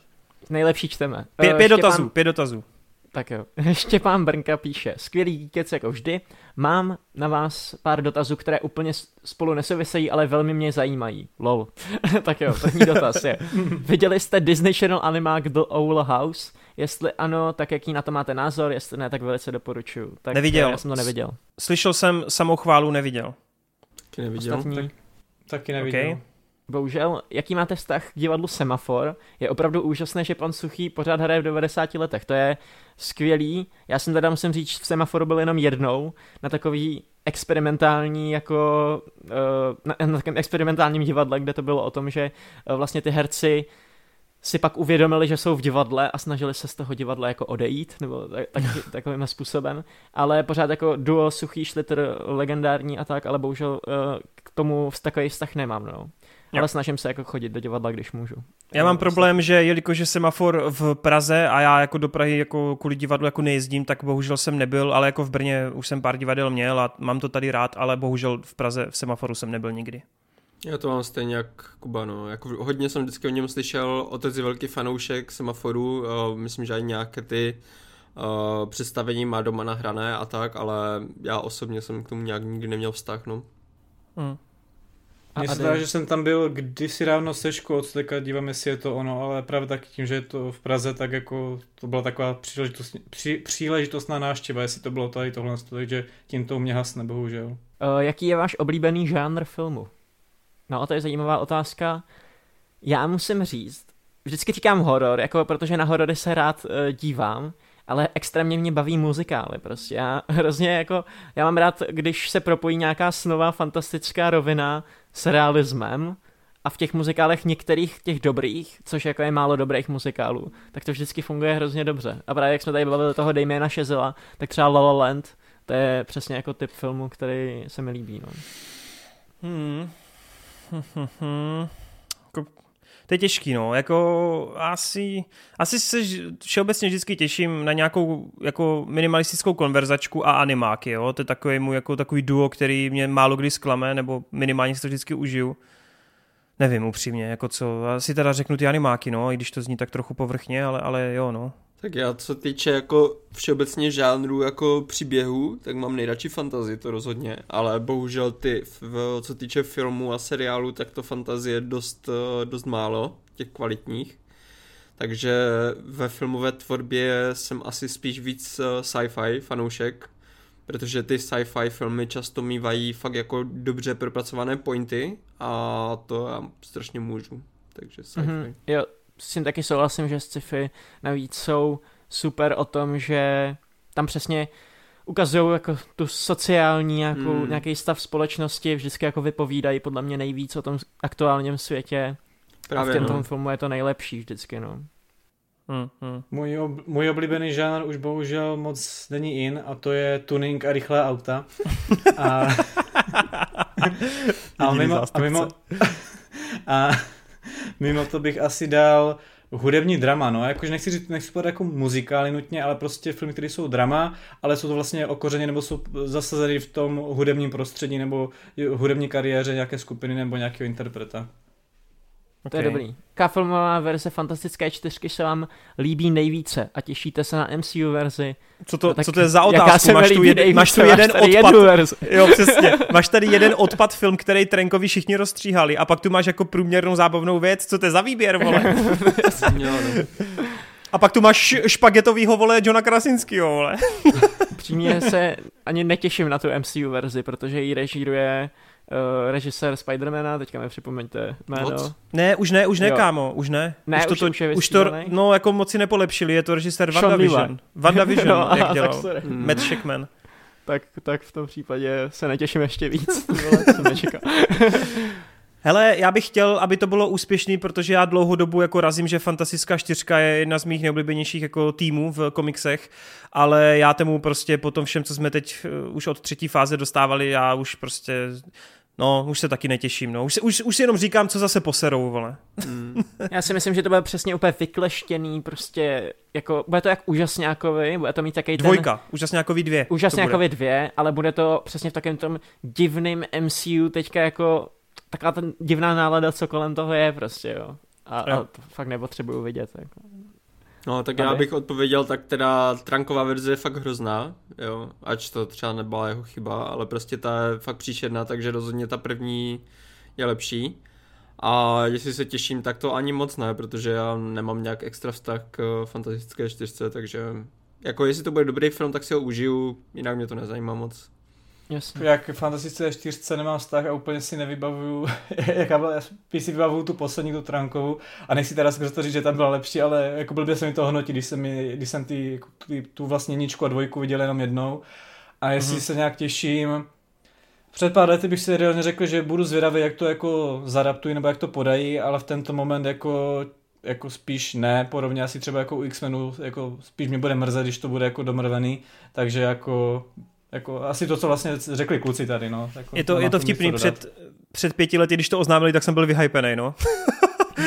Nejlepší čteme. Pě, pět Štěpán... dotazů, pět dotazů. Tak jo. Štěpán Brnka píše, skvělý díkec jako vždy, mám na vás pár dotazů, které úplně spolu nesouvisejí, ale velmi mě zajímají. Lol. tak jo, první dotaz je, viděli jste Disney Channel animák The Owl House? Jestli ano, tak jaký na to máte názor, jestli ne, tak velice doporučuju. Tak neviděl. Já jsem to neviděl. Slyšel jsem samou chválu, neviděl. Taky neviděl. Ostatní... Tak, taky neviděl. Okay. Bohužel, jaký máte vztah k divadlu Semafor? Je opravdu úžasné, že pan Suchý pořád hraje v 90 letech. To je skvělý. Já jsem teda musím říct, v Semaforu byl jenom jednou na takový experimentální jako uh, na, na takovém experimentálním divadle, kde to bylo o tom, že uh, vlastně ty herci si pak uvědomili, že jsou v divadle a snažili se z toho divadla jako odejít, nebo tak, tak, takovým způsobem, ale pořád jako duo Suchý Šlitr legendární a tak, ale bohužel uh, k tomu takový vztah nemám, no. Ale snažím se jako chodit do divadla, když můžu. Já mám problém, že jelikož je semafor v Praze a já jako do Prahy jako kvůli divadlu jako nejezdím, tak bohužel jsem nebyl, ale jako v Brně už jsem pár divadel měl a mám to tady rád, ale bohužel v Praze v semaforu jsem nebyl nikdy. Já to mám stejně jak Kuba, no. Jako hodně jsem vždycky o něm slyšel, otec je velký fanoušek semaforu, uh, myslím, že i nějaké ty uh, představení má doma nahrané a tak, ale já osobně jsem k tomu nějak nikdy neměl vztah, no. Hmm. Mně se zdá, že jsem tam byl kdysi dávno se škol, co teďka dívám, jestli je to ono, ale právě tak tím, že je to v Praze, tak jako to byla taková příležitost, při, příležitostná návštěva, jestli to bylo tady tohle, takže tím to u mě hasne, bohužel. Uh, jaký je váš oblíbený žánr filmu? No a to je zajímavá otázka. Já musím říct, vždycky říkám horor, jako protože na horory se rád uh, dívám, ale extrémně mě baví muzikály prostě. Já hrozně jako, já mám rád, když se propojí nějaká snová fantastická rovina s realismem a v těch muzikálech některých těch dobrých, což jako je málo dobrých muzikálů, tak to vždycky funguje hrozně dobře. A právě jak jsme tady bavili toho Damiena Šezela, tak třeba La La Land, to je přesně jako typ filmu, který se mi líbí. No. Hmm. To je těžký, no, jako asi, asi se všeobecně vždycky těším na nějakou jako minimalistickou konverzačku a animáky, jo, to je takový můj jako takový duo, který mě málo kdy zklame, nebo minimálně si to vždycky užiju. Nevím upřímně, jako co, asi teda řeknu ty animáky, no, i když to zní tak trochu povrchně, ale, ale jo, no. Tak já, co týče jako všeobecně žánru jako příběhu, tak mám nejradši fantazi, to rozhodně, ale bohužel ty, v, co týče filmu a seriálu, tak to fantazie je dost, eh, dost málo, těch kvalitních. Takže ve filmové tvorbě jsem asi spíš víc eh, sci-fi fanoušek, protože ty sci-fi filmy často mývají fakt jako dobře propracované pointy a to já strašně můžu. Takže sci-fi. Mm-hmm. Jo, s tím taky souhlasím, že sci-fi navíc jsou super o tom, že tam přesně ukazují jako tu sociální nějakou, hmm. nějaký stav společnosti, vždycky jako vypovídají podle mě nejvíc o tom aktuálním světě. Právě, a v tom no. filmu je to nejlepší vždycky, no. Hmm, hmm. Můj, ob, můj oblíbený žánr už bohužel moc není in a to je tuning a rychlé auta. a, a, mimo, a mimo, a Mimo to bych asi dal hudební drama, no, jakože nechci říct, nechci podat jako muzikály nutně, ale prostě filmy, které jsou drama, ale jsou to vlastně okořeně nebo jsou zasazeny v tom hudebním prostředí nebo hudební kariéře nějaké skupiny nebo nějakého interpreta. Okay. To je dobrý. Jaká filmová verze Fantastické čtyřky se vám líbí nejvíce a těšíte se na MCU verzi? Co to, no, co to je za otázku? Máš tu, jed, máš tu jeden máš odpad. Jo, přesně. Máš tady jeden odpad film, který Trenkovi všichni rozstříhali a pak tu máš jako průměrnou zábavnou věc. Co to je za výběr, vole? A pak tu máš špagetovýho, vole, Johna Krasinského, vole. Přímě se ani netěším na tu MCU verzi, protože ji režíruje uh, režisér Spidermana, teďka mi připomeňte jméno. What? Ne, už ne, už ne, jo. kámo, už ne. Ne, už, to, už, už, už to, no, jako moc si nepolepšili, je to režisér WandaVision. WandaVision, no, jak dělal. Tak hmm. Matt Shackman. Tak, tak v tom případě se netěším ještě víc. Hele, já bych chtěl, aby to bylo úspěšný, protože já dlouhou dobu jako razím, že Fantastická čtyřka je jedna z mých nejoblíbenějších jako týmů v komiksech, ale já tomu prostě po tom všem, co jsme teď uh, už od třetí fáze dostávali, já už prostě No, už se taky netěším, no. Už, si, už, už si jenom říkám, co zase poserou, vole. Mm. Já si myslím, že to bude přesně úplně vykleštěný, prostě, jako, bude to jak úžasňákovi, bude to mít takový Dvojka, ten... úžasňákovi dvě. Úžasňákovi dvě, ale bude to přesně v takovém tom divným MCU, teďka jako, taková ta divná nálada, co kolem toho je, prostě, jo. A, jo. a to fakt nepotřebuju vidět, jako. No, tak já bych odpověděl, tak teda Tranková verze je fakt hrozná, jo, ač to třeba nebyla jeho chyba, ale prostě ta je fakt příšerná, takže rozhodně ta první je lepší. A jestli se těším, tak to ani moc ne, protože já nemám nějak extra vztah k fantastické čtyřce, takže jako jestli to bude dobrý film, tak si ho užiju, jinak mě to nezajímá moc. Jasně. Jak Fantastice 4 nemám vztah a úplně si nevybavuju, jaká byla, já si vybavuju tu poslední, tu trankovou a nechci teda skrze to říct, že tam byla lepší, ale jako blbě se mi to hodnotí, když jsem, když jsem ty, jako ty, tu vlastně ničku a dvojku viděl jenom jednou. A jestli mm-hmm. se nějak těším, před pár lety bych si reálně řekl, že budu zvědavý, jak to jako zadaptují nebo jak to podají, ale v tento moment jako jako spíš ne, podobně asi třeba jako u X-Menu, jako spíš mi bude mrzet, když to bude jako domrvený, takže jako Jako, asi to, co vlastně řekli kluci tady, no. Jako, je to, je to vtipný, před, před pěti lety, když to oznámili, tak jsem byl vyhypený, no. uh,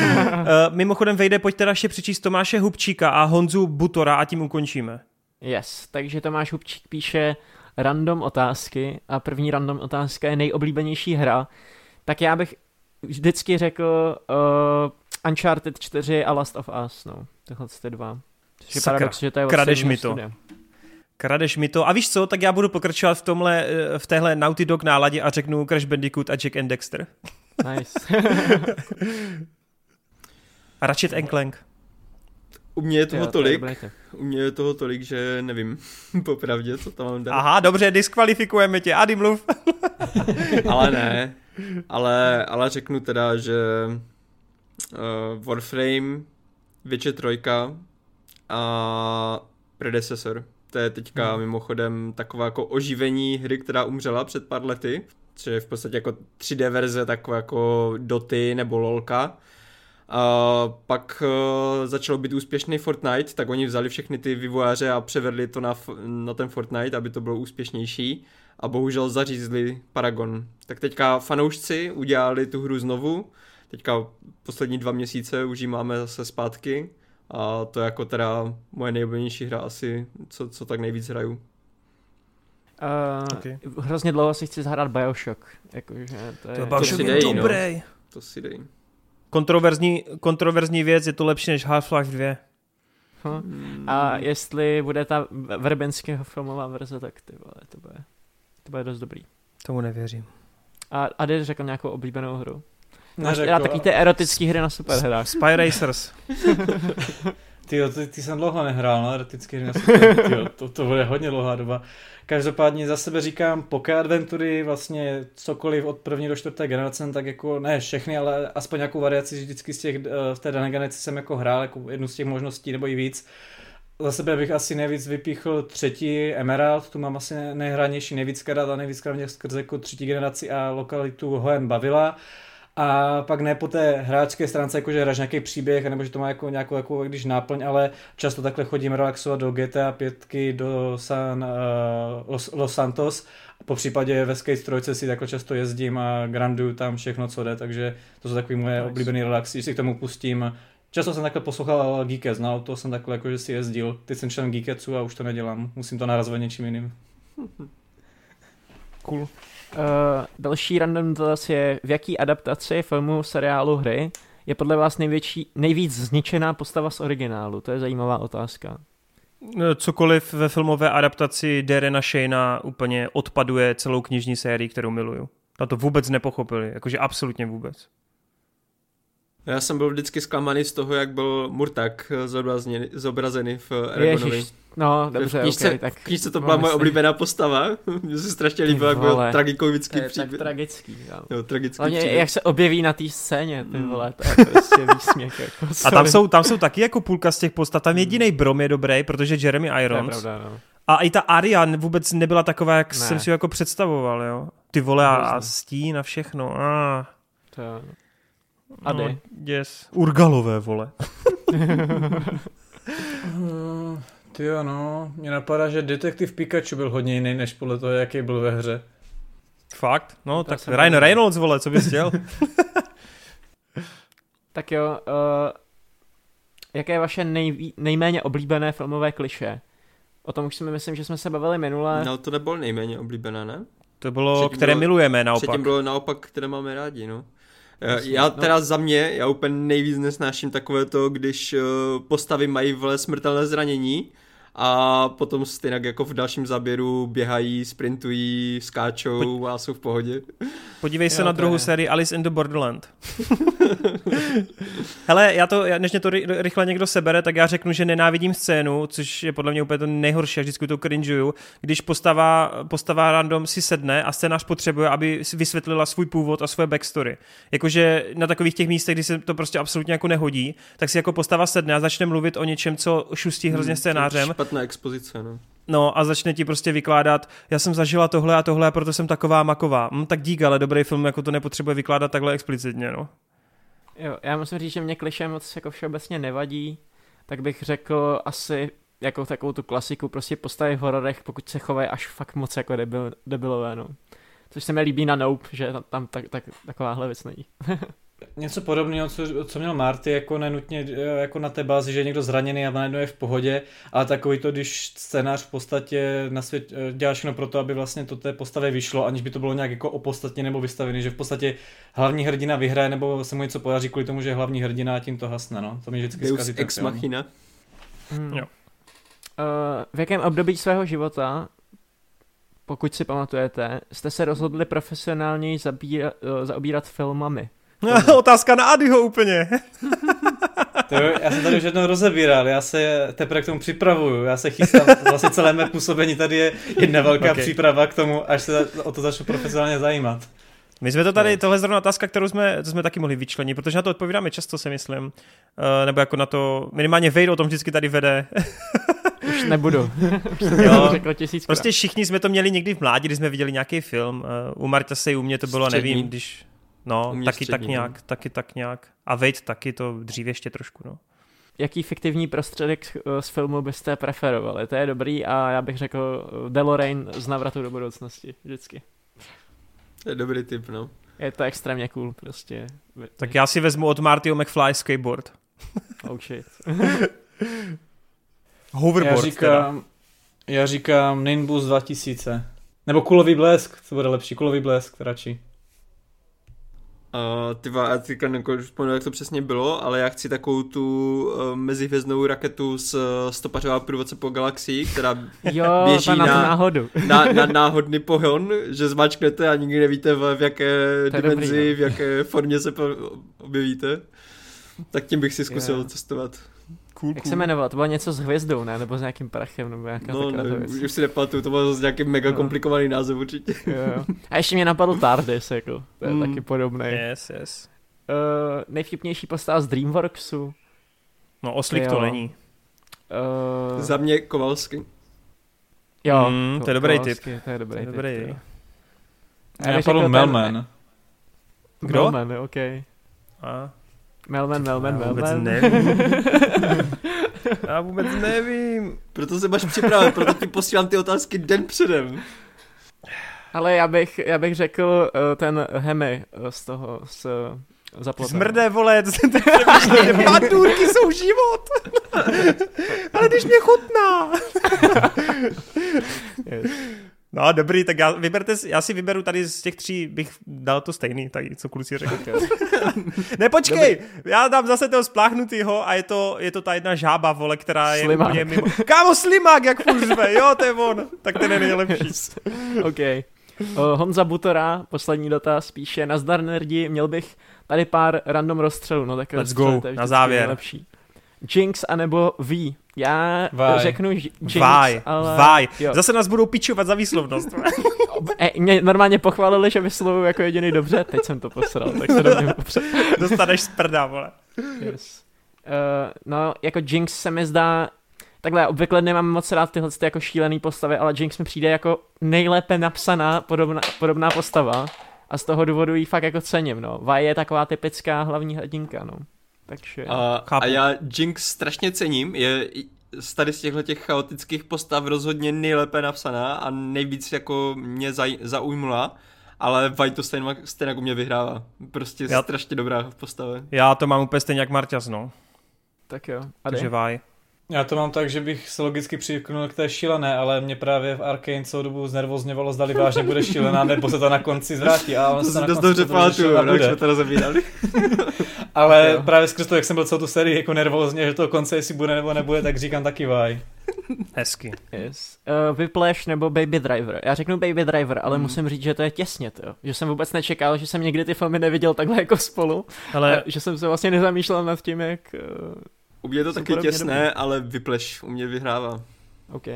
mimochodem, vejde, pojď teda ještě přečíst Tomáše Hubčíka a Honzu Butora a tím ukončíme. Yes, takže Tomáš Hubčík píše random otázky a první random otázka je nejoblíbenější hra. Tak já bych vždycky řekl uh, Uncharted 4 a Last of Us, no. Tyhle ty dva. Což je paradox, že to je Kradeš mi to. Studia. Kradeš mi to. A víš co, tak já budu pokračovat v tomhle, eh, v téhle Naughty Dog náladě a řeknu Crash Bandicoot a Jack and Dexter. Nice. a Ratchet and Clank. U mě je toho jo, tolik, u mě je toho tolik, že nevím, popravdě, co tam mám dát. Aha, dobře, diskvalifikujeme tě, Ady mluv. ale ne, ale, ale řeknu teda, že uh, Warframe, Witcher 3 a Predecessor. To je teďka hmm. mimochodem taková jako oživení hry, která umřela před pár lety, což je v podstatě jako 3D verze takové jako Doty nebo LOLka. A pak uh, začalo být úspěšný Fortnite, tak oni vzali všechny ty vývojáře a převedli to na, na ten Fortnite, aby to bylo úspěšnější a bohužel zařízli Paragon. Tak teďka fanoušci udělali tu hru znovu, teďka poslední dva měsíce už ji máme zase zpátky a to je jako teda moje nejoblíbenější hra asi, co, co tak nejvíc hraju. Uh, okay. Hrozně dlouho si chci zahrát Bioshock. Jakože to je... To Bioshock je dej, dobrý. No. To si dej. Kontroverzní, kontroverzní věc, je to lepší než Half-Life 2. Hmm. A jestli bude ta verbenského filmová verze, tak ty vole, to bude, to bude dost dobrý. Tomu nevěřím. A Ady řekl nějakou oblíbenou hru. Máš teda takový ty erotický hry na superhrách. Spy Racers. Ty, ty, ty jsem dlouho nehrál, no, erotické hry na superhrách, to, to bude hodně dlouhá doba. Každopádně za sebe říkám, poké adventury, vlastně cokoliv od první do čtvrté generace, tak jako ne všechny, ale aspoň nějakou variaci vždycky z těch, eh, v té dané generaci jsem jako hrál, jako jednu z těch možností nebo i víc. Za sebe bych asi nejvíc vypíchl třetí Emerald, tu mám asi nejhranější nejvíckrát a nejvíckrát mě skrze jako třetí generaci a lokalitu Hohen bavila. A pak ne po té hráčské stránce, jako že hraješ nějaký příběh, nebo že to má jako nějakou, jako když náplň, ale často takhle chodím relaxovat do GTA 5, do San, uh, Los, Los Santos, po případě ve Skate 3 si takhle často jezdím a granduju tam všechno, co jde, takže to jsou takové moje nice. oblíbené relaxy, když si k tomu pustím. Často jsem takhle poslouchal Geekets, no, to jsem takhle jako, že si jezdil. Teď jsem člen Geeketsu a už to nedělám, musím to narazovat něčím jiným. Cool. Uh, další random dotaz je, v jaký adaptaci filmu, seriálu, hry je podle vás největší, nejvíc zničená postava z originálu? To je zajímavá otázka. Eh, cokoliv ve filmové adaptaci Darena Shayna úplně odpaduje celou knižní sérii, kterou miluju. Na to vůbec nepochopili, jakože absolutně vůbec. Já jsem byl vždycky zklamaný z toho, jak byl Murtak zobrazený, zobrazený v Eragonovi. Ježiš, no dobře, v knížce, okay, tak... V knížce to byla moje oblíbená postava. Mně se strašně líbilo, jak byl tragikomický příběh. Tak tragický, jo. jo tragický Hlavně, příběh. jak se objeví na té scéně, ty mm. vole, to je prostě výsměch. Jako, a tam jsou, tam jsou taky jako půlka z těch postav. Tam jediný Brom je dobrý, protože Jeremy Irons. To je pravda, no. A i ta Aria vůbec nebyla taková, jak ne. jsem si jako představoval, jo. Ty vole a, a stín a všechno. A. To A no, yes. Urgalové, vole. Ty jo, no. Mně napadá, že detektiv Pikachu byl hodně jiný, než podle toho, jaký byl ve hře. Fakt? No, tak, tak Ryan Reynolds, vole, co bys chtěl? tak jo, uh, jaké je vaše nej, nejméně oblíbené filmové kliše? O tom už jsme, myslím, že jsme se bavili minule. No, to nebylo nejméně oblíbené, ne? To bylo, předtím které bylo, milujeme naopak. Předtím bylo naopak, které máme rádi, no. Já teda no. za mě, já úplně nejvíc nesnáším takové to, když eh, postavy mají vle smrtelné zranění a potom stejně jako v dalším záběru běhají, sprintují, skáčou Pojď. a jsou v pohodě. Podívej se jo, na druhou je. sérii Alice in the Borderland. Hele, já to, než mě to rychle někdo sebere, tak já řeknu, že nenávidím scénu, což je podle mě úplně to nejhorší, a vždycky to cringeuju, když postava, postava random si sedne a scénář potřebuje, aby vysvětlila svůj původ a svoje backstory. Jakože na takových těch místech, kdy se to prostě absolutně jako nehodí, tak si jako postava sedne a začne mluvit o něčem, co šustí hrozně hmm, scénářem. Špatná expozice, no. No a začne ti prostě vykládat, já jsem zažila tohle a tohle a proto jsem taková maková. Hm, tak dík, ale dobrý film jako to nepotřebuje vykládat takhle explicitně, no. Jo, já musím říct, že mě kliše moc jako všeobecně nevadí, tak bych řekl asi jako takovou tu klasiku, prostě postavy v hororech, pokud se chovají až fakt moc jako debil, debilové, no. Což se mi líbí na Nope, že tam, tam tak, tak, takováhle věc není. Něco podobného, co, co měl Marty, jako nenutně eh, jako na té bázi, že je někdo zraněný a najednou je v pohodě, ale takový to, když scénář v podstatě na svět eh, dělá všechno pro to, aby vlastně to té postavě vyšlo, aniž by to bylo nějak jako opostatně nebo vystavený, že v podstatě hlavní hrdina vyhraje nebo se mu něco podaří kvůli tomu, že je hlavní hrdina a tím to hasne, no. To mi vždycky Deus zkazí ex film. machina. Hmm. Jo. Uh, v jakém období svého života, pokud si pamatujete, jste se rozhodli profesionálně zabíra, zaobírat filmami? Otázka na Adyho úplně. To jo, já jsem tady už jednou rozebíral, já se teprve k tomu připravuju, já se chystám, vlastně celé mé působení tady je jedna velká Okay. příprava k tomu, až se o to začnu profesionálně zajímat. My jsme to tady, tohle je zrovna otázka, kterou jsme, to jsme taky mohli vyčlenit, protože na to odpovídáme často, si myslím. Uh, nebo jako na to, minimálně Vejdo o tom vždycky tady vede. Už nebudu. Už jsem Jo. řekl Prostě všichni jsme to měli někdy v mládí, když jsme viděli nějaký film. Uh, u Marta se i u mě to bylo, Střední. nevím, když... No, taky tak střední, no. nějak, taky tak nějak. A Vejt taky to dřív ještě trošku, no. Jaký fiktivní prostředek eh, z filmu byste preferovali? To je dobrý a já bych řekl eh, DeLorean z návratu do budoucnosti. Vždycky. To je dobrý tip, no. Je to extrémně cool, prostě. Tak já si vezmu od Martyho McFly skateboard. Oh shit. Hoverboard Já říkám, já říkám Nimbus 2000. Nebo kulový blesk, co bude lepší, kulový blesk radši. Uh, ty já teďka vzpomínám, jak to přesně bylo, ale já chci takovou tu uh, mezihvězdnou raketu s uh, stopařová průvodce po galaxii, která Jo, Běží na, na- náhodu. na, na náhodný pohon, že zmačknete a nikdy nevíte v, v jaké dimenzi, dobrý, no. v jaké formě se objevíte. Tak tím bych si zkusil Jo. cestovat. Cool, Jak se jmenoval? To bylo něco s hvězdou, ne? Nebo s nějakým prachem, nebo nějaká No, taková věc. už si nepamatuju, to byl zase nějaký mega No. komplikovaný název určitě. Jo, jo. A ještě mě napadl TARDIS, jako. To je Mm. taky podobný. Yes, yes. Uh, nejvtipnější postava z Dreamworksu. No, Oslík Jo. to není. Uh, Za mě Kovalsky. jo, Mm, to je dobrý Kovalsky, To je dobrý, To je tip, dobrý. jo. Já napadl Melman. Kdo? Melman, ok. A, Melman, Melman, já vůbec Melman. nevím. já vůbec nevím. Proto se máš připravit, proto ti posílám ty otázky den předem. Ale já bych, já bych řekl uh, ten Hemi uh, z toho, z uh, zaplotem. Zmrdé, vole, to jsem teď. Bandůrky jsou život. Ale když mě chutná. Yes. No, dobrý, tak já, vyberte, si- já si vyberu tady z těch tří, bych dal to stejný, tady, co kluci řekl. ne, počkej, já dám zase toho spláchnutýho a je to, je to ta jedna žába, vole, která je Slimák. úplně mimo. Kámo, slimák, jak furt řve, jo, to je on, tak ten je nejlepší. Yes. OK. Uh, Honza Butora, poslední dotaz, píše, nazdar nerdi, měl bych tady pár random rozstřelů, no tak Let's go, to je na závěr. nejlepší. Jinx anebo V. Já Vaj. řeknu Jinx, Vaj, ale... vaj. Jo. Zase nás budou pičovat za výslovnost. E, mě normálně pochválili, že vyslovuju jako jediný dobře, teď jsem to posral, tak se do mě. Dostaneš z prda, vole. Yes. Uh, no, jako Jinx se mi zdá, takhle, obvykle nemám moc rád tyhle ty jako šílený postavy, ale Jinx mi přijde jako nejlépe napsaná podobná, podobná postava a z toho důvodu ji fakt jako cením, no. Vi je taková typická hlavní hrdinka, no. Takže... A, Chápu. a já Jinx strašně cením, je z tady z těchto těch chaotických postav rozhodně nejlépe napsaná a nejvíc jako mě zaj, zaujmula, ale Vaj to stejně, stejně jako mě vyhrává. Prostě Já- strašně dobrá postava. Já to mám úplně stejně jak Marťas, no. Tak jo. A Takže vaj. Já to mám tak, že bych se logicky přiknul k té šílené, ale mě právě v Arkane celou dobu znervozňovalo, zdali vážně bude šílená, nebo se to na konci zvrátí. A ono To se na dost dobře pamatuju, jak jsme to rozebírali. Ale Jo. právě skrz to, jak jsem byl celou tu sérii jako nervózně, že to konce, jestli bude nebo nebude, tak říkám taky vaj. Hezky. Yes. Uh, Whiplash nebo Baby Driver. Já řeknu Baby Driver, ale Hmm. musím říct, že to je těsně, to. Že jsem vůbec nečekal, že jsem někdy ty filmy neviděl takhle jako spolu. Ale A že jsem se vlastně nezamýšlel nad tím, jak... Uh, U mě je to Jsou taky těsné, dobrý. ale Vypleš u mě vyhrává. OK.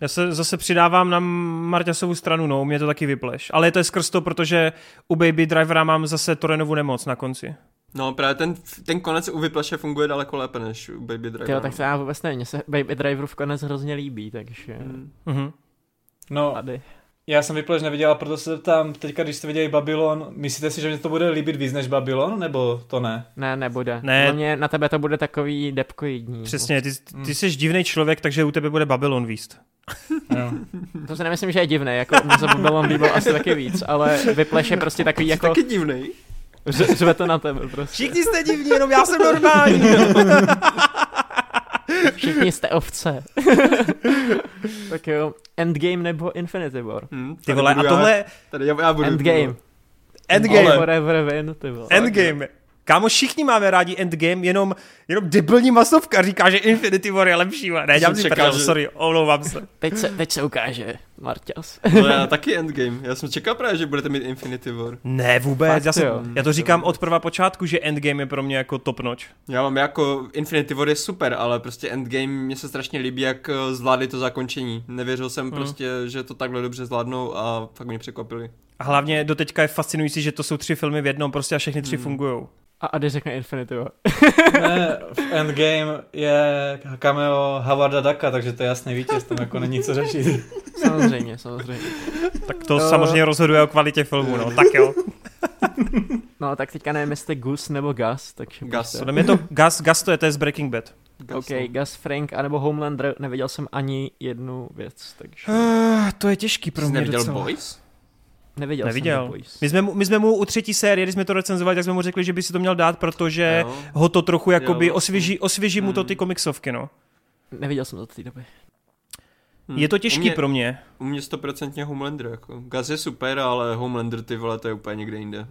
já se zase přidávám na Marťasovu stranu, no, mě to taky vypleš. Ale je to skrz to, protože u Baby Drivera mám zase Torenovu nemoc na konci. No právě ten, ten konec u Vypleše funguje daleko lépe než u Baby Driver. Tyjo, tak to já vůbec nevím, mně se Baby Driver v konec hrozně líbí, takže... Hmm. Mhm. No, Tady. Já jsem vyplež neviděl a proto se zeptám, teďka když jste viděli Babylon, myslíte si, že mě to bude líbit víc než Babylon, nebo to ne? Ne, nebude. Ne. Hlavně na tebe to bude takový depkoidní. Přesně, ty, ty jsi divný člověk, takže u tebe bude Babylon výst. Jo. To si nemyslím, že je divné, jako mě se Babylon líbil asi taky víc, ale Vypleš je prostě takový jako, taky divnej. ř- řve to na tebe prostě. Všichni jste divní, jenom já jsem normální. Všichni jste ovce. tak jo, Endgame nebo Infinity War? Hm, Ty tady vole, a tohle Já, tady já, já budu. Endgame. Endgame. Forever win, ty vole. Endgame. Kámo, všichni máme rádi Endgame, jenom, jenom debilní masovka říká, že Infinity War je lepší. Ne, dělám jsem si čekal, prdel, že- sorry, omlouvám se. Teď se, teď se ukáže, Marťas. No já taky Endgame. Já jsem čekal právě, že budete mít Infinity War. Ne, vůbec, Fakt, já, jsem, jo. já to říkám od prva počátku, že Endgame je pro mě jako top notch. Já mám jako Infinity War je super, ale prostě Endgame mě se strašně líbí, jak eh, zvládli to zakončení. Nevěřil jsem Hmm. prostě, že to takhle dobře zvládnou a fakt mě překvapili. A hlavně do teďka je fascinující, že to jsou tři filmy v jednom, prostě a všechny tři Hmm. fungují. A Ady řekne Infinity War. Ne, v Endgame je cameo Howarda Ducka, takže to je jasný vítěz, tam jako není co řešit. Samozřejmě, samozřejmě. Tak to Eh. samozřejmě rozhoduje o kvalitě filmu, no, tak jo. No tak teďka nevím, jestli Gus nebo Gus, takže... Gus. prostě- Podle mě to Gus, Gus to je, to je z Breaking Bad. OK, Gus Frank anebo Homelander, neviděl jsem ani jednu věc, takže Uh, to je těžký pro mě neviděl docela. Boys? neviděl, Neviděl. jsem. My jsme, mu, my jsme mu u třetí série, když jsme to recenzovali, tak jsme mu řekli, že by si to měl dát, protože Jo. ho to trochu jakoby Jo. osvěží, osvěží mu to Hmm. ty komiksovky, no. Neviděl jsem to od té doby. Hm. Je to U těžký mě, pro mě. U mě stoprocentně Homelander, jako. Gus je super, ale Homelander ty vole, to je úplně někde jinde.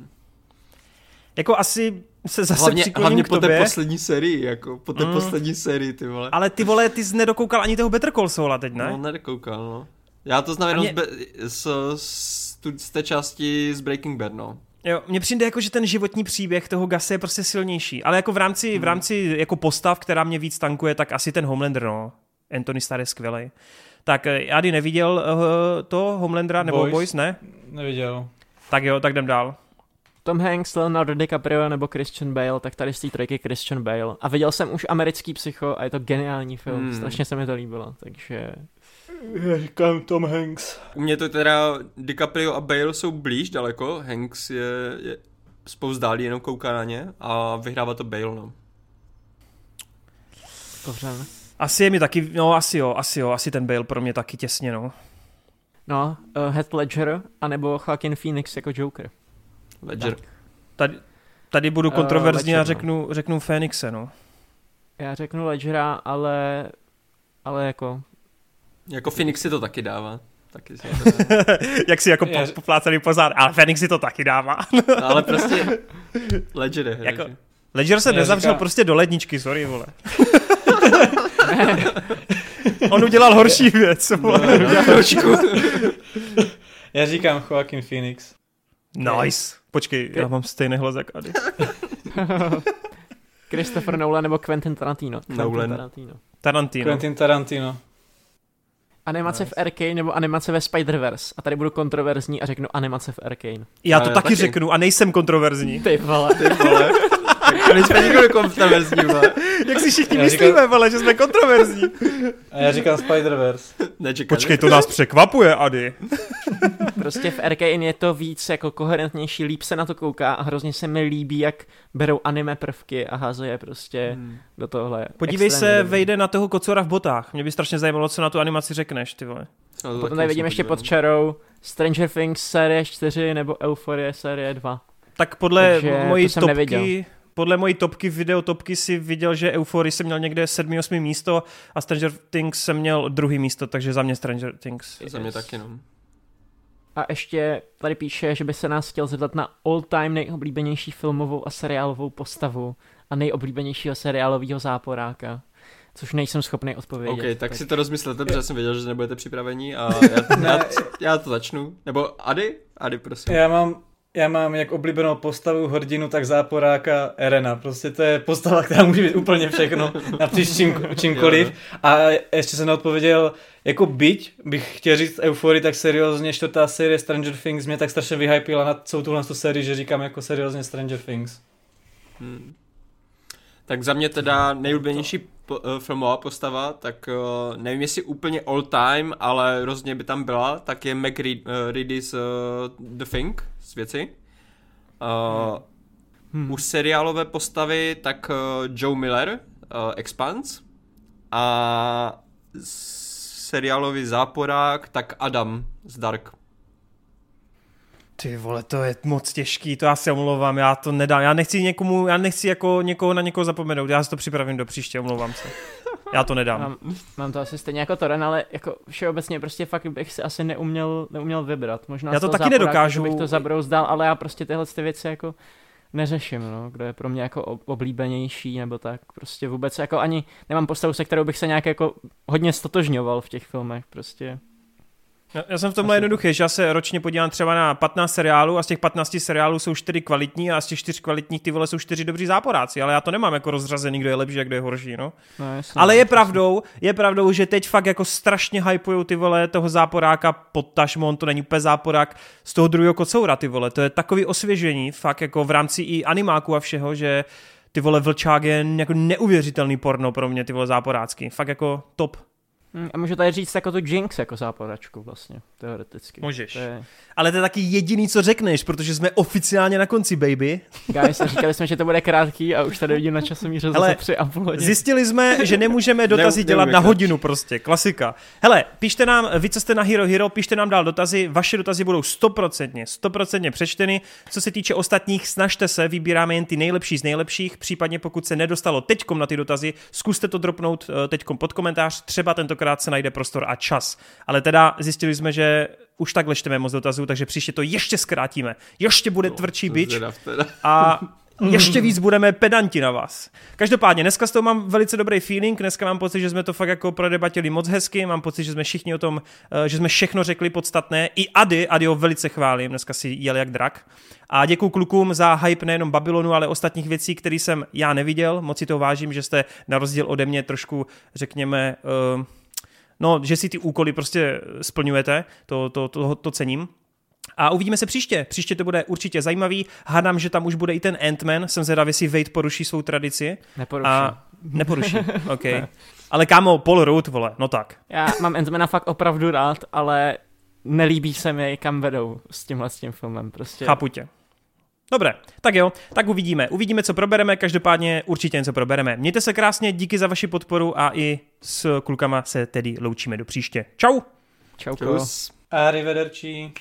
Jako asi se zase Hlavně, přikloním hlavně k po té poslední sérii, jako, po té Mm. poslední sérii, ty vole. ale ty vole, ty jsi nedokoukal ani toho Better Call Saula teď, ne? No, nedokoukal, no. Já to znám jenom mě- z, be- z, z, z té části z Breaking Bad, no. Jo, mně přijde jako, že ten životní příběh toho Gase je prostě silnější, ale jako v rámci, Hmm. v rámci jako postav, která mě víc tankuje, tak asi ten Homelander, no. Anthony Starr je skvělej. Tak eh, Ady neviděl uh, to Homelandera nebo Boys. Boys? Ne? Neviděl. Tak jo, tak jdem dál. Tom Hanks, Leonardo DiCaprio nebo Christian Bale, tak tady z té trojky Christian Bale. A viděl jsem už americký psycho a je to geniální film, Hmm. strašně se mi to líbilo, takže Já říkám Tom Hanks. U mě to teda DiCaprio a Bale jsou blíž daleko, Hanks je, je spouzdálí, jenom kouká na ně a vyhrává to Bale, no. dobře. Asi je mi taky, no asi jo, asi jo, asi ten Bale pro mě taky těsně, no. No, uh, Heath Ledger anebo Joaquin Phoenix jako Joker. Ledger. Tady, tady budu Eh, kontroverzní a Ledger, no. řeknu, řeknu Fénixe, no. Já řeknu Ledgera, ale, ale jako, Jako Phoenix si to taky dává. Taky si to dává. Jak si jako Já- po, poplácený pozár, ale Fénix si to taky dává. No, ale prostě Ledger je Jako-. Ledger se Já nezavřel říkám- prostě do ledničky, sorry, vole. On udělal horší věc, no. Já říkám Joaquin Phoenix. Nice. Počkej, já mám stejný hlas jak Ady. Christopher Nolan nebo Quentin Tarantino. Nolan. Tarantino. Tarantino. Quentin Tarantino. Animace v Arkane nebo animace ve Spider-Verse. A tady budu kontroverzní a řeknu animace v Arkane. Já to Ale taky taky. řeknu a nejsem kontroverzní. Ty vole. Ty vole. Tak nejsme nikdo kontroverzní, vole. Jak si všichni Já myslíme, říkám- vole, že jsme kontroverzní. A já říkám Spider-Verse. Nečekali. Počkej, to nás překvapuje, Ady. Prostě v Arkane je to víc jako koherentnější, líp se na to kouká a hrozně se mi líbí, jak berou anime prvky a házejí je prostě Hmm. do tohle. Podívej Extrémně se, dobrý. vejde na toho kocora v botách. Mě by strašně zajímalo, co na tu animaci řekneš, ty vole. No, to Potom tady vidím ještě pod čarou Stranger Things série 4 nebo Euphoria série 2. Tak podle Takže mojí to topky, neviděl. Podle mojí topky, videotopky si viděl, že Euphoria jsem měl někde 7-8 místo a Stranger Things jsem měl druhý místo, takže za mě Stranger Things. Za mě taky, no. A ještě tady píše, že by se nás chtěl zeptat na all-time nejoblíbenější filmovou a seriálovou postavu a nejoblíbenějšího seriálového záporáka. Což nejsem schopný odpovědět. OK, tak si to rozmyslete, protože jsem věděl, že nebudete připraveni a já, já, já to začnu. Nebo Ady? Ady, prosím. Já mám, já mám jak oblíbenou postavu hrdinu, tak záporáka Erena. Prostě to je postava, která může být úplně všechno, napříč čím, čímkoliv. A ještě jsem neodpověděl, jako byť bych chtěl říct Euphorii, tak seriózně čtvrtá série Stranger Things mě tak strašně vyhypila na celou tuhle tu sérii, že říkám jako seriózně Stranger Things. Hmm. Tak za mě teda nejoblíbenější po, uh, filmová postava, tak uh, nevím jestli úplně all time, ale rozhodně by tam byla, tak je Mac Reed, uh, Reedy z uh, The Thing, věci. Uh, hmm. U seriálové postavy tak uh, Joe Miller, uh, Expanse. A seriálový záporák, tak Adam z Dark. Ty vole, to je moc těžký, to já se omlouvám, já to nedám, já nechci někomu, já nechci jako někoho na někoho zapomenout, já si to připravím do příště, omlouvám se. Já to nedám. Mám, mám to asi stejně jako Toren, ale jako všeobecně prostě fakt bych si asi neuměl, neuměl vybrat. Možná já to taky nedokážu. bych to zabrouzdal, ale já prostě tyhle ty věci jako neřeším, no, kdo je pro mě jako oblíbenější nebo tak, prostě vůbec jako ani nemám postavu, se kterou bych se nějak jako hodně stotožňoval v těch filmech, prostě já jsem v tomhle jednoduchý, že já se ročně podívám třeba na 15 seriálů a z těch 15 seriálů jsou 4 kvalitní a z těch 4 kvalitních ty vole jsou 4 dobří záporáci, ale já to nemám jako rozřazený, kdo je lepší a kdo je horší, no. no jasně, ale je pravdou, je pravdou, že teď fakt jako strašně hypujou ty vole toho záporáka pod tašmon, to není úplně záporák z toho druhého kocoura ty vole, to je takový osvěžení, fakt jako v rámci i animáku a všeho, že ty vole vlčák je jako neuvěřitelný porno pro mě, ty vole záporácky, fakt jako top. Hm, a můžu tady říct jako tu Jinx jako záporačku vlastně, teoreticky. Můžeš. To je... Ale to je taky jediný, co řekneš, protože jsme oficiálně na konci, baby. Guys, říkali jsme, že to bude krátký a už tady vidím na časomíře zase tři a půl hodiny. Zjistili jsme, že nemůžeme dotazy ne, dělat na hodinu prostě, klasika. Hele, píšte nám, vy co jste na Hero Hero, píšte nám dál dotazy, vaše dotazy budou stoprocentně, stoprocentně přečteny. Co se týče ostatních, snažte se, vybíráme jen ty nejlepší z nejlepších, případně pokud se nedostalo teďkom na ty dotazy, zkuste to dropnout eh, teďkom pod komentář, třeba tentokrát se najde prostor a čas. Ale teda zjistili jsme, že už takhle čteme moc dotazů, takže příště to ještě zkrátíme. Ještě bude no, tvrdší bič a ještě víc budeme pedanti na vás. Každopádně, dneska s toho mám velice dobrý feeling, dneska mám pocit, že jsme to fakt jako prodebatili moc hezky, mám pocit, že jsme všichni o tom, eh, že jsme všechno řekli podstatné. I Ady, Ady ho velice chválím, dneska si jel jak drak. A děkuji klukům za hype nejenom Babylonu, ale ostatních věcí, které jsem já neviděl. Moc si to vážím, že jste na rozdíl ode mě trošku, řekněme, uh, no, že si ty úkoly prostě splňujete, to, to, to, to cením. A uvidíme se příště. Příště to bude určitě zajímavý. Hádám, že tam už bude i ten Ant-Man. Jsem zvědavý, jestli Wade poruší svou tradici. Neporuší. A neporuší, ok. ne. Ale kámo, Paul Rudd, vole, no tak. Já mám Ant-Mana fakt opravdu rád, ale nelíbí se mi, kam vedou s tímhle s tím filmem. Prostě. Chápu tě. Dobré, tak jo, tak uvidíme. Uvidíme, co probereme, každopádně určitě něco probereme. Mějte se krásně, díky za vaši podporu a i s klukama se tedy loučíme do příště. Čau! Čau. Arrivederci.